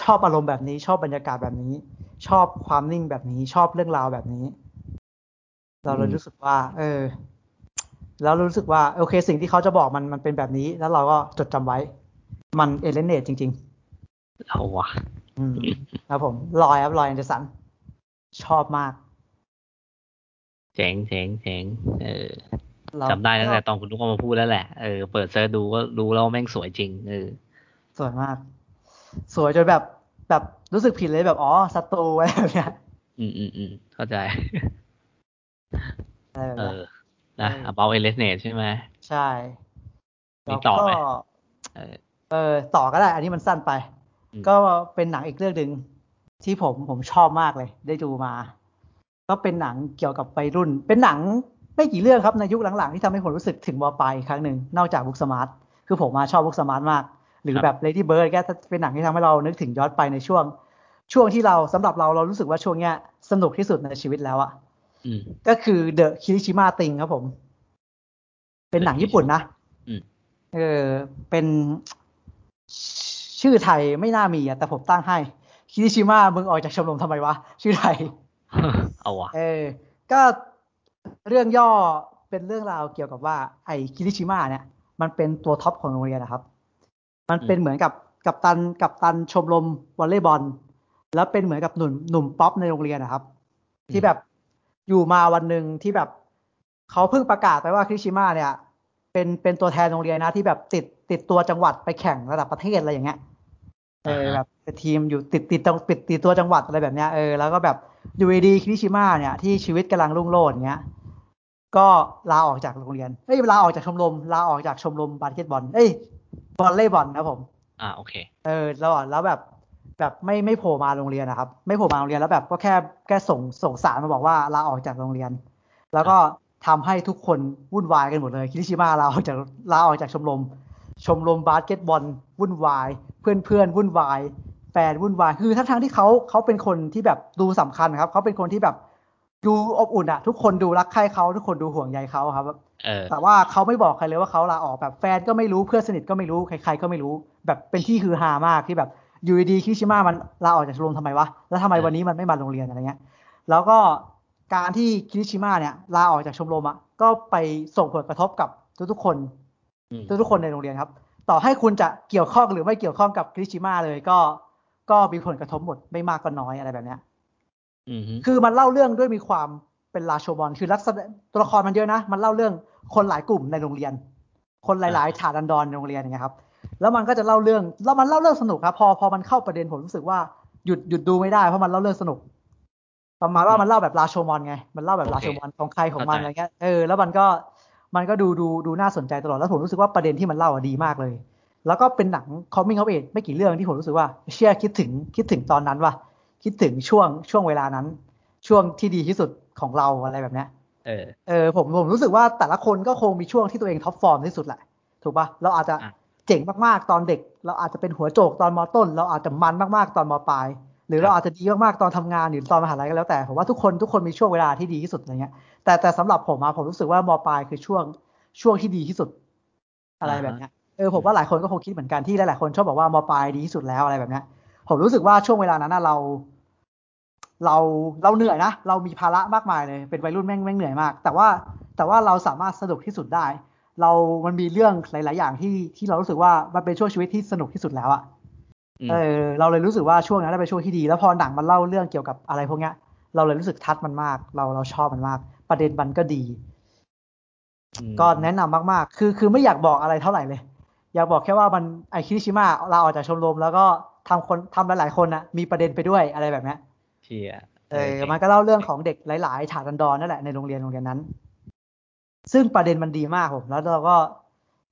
ชอบอารมณ์แบบนี้ ชอบบรรยากาศแบบนี้ ชอบความนิ่งแบบนี้ ชอบเรื่องราวแบบนี้ เราเลยรู้สึกว่า เออ แล้วรู้สึกว่าโอเค สิ่งที่เขาจะบอกมันมันเป็นแบบนี้ แล้วเราก็จดจำไว้ มันเอเลนเนตจริงเอาว่ะๆอืมครับผมรอยครับรอยแอนเดอร์สันชอบมากเจ๋งเจ๋งเจ๋งเออแล้วจำได้ตั้งแต่ก็ตอนคุณนุกเอามาพูดแล้วแหละเออเปิด search ดูก็รู้แล้วว่าแม่งสวยจริงเออสวยมาก สวยจนแบบแบบรู้สึกผิดเลยแบบอ๋อสตูอะไรแบบเนี้ยอืมอืมอืมเข้าใจอะไรแบบเอเนี้ยอ นะ about e l e s n a t ใช่ไหมใช่มีแล้วต่อก็ไหมเออเออต่อก็ได้ อันนี้มันสั้นไปอืมก็เป็นหนังอีกเรื่องหนึ่งที่ผมผมชอบมากเลย ได้ดูมา ก็เป็นหนังเกี่ยวกับวัยรุ่น เป็นหนังไม่กี่เรื่องครับในยุคหลังๆ ที่ทำให้ผมรู้สึกถึง Wallflower อีกครั้งหนึ่งนอกจาก Booksmart คือผมมาชอบ Booksmart มาก หรือแบบ Lady Bird ก็เป็นหนังที่ทำให้เรานึกถึงย้อนไปในช่วง ช่วงที่เราสำหรับเราเรารู้สึกว่าช่วงเนี้ยสนุกที่สุดในชีวิตแล้วอะ อืมก็คือ The Kirishima Thing ครับผม เป็นหนังญี่ปุ่นนะอืมเออ เป็นชื่อไทยไม่น่ามีอะแต่ผมตั้งให้ คิริชิมะมึงออกจากชมรมทำไมวะ ชื่อไทย เอาว่ะเออ ก็เรื่องย่อเป็นเรื่องราวเกี่ยวกับว่า ไอ้คิริชิมะเนี่ย มันเป็นตัวท็อปของโรงเรียนนะครับ มันเป็นเหมือนกับกับตันกับตันชมรมวอลเลย์บอล แล้วเป็นเหมือนกับหนุ่มหนุ่มป๊อปในโรงเรียนนะครับ ที่แบบ อยู่มาวันหนึ่งที่แบบเขาเพิ่งประกาศไปว่าคิริชิมะเนี่ย เป็นเป็นตัวแทนโรงเรียนนะที่แบบติดติดตัวจังหวัดไปแข่งระดับประเทศอะไรอย่างเงี้ยเอออ่าฮะแบบเป็นทีมอยู่ติดติดจังติดติดตัวจังหวัดอะไรแบบเนี้ยเออแล้วก็แบบอยู่ดีๆคิริชิมะเนี่ยที่ชีวิตกำลังรุ่งโรจน์เงี้ยก็ลาออกจากโรงเรียนเอ้ยลาออกจากชมรมลาออกจากชมรมบาสเกตบอลเอ้ยวอลเลย์บอลนะครับผม อ่าโอเค เออแล้วอะแล้วแบบ แบบไม่ไม่โผล่มาโรงเรียนนะครับ ไม่โผล่มาโรงเรียนแล้วแบบก็แค่แค่ส่งส่งสารมาบอกว่าลาออกจากโรงเรียน แล้วก็ทำให้ทุกคนวุ่นวายกันหมดเลยคิริชิมะลาออกจากลาออกจากชมรม ชมรมบาสเกตบอลวุ่นวาย เพื่อนเพื่อนๆวุ่นวาย แฟนวุ่นวายคือทั้งทั้งๆที่เขาเขาเป็นคนที่แบบดูสำคัญครับเขาเป็นคนที่แบบดูอบอุ่นอะทุกคนดูรักใคร่เขาทุกคนดูห่วงใยเขาครับเออแต่ว่าเขาไม่บอกใครเลยว่าเขาลาออกแบบแฟนก็ไม่รู้เพื่อนสนิทก็ไม่รู้ใครๆก็ไม่รู้ แบบเป็นที่ฮือฮามากที่แบบ อยู่ดีๆคิชิมะมันลาออกจากชมรมทำไมวะ แล้วทำไมเออวันนี้มันไม่มาโรงเรียนอะไรเงี้ย แล้วก็การที่คิชิมะเนี่ยลาออกจากชมรมอะก็ไปส่งผลกระทบกับทุกๆคนอืมทุกๆคนในโรงเรียนครับ ต่อให้คุณจะเกี่ยวข้องหรือไม่เกี่ยวข้องกับคิชิมะเลยก็ก็มีผลกระทบหมดไม่มากก็น้อยอะไรแบบเนี้ยอืมฮึคือมันเล่าเรื่องด้วยมีความเป็นราโชบอลคือลักษณะตัวละครมันเยอะนะ มันเล่าเรื่องคนหลายกลุ่มในโรงเรียน คนหลาย ๆ ฐานดันดอนในโรงเรียนอย่างเงี้ยครับ แล้วมันก็จะเล่าเรื่องแล้วมันเล่าเรื่องสนุกครับ พอพอมันเข้าประเด็นผมรู้สึกว่าหยุดหยุดดูไม่ได้เพราะมันเล่าเรื่องสนุก ประมาณว่ามันเล่าแบบราโชมอนไง มันเล่าแบบราโชมอนของใครของมันอะไรเงี้ยเออแล้วมันก็มันก็ดูดูดูน่าสนใจตลอดแล้วผมรู้สึกว่าประเด็นที่มันเล่าอะดีมากเลย แล้วก็เป็นหนัง coming of age ไม่กี่เรื่องที่ผมรู้สึกว่าเชื่อคิดถึงคิดถึงตอนนั้นว่ะคิดถึงช่วงช่วงเวลานั้น ช่วงที่ดีที่สุดของเราอะไรแบบเนี้ยเออเออผมผมรู้สึกว่าแต่ละคนก็คงมีช่วงที่ตัวเองท็อปฟอร์มที่สุดแหละ ถูกปะเราอาจจะอะ เจ๋งมากๆตอนเด็ก เราอาจจะเป็นหัวโจกตอนมต้น เราอาจจะมันมากๆตอนมปลายหรือเราอาจจะดีมากๆตอนทำงานหรือตอนมหาลัยก็แล้วแต่ผมว่าทุกคนทุกคนมีช่วงเวลาที่ดีที่สุดอะไรเงี้ย แต่แต่สำหรับผมอะผมรู้สึกว่ามปลายคือช่วงช่วงที่ดีที่สุด อะไรแบบเนี้ยเออผมว่าหลายคนก็คงคิดเหมือนกันที่หลายๆคนชอบบอกว่ามปลายดีที่สุดแล้วอะไรแบบเนี้ยผมรู้สึกว่าช่วงเวลานั้นน่ะเรา เราเราเหนื่อยนะเรามีภาระมากมายเลยเป็นวัยรุ่นแม่งแม่งเหนื่อยมาก แต่ว่าแต่ว่าเราสามารถสนุกที่สุดได้ เรามันมีเรื่องหลาย ๆ อย่างที่ที่เรารู้สึกว่ามันเป็นช่วงชีวิตที่สนุกที่สุดแล้วอะอืมเออเราเลยรู้สึกว่าช่วงนั้นเป็นช่วงที่ดี แล้วพอหนังมันเล่าเรื่องเกี่ยวกับอะไรพวกเนี้ย เราเลยรู้สึกทัดมันมาก เราเราชอบมันมาก ประเด็นมันก็ดีมก็แนะนำมาก ๆ คือคือไม่อยากบอกอะไรเท่าไหร่เลย อยากบอกแค่ว่ามันไอคิริชิมะลาออกจากชมรมแล้วก็ทำคนทำหลาย ๆ คนนะมีประเด็นไปด้วยอะไรแบบเนี้ยเชียเออมันก็เล่าเรื่องของเด็กหลายๆฐานดันดอนนั่นแหละในโรงเรียนโรงเรียนนั้น ซึ่งประเด็นมันดีมากผมแล้วเราก็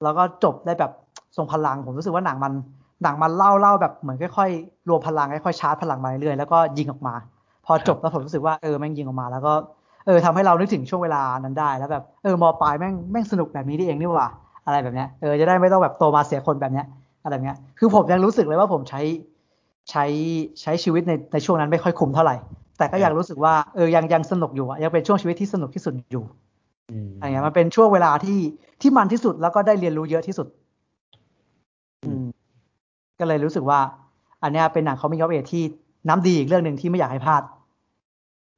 เราก็จบได้แบบทรงพลังผมรู้สึกว่าหนังมันหนังมันเล่าเล่าแบบเหมือนค่อยๆรวมพลังค่อยๆชาร์จพลังมาเรื่อยๆแล้วก็ยิงออกมา พอจบแล้วผมรู้สึกว่าเออแม่งยิงออกมา แล้วก็เออทำให้เรานึกถึงช่วงเวลานั้นได้ แล้วแบบเออมปลายแม่งแม่งสนุกแบบนี้นี่เองนี่หว่าอะไรแบบเนี้ยเออจะได้ไม่ต้องแบบโตมาเสียคนแบบเนี้ยอะไรแบบเนี้ยคือผมยังรู้สึกเลยว่าผมใช้ใช้ใช้ชีวิตในในช่วงนั้นไม่ค่อยคุ้มเท่าไหร่ แต่ก็ยังรู้สึกว่าเออยังยังสนุกอยู่อะยังเป็นช่วงชีวิตที่สนุกที่สุดอยู่ อืมอะไรเงี้ยมันเป็นช่วงเวลาที่ที่มันที่สุดแล้วก็ได้เรียนรู้เยอะที่สุด อืม ก็เลยรู้สึกว่า อันเนี้ยเป็นหนังเขามี of age ที่น้ำดีอีกเรื่องหนึ่งที่ไม่อยากให้พลาด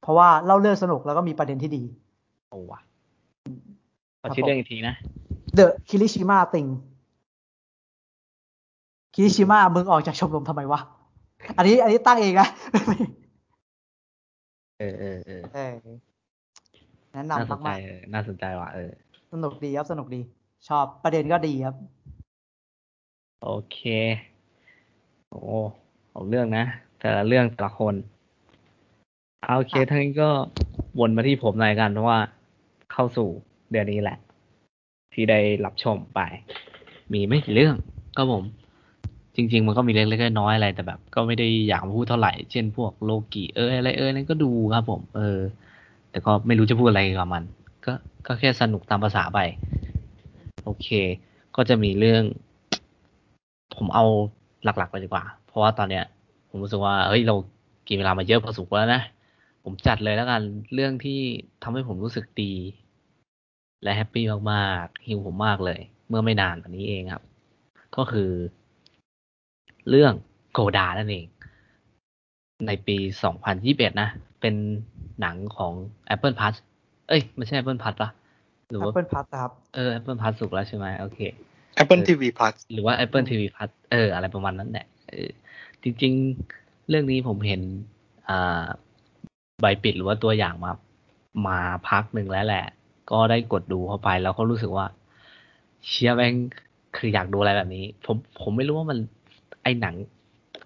เพราะว่าเล่าเรื่องสนุกแล้วก็มีประเด็นที่ดีโอ้ว่ะขอชื่อเรื่องอีกทีนะ The Kirishima Thing คิริชิมะมึงออกจากชมรมทำไมวะ อันนี้ อันนี้ตั้งเองนะ เออเออเออเออ แนะน่าสนำนใจมากเออน่าสนใจว่ะเออๆสนุกดีครับ สนุกดี ชอบประเด็นก็ดีครับ โอเค โอ้เอาเรื่องนะ แต่ละเรื่องแต่ละคนเอาโอเคอะทั้งนี้ก็วนมาที่ผมหน่อยกันเพราะว่าเข้าสู่เดือนนี้แหละ ที่ได้รับชมไป มีไม่กี่เรื่องก็ผม จริง ๆ มันก็มีเล็กๆน้อยๆอะไรแต่แบบ ก็ไม่ได้อยากมาพูดเท่าไหร่ เช่นพวกโลกิเอออะไรเออนั่นก็ดูครับผม เออ แต่ก็ไม่รู้จะพูดอะไรกับมัน ก็ก็แค่สนุกตามภาษาไป โอเค ก็จะมีเรื่อง ผมเอาหลักๆไปดีกว่า เพราะว่าตอนเนี้ย ผมรู้สึกว่าเฮ้ยเรากินเวลามาเยอะพอสมควรแล้วนะ ผมจัดเลยแล้วกันเรื่องที่ทำให้ผมรู้สึกดี และแฮปปี้มากๆฮิวผมมากเลย เมื่อไม่นานมานี้เองครับ ก็คือ เรื่องโกดานั่นเอง ในปี 2021 นะ เป็นหนังของ Apple Plus เอ้ย ไม่ใช่ Apple Plus ปะหรือว่า Apple Plus ครับ เออ Apple Plus สุกแล้วใช่ไหมโอเค Apple เออ TV Plus หรือว่า Apple TV Plus เออ อะไรประมาณนั้นแหละเออจริง ๆ เรื่องนี้ผมเห็นอ่าใบปิดหรือว่าตัวอย่างมา มาพักหนึ่งแล้วแหละ ก็ได้กดดูเข้าไปแล้วก็รู้สึกว่า เชียร์แม่งคืออยากดูอะไรแบบนี้ ผมผมไม่รู้ว่ามันไอหนัง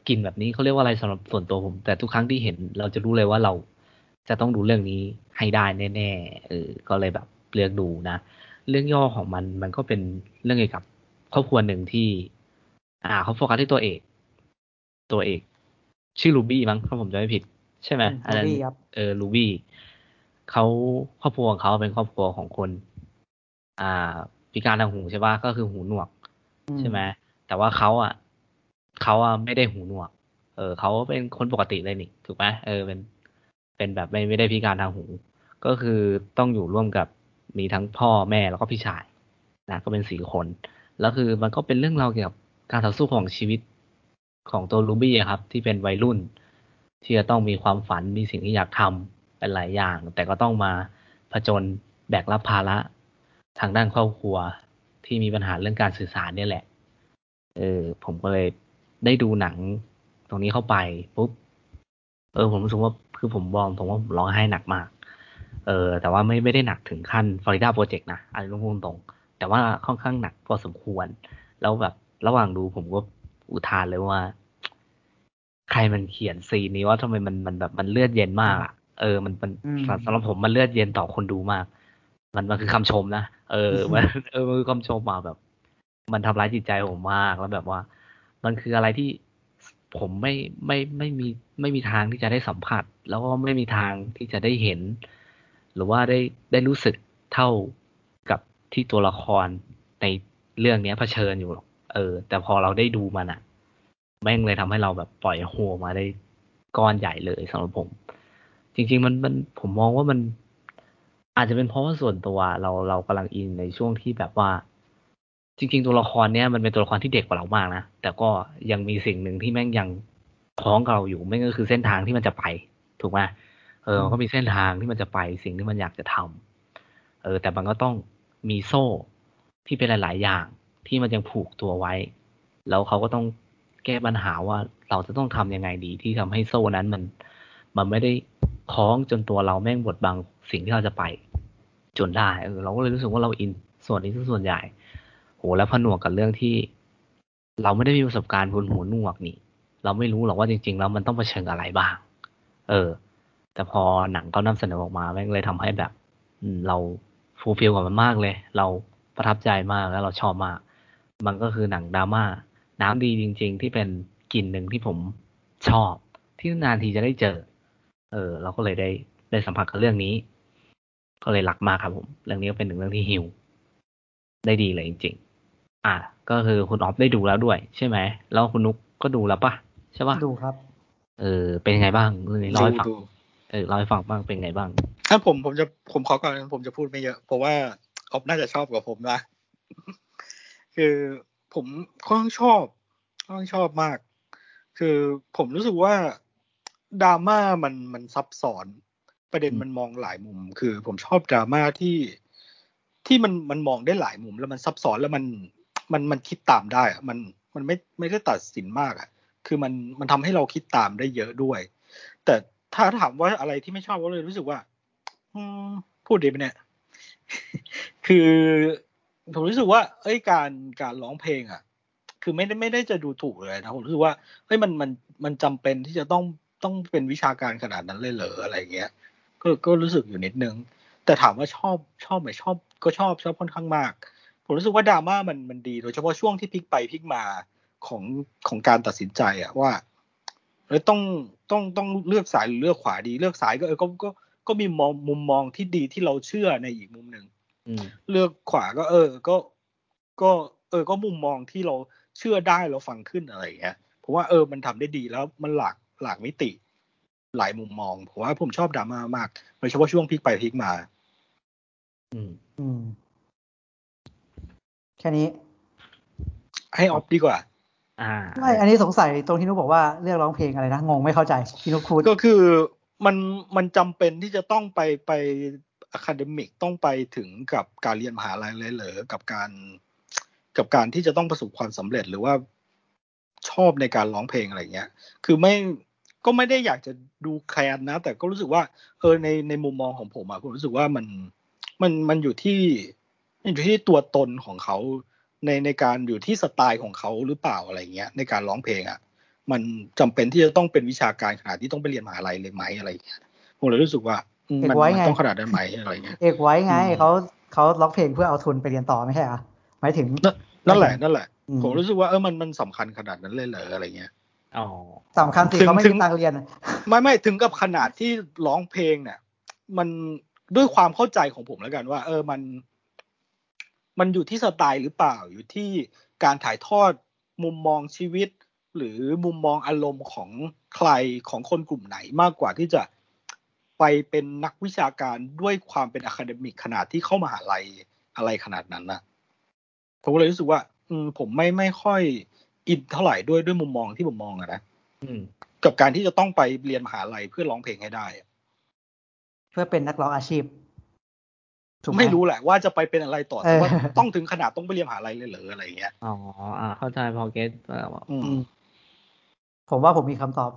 กลิ่นแบบนี้เขาเรียกว่าอะไรสำหรับส่วนตัวผม แต่ทุกครั้งที่เห็นเราจะรู้เลยว่าเราจะต้องดูเรื่องนี้ให้ได้แน่ๆเออก็เลยแบบเลือกดูนะ เรื่องย่อของมันมันก็เป็นเรื่องเกี่ยวกับครอบครัวหนึ่งที่ อ่าเขาโฟกัสที่ตัวเอก ตัวเอก ชื่อ Ruby มั้งถ้าผมจำไม่ผิด ใช่ไหมอืมอันนั้น Ruby ครับเออ Ruby เขาครอบครัวของเขาเป็นครอบครัวของคน อ่า พิการทางหูใช่ปะก็คือหูหนวกอืใช่ไหมแต่ว่าเขาอะ เขาอะไม่ได้หูหนวก เออเขาเป็นคนปกติเลยนี่ถูกไหมเออเป็น เป็นแบบไม่ไม่ได้พิการทางหู ก็คือต้องอยู่ร่วมกับมีทั้งพ่อแม่แล้วก็พี่ชายนะก็เป็นสี่คน แล้วคือมันก็เป็นเรื่องราวเกี่ยวกับการต่อสู้ของชีวิตของตัวลูบี้ครับ ที่เป็นวัยรุ่น ที่จะต้องมีความฝันมีสิ่งที่อยากทำเป็นหลายอย่าง แต่ก็ต้องมาผจญแบกรับภาระทางด้านครอบครัวที่มีปัญหาเรื่องการสื่อสารเนี่ยแหละ เออผมก็เลย ได้ดูหนังตรงนี้เข้าไปปุ๊บเออผมรู้สึกว่าคือผมบอมผมว่าผมร้องไห้หนักมาก เออ แต่ว่าไม่ไม่ได้หนักถึงขั้นฟลอริดาโปรเจกต์นะอันนี้ต้องพูดตรงๆแต่ว่าค่อนข้างหนักพอสมควร แล้วแบบระหว่างดูผมก็อุทานเลยว่า ใครมันเขียนซีนนี้ว่าทำไมมันมันแบบมันเลือดเย็นมากอะเออมันมันอืมสำหรับผมมันเลือดเย็นต่อคนดูมาก มันมันคือคำชมนะเออมันเออมันคือคำชมมาแบบ มันทำร้ายจิตใจผมมากแล้วแบบว่า มันคืออะไรที่ผมไม่ไม่ไม่มีไม่มีทางที่จะได้สัมผัส แล้วก็ไม่มีทางที่จะได้เห็น หรือว่าได้ได้รู้สึกเท่ากับที่ตัวละครในเรื่องเนี้ยเผชิญอยู่หรอกเออ แต่พอเราได้ดูมันอะแม่งเลยทำให้เราแบบปล่อยโฮมาได้ก้อนใหญ่เลยสำหรับผม จริง ๆ มันมันผมมองว่ามัน อาจจะเป็นเพราะว่าส่วนตัวเราเรากำลังอินในช่วงที่แบบว่า จริง ๆ ตัวละครเนี้ยมันเป็นตัวละครที่เด็กกว่าเรามากนะ แต่ก็ยังมีสิ่งหนึ่งที่แม่งยังคล้องกับเราอยู่ไม่งก็คือเส้นทางที่มันจะไป ถูกไหมเออมันก็มีเส้นทางที่มันจะไปสิ่งที่มันอยากจะทำเออ แต่มันก็ต้องมีโซ่ที่เป็นหลาย ๆ อย่างที่มันยังผูกตัวไว้ แล้วเขาก็ต้องแก้ปัญหาว่าเราจะต้องทำยังไงดีที่ทำให้โซ่นั้นมัน มันไม่ได้คล้องจนตัวเราแม่งบดบังสิ่งที่เราจะไป จนได้เออเราก็เลยรู้สึกว่าเราอินส่วนนี้ซึ่งส่วนใหญ่ โหแล้วผนวกกับเรื่องที่ เราไม่ได้มีประสบการณ์บนหัวหนวกนี่ เราไม่รู้หรอกว่าจริง ๆ แล้วมันต้องเผชิญอะไรบ้าง เออ แต่พอหนังเขานำเสนอออกมาแม่งเลยทำให้แบบเรา fulfill กับมันมากเลย เราประทับใจมากแล้วเราชอบมาก มันก็คือหนังดราม่าน้ำดีจริง ๆ ที่เป็นกลิ่นหนึ่งที่ผมชอบ ที่นานทีจะได้เจอ เออ เราก็เลยได้ได้สัมผัสกับเรื่องนี้ ก็เลยรักมากครับผม เรื่องนี้ก็เป็นหนึ่งเรื่องที่ฮิวได้ดีเลยจริง ๆ อะก็คือคุณออฟได้ดูแล้วด้วย ใช่ไหม แล้วคุณนุกก็ดูแล้วปะใช่ปะดูครับ เออ เป็นยังไงบ้างเรื่องนี้เล่าให้ฟังดูเออเล่าให้ฟังบ้างเป็นไงบ้าง ถ้าผมผมจะผมขอก่อนผมจะพูดไม่เยอะ เพราะว่าออฟน่าจะชอบกว่าผมนะ คือผมค่อนข้างชอบค่อนข้างชอบมาก คือผมรู้สึกว่าดราม่ามันมันซับซ้อน ประเด็นอืมมันมองหลายมุม คือผมชอบดราม่าที่ที่มันมันมองได้หลายมุม แล้วมันซับซ้อนแล้วมัน มันมันคิดตามได้อะมันมันไม่ไม่ได้ตัดสินมากอะคือมันมันทำให้เราคิดตามได้เยอะด้วย แต่ถ้าถามว่าอะไรที่ไม่ชอบก็เลยรู้สึกว่าพูดดีไหมเนี่ย คือผมรู้สึกว่า เอ้ยการการร้องเพลง อะ คือไม่ได้ไม่ได้จะดูถูกเลยนะผมรู้สึกว่าเฮ้ยมันมันมันจำเป็นที่จะต้องต้องเป็นวิชาการขนาดนั้นเลยเหรออะไรเงี้ย ก็ก็รู้สึกอยู่นิดนึง แต่ถามว่าชอบชอบไหมชอบ ก็ชอบชอบค่อนข้างมาก ผมรู้สึกว่าดราม่ามันมันดี โดยเฉพาะช่วงที่พลิกไปพลิกมาของของการตัดสินใจอะว่าเออต้องต้องต้องเลือกซ้ายหรือเลือกขวาดีเลือกซ้ายก็เออก็ก็ก็มีมองมุมมองที่ดีที่เราเชื่อในอีกมุมหนึ่งอืมเลือกขวาก็เออ ก็ก็ เออ ก็มุมมองที่เราเชื่อได้เราฟังขึ้นอะไรอย่างเงี้ยผมว่าเออมันทำได้ดีแล้วมันหลากหลากมิติ หลายมุมมองผมว่าผมชอบดราม่ามากโดยเฉพาะช่วงพลิกไปพลิกมา อืมอืม แค่นี้ ให้ออฟดีกว่าอ่าไม่ อันนี้สงสัยตรงที่นุกบอกว่าเรื่องร้องเพลงอะไรนะ งงไม่เข้าใจที่นุกพูดก็คือมันมันจำเป็นที่จะต้องไปไป academic ต้องไปถึงกับการเรียนมหาลัยเลยเหรอกับการกับการที่จะต้องประสบความสำเร็จหรือว่าชอบในการร้องเพลงอะไรเงี้ย คือไม่ก็ไม่ได้อยากจะดูแคลนนะ แต่ก็รู้สึกว่าเออในในมุมมองของผมอะผมรู้สึกว่ามันมันมันอยู่ที่มัน อยู่ที่ตัวตนของเขาในในการอยู่ที่สไตล์ของเขาหรือเปล่าอะไรเงี้ย ในการร้องเพลงอะมันจำเป็นที่จะต้องเป็นวิชาการขนาดที่ต้องไปเรียนมหาลัยเลยไหมอะไรอย่างเงี้ยผมเลยรู้สึกว่าอืมมันเก็บไว้มันไงต้องขนาดนั้นไหมอะไรเงี้ยเอกไว้ไงอืมเขาเขาล็อกเพลงเพื่อเอาทุนไปเรียนต่อไม่ใช่เหรอหมายถึงนั่นแหละนั่นแหละอืมผมรู้สึกว่าเออมันมันสำคัญขนาดนั้นเลยเหรออะไรเงี้ยอ๋อสำคัญสิถึงเขาไม่ถึมีงตังค์เรียน ไม่ไม่ถึงกับขนาดที่ร้องเพลงเนี่ยมันด้วยความเข้าใจของผมแล้วกันว่า เออมัน มันอยู่ที่สไตล์หรือเปล่าอยู่ที่การถ่ายทอดมุมมองชีวิต หรือมุมมองอารมณ์ของใครของคนกลุ่มไหนมากกว่าที่จะไปเป็นนักวิชาการด้วยความเป็น academic ขนาดที่เข้ามหาลัยอะไรขนาดนั้นนะผมก็เลยรู้สึกว่า อืม ผมไม่ไม่ค่อยอินเท่าไหร่ด้วยด้วยมุมมองที่ผมมองอะนะอืมกับการที่จะต้องไปเรียนมหาลัยเพื่อร้องเพลงให้ได้อะเพื่อเป็นนักร้องอาชีพถูกห ไม่รู้แหละว่าจะไปเป็นอะไรต่อเอแต่อว่าต้องถึงขนาดต้องไปเรียนมหาลัยเลยเหรออะไรอย่างเงี้ยอ๋ออ่าเข้าใจพอเก็ตอืมผมว่าผมมีคำตอบ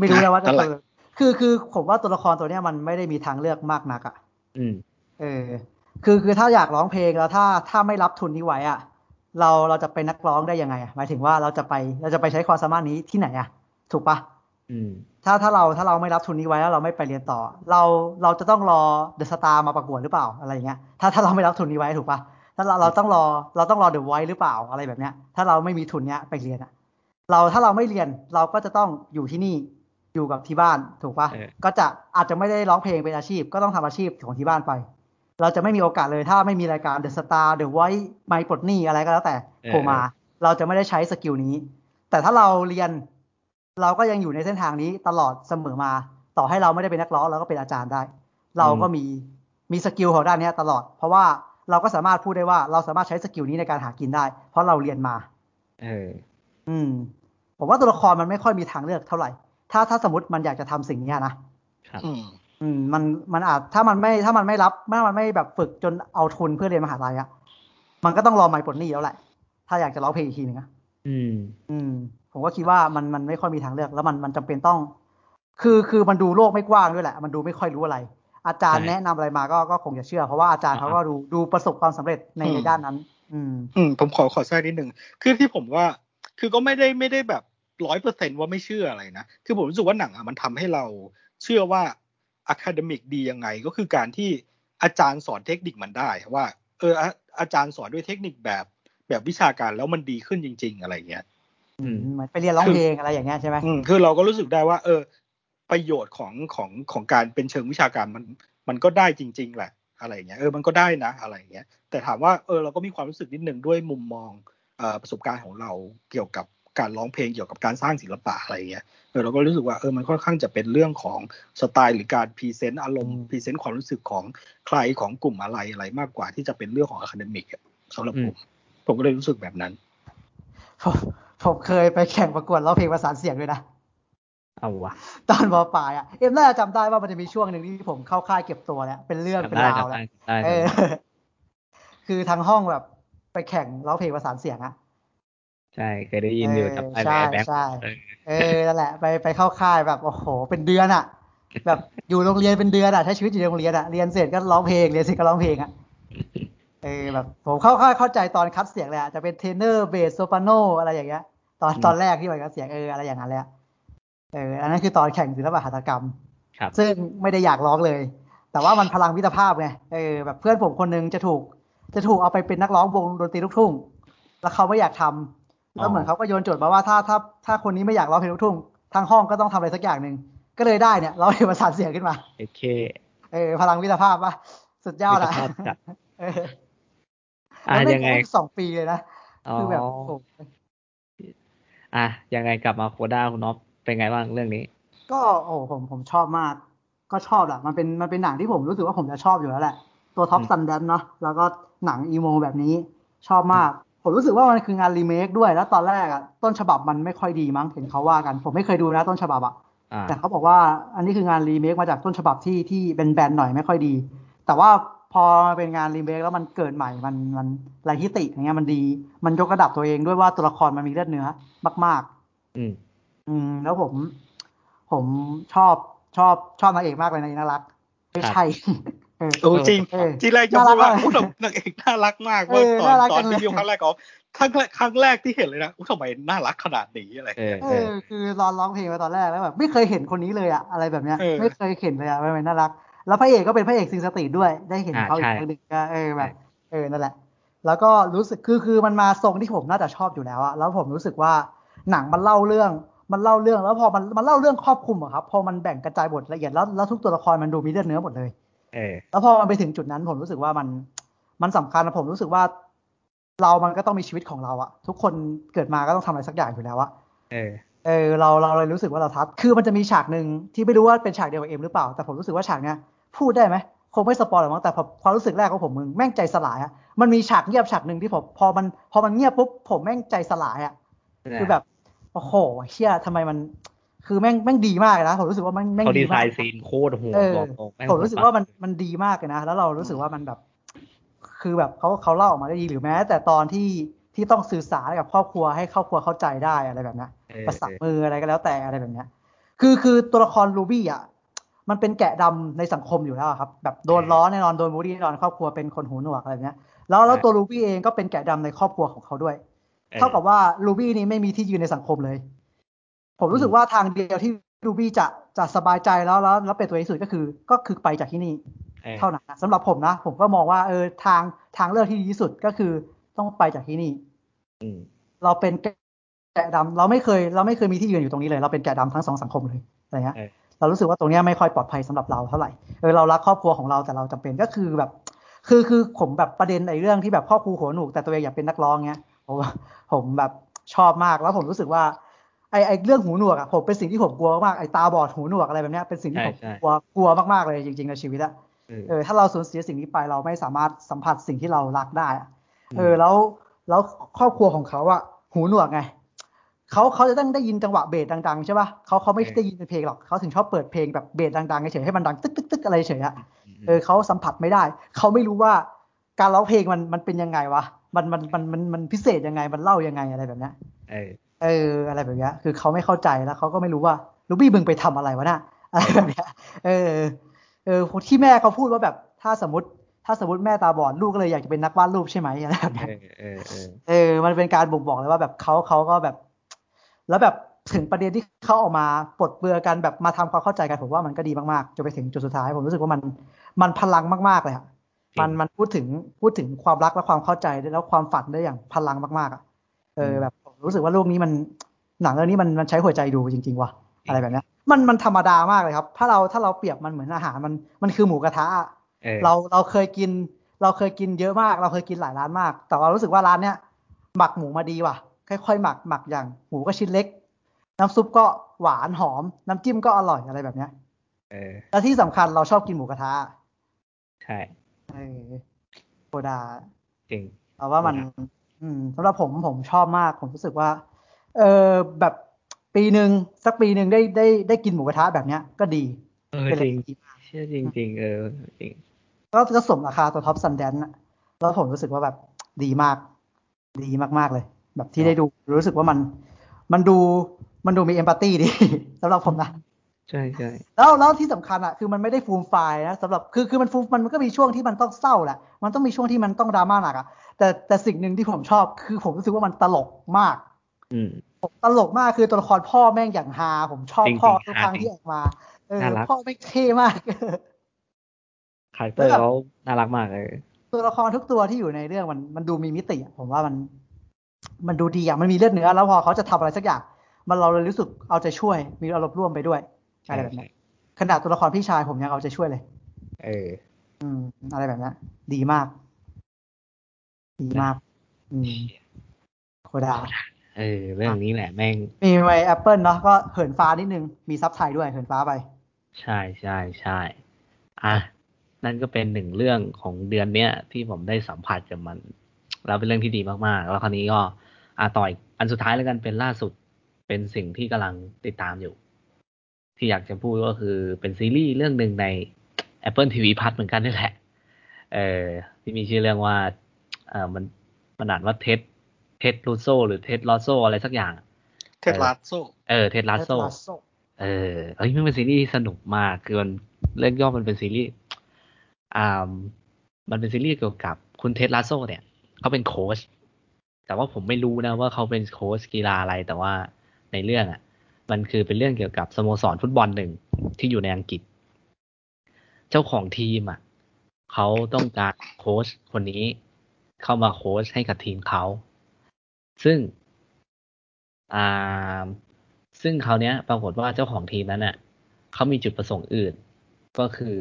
ไม่รู้แล้วว่าจะนั่นแหละเจอคือคือผมว่าตัวละครตัวเนี้ยมันไม่ได้มีทางเลือกมากนักอะอืม เออ คือคือถ้าอยากร้องเพลงแล้วถ้าถ้าไม่รับทุนนี้ไว้อะ เราเราจะเป็นนักร้องได้ยังไงอะหมายถึงว่าเราจะไปเราจะไปใช้ความสามารถนี้ที่ไหนอะ ถูกปะอืม ถ้าถ้าเราถ้าเราไม่รับทุนนี้ไว้แล้วเราไม่ไปเรียนต่อ เราเราจะต้องรอเดอะสตาร์มาประกวดหรือเปล่าอะไรอย่างเงี้ยถ้าถ้าเราไม่รับทุนนี้ไว้ถูกปะถ้าเราเราต้องรอเราต้องรอเดอะไวท์หรือเปล่าอะไรแบบเนี้ย ถ้าเราไม่มีทุนเนี้ยไปเรียนอะ เราถ้าเราไม่เรียนเราก็จะต้องอยู่ที่นี่อยู่กับที่บ้านถูกปะเออก็จะอาจจะไม่ได้ร้องเพลงเป็นอาชีพ ก็ต้องทำอาชีพของที่บ้านไป เราจะไม่มีโอกาสเลยถ้าไม่มีรายการ The Star The Voice ไมค์ปลดหนี้อะไรก็แล้วแต่โผล่มา เราจะไม่ได้ใช้ skill นี้ แต่ถ้าเราเรียน เราก็ยังอยู่ในเส้นทางนี้ตลอดเสมอมา ต่อให้เราไม่ได้เป็นนักร้องเราก็เป็นอาจารย์ได้ เราก็มีมี skill ของด้านเนี้ยตลอด เพราะว่าเราก็สามารถพูดได้ว่าเราสามารถใช้ skill นี้ในการหากินได้ เพราะเราเรียนมา เออ อืม ผมว่าตัวละครมันไม่ค่อยมีทางเลือกเท่าไหร่ ถ้าถ้าสมมติมันอยากจะทำสิ่งเนี้ยนะครับอืมอืมมันมันอาจถ้ามันไม่ถ้ามันไม่รับถ้ามันไม่แบบฝึกจนเอาทุนเพื่อเรียนมหาลัยอะมันก็ต้องรอไมค์ปลดหนี้แล้วแหละ ถ้าอยากจะร้องเพลงอีกทีหนึ่งอะอืม อืม ผมก็คิดว่ามันมันไม่ค่อยมีทางเลือก แล้วมันมันจำเป็นต้อง คือคือมันดูโลกไม่กว้างด้วยแหละ มันดูไม่ค่อยรู้อะไร อาจารย์ใช่แนะนำอะไรมาก็ก็คงจะเชื่อ เพราะว่าอาจารย์เขาก็ดูดูประสบความสำเร็จในอืมในด้านนั้น อืม อืมผมขอขอแทรกนิดนึงคือที่ผมว่า คือก็ไม่ได้ไม่ได้แบบร้อยเปอร์เซนว่าไม่เชื่ออะไรนะ คือผมรู้สึกว่าหนังอะมันทำให้เราเชื่อว่าอะคาเดมิกดียังไง ก็คือการที่อาจารย์สอนเทคนิคมันได้ว่า เอออะอาจารย์สอนด้วยเทคนิคแบบแบบวิชาการแล้วมันดีขึ้นจริง ๆ อะไรเงี้ยอืม เหมือนไปเรียนร้องเพลงอะไรอย่างเงี้ยใช่ไหมอืมคือเราก็รู้สึกได้ว่า เออ ประโยชน์ของของของการเป็นเชิงวิชาการมัน มันก็ได้จริง ๆ แหละ อะไรอย่างเงี้ยเออมันก็ได้นะ อะไรอย่างเงี้ย แต่ถามว่าเออเราก็มีความรู้สึกนิดนึงด้วยมุมมองเอ่อประสบการณ์ของเราเกี่ยวกับการร้องเพลงเกี่ยวกับการสร้างศิลปะอะไรอย่างเงี้ยเออเราก็รู้สึกว่าเออมันค่อนข้างจะเป็นเรื่องของสไตล์หรือการ present อารมณ์ present ความรู้สึกของใครของกลุ่มอะไรอะไรมากกว่าที่จะเป็นเรื่องของ academic สำหรับผมผมก็เลยรู้สึกแบบนั้น ผมผมเคยไปแข่งประกวดร้องเพลงประสานเสียงด้วยนะ เอาวะ ตอนมปลายอะ เอ็มน่าจะจำได้ว่ามันจะมีช่วงหนึ่งที่ผมเข้าค่ายเก็บตัวแล้วเป็นเรื่องเป็นได้ราครัวบแล้วได้ได้เออคือทางห้องแบบ ไปแข่งร้องเพลงประสานเสียงอะใช่เคยได้ยินอยู่จำได้ใช่แบงค์ใช่เออเออนั่นแหละไปไปเข้าค่ายแบบโอ้โห เป็นเดือนอะแบบอยู่โรงเรียนเป็นเดือนอะใช้ชีวิตอยู่ในโรงเรียนอะเรียนเสร็จก็ร้องเพลงเรียนเสร็จก็ร้องเพลงอะ เออแบบผมเข้าค่ายเข้าใจตอนคัดเสียงเลยอะจะเป็นเทนเนอร์เบสโซปราโนอะไรอย่างเงี้ย ตอนตอนแรกที่มันคัดเสียงเอออะไรอย่างนั้นเลยอะเอออันนั้นคือตอนแข่งศิลปะหัตถกรรมครับซึ่งไม่ได้อยากร้องเลย แต่ว่ามันพลังมิตรภาพไงเออแบบเพื่อนผมคนหนึงจะถูก จะถูกเอาไปเป็นนักร้องวงดนตรีลูกทุ่ง แล้วเขาไม่อยากทำแล้วเหมือนเขาก็โยนโจทย์มาว่าถ้าถ้าถ้าคนนี้ไม่อยากร้องเพลงลูกทุ่งทางห้องก็ต้องทำอะไรสักอย่างหนึ่งก็เลยได้เนี่ยร้องเพลงประสานเสียงขึ้นมาโอเคเออพลังมิตรภาพปะสุดยอดอะ มิตรภาพจัดเอออะแล้วเล่นยังไงสองปีเลยนะอ๋อคือแบบโอ้โหอะยังไงกลับมา CODA คุณน็อปเป็นไงบ้างเรื่องนี้ ก็โอ้ผมผมชอบมาก ก็ชอบแหละมันเป็นมันเป็นหนังที่ผมรู้สึกว่าผมจะชอบอยู่แล้วแหละ ตัว top อืม Sundance เนาะแล้วก็หนัง emo แบบนี้ชอบมาก ผมรู้สึกว่ามันคืองานรีเมคด้วยแล้วตอนแรกอะต้นฉบับมันไม่ค่อยดีมั้งเห็นเขาว่ากัน ผมไม่เคยดูนะต้นฉบับอะอ่าแต่เขาบอกว่าอันนี้คืองานรีเมคมาจากต้นฉบับที่ที่เป็นแบนๆหน่อยไม่ค่อยดี แต่ว่า พอเป็นงานรีเมคแล้วมันเกิดใหม่มันมันไรทิติอย่างเงี้ยมันดี มันยกระดับตัวเองด้วยว่าตัวละครมันมีเลือดเนื้อมาก ๆ อืม อืม แล้วผม ผมชอบชอบชอบนางเอกมากเลยนะอินารักษ์ไม่ใช่เออโอ้จริงเออที่แรกจะพูดว่าน่ารักมากอู้นางเอกน่ารักมากเอเมื่ออตอนน่ารักตอนจังเลยที่ดูครั้งแรกก็ครั้งแรกครั้งแรกที่เห็นเลยนะอู้ทำไมน่ารักขนาดนี้อะไรเออเอเอออคือรอนร้องเพลงมาตอนแรกแล้วแบบไม่เคยเห็นคนนี้เลยอะอะไรแบบเนี้ยเออไม่เคยเห็นเลยอะไม่ไม่น่ารัก แล้วพระเอกก็เป็นพระเอกซิงสตรีทด้วย ได้เห็นอ่าเขาอีกใช่ครั้งหนึ่งก็เออแบบเออนั่นแหละ แล้วก็รู้สึกคือคือมันมาทรงที่ผมน่าจะชอบอยู่แล้วอะแล้วผมรู้สึกว่าหนังมันเล่าเรื่องมันเล่าเรื่องแล้วพอมันมันเล่าเรื่องครอบคลุมอะครับ พอมันแบ่งกระจายบทละเอียดแล้วแล้วทุกตัวละครมันดูมีเลือดเนื้อหมดเลยเออแล้วพอมันไปถึงจุดนั้นผมรู้สึกว่ามันมันสำคัญนะผมรู้สึกว่า เรามันก็ต้องมีชีวิตของเราอะทุกคนเกิดมาก็ต้องทำอะไรสักอย่างอยู่แล้วอะเออ เออเราเราเลยรู้สึกว่าเราทับ คือมันจะมีฉากหนึ่งที่ไม่รู้ว่าเป็นฉากเดียวกับเอ็มหรือเปล่า แต่ผมรู้สึกว่าฉากเนี้ยพูดได้ไหมคงไม่ spoil หรอกมั้งแต่พอความรู้สึกแรกของผมมึงแม่งใจสลายอะมันมีฉากเงียบฉากหนึ่งที่ผมพอมันพอมันเงียบปุ๊บผมแม่งใจสลายอะคือแบบโอ้โหเชี่ยทำไมมัน คือแม่งแม่งดีมากเลยนะผมรู้สึกว่าแม่งแม่งเขาดีดีไซมากซีนโคตรโหดเออบอกตรงๆผมรู้สึกว่ามันมันดีมากเลยนะแล้วเรารู้สึกว่ามันแบบ คือแบบเขาเขาเล่าออกมาได้ดีหรือแม้ แต่ตอนที่ ที่ต้องสื่อสารกับครอบครัวให้ครอบครัวเข้าใจได้อะไรแบบเนี้ยเออประสานมืออะไรก็แล้วแต่อะไรแบบเนี้ยคือคือตัวละคร Ruby อะมันเป็นแกะดำในสังคมอยู่แล้วอะครับแบบโดนล้อแน่นอนโดนบูลลี่แน่นอนครอบครัวเป็นคนหูหนวกอะไรแบบเนี้ยแล้วแล้วตัว Ruby เองก็เป็นแกะดำในครอบครัวของเขาด้วยออเท่ากับว่า Ruby นี้ไม่มีที่ยืนในสังคมเลย ผมรู้สึกว่าทางเดียวที่ Ruby จะจะสบายใจแล้วแล้วแล้วเป็นตัวเองที่สุดก็คือ ก็คือไปจากที่นี่ออเท่านั้นนะสำหรับผมนะ ผมก็มองว่าเออทางทางเลือกที่ดีที่สุดก็คือต้องไปจากที่นี่อืม เราเป็นแกะดำเราไม่เคย เราไม่เคยมีที่ยืนอยู่ตรงนี้เลย เราเป็นแกะดำทั้งสองสังคมเลยอะไรเงี้ยเออเรารู้สึกว่าตรงเนี้ยไม่ค่อยปลอดภัยสำหรับเราเท่าไหร่เออเรารักครอบครัวของเราแต่เราจำเป็นก็คือแบบ คือคือผมแบบประเด็นไอ้เรื่องที่แบบครอบครัวหัวหนูกแต่ตัวเองอยากเป็นนักร้องเงี้ยผมว่าผมแบบชอบมากแล้วผมรู้สึกว่าไอ้ไอ้เรื่องหูหนวกอะผมเป็นสิ่งที่ผมกลัวมากไอ้ตาบอดหูหนวกอะไรแบบเนี้ยเป็นสิ่งที่ผมใช่ใช่กลัวกลัวมากๆเลยจริงๆในชีวิตอะเออเออถ้าเราสูญเสียสิ่งนี้ไปเราไม่สามารถสัมผัสสิ่งที่เรารักได้อะอืมเออแล้ว แล้วครอบครัวของเขาอะหูหนวกไงเขาเขาจะต้องได้ยินจังหวะเบสดังๆใช่ป่ะเขาเขาไม่ได้ยินเป็นเพลงหรอกเขาถึงชอบเปิดเพลงแบบเบสดังๆเฉยๆให้มันดังตึ๊กตึ๊กตึ๊กอะไรเฉยๆอะเออเขาสัมผัสไม่ได้ เขาไม่รู้ว่าการร้องเพลงมันมันเป็นยังไงวะมันมันมันมันมันพิเศษยังไงมันเล่ายังไงอะไรแบบเนี้ยเออเอออะไรแบบเนี้ยคือเขาไม่เข้าใจแล้วเขาก็ไม่รู้ว่าลูบี้มึงไปทำอะไรวะน่ะอะไรแบบเนี้ยเออเออที่แม่เขาพูดว่าแบบถ้าสมมติ ถ้าสมมติแม่ตาบอดลูกก็เลยอยากจะเป็นนักวาดรูปใช่ไหมอะไรแบบเอเนี้ยอเออเออเออ มันเป็นการบ่งบอกเลยว่าแบบเขาเขาก็แบบ แล้วแบบถึงประเด็นที่เขาออกมาปลดเปลือกันแบบมาทำความเข้าใจกันผมว่ามันก็ดีมากๆจนไปถึงจุดสุดท้าย ผมรู้สึกว่ามันมันพลังมากๆเลยครับมันมันพูดถึงพูดถึงความรักและความเข้าใจแล้วความฝันได้อย่างพลังมากๆอะเออแบบผมรู้สึกว่าลูกนี้มันหนังเรื่องนี้มันมันใช้หัวใจดูจริง ๆ ว่ะอะไรแบบเนี้ยมันมันธรรมดามากเลยครับ ถ้าเราถ้าเราเปรียบมันเหมือนอาหารมันมันคือหมูกระทะอะ เออเราเราเคยกิน เราเคยกินเยอะมาก เราเคยกินหลายร้านมาก แต่ว่ารู้สึกว่าร้านเนี้ยหมักหมูมาดีว่ะ ค่อยๆหมักหมักอย่างหมูก็ชิ้นเล็ก น้ำซุปก็หวานหอม น้ำจิ้มก็อร่อยอะไรแบบเนี้ยเออและที่สำคัญเราชอบกินหมูกระทะ ใช่เออโคดาจริงเอาว่ามัน อืมสำหรับผมผมชอบมาก ผมรู้สึกว่า เออแบบปีหนึ่งสักปีหนึ่งได้ได้ได้กินหมูกระทะแบบเนี้ยก็ดี เออเป็นจเรื่ริองงที่ดีมากเชื่อจริงจริงเออจริง ก็ก็สมราคาตัวท็อปซันแดนอะแล้วผมรู้สึกว่าแบบดีมาก ดีมากๆเลย แบบที่ได้ดูรู้สึกว่ามัน มันดูมันดูมีเอมพัตตีดีสำหรับผมนะใช่ใช่แล้วแล้วที่สำคัญอะคือมันไม่ได้ฟูมไฟล์นะสำหรับคือคือมันฟูมมันมันก็มีช่วงที่มันต้องเศร้าแหละมันต้องมีช่วงที่มันต้องดราม่าหนักอะแต่แต่สิ่งหนึ่งที่ผมชอบคือผมรู้สึกว่ามันตลกมาก อืมผมตลกมากคือตัวละครพ่อแม่งอย่างฮาผมชอบจริงๆพ่อฮาจริงทุกครั้งที่ออกมาเออน่ารักพ่อแม่งเท่มาก character แล้วแบบเขาน่ารักมากเลยตัวละครทุกตัวที่อยู่ในเรื่องมันมันดูมีมิติอะผมว่ามัน มันดูดีอะมันมีเลือดเนื้อแล้วพอเขาจะทำอะไรสักอย่าง มันเราเลยรู้สึกเอาใจช่วย มีอารมณ์ร่วมไปด้วยอะไรแบบนี้ขนาดตัวละครพี่ชายผมยังเอาใจช่วยเลย เออ อืม อะไรแบบนี้ดีมาก ดีมาก อืม CODAเออ เรื่องนี้แหละแม่ง มีไว้แอปเปิลเนาะก็เหินฟ้านิดนึง มีซับไทยด้วยเหินฟ้าไป ใช่ใช่ใช่อะ นั่นก็เป็นหนึ่งเรื่องของเดือนเนี้ยที่ผมได้สัมผัสกับมัน แล้วเป็นเรื่องที่ดีมากๆ แล้วคราวนี้ก็อะต่ออันสุดท้ายแล้วกันเป็นล่าสุดเป็นสิ่งที่กำลังติดตามอยู่ ที่อยากจะพูดก็คือเป็นซีรีส์เรื่องหนึ่งใน Apple TV Plus เหมือนกันนี่แหละ เออที่มีชื่อเรื่องว่าเออมันมันอ่านว่า Ted Ted Luso หรือ Ted Loso อะไรสักอย่าง Ted Lasso เออ Ted Lasso Ted Lasso เออเฮ้ยมันเป็นซีรีส์ที่สนุกมากคือมันเรื่องย่อมันเป็นซีรีส์ อ่ามันเป็นซีรีส์เกี่ยวกับคุณ Ted Lasso เนี่ยเขาเป็นโค้ชแต่ว่าผมไม่รู้นะว่าเขาเป็นโค้ชกีฬาอะไร แต่ว่าในเรื่องอะ มันคือเป็นเรื่องเกี่ยวกับสโมสรฟุตบอลหนึ่งที่อยู่ในอังกฤษ เจ้าของทีมอะเขาต้องการโค้ชคนนี้เข้ามาโค้ชให้กับทีมเขาซึ่งอ่าซึ่งเขาเนี้ยปรากฏว่าเจ้าของทีมนั้นเน่ะเขามีจุดประสงค์อื่น ก็คือ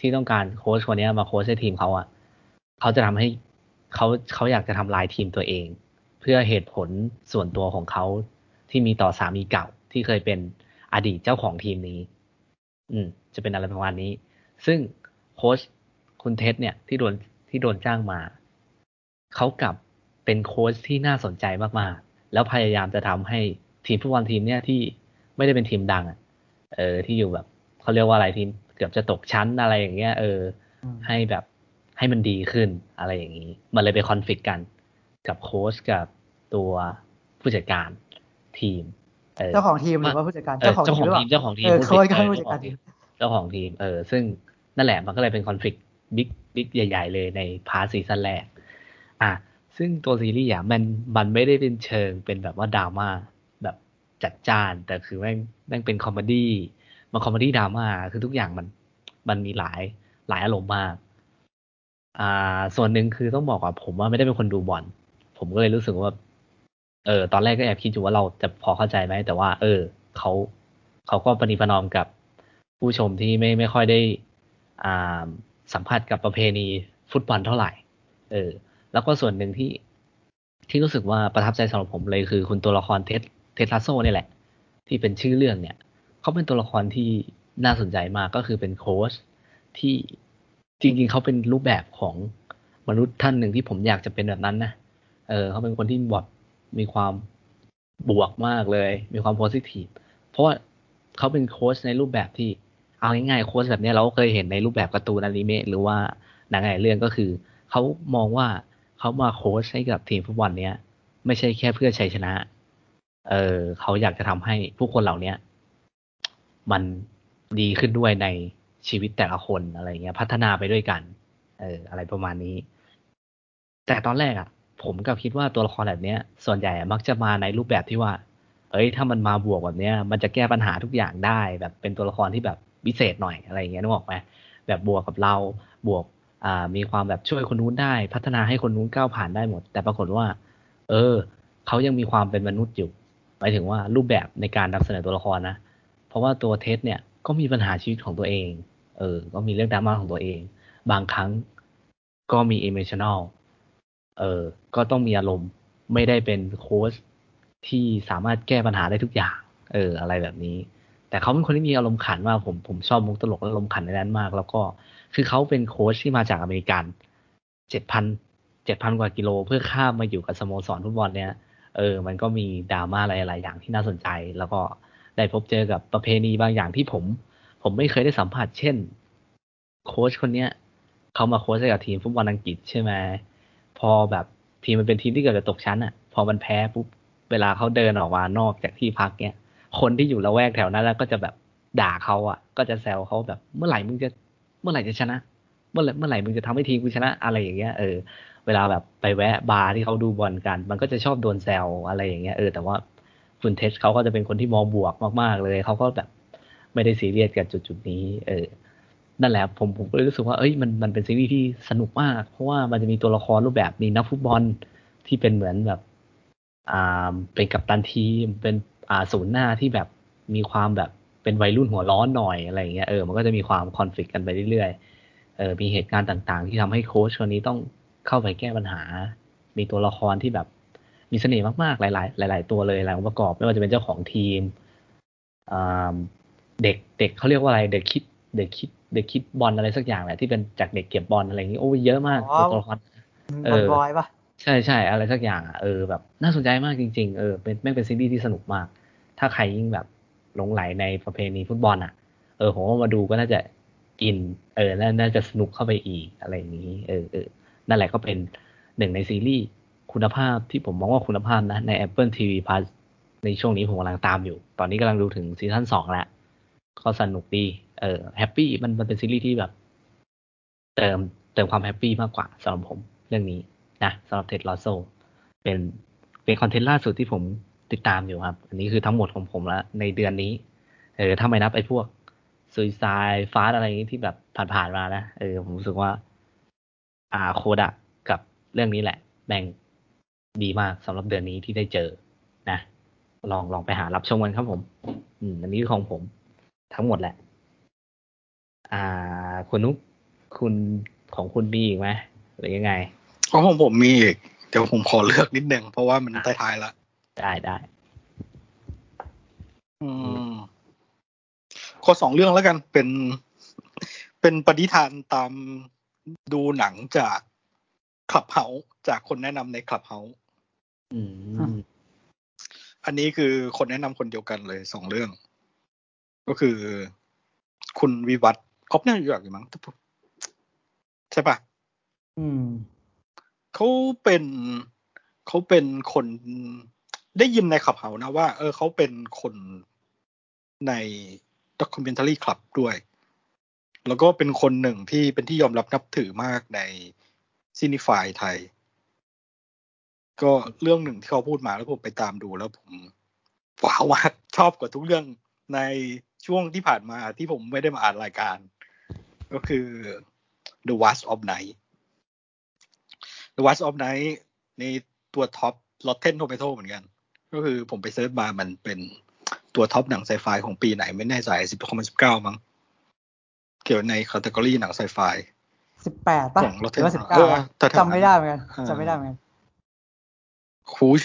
ที่ต้องการโค้ชคนนี้มาโค้ชให้ทีมเขาอะเขาจะทำให้เขาเขาอยากจะทำลายทีมตัวเอง เพื่อเหตุผลส่วนตัวของเขาที่มีต่อสามีเก่าที่เคยเป็นอดีตเจ้าของทีมนี้ อืม จะเป็นอะไรประมาณนี้ ซึ่งโค้ชคุณเท็ดเนี่ยที่โดนที่โดนจ้างมา เขากลับเป็นโค้ชที่น่าสนใจมากๆ แล้วพยายามจะทำให้ทีมฟุตบอลทีมเนี่ยที่ไม่ได้เป็นทีมดังอะเออ ที่อยู่แบบเขาเรียกว่าอะไรทีม เกือบจะตกชั้นอะไรอย่างเงี้ย เออ ให้แบบให้มันดีขึ้นอะไรอย่างนี้ มันเลยไปคอนฟ lict กัน กับโค้ชกับตัวผู้จัดการทีมเจ้าของทีมหรือว่าผู้จัดการเจ้าของทีมเจ้าของทีมเออโค้ชก็ผู้จัดก็การผู้จัดการทีมเจ้าของทีม เออ ซึ่งนั่นแหละมันก็เลยเป็นคอนฟ lict บิ๊กบิ๊กใหญ่ ๆ เลยใน part season แรก อะซึ่งตัวซีรีส์อะมันมันไม่ได้เป็นเชิงเป็นแบบว่าดราม่าแบบจัดจ้าน แต่คือแม่งแม่งเป็น comedy มัน comedy ดราม่าคือทุกอย่างมันมันมีหลายหลายอารมณ์มาก อ่า ส่วนหนึ่งคือต้องบอกว่าผมว่าไม่ได้เป็นคนดูบอลผมก็เลยรู้สึกว่า เออ ตอนแรกก็แอบคิดอยู่ว่าเราจะพอเข้าใจไหม แต่ว่า เออเขาเขาก็ประนีประนอมกับผู้ชมที่ไม่ไม่ค่อยได้อ่าสัมผัสกับประเพณีฟุตบอลเท่าไหร่ เออ แล้วก็ส่วนหนึ่งที่ที่รู้สึกว่าประทับใจสำหรับผมเลยคือคุณตัวละคร Ted Ted Lasso นี่แหละ ที่เป็นชื่อเรื่องเนี่ย เขาเป็นตัวละครที่น่าสนใจมากก็คือเป็นโค้ชที่จริง ๆเขาเป็นรูปแบบของมนุษย์ท่านหนึ่งที่ผมอยากจะเป็นแบบนั้นนะเออเขาเป็นคนที่แบบมีความบวกมากเลย มีความ positive เพราะว่าเขาเป็นโค้ชในรูปแบบที่เอาง่ายๆโค้ชแบบนี้เราก็เคยเห็นในรูปแบบการ์ตูนอนิเมะหรือว่าหนังหลายเรื่องก็คือเขามองว่าเขามาโค้ชให้กับทีมฟุตบอลเนี้ยไม่ใช่แค่เพื่อชัยชนะ เออเขาอยากจะทำให้ผู้คนเหล่าเนี้ย มันดีขึ้นด้วยในชีวิตแต่ละคนอะไรเงี้ย พัฒนาไปด้วยกัน เออ อะไรประมาณนี้ แต่ตอนแรกอะ ผมก็คิดว่าตัวละครแบบเนี้ย ส่วนใหญ่มักจะมาในรูปแบบที่ว่า เอ้ย ถ้ามันมาบวกแบบเนี้ย มันจะแก้ปัญหาทุกอย่างได้ แบบเป็นตัวละครที่แบบพิเศษหน่อยอะไรเงี้ยนึกออกไหมแบบบวกกับเราบวกอ่ามีความแบบช่วยคนนู้นได้ พัฒนาให้คนนู้นก้าวผ่านได้หมด แต่ปรากฏว่า เออเขายังมีความเป็นมนุษย์อยู่หมายถึงว่ารูปแบบในการนำเสนอตัวละครนะ เพราะว่าตัวเทสเนี่ยก็มีปัญหาชีวิตของตัวเอง เออ ก็มีเรื่องดราม่าของตัวเอง บางครั้งก็มี emotional เออ ก็ต้องมีอารมณ์ไม่ได้เป็นโค้ชที่สามารถแก้ปัญหาได้ทุกอย่าง เออ อะไรแบบนี้ แต่เขาเป็นคนที่มีอารมณ์ขันมากผมผมชอบมุกตลกและอารมณ์ขันในนั้นมาก แล้วก็คือเขาเป็นโค้ชที่มาจากอเมริกันเจ็ดพันเจ็ดพันกว่ากิโลเพื่อข้ามมาอยู่กับสโมสรฟุตบอลเนี่ยเออ มันก็มีดราม่าหลายๆอย่างที่น่าสนใจ แล้วก็ ได้พบเจอกับประเพณีบางอย่างที่ผม ผมไม่เคยได้สัมผัส เช่น โค้ชคนเนี้ยเขามาโค้ชให้กับทีมฟุตบอลอังกฤษใช่ไหมพอแบบทีมมันเป็นทีมที่เกือบจะตกชั้นอะ พอมันแพ้ปุ๊บเวลาเขาเดินออกมานอกจากที่พักเนี้ยคนที่อยู่ละแวกแถวนั้นแล้วก็จะแบบด่าเขาอะ ก็จะแซวเขาแบบเมื่อไหร่มึงจะเมื่อไหร่จะชนะ เมื่อไหร่เมื่อไหร่มึงจะทำให้ทีมกูชนะอะไรอย่างเงี้ยเออเวลาแบบไปแวะบาร์ที่เขาดูบอลกัน มันก็จะชอบโดนแซวอะไรอย่างเงี้ยเออแต่ว่า คุณเทสเขาก็จะเป็นคนที่มองบวกมาก ๆ เลยเขาก็แบบไม่ได้ซีเรียสกับจุดจุดนี้ เออ นั่นแหละผมผมก็เลยรู้สึกว่าเอ้ยมันมันเป็นซีรีส์ที่สนุกมาก เพราะว่ามันจะมีตัวละครรูปแบบมีนักฟุตบอลที่เป็นเหมือนแบบอ่าเป็นกัปตันทีมเป็นอ่าศูนย์หน้าที่แบบมีความแบบเป็นวัยรุ่นหัวร้อนหน่อยอะไรอย่างเงี้ยเออมันก็จะมีความคอนฟ lict กันไปเรื่อยๆเออมีเหตุการณ์ต่างๆ ที่ทำให้โค้ชคนนี้ต้องเข้าไปแก้ปัญหา มีตัวละครที่แบบ มีเสน่ห์มากๆ หลาย ๆ หลาย ๆ ตัวเลยหลายองค์ประกอบ ไม่ว่าจะเป็นเจ้าของทีมอ่าเด็กเด็กเขาเรียกว่าอะไรเด็กคิดเด็กคิดเด็กคิดบอลอะไรสักอย่างแหละที่เป็นจากเด็กเก็บบอลอะไรอย่างนี้โอ้ยเยอะมากอ๋อตัวละครเอบอลอบอยปะใช่ใช่อะไรสักอย่างอะเออแบบน่าสนใจมากจริง ๆ เออเป็นแม่งเป็นซีรีส์ที่สนุกมาก ถ้าใครยิ่งแบบหลงไหลในประเพณีฟุตบอลอะ เออผมว่ามาดูก็น่าจะอิน เออน่าน่าจะสนุกเข้าไปอีกอะไรอย่างนี้ เออเออนั่นแหละก็เป็นหนึ่งในซีรีส์ คุณภาพที่ผมมองว่าคุณภาพนะ ใน Apple TV Plus ในช่วงนี้ผมกำลังตามอยู่ ตอนนี้กำลังดูถึง season สองแล้ว ก็สนุกดี เออ happy มันมันเป็นซีรีส์ที่แบบ เติมเติมความ happy มากกว่าสำหรับผมเรื่องนี้นะสำหรับ Ted Lasso เป็นเป็น content ล่าสุดที่ผมติดตามอยู่ครับ อันนี้คือทั้งหมดของผมแล้วในเดือนนี้ เออถ้าไม่นับไอ้พวก Suicide Fast อะไรนี้ที่แบบผ่านๆมานะ เออผมรู้สึกว่า อ่า CODA กับเรื่องนี้แหละ แบ่ง ดีมากสำหรับเดือนนี้ที่ได้เจอนะ ลองลองไปหารับชมกันครับผม อืมอันนี้คือของผม ทั้งหมดแหละ อ่า คุณนุ๊กคุณของคุณมีอีกไหมหรือยังไงของผมผมมีอีก เดี๋ยวผมขอเลือกนิดนึงเพราะว่ามันอะท้ายๆละได้ได้อืมขอสองเรื่องแล้วกันเป็นเป็นปฏิทานตามดูหนังจากคลับเฮาจากคนแนะนำในคลับเฮา อืมอันนี้คือคนแนะนำคนเดียวกันเลยสองเรื่อง ก็คือคุณวิวัฒน์ออฟน่าจะรู้จักอยู่มั้งใช่ปะอืมเขาเป็นเขาเป็นคนได้ยินในขับเฮานะว่า เออเขาเป็นคนใน Documentary Club ด้วย แล้วก็เป็นคนหนึ่งที่เป็นที่ยอมรับนับถือมากใน cinephile ไทย ก็เรื่องหนึ่งที่เขาพูดมาแล้วผมไปตามดูแล้วผมว้าวมากชอบกว่าทุกเรื่องในช่วงที่ผ่านมาที่ผมไม่ได้มาอัดรายการ ก็คือ The Vast of Night The Vast of Night ในตัว top Rotten Tomato เหมือนกัน ก็คือผมไปเซิร์ชมามันเป็นตัวท็อปหนังไซไฟของปีไหนไม่แน่ใจสิบสิบเก้ามั้งเกี่ยวในคาตากรีหนังไซไฟสิบแปดป่ะของห Rotten รือว่าสิบเอเก้าอแต่ถ้าจำไม่ได้เหมือนกันอ่าจำไม่ได้เหมือนกัน คูช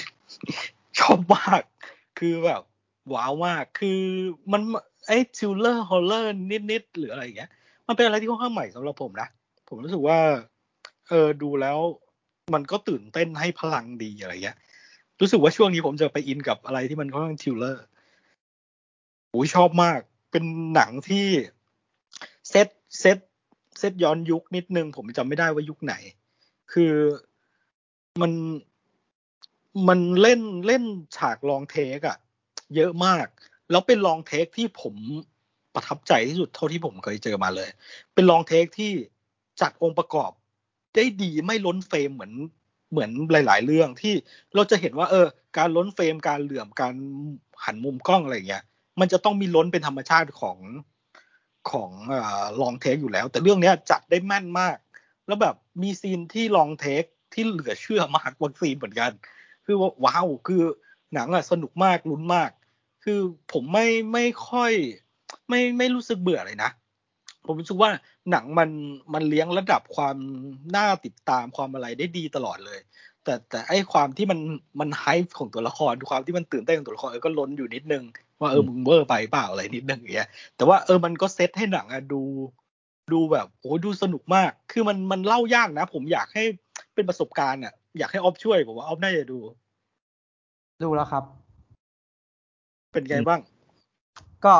ชอบมาก คือแบบว้าวมาก คือมันไอ้ทิลเลอร์ฮอลเลอร์นิดๆหรืออะไรอย่างเงี้ย มันเป็นอะไรที่ค่อนข้างใหม่สำหรับผมนะ ผมรู้สึกว่า เออดูแล้วมันก็ตื่นเต้นให้พลังดีอะไรเงี้ย รู้สึกว่าช่วงนี้ผมจะไปอินกับอะไรที่มันค่อนข้าง thriller โอ้ยชอบมาก เป็นหนังที่ set set set ย้อนยุคนิดนึง ผมจำไม่ได้ว่ายุคไหน คือมัน มันเล่นเล่นฉาก long take อะเยอะมาก แล้วเป็น long take ที่ผมประทับใจที่สุดเท่าที่ผมเคยเจอมาเลย เป็น long take ที่จัดองค์ประกอบได้ดีไม่ล้น frame เหมือนเหมือนหลาย ๆ เรื่องที่เราจะเห็นว่า เออ การล้น frame การเหลื่อมการหันมุมกล้องอะไรอย่างเงี้ย มันจะต้องมีล้นเป็นธรรมชาติของของ long take อยู่แล้ว แต่เรื่องเนี้ยจัดได้แม่นมาก แล้วแบบมี scene ที่ long take ที่เหลือเชื่อมากบาง scene เหมือนกัน คือว้าวคือหนังอะสนุกมากลุ้นมาก คือผมไม่ไม่ค่อย ไม่ไม่รู้สึกเบื่อเลยนะ ผมรู้สึกว่าหนังมันมันเลี้ยงระดับความน่าติดตามความอะไรได้ดีตลอดเลย แต่แต่ไอความที่มันมันไฮป์ของตัวละครความที่มันตื่นเต้นของตัวละครเออก็ล้นอยู่นิดนึงว่าเออมึงเวอร์ไปเปล่าอะไรนิดนึงอย่างเงี้ยแต่ว่าเออมันก็เซตให้หนังอะดูดูแบบโอ้ดูสนุกมาก คือมันมันเล่ายากนะ ผมอยากให้เป็นประสบการณ์อะ อยากให้ออฟช่วยผมว่าออฟน่าจะดู ดูแล้วครับ เป็นไงบ้าง ก็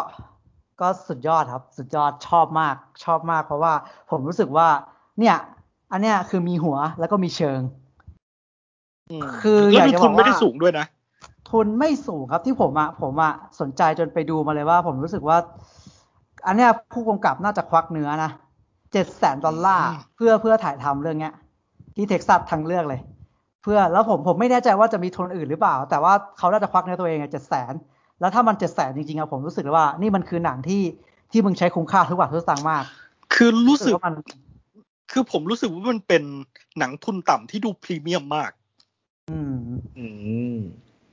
ก็สุดยอดครับ สุดยอดชอบมาก ชอบมาก เพราะว่าผมรู้สึกว่า เนี่ย อันเนี้ยคือมีหัวแล้วก็มีเชิงมคือแล้วอยากดูจะทุบนอกไม่ได้ว่าสูงด้วยนะทุนไม่สูงครับที่ผมอะผมอะสนใจจนไปดูมาเลยว่า ผมรู้สึกว่า อันเนี้ยผู้กำกับน่าจะควักเนื้อนะเจ็ดแสนดอลลาร์อืมเพื่อเพื่อถ่ายทำเรื่องเนี้ย ที่เท็กซัสทั้งเรื่องเลย เพื่อแล้วผมผมไม่แน่ใจว่าจะมีทุนอื่นหรือเปล่า แต่ว่าเขาน่าจะควักเนื้อตัวเองอะเจ็ดแสนแล้วถ้ามันเจ็ดแสนจริงๆอะผมรู้สึกเลยว่า นี่มันคือหนังที่ที่มึงใช้คุ้มค่าทุกบาททุกสตางค์มาก คือรู้สึกว่ามัน คือผมรู้สึกว่ามันเป็นหนังทุนต่ำที่ดูพรีเมียมมาก อืม อืม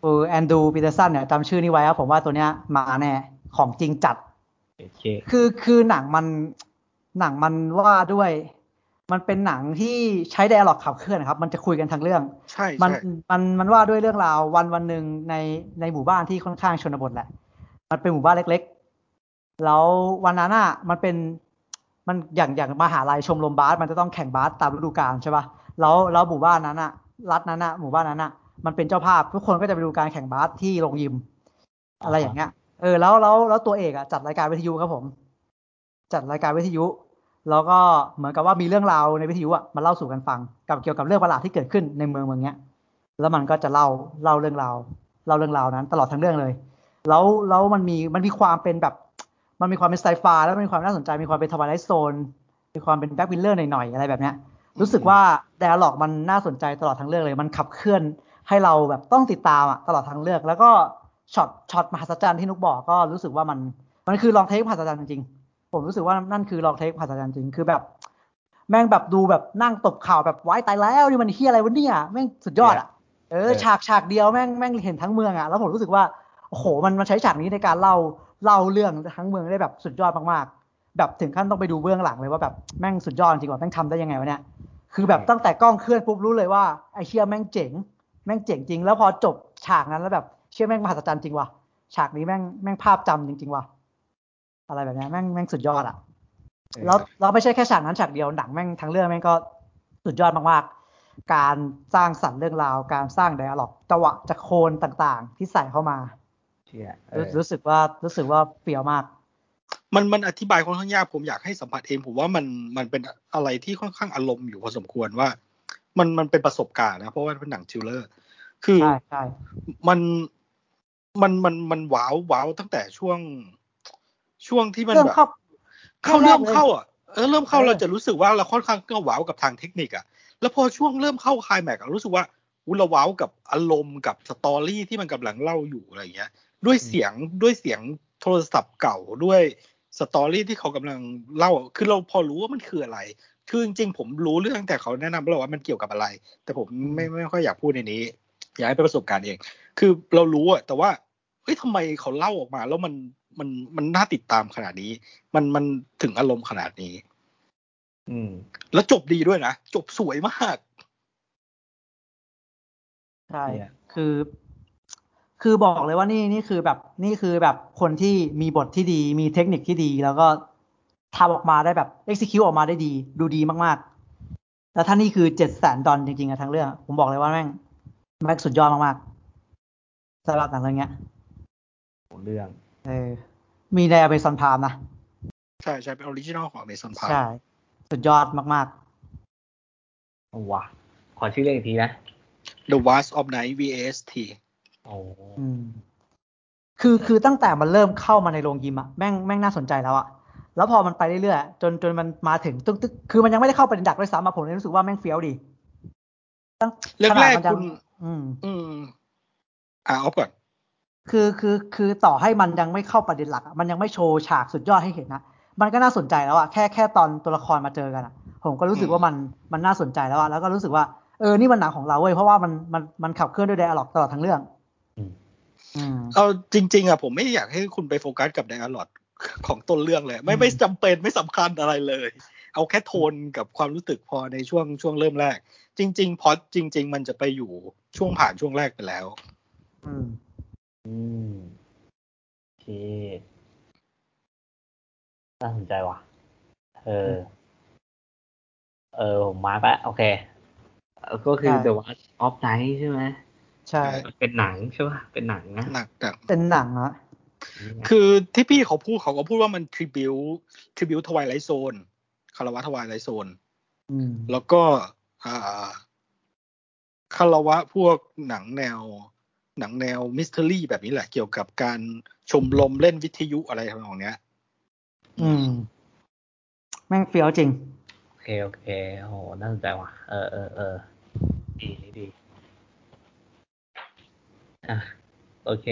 เออ Andrew Patterson เนี่ยจำชื่อนี้ไว้ครับผมว่าตัวเนี้ยมาแน่ของจริงจัดโอเคคือคือหนังมันหนังมันว่าด้วย มันเป็นหนังที่ใช้ไดอะล็อกขับเคลื่อนนะครับ มันจะคุยกันทั้งเรื่อง ใช่มันใช่มันมันว่าด้วยเรื่องราววันวันหนึ่งในในหมู่บ้านที่ค่อนข้างชนบทแหละ มันเป็นหมู่บ้านเล็ก ๆ แล้ววันนั้นอะมันเป็นมันอย่างอย่างมหาลัยชมรมบาสมันจะต้องแข่งบาสตามฤดูกาลใช่ป่ะแล้วแล้วหมู่บ้านนั้นอะ รัฐนั้นอะหมู่บ้านนั้นอะมันเป็นเจ้าภาพทุกคนก็จะไปดูการแข่งบาสที่โรงยิม อะไรอย่างเงี้ยเออแล้วแล้วแล้วตัวเอกอะจัดรายการวิทยุครับผม จัดรายการวิทยุ แล้วก็เหมือนกับว่ามีเรื่องราวในวิทยุอะมาเล่าสู่กันฟังกับเกี่ยวกับเรื่องประหลาดที่เกิดขึ้นในเมืองเมืองเนี้ย แล้วมันก็จะเล่าเล่าเรื่องราวเล่าเรื่องราวนั้น ตลอดทั้งเรื่องเลย แล้วแล้วมันมีมันมีความเป็นแบบ มันมีความเป็นไซไฟแล้วมันมีความน่าสนใจมีความเป็น Twilight Zone มีความเป็น Black Mirror หน่อยๆอะไรแบบเนี้ย รู้สึกว่า dialogue มันน่าสนใจตลอดทั้งเรื่องเลย มันขับเคลื่อนให้เราแบบต้องติดตามอะตลอดทั้งเรื่อง แล้วก็ช็อตช็อตมหัศจรรย์ที่นุกบอกก็รู้สึกว่ามันมันคือลองเทคมหัศจรรย์จริงๆ ผมรู้สึกว่านั่นคือลองเทคมหัศจรรย์จริงคือแบบ แม่งแบบดูแบบนั่งตบข่าวแบบไว้ตายแล้วนี่มันเฮียอะไรวะเนี่ยแม่งสุดยอดอะเออฉากฉากเดียวแม่งแม่งเห็นทั้งเมืองอะแล้วผมรู้สึกว่าโอ้โหมันมันใช้ฉากนี้ในการเล่าเล่าเรื่องทั้งเมืองได้แบบสุดยอดมากๆแบบถึงขั้นต้องไปดูเบื้องหลังเลยว่าแบบแม่งสุดยอดจริงว่าแม่งทำได้ยังไงวะเนี่ยคือแบบตั้งแต่กล้องเคลื่อนปุ๊บรู้เลยว่าไอเชียแม่งเจ๋ง แม่งเจ๋งจริง แล้วพอจบฉากนั้นแล้วแบบเชื่อแม่งมหัศจรรย์จริงว่ะฉากนี้แม่งแม่งภาพจำจริงๆว่ะ อะไรแบบนี้แม่งแม่งสุดยอดอะแล้วเราไม่ใช่แค่ฉากนั้นฉากเดียวหนังแม่งทั้งเรื่องแม่งก็สุดยอดมากๆ การสร้างสรรค์เรื่องราว การสร้างไดอะล็อกจังหวะจะโคนต่างๆ ที่ใส่เข้ามาเชี่ยเอรู้อรู้สึกว่ารู้สึกว่าเปรียวมาก มันมันอธิบายค่อนข้างยากผมอยากให้สัมผัสเองผมว่ามันมันเป็นอะไรที่ค่อนข้างอารมณ์อยู่พอสมควรว่า มันมันเป็นประสบการณ์นะเพราะว่าเป็นหนัง thriller คือใช่ใช่มันมันมันมันว้าวว้าวตั้งแต่ช่วง ช่วงที่มันเริ่มแบบเข้าเข้าเริ่เริ่มเริ่มแรกเลยเข้าอะเออเริ่มเข้าเออเราจะรู้สึกว่าเราค่อนข้างก็ว้าวกับทางเทคนิคอะแล้วพอช่วงเริ่มเข้าคลายแม็กซ์อะรู้สึกว่าอุยเราว้าวกับอารมณ์กับ story ที่มันกำลังเล่าอยู่อะไรเงี้ย ด้วยเสียงด้วยเสียงโทรศัพท์เก่าด้วยสตอรี่ที่เขากำลังเล่า คือเราพอรู้ว่ามันคืออะไร คือจริงๆผมรู้เรื่องแต่เขาแนะนำเราว่ามันเกี่ยวกับอะไร แต่ผมไม่ไม่ค่อยอยากพูดในนี้ อยากให้เป็นประสบการณ์เอง คือเรารู้อะแต่ว่าเฮ้ยทำไมเขาเล่าออกมา แล้วมัน มันมันน่าติดตามขนาดนี้ มันมันถึงอารมณ์ขนาดนี้ อืม แล้วจบดีด้วยนะ จบสวยมาก ใช่เนี่ยคือ คือบอกเลยว่านี่นี่คือแบบ นี่คือแบบคนที่มีบทที่ดี มีเทคนิคที่ดี แล้วก็ทำออกมาได้แบบ execute ออกมาได้ดี ดูดีมากๆ แล้วถ้านี่คือเจ็ดแสนดอลจริงๆอะทั้งเรื่อง ผมบอกเลยว่าแม่งแม่งสุดยอดมากๆสำหรับหนังเรื่องเนี้ยเรื่อง เออ มีใน Amazon Prime นะ ใช่ใช่เป็น original ของ Amazon Prime ใช่ สุดยอดมากเอาว่ะขอชื่อเรื่องอีกทีนะ The Wars of Night VAST โอ้ๆอืมคือคือตั้งแต่มันเริ่มเข้ามาในโรงยิมอะแม่งแม่งน่าสนใจแล้วอะแล้วพอมันไปเรื่อยๆจนจนมันมาถึงตึ๊กตึ๊กคือมันยังไม่ได้เข้าประเด็นดักด้วยซ้ำอะผมเลยรู้สึกว่าแม่งเฟี้ยวดีตั้งเรื่องขนาแรดกมันยังคุณ อืม อืม อ่าออฟก่อน คือคือคือต่อให้มันยังไม่เข้าประเด็นหลักอะมันยังไม่โชว์ฉากสุดยอดให้เห็นนะมันก็น่าสนใจแล้วอะแค่แค่ตอนตัวละครมาเจอกันอะผมก็รู้สึกอืมว่ามันมันน่าสนใจแล้วอะแล้วก็รู้สึกว่าเออนี่มันหนังของเราเว้ยเพราะว่ามันมันมันขับเคลื่อนด้วยไดอะล็อกตลอดทั้งเรื่องอืมอืมเอาจริง ๆอะผมไม่อยากให้คุณไปโฟกัสกับไดอะล็อของต้นเรื่องเลย ไม่อืมไม่จำเป็นไม่สำคัญอะไรเลย เอาแค่โทนกับความรู้สึกพอในช่วงช่วงเริ่มแรก จริง ๆ พอจริง ๆ มันจะไปอยู่ช่วงผ่านช่วงแรกไปแล้ว อืม อืมโอเคน่าสนใจว่ะ เออ เออผมมาร์กแล้วโอเคเอ่อก็คือ ใช่ The Watch of Night ใช่ไหมใช่เป็นหนังใช่ป่ะเป็นหนังนะหนักหนักเป็นหนังอะคือที่พี่เขาพูดเขาก็พูดว่ามันทริบิวทริบิวทวายไลโซนคารวะทวายไลโซน อืมแล้วก็อ่าคารวะพวกหนังแนว หนังแนวมิสเ e อรี่แบบนี้แหละเกี่ยวกับการชมรมเล่นวิทยุอะไรทำนองเนี้ย อืม แม่งเฟี้ยวจริง โอเค โอเคโอ้โหน่าสนใจว่ะ เออเออเออดีนี่ดีอะโอเค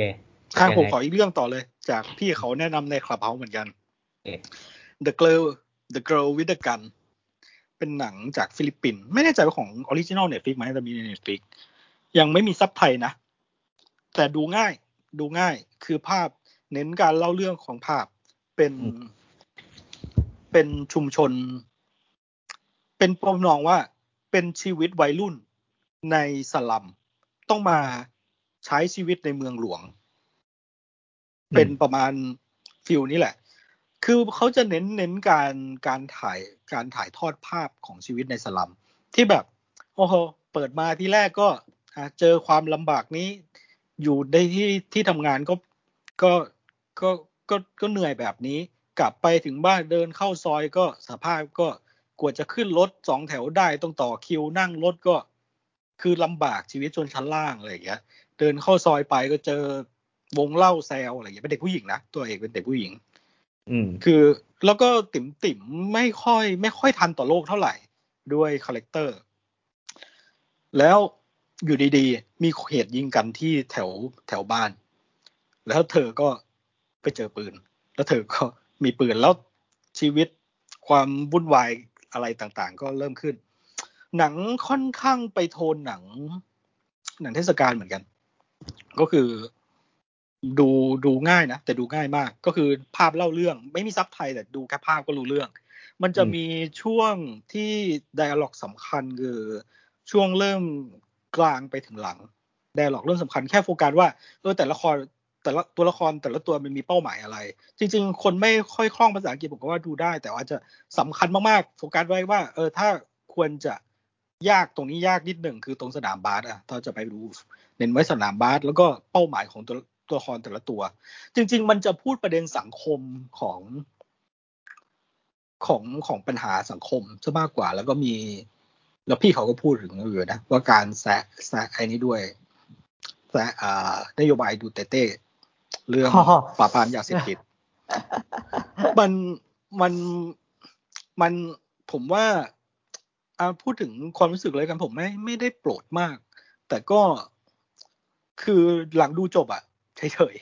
อะยังไงผมขออีกเรื่องต่อเลย จากพี่เขาแนะนำในคลับเฮาเหมือนกันโอเค The Girl The Girl with the Gun เป็นหนังจากฟิลิปปินส์ไม่แน่ใจว่าของ original Netflix ไหมแต่มีใน Netflix ยังไม่มีซับไทยนะ แต่ดูง่าย ดูง่าย คือภาพเน้นการเล่าเรื่องของภาพเป็นอืมเป็นชุมชน เป็นปมนองว่าเป็นชีวิตวัยรุ่นในสลัมต้องมาใช้ชีวิตในเมืองหลวงอืมเป็นประมาณฟิลนี้แหละ คือเขาจะเน้นเน้นการการถ่ายการถ่ายทอดภาพของชีวิตในสลัม ที่แบบ โอ้โห เปิดมาที่แรกก็อะเจอความลำบากนี้ อยู่ในที่ที่ทำงานก็ก็ก็ก็ก็เหนื่อยแบบนี้ กลับไปถึงบ้านเดินเข้าซอยก็สภาพก็กว่าจะขึ้นรถสองแถวได้ต้องต่อคิวนั่งรถก็ คือลำบากชีวิตชนชั้นล่างอะไรอย่างเงี้ย เดินเข้าซอยไปก็เจอวงเหล้าแซวอะไรอย่างเงี้ยเป็นเด็กผู้หญิงนะตัวเอกเป็นเด็กผู้หญิง อืม คือแล้วก็ติ๋มติ๋มไม่ค่อย ไม่ค่อยทันต่อโลกเท่าไหร่ ด้วย character แล้ว อยู่ดีๆ มีเหตุยิงกันที่แถวแถวบ้าน แล้วเธอก็ไปเจอปืน แล้วเธอก็มีปืนแล้วชีวิตความวุ่นวายอะไรต่างๆ ก็เริ่มขึ้น หนังค่อนข้างไปโทนหนัง หนังเทศกาลเหมือนกัน ก็คือดูดูง่ายนะ แต่ดูง่ายมากก็คือภาพเล่าเรื่อง ไม่มีซับไทยแต่ดูแค่ภาพก็รู้เรื่อง มันจะอืมมีช่วงที่ไดอะล็อกสำคัญคือช่วงเริ่ม กลางไปถึงหลังไดอะล็อกเรื่องสำคัญแค่โฟกัสว่าเออแต่ละครแต่ละตัวละครแต่ละตัวมันมีเป้าหมายอะไร จริง ๆ คนไม่ค่อยคล่องภาษาอังกฤษผมก็ว่าดูได้ แต่ว่าจะสำคัญมากๆโฟกัสไว้ว่า เออถ้าควรจะยากตรงนี้ยากนิดหนึ่งคือตรงสนามบาสอะถ้าจะไปดูเน้นไว้สนามบาสแล้วก็เป้าหมายของตัวตัวละครแต่ละตัว จริง ๆ มันจะพูดประเด็นสังคมของของของปัญหาสังคมซะมากกว่า แล้วก็มี แล้วพี่เขาก็พูดถึงอยู่นะว่าการแซะแซะไอ้นี้ด้วยแซะอ่านโยบายดูเตเต้เรื่องอ๋อปราบปรามยาเสพติดมันมันมันผมว่าอ่าพูดถึงความรู้สึกเลยกันผมไม่ไม่ได้โปรดมาก แต่ก็คือหลังดูจบอะเฉยเฉย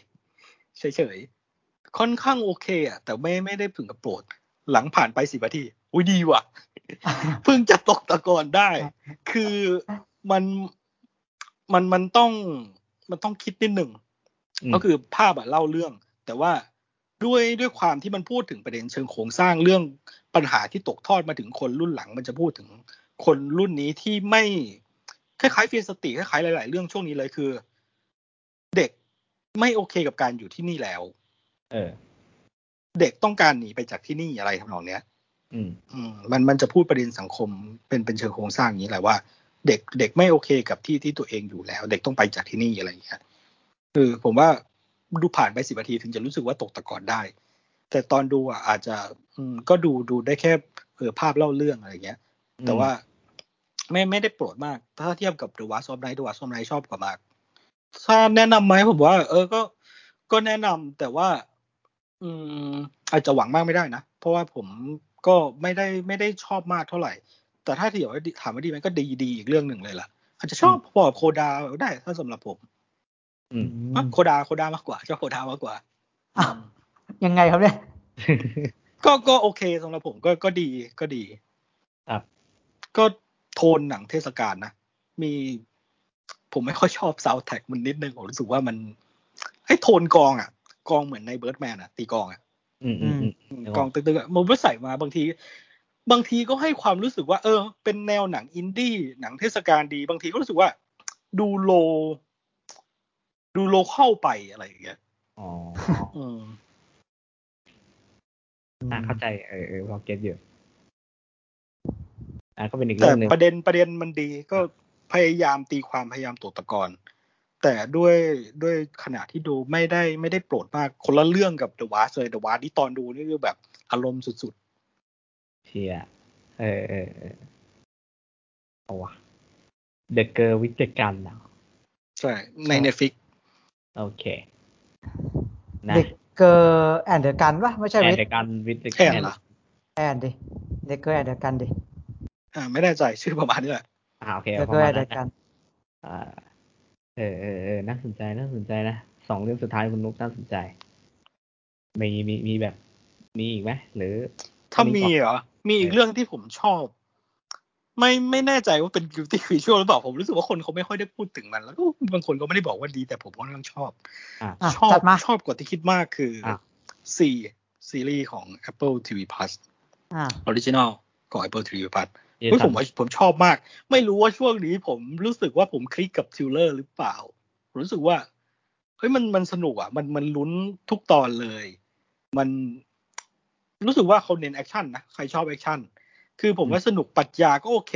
เฉยเฉยๆค่อนข้างโอเคอะแต่ไม่ไม่ได้ถึงกับโปรด หลังผ่านไปสิบนาที อุ้ยดีว่ะเพิ่งจะตกตะกอนได้ คือมันมันมันต้องมันต้องคิดนิดหนึ่งอืมก็คือภาพอะเล่าเรื่อง แต่ว่าด้วยด้วยความที่มันพูดถึงประเด็นเชิงโครงสร้างเรื่องปัญหาที่ตกทอดมาถึงคนรุ่นหลัง มันจะพูดถึงคนรุ่นนี้ที่ไม่คล้ายๆเฟียสติคล้ายๆหลาย ๆ เรื่องช่วงนี้เลยคือ เด็กไม่โอเคกับการอยู่ที่นี่แล้ว เออ เด็กต้องการหนีไปจากที่นี่อะไรทำนองเนี้ย อืมอืมมันมันจะพูดประเด็นสังคมเป็นเป็นเชิงโครงสร้างอย่างนี้แหละว่า เด็กเด็กไม่โอเคกับที่ที่ตัวเองอยู่แล้ว เด็กต้องไปจากที่นี่อะไรอย่างเงี้ยคือผมว่าดูผ่านไปสิบนาทีถึงจะรู้สึกว่าตกตะกอนได้ แต่ตอนดูอะอาจจะก็ดูดูได้แค่เออภาพเล่าเรื่องอะไรเงี้ย แต่ว่าไม่ไม่ได้โปรดมาก ถ้าเทียบกับ The Wars of Night The Wars of Night ชอบกว่ามากถ้าแนะนำไหมผมว่า เออก็ก็แนะนำแต่ว่า อืมอาจจะหวังมากไม่ได้นะ เพราะว่าผม ก็ไม่ได้ไม่ได้ชอบมากเท่าไหร่ แต่ถ้าที่ว่าถามว่าดีไหมก็ดีดีอีกเรื่องหนึ่งเลยล่ะ อาจจะชอบพอกับ CODA ได้ถ้าสำหรับผมอืมอะ CODA CODA มากกว่าชอบ CODA มากกว่าอะยังไงครับเนี่ยก็ก็โอเคสำหรับผมก็ก็ดีก็ดีครับก็โทนหนังเทศกาลนะ มีผมไม่ค่อยชอบซาวแท็กมันนิดนึงผมรู้สึกว่ามันไอ้โทนกลองอะ กลองเหมือนใน Birdman อะ ตีกลองอะ อืมอืมอืมอืมนึกออกกลองตึกๆอะมันไม่ใส่มาบางที บางทีก็ให้ความรู้สึกว่า เออ เป็นแนวหนังอินดี้หนังเทศกาลดี บางทีก็รู้สึกว่า ดู low ดู low เข้าไปอะไรอย่างเงี้ยอ๋ออืมอ่าเข้าใจเออเออพอ get อยู่อ่าก็เป็นอีกแต่เรื่องหนึ่งประเด็นประเด็นมันดีก็พยายามตีความพยายามตกตะกอน แต่ด้วยด้วยขณะที่ดูไม่ได้ไม่ได้โปรดมากคนละเรื่องกับเดอะวาร์เลยเดอะวาร์ที่ตอนดูนี่คือแบบอารมณ์สุดเชียเออเออเออเอาวะเดอะเกอร์วิจกันแล้วๆใช่ในเนฟิกโอเคนะเด็กเกอร์แอนเดอร์กันปะไม่ใช่แอเวนเดอร์กันวิจแค่นั้นเหรอแอนดิเด็กเกอร์แอนเดอร์กันดิอ่าไม่แน่ใจชื่อประมาณนี้แหละอ่าโอเคเด็กปเกอระร์มาแอณนเดอนั้นร์กันะนอ่า เออเออเออน่าสนใจน่าสนใจนะสองเรื่องสุดท้ายคุณนุกน่าสนใจ มีมีมีแบบมีอีกไหมหรือ ถ้ามีก่อนเหรอ มีอีกเออเรื่องที่ผมชอบ ไม่ไม่แน่ใจว่าเป็น guilty visual หรือเปล่า ผมรู้สึกว่าคนเขาไม่ค่อยได้พูดถึงมัน แล้วก็บางคนก็ไม่ได้บอกว่าดี แต่ผมค่อนข้างชอบอ่าอะชอบจัดมาชอบกว่าที่คิดมากคืออะSee ซีรีส์ของ Apple TV Plus อ่า original ของ Apple TV Plus เดี๋ยวเฮ้ยผมทำว่าผมชอบมาก ไม่รู้ว่าช่วงนี้ผมรู้สึกว่าผมคลิกกับ thriller หรือเปล่าผมรู้สึกว่าเฮ้ยมันมันสนุกอะ มันมันลุ้นทุกตอนเลย มันรู้สึกว่าเขาเน้นแอคชั่นนะใครชอบแอคชั่นคือผมว่าสนุกปรัชญาก็โอเค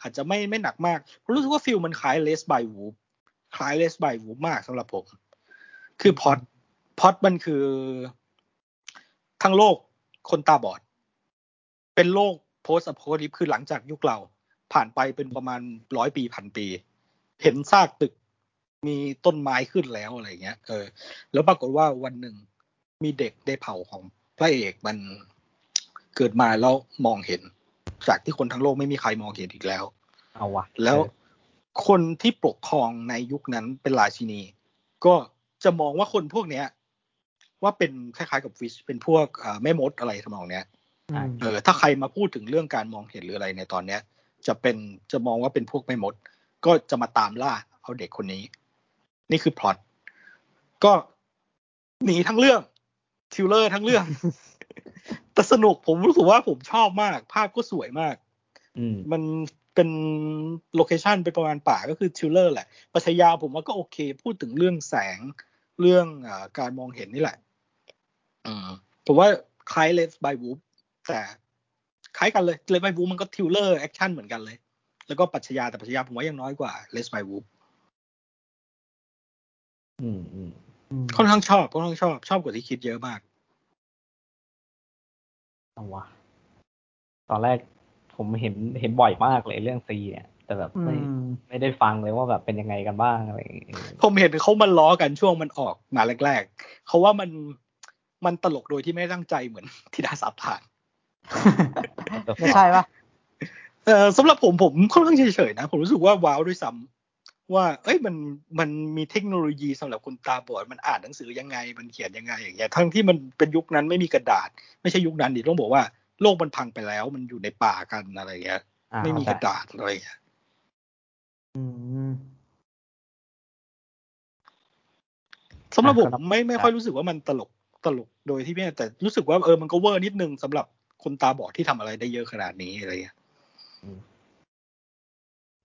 อาจจะไม่ไม่หนักมากผมรู้สึกว่า feel มันคล้าย Raised by Wolves คล้าย Raised by Wolves มากสำหรับผม คือพอดพอดมันคือทั้งโลกคนตาบอด เป็นโลก โพสต์อ p โ c ลิปคือหลังจากยุคเราผ่านไปเป็นประมาณร้อยปีพันปี เห็นซากตึกมีต้นไม้ขึ้นแล้วอะไรเงี้ยเออแล้วปรากฏว่าวันหนึ่งมีเด็กได้เผ่าของพระเอกมันเกิดมาแล้วมองเห็น จากที่คนทั้งโลกไม่มีใครมองเห็นอีกแล้ว เอาวะแล้วคนที่ปกครองในยุคนั้นเป็นราชินี ก็จะมองว่าคนพวกเนี้ย ว่าเป็นคล้ายๆกับฟิชเป็นพวกเอ่อแม่มดอะไรทำนองเนี้ยอืม เออถ้าใครมาพูดถึงเรื่องการมองเห็นหรืออะไรในตอนเนี้ย จะเป็นจะมองว่าเป็นพวกแม่มด ก็จะมาตามล่าเอาเด็กคนนี้ นี่คือพล็อตก็หนีทั้งเรื่องทิวเลอร์ทั้งเรื่อง แต่สนุกผมรู้สึกว่าผมชอบมาก ภาพก็สวยมากอืมมันเป็น location เป็นประมาณป่าก็คือ thriller แหละปรัชญาผมว่าก็โอเค พูดถึงเรื่องแสงเรื่องอาการมองเห็นนี่แหละอืมผมว่าคล้าย Raised by Wolves แต่คล้ายกันเลย Raised by Wolves มันก็ thriller แอคชั่นเหมือนกันเลย แล้วก็ปรัชญาแต่ปรัชญาผมว่ายังน้อยกว่า Raised by Wolvesอืมอืมอืมค่อนข้างชอบค่อนข้างชอบชอบกว่าที่คิดเยอะมากเอาวะตอนแรกผมเห็นเห็นบ่อยมากเลยเรื่องซีเนี่ย แต่แบบอืไม่มไม่ได้ฟังเลยว่าแบบเป็นยังไงกันบ้างอะไรอย่างเงี้ยผมเห็นเขามันล้อกันช่วงมันออกมาแรกๆเขาว่ามันมันตลกโดยที่ไม่ตั้งใจเหมือนธิดาสาบทาน ไม่ใช่ปะเออสำหรับผมผมค่อนข้างเฉยๆนะ ผมรู้สึกว่าว้าวด้วยซ้ำว่า เอ้ยมันมันมีเทคโนโลยีสำหรับคนตาบอดมันอ่านหนังสือยังไง มันเขียนยังไงอย่างเงี้ยทั้งที่มันเป็นยุคนั้นไม่มีกระดาษ ไม่ใช่ยุคนั้นดิต้องบอกว่าโลกมันพังไปแล้ว มันอยู่ในป่ากันอะไรเงี้ยอ่าไม่มีกเข้าระใจดาษอะไรเงี้ยอืมสำหรับผมไม่ไม่ค่อยรู้สึกว่ามันตลกตลกโดยที่ไม่แต่รู้สึกว่าเออมันก็เวอร์นิดนึงสำหรับ คนตาบอดที่ทำอะไรได้เยอะขนาดนี้อะไรเงี้ย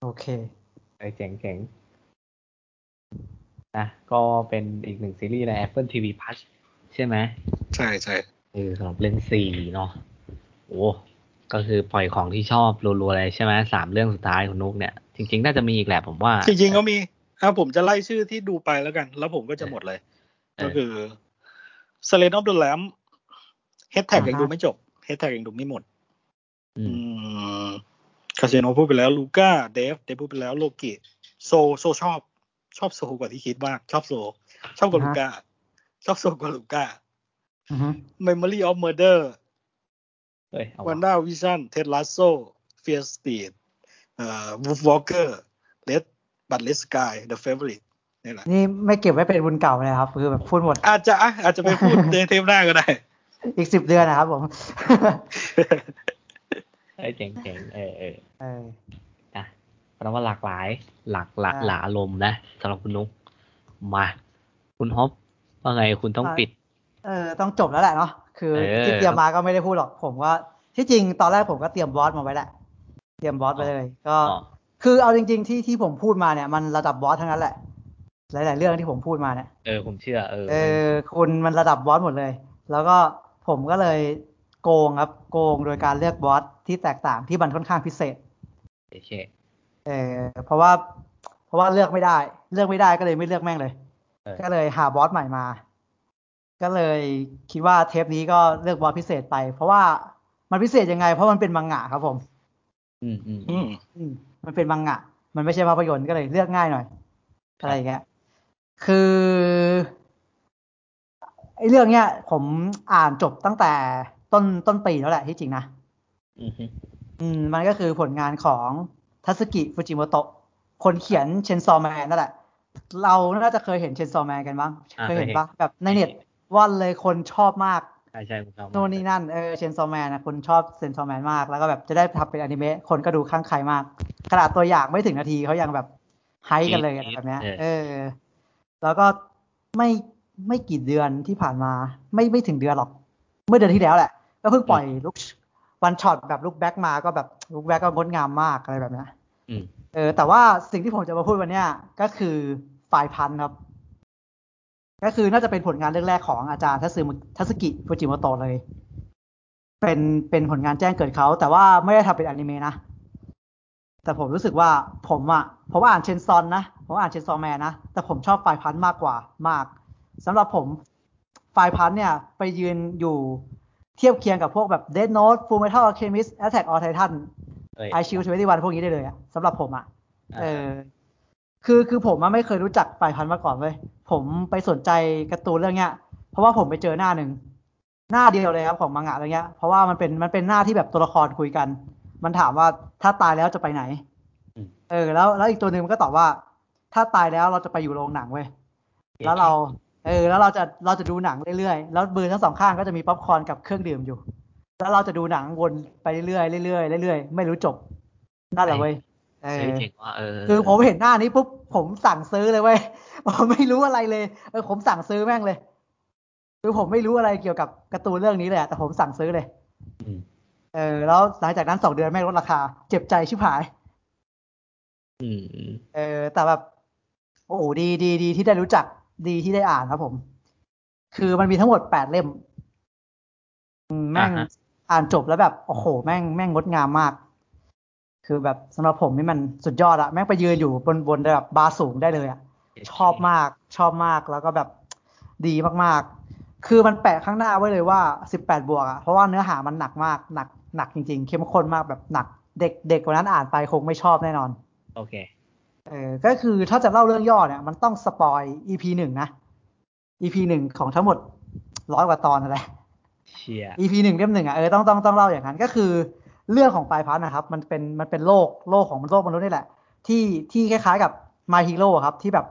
โอเคเออเจ๋งเจ๋งนะก็เป็นอีกหนึ่งซีรีส์ใน Apple TV Plus ใช่ไหม ใช่ใช่เออสำหรับเรื่องซีเนาะโอ้ก็คือปล่อยของที่ชอบรัวๆเลยใช่ไหมสามเรื่องสุดท้ายของนุกเนี่ย จริง ๆ น่าจะมีอีกแหละผมว่า จริงๆก็มีอะผมจะไล่ชื่อที่ดูไปแล้วกัน แล้วผมก็จะหมดเลยเออก็คือ s l a n of the Lamb เฮดแท็กอ่าฮะยังดูไม่จบ เฮดแท็กยังดูไม่หมด อืมคาเซโนพูดไปแล้วลูก้าเดฟเดฟพูดไปแล้วโลกิโซโซชอบ ชอบโซกว่าที่คิดมาก ชอบโซ ชอบกว่าลูก้าชอบโซกว่าลูก้าอือฮึ Memory of Murder เอ้ยเอาวันวะด้าวิชั่นเท็ดลัสโซเฟียสตีดเอ่อวูฟวอลเกอร์เลดบัตเลสกายเดอะเฟเวอริตนี่แหละนี่ไม่เก็บไว้เป็นบุญเก่าเลยครับ คือแบบพูดหมด อาจจะอะอาจจะไปพูดในเทปหน้าก็ได้ อีกสิบเดือนนะครับผมเอ้ยเจ๋งเจ๋งเออเออเออนะแปลว่าหลากหลาย หลากหลากอ่าหลายอารมณ์นะสำหรับคุณนุกมา คุณฮอปว่าไงคุณต้องอ่าปิด เออ ต้องจบแล้วแหละเนาะคือเออที่เตรียมมาก็ไม่ได้พูดหรอกผมว่า ที่จริงตอนแรกผมก็เตรียมบอสมาไว้แหละ เตรียมบอสไปเลย ก็อ๋อคือเอาจริง ๆ ที่ที่ผมพูดมาเนี่ย มันระดับบอสทั้งนั้นแหละ หลาย ๆ เรื่องที่ผมพูดมาเนี่ยเออผมเชื่อเออเออคุณมันระดับบอสหมดเลย แล้วก็ ผมก็เลยโกงครับ โกงโดยการเลือกบอสที่แตกต่างที่มันค่อนข้างพิเศษโอเคเออเพราะว่า เพราะว่าเลือกไม่ได้ เลือกไม่ได้ก็เลยไม่เลือกแม่งเลยเออก็เลยหาบอสใหม่มา ก็เลยคิดว่าเทปนี้ก็เลือกบอสพิเศษไป เพราะว่ามันพิเศษยังไง เพราะมันเป็นมังงะครับผม อืมอืมอืมอืมมันเป็นมังงะ มันไม่ใช่ภาพยนตร์ก็เลยเลือกง่ายหน่อยอะไรอย่างเงี้ยคือ ไอ้เรื่องเนี้ยผมอ่านจบตั้งแต่ต้นต้นปีแล้วแหละที่จริงนะอืมฮึอืมมันก็คือผลงานของทัสกิฟูจิโมโตะคนเขียนเชนซอแมนนั่นแหละ เราน่าจะเคยเห็นเชนซอแมนกันบ้างอ่าเคยเห็นเคยเห็นปะแบบในเน็ตวันเลยคนชอบมากใช่ใช่ผมชอบมากโน่นนี่นั่นเออเชนซอแมนนะคนชอบเชนซอแมนมาก แล้วก็แบบจะได้ทำเป็นอนิเมะคนก็ดูข้างใครมากขนาดตัวอย่างไม่ถึงนาทีเขายังแบบ hype กันเลยอะไรแบบเนี้ย เออ แล้วก็ไม่ ไม่กี่เดือนที่ผ่านมา ไม่ไม่ถึงเดือนหรอก เมื่อเดือนที่แล้วแหละ ก็เพิ่งปล่อย Look one-shot แบบ Look Back มาก็แบบ Look Back ก็งดงามมากอะไรแบบเนี้ยอืมเออ แต่ว่าสิ่งที่ผมจะมาพูดวันเนี้ยก็คือ Fire Punch ครับ ก็คือน่าจะเป็นผลงานเรื่องแรกของอาจารย์ทัตสึทัตสึกิฟูจิโมโตะเลย เป็นเป็นผลงานแจ้งเกิดเขา แต่ว่าไม่ได้ทำเป็นอนิเมะนะ แต่ผมรู้สึกว่าผมอะผมอ่านเชนซอนนะ ผมอ่านเชนซอนแมนนะ แต่ผมชอบไฟล์พันมากกว่ามาก สำหรับผมไฟล์พันเนี่ย ไปยืนอยู่เทียบเคียงกับพวกแบบ Dead Note Full Metal Alchemist Attack on Titan เอ้ยไอชิวทเวนตี้วันพวกนี้ได้เลยอะสำหรับผมอะอ่าเออ คือคือผมอะไม่เคยรู้จักฝ่ายพันธุ์มาก่อนเว้ยผมไปสนใจการ์ตูนเรื่องเนี้ย เพราะว่าผมไปเจอหน้าหนึ่งหน้าเดียวเลยครับของมังงะอะไรเงี้ย เพราะว่ามันเป็นมันเป็นหน้าที่แบบตัวละครคุยกัน มันถามว่าถ้าตายแล้วจะไปไหนอืมเออ แล้วแล้วอีกตัวหนึ่งมันก็ตอบว่า ถ้าตายแล้วเราจะไปอยู่โรงหนังเว้ยแล้วเรา เออแล้วเราจะเราจะดูหนังเรื่อยๆแล้วมือทั้งสองข้างก็จะมีป๊อปคอร์นกับเครื่องดื่มอยู่ แล้วเราจะดูหนังวนไปเรื่อยๆเรื่อยๆเรื่อยๆไม่รู้จบนั่นแหละเว้ยเอเฮ้ยอเจ๋งว่าเออคือผมเห็นหน้านี้ปุ๊บผมสั่งซื้อเลยเว้ยผมไม่รู้อะไรเลยเออผมสั่งซื้อแม่งเลย คือผมไม่รู้อะไรเกี่ยวกับการ์ตูนเรื่องนี้เลยอะแต่ผมสั่งซื้อเลยอืมเออ แล้วหลังจากนั้นสองเดือนแม่งลดราคา เจ็บใจชิบหายอืมอืมเออแต่แบบโอ้โหดีดีดีที่ได้รู้จัก ดีที่ได้อ่านครับผม คือมันมีทั้งหมดแปดเล่มอืมแม่งอ่าฮะอ่านจบแล้วแบบ โอ้โห แม่งแม่งงดงามมาก คือแบบสำหรับผมนี่มันสุดยอดอะแม่งไปยืนอยู่บนบนแบบบาร์สูงได้เลยอะชอบมาก ชอบมากแล้วก็แบบดีมากๆ คือมันแปะข้างหน้าไว้เลยว่าสิบแปดบวกอะเพราะว่าเนื้อหามันหนักมาก หนักหนักจริง ๆ เข้มข้นมากแบบหนัก เด็กเด็กกว่านั้นอ่านไปคงไม่ชอบแน่นอน โอเค เออก็คือถ้าจะเล่าเรื่องย่อเนี่ย มันต้องสปอย EP หนึ่งนะ EP หนึ่งของทั้งหมดร้อยกว่าตอนอะไรเชียร์ EP หนึ่งเล่มหนึ่งอะเออต้องต้องต้องเล่าอย่างนั้นก็คือเรื่องของปลายพันธุ์นะครับ มันเป็นมันเป็นโลกโลกของโลกมนุษย์นี่แหละ ที่ที่คล้ายๆกับ My Hero อะครับ ที่แบบ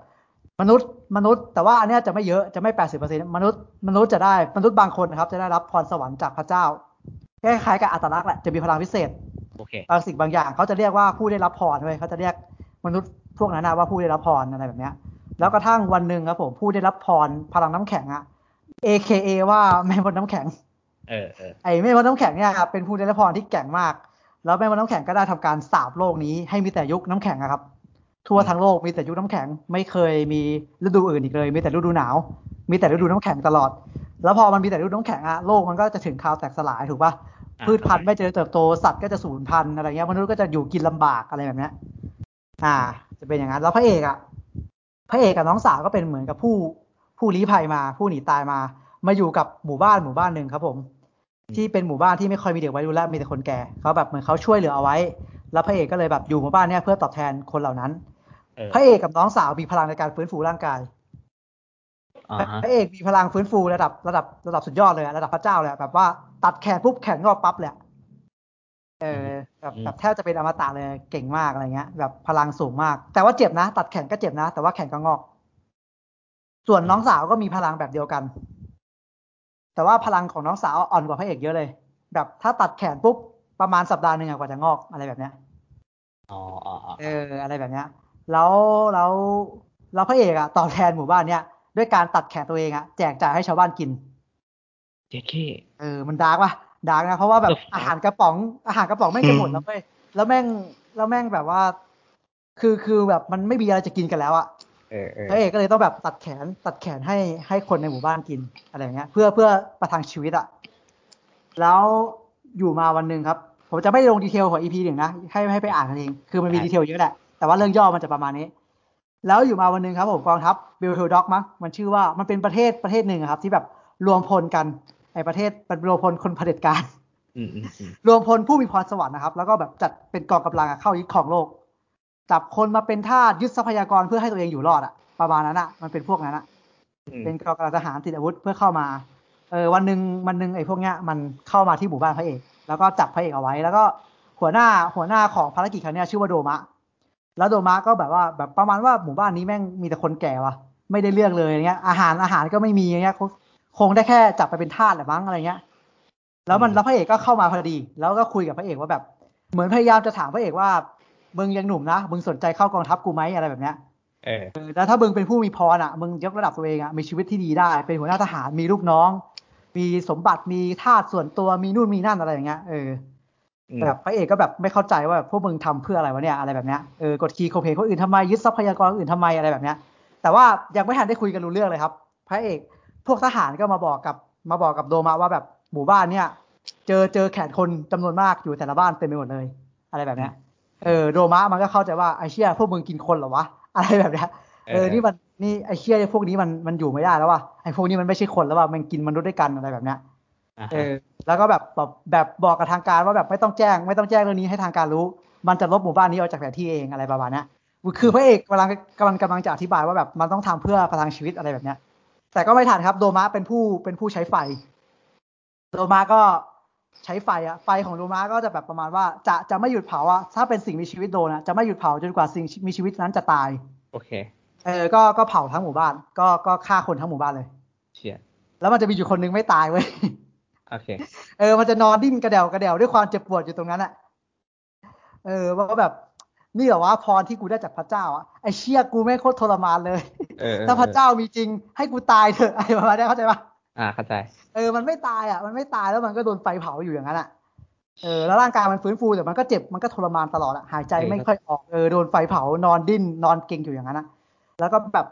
มนุษย์มนุษย์ แต่ว่าอันเนี้ยจะไม่เยอะจะไม่แปดสิบเปอร์เซ็นต์มนุษย์มนุษย์จะได้มนุษย์บางคนนะครับ จะได้รับพรสวรรค์จากพระเจ้าคล้ายๆกับอัตลักษณ์แหละจะมีพลังพิเศษ โอเคบางสิ่งบางอย่างเขาจะเรียกว่าผู้ได้รับพรด้วยเขาจะเรียกมนุษย์ พวกนั้นนะว่าผู้ได้รับพรอะไรแบบเนี้ย แล้วกระทั่งวันหนึ่งครับผมผู้ได้รับพรพลังน้ำแข็งอะ AKA ว่าแม่มดน้ำแข็งเออเออไอ้แม่มดน้ำแข็งเนี่ยครับเป็นผู้ได้รับพรที่แกร่งมาก แล้วแม่มดน้ำแข็งก็ได้ทำการสาบโลกนี้ให้มีแต่ยุคน้ำแข็งอะครับ ทั่วทั้งโลกมีแต่ยุคน้ำแข็ง ไม่เคยมีฤดูอื่นอีกเลย มีแต่ฤดูหนาว มีแต่ฤดูน้ำแข็งตลอด แล้วพอมันมีแต่ฤดูน้ำแข็งอะโลกมันก็จะถึงคราวแตกสลายถูกปะอะพืชพันธุ์ไม่เจริญเติบโตสัตว์ก็จะสูญพันธุ์อะไรเงี้ยมนุษย์ก็จะอยู่กินลำบากอะไรแบบเนี้ย อ่า จะเป็นอย่างนั้นแล้วพระเอกอะพระเอกกับน้องสาวก็เป็นเหมือนกับผู้ผู้ลี้ภัยมา ผู้หนีตายมา มาอยู่กับหมู่บ้านหมู่บ้านหนึ่งครับผม ที่เป็นหมู่บ้านที่ไม่ค่อยมีเด็กวัยรุ่นและมีแต่คนแก่เขาแบบเหมือนเขาช่วยเหลือเอาไว้ แล้วพระเอกก็เลยแบบอยู่หมู่บ้านเนี้ยเพื่อตอบแทนคนเหล่านั้นเออพระเอกกับน้องสาวมีพลังในการฟื้นฟูร่างกายอ่าฮะพระเอกมีพลังฟื้นฟูระดับระดับระดับสุดยอดเลยอะระดับพระเจ้าเลยอะแบบว่าตัดแขนปุ๊บแขนงอกปั๊บเลยอะ เออแบบแบบแทบจะเป็นอมตะเลยเก่งมากอะไรเงี้ย แบบพลังสูงมาก แต่ว่าเจ็บนะ ตัดแขนก็เจ็บนะ แต่ว่าแขนก็งอก ส่วนน้องสาวก็มีพลังแบบเดียวกัน แต่ว่าพลังของน้องสาวอ่อนกว่าพระเอกเยอะเลย แบบถ้าตัดแขนปุ๊บประมาณสัปดาห์หนึ่งอะกว่าจะงอกอะไรแบบเนี้ยอ๋ออ๋ออ๋อเออ อะไรแบบเนี้ย แล้วแล้วแล้วพระเอกอะตอบแทนหมู่บ้านเนี้ยด้วยการตัดแขนตัวเองอะแจกจ่ายให้ชาวบ้านกินเจ๊เคเออมัน dark ป่ะ dark นะเพราะว่าแบบเอออาหารกระป๋อง อาหารกระป๋องแม่งจะหมดแล้วเว้ยแล้วแม่งแล้วแม่งแบบว่า คือคือแบบมันไม่มีอะไรจะกินกันแล้วอะเออเออพระเอกก็เลยต้องแบบตัดแขนตัดแขนให้ให้คนในหมู่บ้านกินอะไรอย่างเงี้ย เพื่อเพื่อประทังชีวิตอะแล้วอยู่มาวันหนึ่งครับ ผมจะไม่ลง detail ของ EP หนึ่งนะให้ให้ไปอ่านกันเองคือมันมี detail เยอะแหละแต่ว่าเรื่องย่อมันจะประมาณนี้ แล้วอยู่มาวันหนึ่งครับผมกองทัพ Behemdorg มั้งมันชื่อว่ามันเป็นประเทศประเทศหนึ่งอะครับ ที่แบบรวมพลกัน ไอประเทศเป็นรวมพลคนเผด็จการอืมอืมอืมรวมพลผู้มีพรสวรรค์นะครับ แล้วก็แบบจัดเป็นกองกำลังอะเข้ายึดของโลก จับคนมาเป็นทาสยึดทรัพยากรเพื่อให้ตัวเองอยู่รอดอะประมาณนั้นอะมันเป็นพวกนั้นอะอืมเป็นกองกำลังทหารติดอาวุธเพื่อเข้ามา เออวันหนึ่งวันหนึ่งไอ้พวกเนี้ยมันเข้ามาที่หมู่บ้านพระเอก แล้วก็จับพระเอกเอาไว้ แล้วก็หัวหน้าหัวหน้าของภารกิจครั้งเนี้ยชื่อว่าโดมะ แล้วโดมะก็แบบว่าแบบประมาณว่าหมู่บ้านนี้แม่งมีแต่คนแก่วะไม่ได้เรื่องเลยอย่างเงี้ย อาหารอาหารก็ไม่มีอย่างเงี้ย คงคงได้แค่จับไปเป็นทาสแหละมั้งอะไรเงี้ย แล้วมันแล้วพระเอกก็เข้ามาพอดี แล้วก็คุยกับพระเอกว่าแบบ เหมือนพยายามจะถามพระเอกว่ามึงยังหนุ่มนะมึงสนใจเข้ากองทัพกูไหมอะไรแบบเนี้ยเออเออแล้วถ้ามึงเป็นผู้มีพรอะมึงยกระดับตัวเองอะมีชีวิตที่ดีได้ เป็นหัวหน้าทหารมีลูกน้อง มีสมบัติมีทาสส่วนตัวมีนู่นมีนั่นอะไรอย่างเงี้ยเอออืมแบบพระเอกก็แบบไม่เข้าใจว่าแบบพวกมึงทำเพื่ออะไรวะเนี่ยอะไรแบบเนี้ยเออกดคีย์โคเพคนอื่นทำไมยึดทรัพยากรคนอื่นทำไมอะไรแบบเนี้ยแต่ว่ายังไม่ทันได้คุยกันรู้เรื่องเลยครับ พระเอก พวกทหารก็มาบอกกับมาบอกกับโดมะว่าแบบหมู่บ้านเนี่ย เจอเจอแขนคนจำนวนมากอยู่แต่ละบ้านเต็มไปหมดเลย อะไรแบบเนี้ยเออโดมะมันก็เข้าใจว่าไอเชี่ยพวกมึงกินคนเหรอวะอะไรแบบเนี้ยเออนี่มันนี่ไอเชี่ยพวกนี้มันมันอยู่ไม่ได้แล้วว่ะไอพวกนี้มันไม่ใช่คนแล้วว่ะมันกินมนุษย์ด้วยกันอะไรแบบเนี้ยอ่าเอฮะอแล้วก็แบบแบบแบบบอกกับทางการว่าแบบไม่ต้องแจ้ง ไม่ต้องแจ้งเรื่องนี้ให้ทางการรู้ มันจะลบหมู่บ้านนี้ออกจากแผนที่เองอะไรประมาณเนี้ยคือพระเอกกำลังกำลังกำลังจะอธิบายว่าแบบมันต้องทำเพื่อประทังชีวิตอะไรแบบเนี้ย แต่ก็ไม่ทันครับ โดมะเป็นผู้เป็นผู้ใช้ไฟ โดมาก็ใช้ไฟอะไฟของโดมาก็จะแบบประมาณว่า จะจะไม่หยุดเผาอะถ้าเป็นสิ่งมีชีวิตโดนอะจะไม่หยุดเผาจนกว่าสิ่งมีชีวิตนั้นจะตาย โอเค เออ ก็ก็เผาทั้งหมู่บ้าน ก็ก็ฆ่าคนทั้งหมู่บ้านเลย เชียแล้วมันจะมีอยู่คนนึงไม่ตายเว้ยโอเค เออ มันจะนอนดิ้นกระเดวกระเดวด้วยความเจ็บปวดอยู่ตรงนั้นอะเออว่าแบบ นี่เหรอวะพรที่กูได้จากพระเจ้าอะไอเชี่ยกูแม่งโคตรทรมานเลยเออเออถ้าพระเจ้ามีจริง ให้กูตายเถอะอะไรประมาณนี้เข้าใจปะอ่าเข้าใจ เออมันไม่ตายอะมันไม่ตายแล้วมันก็โดนไฟเผาอยู่อย่างนั้นอะเออแล้วร่างกายมันฟื้นฟูแต่มันก็เจ็บมันก็ทรมานตลอดอะหายใจเออไม่ค่อยออกเออโดนไฟเผานอนดิ้นนอนเกร็งอยู่อย่างนั้นอะแล้วก็แบบ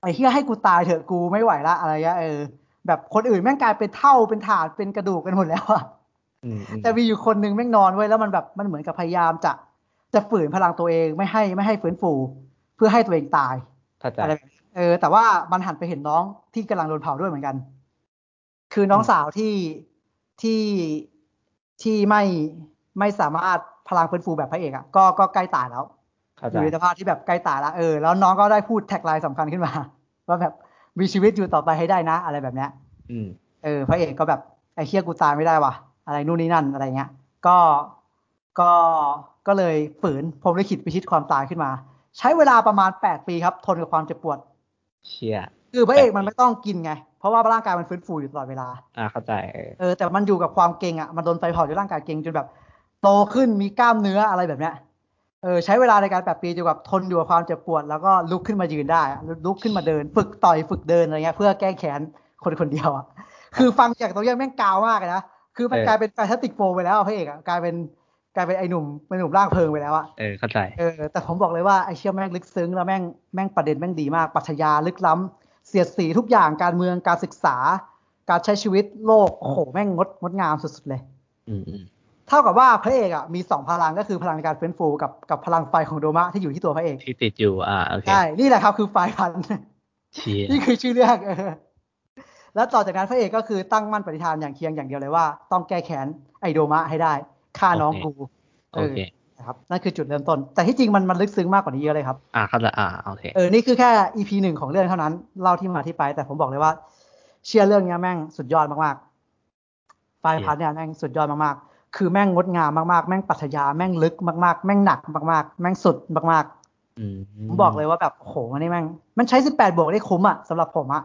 ไอ้เฮียให้กูตายเถอะกูไม่ไหวละอะไรเงี้ยเออแบบคนอื่นแม่งกลายเป็นเท่าเป็นถาดเป็นกระดูกกันหมดแล้วอะอืมอืมแต่มีอยู่คนนึงแม่งนอนไว้ยแล้วมันแบบมันเหมือนกับพยายามจะ จะฝืนพลังตัวเองไม่ให้ไม่ให้ฟื้นฟูเพื่อให้ตัวเองตายเข้าใจอะไรแบบนี้เออ แต่ว่ามันหันไปเห็นน้องที่กำลังโดนเผาด้วยเหมือนกัน คือน้องสาวที่ที่ที่ไม่ไม่สามารถพลังฟื้นฟูแบบพระเอกอะก็ก็ใกล้ตายแล้วเข้าอใจยู่ในสภาพที่แบบใกล้ตายแล้วเออแล้วน้องก็ได้พูดแท็กไลน์สำคัญขึ้นมา ว่าแบบมีชีวิตอยู่ต่อไปให้ได้นะ อะไรแบบเนี้ยอืมเออ พระเอกก็แบบไอ้เคียกูตายไม่ได้ว่ะอะไรนู่นนี่นั่นอะไรเงี้ย ก็ก็ ก็เลยฝืนผมเลยขิดพิชิตความตายขึ้นมา ใช้เวลาประมาณแปดปีครับ ทนกับความเจ็บปวด เชียคือพระเอกมันไม่ต้องกินไง เพราะว่าร่างกายมันฟื้นฟูอยู่ตลอดเวลา อ่าเข้าใจเออเออแต่มันอยู่กับความเก่งอะมันโดนไฟเผาจนร่างกายเก่งจนแบบ โตขึ้นมีกล้ามเนื้ออะไรแบบเนี้ยเออใช้เวลาในการแปดปีจนแบบทนอยู่กับความเจ็บปวด แล้วก็ลุกขึ้นมายืนได้อะลุกขึ้นมาเดิน ฝึกต่อยฝึกเดินอะไรเงี้ยเพื่อแก้แค้นคนคนเดียวอะคือฟังจากตรงนี้แม่งกาวมากเลยนะคือมันกลายเป็นแฟนตาติกโฟไปแล้วอะพระเอกอะกลายเป็น กลายเป็นไอ้หนุ่มเป็นหนุ่มร่างเพลิงไปแล้วอะเออเข้าใจเออแต่ผมบอกเลยว่าไอเชี่ยแม่งลึกซึ้งแล้วแม่งแม่งประเด็นแม่งดีมากปรัชญาลึกล้ำเสียดสีทุกอย่างการเมืองการศึกษา การใช้ชีวิตโลกโอ้โหแม่งงดงดงามสุดๆเลย อืมอืมเท่ากับว่าพระเอกอะมีสองพลังก็คือพลังในการฟื้นฟูกับกับพลังไฟของโดมะที่อยู่ที่ตัวพระเอกที่ติดอยู่อ่าโอเคใช่นี่แหละครับคือไฟพันธุ์เชียนี่คือชื่อเรื่องเออแล้วต่อจากนั้นพระเอกก็คือตั้งมั่นปฏิฐานอย่างเคียงอย่างเดียวเลยว่า ต้องแก้แค้นไอโดมะให้ได้ ฆ่าน้องกูโอเคนะครับนั่นคือจุดเริ่มต้น แต่ที่จริงมันมันลึกซึ้งมากกว่านี้เยอะเลยครับ อ่าเข้าใจอ่าโอเคเออนี่คือแค่ EP หนึ่งของเรื่องเท่านั้นเล่าที่มาที่ไป แต่ผมบอกเลยว่า เชื่อเรื่องเนี้ยแม่งสุดยอดมากๆไฟล์พัทเนี่ยแม่งสุดยอดมากๆ คือแม่งงดงามมากๆ แม่งปรัชญาแม่งลึกมากๆ แม่งหนักมากๆ แม่งสุดมากอืมๆผมบอกเลยว่าแบบโหมันนี่แม่ง มันใช้18บวกได้คุ้มอะสำหรับผมอะ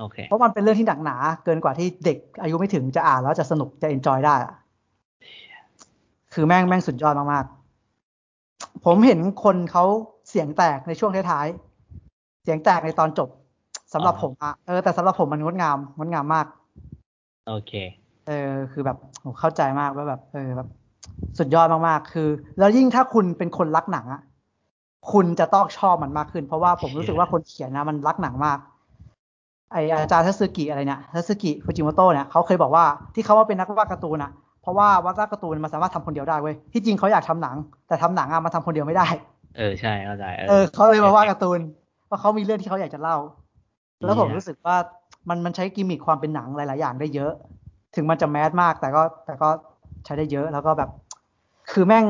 โอเคเพราะมันเป็นเรื่องที่หนักหนา เกินกว่าที่เด็กอายุไม่ถึงจะอ่านแล้วจะสนุกจะเอนจอยได้อะ คือแม่งแม่งสุดยอดมากๆ ผมเห็นคนเขาเสียงแตกในช่วงท้ายๆ เสียงแตกในตอนจบสำหรับอ๋อผมอะเออแต่สำหรับผมมันงดงามงดงามมาก โอเค เออคือแบบผมเข้าใจมากว่าแบบ เออแบบ สุดยอดมากๆ คือ แล้วยิ่งถ้าคุณเป็นคนรักหนังอะคุณจะต้องชอบมันมากขึ้น เพราะว่าผมรู้สึกว่าคนเขียนนะมันรักหนังมาก ไออาจารย์ทัศกิอะไรเนี่ยทัศกิฟูจิโมโตะเนี่ยเขาเคยบอกว่าที่เขาว่าเป็นนักวาดการ์ตูนอะ เพราะว่าวาดการ์ตูนมันสามารถทำคนเดียวได้เว้ยที่จริงเขาอยากทำหนัง แต่ทำหนังอะมันทำคนเดียวไม่ได้ เออใช่เข้าใจเออเขาเลยมาวาดการ์ตูนเพราะเขามีเรื่องที่เขาอยากจะเล่า แล้วผมรู้สึกว่ามันมันใช้กิมมิคความเป็นหนังหลาย ๆ อย่างได้เยอะ ถึงมันจะแมสมาก แต่ก็แต่ก็ใช้ได้เยอะแล้วก็แบบ คือแม่ง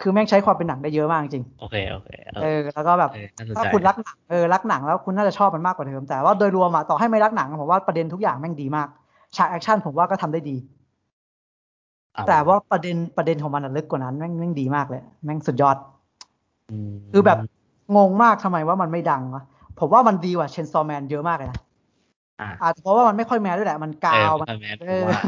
คือแม่งใช้ความเป็นหนังได้เยอะมากจริง โอเคโอเค เอเอออแล้วก็แบบเออน่าสนใจถ้าคุณรักหนังเออรักหนังแล้วคุณน่าจะชอบมันมากกว่าเดิม แต่ว่าโดยรวมอะต่อให้ไม่รักหนังผมว่าประเด็นทุกอย่างแม่งดีมาก ฉากแอคชั่นผมว่าก็ทำได้ดีเอ แต่ว่าประเด็นประเด็นของมันอะลึกกว่านั้นแม่งแม่งดีมากเลย แม่งสุดยอดมคือแบบงงมากทำไมว่ามันไม่ดังวะผมว่ามันดีกว่า Chainsaw Man เยอะมากเลยนะอ่าอาจจะเพราะว่ามันไม่ค่อย mass ด้วยแหละ มันกาวเออมันไม่ค่อย mass เออผมว่า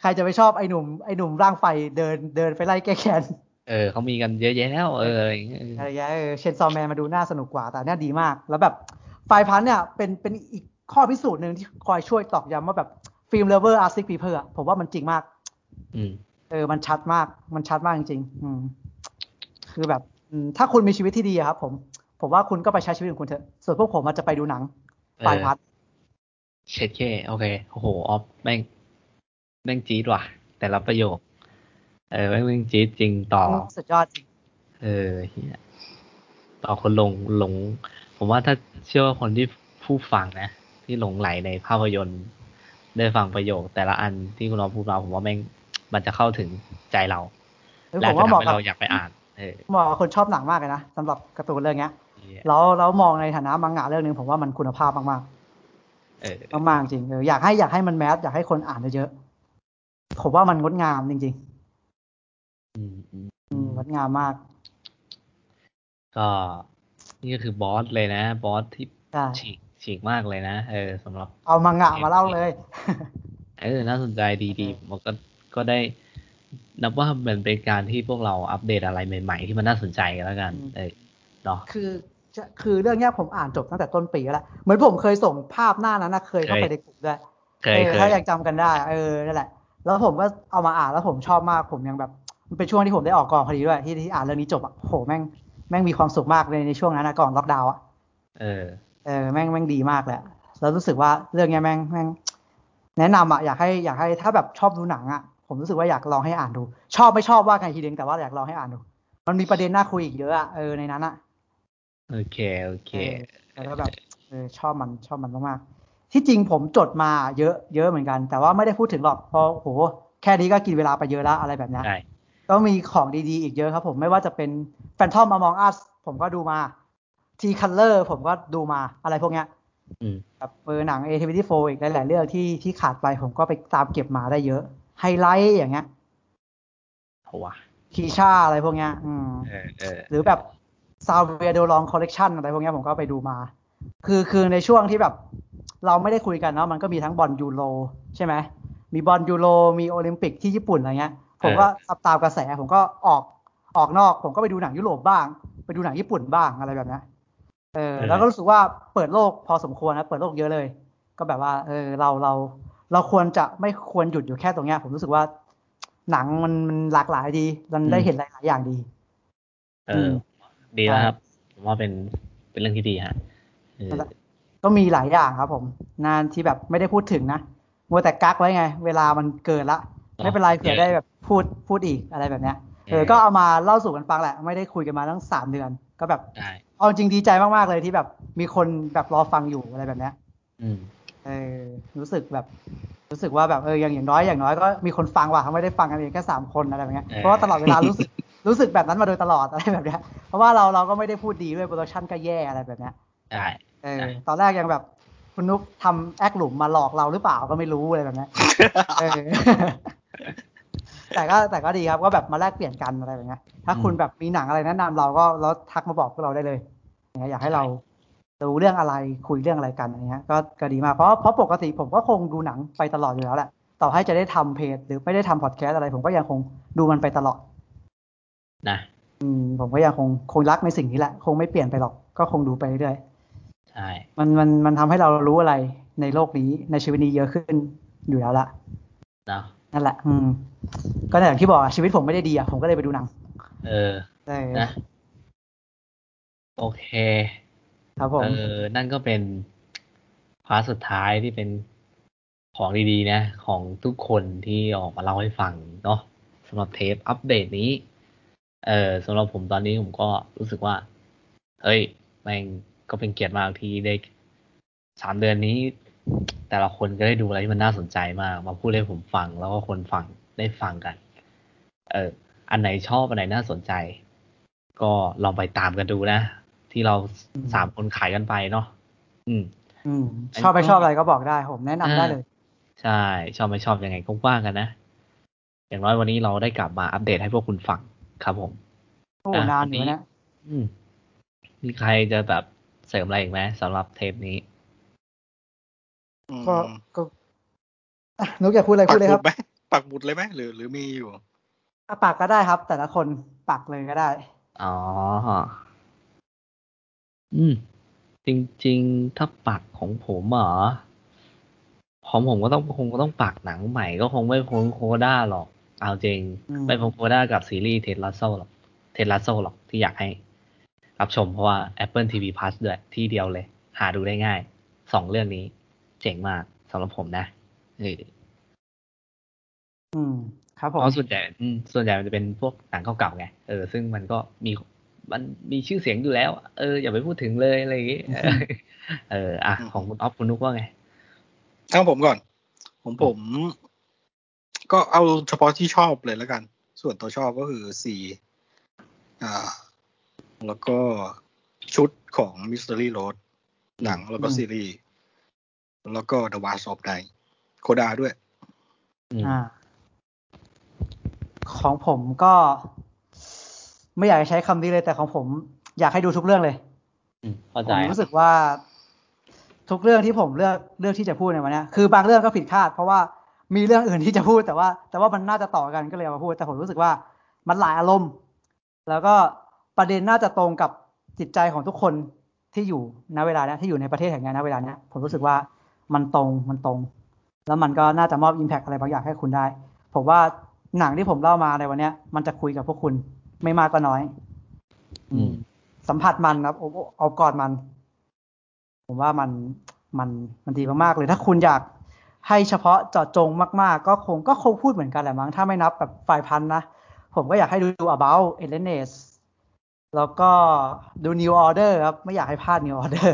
ใครจะไปชอบไอ้หนุ่มไอ้หนุ่มร่างไฟเดินเดินไปไล่แก้แค้นเออเขามีกันเยอะแยะแล้วเอออะไรอย่างเงี้ยอะไรอย่างเงี้ยเออ Chainsaw Man มาดูน่าสนุกกว่าแต่เนี่ยดีมาก แล้วแบบFire Punch เนี่ยเป็นเป็นอีกข้อพิสูจน์หนึ่งที่คอยช่วยตอกย้ำว่าแบบ film lovers are sick people ผมว่ามันจริงมากอืม เออ มันชัดมาก มันชัดมากจริงๆอืม คือแบบอืมถ้าคุณมีชีวิตที่ดีอะครับผม ผมว่าคุณก็ไปใช้ชีวิตของคุณเถอะ ส่วนพวกผมอาจจะไปดูหนังเออไฟพัดเช็ดเคโอเค โอ้โห ออฟ แม่ง แม่งจี๊ดว่ะ แต่ละประโยค เออ แม่งแม่งจี๊ดจริงต่อ สุดยอดจริง เออเฮียต่อคนหลงหลง ผมว่าถ้าเชื่อว่าคนที่ผู้ฟังนะที่หลงไหลในภาพยนตร์ ได้ฟังประโยค แต่ละอันที่คุณน้องพูดมาผมว่าแม่ง มันจะเข้าถึงใจเราเออและผมจะว่าเหทำมาะให้กับเราอยากไปอ่านเออเหมาะกับคนชอบหนังมากเลยนะสำหรับการ์ตูนเรื่องเนี้ยเหี้ยแล้วแล้วมองในฐานะมังงะเรื่องหนึ่งผมว่ามันคุณภาพมากเออมากๆจริงเอออยากให้อยากให้มันแมสอยากให้คนอ่านเยอะๆผมว่ามันงดงามจริงอืมอืมๆอืมงดงามมาก ก็นี่ก็คือบอสเลยนะ บอสที่ใช่ฉีกฉีกมากเลยนะเออสำหรับ เอามังงะมาเล่าเลย เออ น่าสนใจดีๆผมก็ ก็ได้นับว่ามันเป็นการที่พวกเราอัปเดตอะไรใหม่ๆ ที่มันน่าสนใจกันแล้วกันอืมเออเนาะคือจะคือเรื่องเนี้ยผมอ่านจบตั้งแต่ต้นปีแล้ว เหมือนผมเคยส่งภาพหน้านั้นนะเคยเข้าไปในกลุ่มด้วยเคยออเคถ้ายยังจำกันได้ เออนั่นแหละ แล้วผมก็เอามาอ่านแล้วผมชอบมากผมยังแบบ มันเป็นช่วงที่ผมได้ออกกองพอดีด้วยที่ที่อ่านเรื่องนี้จบอะโหแม่งแม่งมีความสุขมากเลยในช่วงนั้นนะก่อนล็อกดาวน์อะเออเออแม่งแม่งดีมากเลยอะแล้วรู้สึกว่าเรื่องเนี้ยแม่งแม่งแนะนำอะอยากให้อยากให้ถ้าแบบชอบดูหนังอะ ผมรู้สึกว่าอยากลองให้อ่านดู ชอบไม่ชอบว่ากันอีกทีเดียวแต่ว่าอยากลองให้อ่านดู มันมีประเด็นน่าคุยอีกเยอะอะเออในนั้นอะโอเคโอเคเออแล้วก็แบบเออชอบมันชอบมันมากๆที่จริงผมจดมาเยอะเยอะเหมือนกัน แต่ว่าไม่ได้พูดถึงหรอกเพราะโหแค่นี้ก็กินเวลาไปเยอะแล้วอะไรแบบเนี้ยใช่ก็มีของดีๆ อีกเยอะครับผมไม่ว่าจะเป็น Phantom Among Us ผมก็ดูมา T Color ผมก็ดูมาอะไรพวกเนี้ยอืมแบบเออหนัง A24 อีกหลายๆเรื่องที่ที่ขาดไปผมก็ไปตามเก็บมาได้เยอะ ไฮไลท์อย่างเงี้ยเอาวะคีชาอะไรพวกเนี้ย อืมเออเออหรือแบบXavier Dolan collection อะไรพวกเนี้ยผมก็ไปดูมา คือคือในช่วงที่แบบ เราไม่ได้คุยกันเนาะมันก็มีทั้งบอลยูโรใช่ไหม มีบอลยูโรมีโอลิมปิกที่ญี่ปุ่นอะไรเงี้ย ผมก็ตามตามกระแสผมก็ออกออกนอก ผมก็ไปดูหนังยุโรปบ้าง ไปดูหนังญี่ปุ่นบ้างอะไรแบบเนี้ยเออ แล้วก็รู้สึกว่าเปิดโลกพอสมควรนะ เปิดโลกเยอะเลย ก็แบบว่า เออเราเรา เราควรจะไม่ควรหยุดอยู่แค่ตรงเนี้ย ผมรู้สึกว่า หนังมันมันหลากหลายดี มันได้เห็นหลายๆอย่างดี เออ ดีแล้วครับผมว่าเป็นเป็นเรื่องที่ดีฮะเออก็มีหลายอย่างครับ ผม นานที่แบบไม่ได้พูดถึงนะมัวแต่กักไว้ไง เวลามันเกินละ ไม่เป็นไรเผื่อได้แบบพูดพูดอีกอะไรแบบเนี้ยเออก็เอามาเล่าสู่กันฟังแหละ ไม่ได้คุยกันมาตั้งสามเดือน ก็แบบได้เอาจริงดีใจมากๆเลยที่แบบมีคนแบบรอฟังอยู่อะไรแบบเนี้ย อืม เออรู้สึกแบบ รู้สึกว่าแบบเอออย่างอย่างน้อยอย่างน้อยก็มีคนฟังว่ะเขาไม่ได้ฟังกันเองแค่สามคนอะไรแบบเนี้ยเออเพราะว่าตลอดเวลารู้สึกรู้สึกแบบนั้นมาโดยตลอดอะไรแบบเนี้ยเพราะว่าเราเราก็ไม่ได้พูดดีด้วย production ก็แย่อะไรแบบเนี้ยได้เออตอนแรกยังแบบคุณนุ๊กทำแอคหลุมมาหลอกเราหรือเปล่าก็ไม่รู้อะไรแบบเนี้ยเออแต่ก็แต่ก็ดีครับก็แบบมาแลกเปลี่ยนกันอะไรแบบเนี้ยถ้าคุณแบบมีหนังอะไรแนะนำเราก็แล้วทักมาบอกพวกเราได้เลยอย่างเงี้ยอยากให้เรา ดูเรื่องอะไรคุยเรื่องอะไรกันอะไรเงี้ยก็ก็ดีมากเพราะเพราะปกติผมก็คงดูหนังไปตลอดอยู่แล้วแหละต่อให้จะได้ทำเพจหรือไม่ได้ทำพอดแคสต์อะไร ผมก็ยังคงดูมันไปตลอด นะอืมผมก็ยังคงคงรักในสิ่งนี้แหละ คงไม่เปลี่ยนไปหรอกก็คงดูไปเรื่อยใช่มันมันมันทำให้เรารู้อะไรในโลกนี้ในชีวิตนี้เยอะขึ้นอยู่แล้วละเนาะนั่นแหละ อืม ก็อย่างที่บอกอะชีวิตผมไม่ได้ดีอะผมก็เลยไปดูหนัง เออเออนะโอเค ครับผมเออ นั่นก็เป็นพาร์ทสุดท้ายที่เป็นของดีๆนะ ของทุกคนที่ออกมาเล่าให้ฟังเนาะสำหรับเทปอัปเดตนี้ เออสำหรับผมตอนนี้ผมก็รู้สึกว่า เฮ้ยแม่งก็เป็นเกียรติมากที่ได้สามเดือนนี้ แต่ละคนก็ได้ดูอะไรที่มันน่าสนใจมาก มาพูดให้ผมฟังแล้วก็คนฟังได้ฟังกัน เออ อันไหนชอบอันไหนน่าสนใจ ก็ลองไปตามกันดูนะ ที่เราสามคนขายกันไปเนาะอืมอืมชอบไปชอบอะไรก็บอกได้ผมแนะนำได้เลย ใช่ ชอบไม่ชอบยังไงก็ว่ากันนะ อย่างน้อยวันนี้เราได้กลับมาอัปเดตให้พวกคุณฟังครับผมโอ้อะนานวันอยู่นี้นะเนี่ยอืมมีใครจะแบบเสริมอะไรอีกไหมสำหรับเทปนี้อืมก็ก็อะนุกอยากพูดอะไรปัพูกดเลยหคมุรับดไหมปักหมุดเลยไหมหรือ หรือมีอยู่อะปากก็ได้ครับ แต่ละคนปากเลยก็ได้ อ๋อ อืม จริง ๆ ถ้าปักของผมเหรอของผมก็ต้องคงก็ต้องปักหนังใหม่ก็คงไม่พ้นโคด้าหรอก เอาจริงอืมไม่พ้นโคด้ากับซีรีส์เท d ลัสโซหรอกเท d ลัสโซหรอกที่อยากให้ รับชมเพราะว่า Apple TV Plus ด้วยที่เดียวเลย หาดูได้ง่ายสองเรื่องนี้ เจ๋งมากสำหรับผมนะเอออืม ครับผมเพราะส่วนใหญ่อืมส่วนใหญ่มันจะเป็นพวกหนังเก่าๆไงเออซึ่งมันก็มี มันมีชื่อเสียงอยู่แล้ว เอออย่าไปพูดถึงเลยอะไรอย่างงี้เออเอออะของคุณออฟคุณนุกว่าไงเอาผมก่อน ผมผม ก็เอาเฉพาะที่ชอบเลยแล้วกัน ส่วนตัวชอบก็คือสี่อ่า แล้วก็ชุดของ Mystery Road หนังแล้วก็อืมซีรีส์แล้วก็ The Wars of Night โคดาด้วยอืมอ่า ของผมก็ ไม่อยากจะใช้คำนี้เลยแต่ของผม อยากให้ดูทุกเรื่องเลยอืมเข้าผใจมรู้สึกว่า ทุกเรื่องที่ผมเลือกเลือกที่จะพูดในวันเนี้ยคือบางเรื่องก็ผิดคาด เพราะว่ามีเรื่องอื่นที่จะพูดแต่ว่า แต่ว่ามันน่าจะต่อกันก็เลยเอามาพูด แต่ผมรู้สึกว่ามันหลายอารมณ์ แล้วก็ประเด็นน่าจะตรงกับจิตใจของทุกคนที่อยู่ณเวลาเนี้ยที่อยู่ในประเทศแห่งนี้ณเวลาเนี้ยผมรู้สึกว่ามันตรงมันตรง แล้วมันก็น่าจะมอบอิมแพกอะไรบางอย่างให้คุณได้ ผมว่าหนังที่ผมเล่ามาในวันเนี้ยมันจะคุยกับพวกคุณ ไม่มากก็น้อย อืม สัมผัสมันครับเอาเอากอดมัน ผมว่ามันมันมันดีมากๆเลย ถ้าคุณอยากให้เฉพาะเจาะจงมากๆ ก็คงก็คงพูดเหมือนกันแหละมั้งถ้าไม่นับแบบฝ่ายพันธุ์นะ ผมก็อยากให้ดู about e l e n e s แล้วก็ดู New Order ครับ ไม่อยากให้พลาด New Order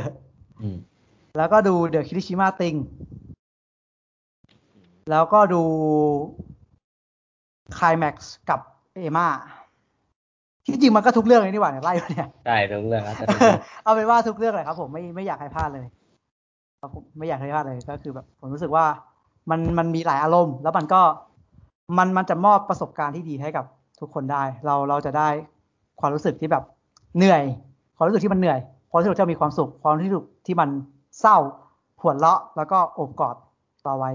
อืมแล้วก็ดู The Kirishima Thing แล้วก็ดู Climax กับเอมา ที่จริงมันก็ทุกเรื่องเลยนี่หว่าเนี่ยไล่มาเนี่ยใช่ทุกเรื่องแล้วแต่เอาเป็นว่าทุกเรื่องเลยครับ ผมไม่ไม่อยากให้พลาดเลยครับผมไม่อยากให้พลาดเลยก็คือแบบ ผมรู้สึกว่ามันมันมีหลายอารมณ์ แล้วมันก็มันมันจะมอบประสบการณ์ที่ดีให้กับทุกคนได้ เราเราจะได้ความรู้สึกที่แบบเหนื่อย ความรู้สึกที่มันเหนื่อยความรู้สึกที่มีความสุขความรู้สึกที่มันเศร้าหัวเราะแล้วก็โอบกอดเราไว้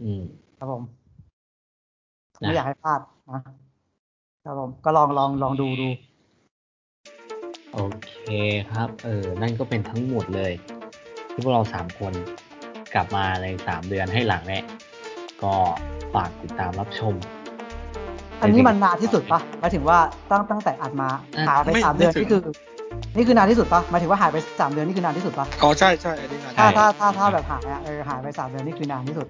อืมครับผมนะไม่อยากให้พลาดนะ ครับผมก็ลองลองลองดูดู โอเคครับ เออ นั่นก็เป็นทั้งหมดเลย ที่พวกเราสามคนกลับมาในสามเดือนให้หลังเนี่ยก็ฝากติดตามรับชม อันนี้มันนานที่สุดปะหมายถึงว่าตั้งตั้งแต่อัดมาอะหายไปไม่สามเดือนไม่ถึงนี่คือ นี่คือนานที่สุดปะหมายถึงว่าหายไปสามเดือนนี่คือนานที่สุดปะอ๋อใช่ใช่อันนี้งานใช่ถ้าถ้าถ้าถ้าแบบหายอะเออหายไปสามเดือนนี่คือนานที่สุด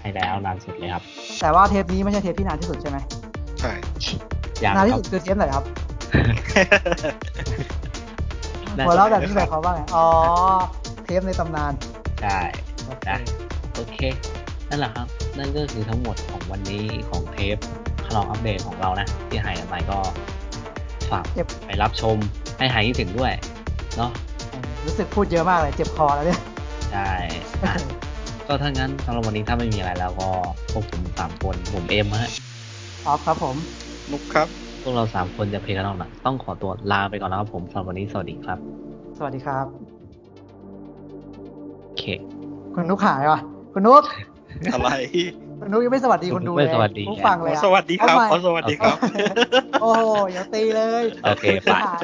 ให้แล้วนานสุดเลยครับ แต่ว่าเทปนี้ไม่ใช่เทปที่นานที่สุดใช่ไหมใช่อ ย่างนานที่ครับสุดคือเทปไหนครับน่าหัวจะเราะแบบนี้หมายความว่าไงอ๋อ เทปในตำนาน ใช่โอเคนะโอเค นั่นแหละครับ นั่นก็คือทั้งหมดของวันนี้ของเทปคลองอัปเดตของเรานะ ที่หายกันไปก็ฝากเจ็บไปรับชมให้หายคิดถึงด้วย เนาะเออรู้สึกพูดเยอะมากเลย เจ็บคอแล้วเนี่ย ใช่อะก็ถ้างั้นสำหรับวันนี้ถ้าไม่มีอะไรแล้วก็พวกผมสามคนผมเอ็มฮะออฟครับผม นุกครับ พวกเราสามคนจะเพลงกันต้องนะต้องขอตัวลาไปก่อนแล้วครับผมสำหรับวันนี้สวัสดีครับ สวัสดีครับโอเคคุณนุกหายว่ะคุณนุกอะไรคุณนุกยังไม่สวัสดีคนดูเลยไม่สวัสดีผู้ฟังเลยอะสวัสดีครับเอาใหม่อ๋อสวัสดีครับ โอ้โหอย่าตีเลย โอเคไปหาย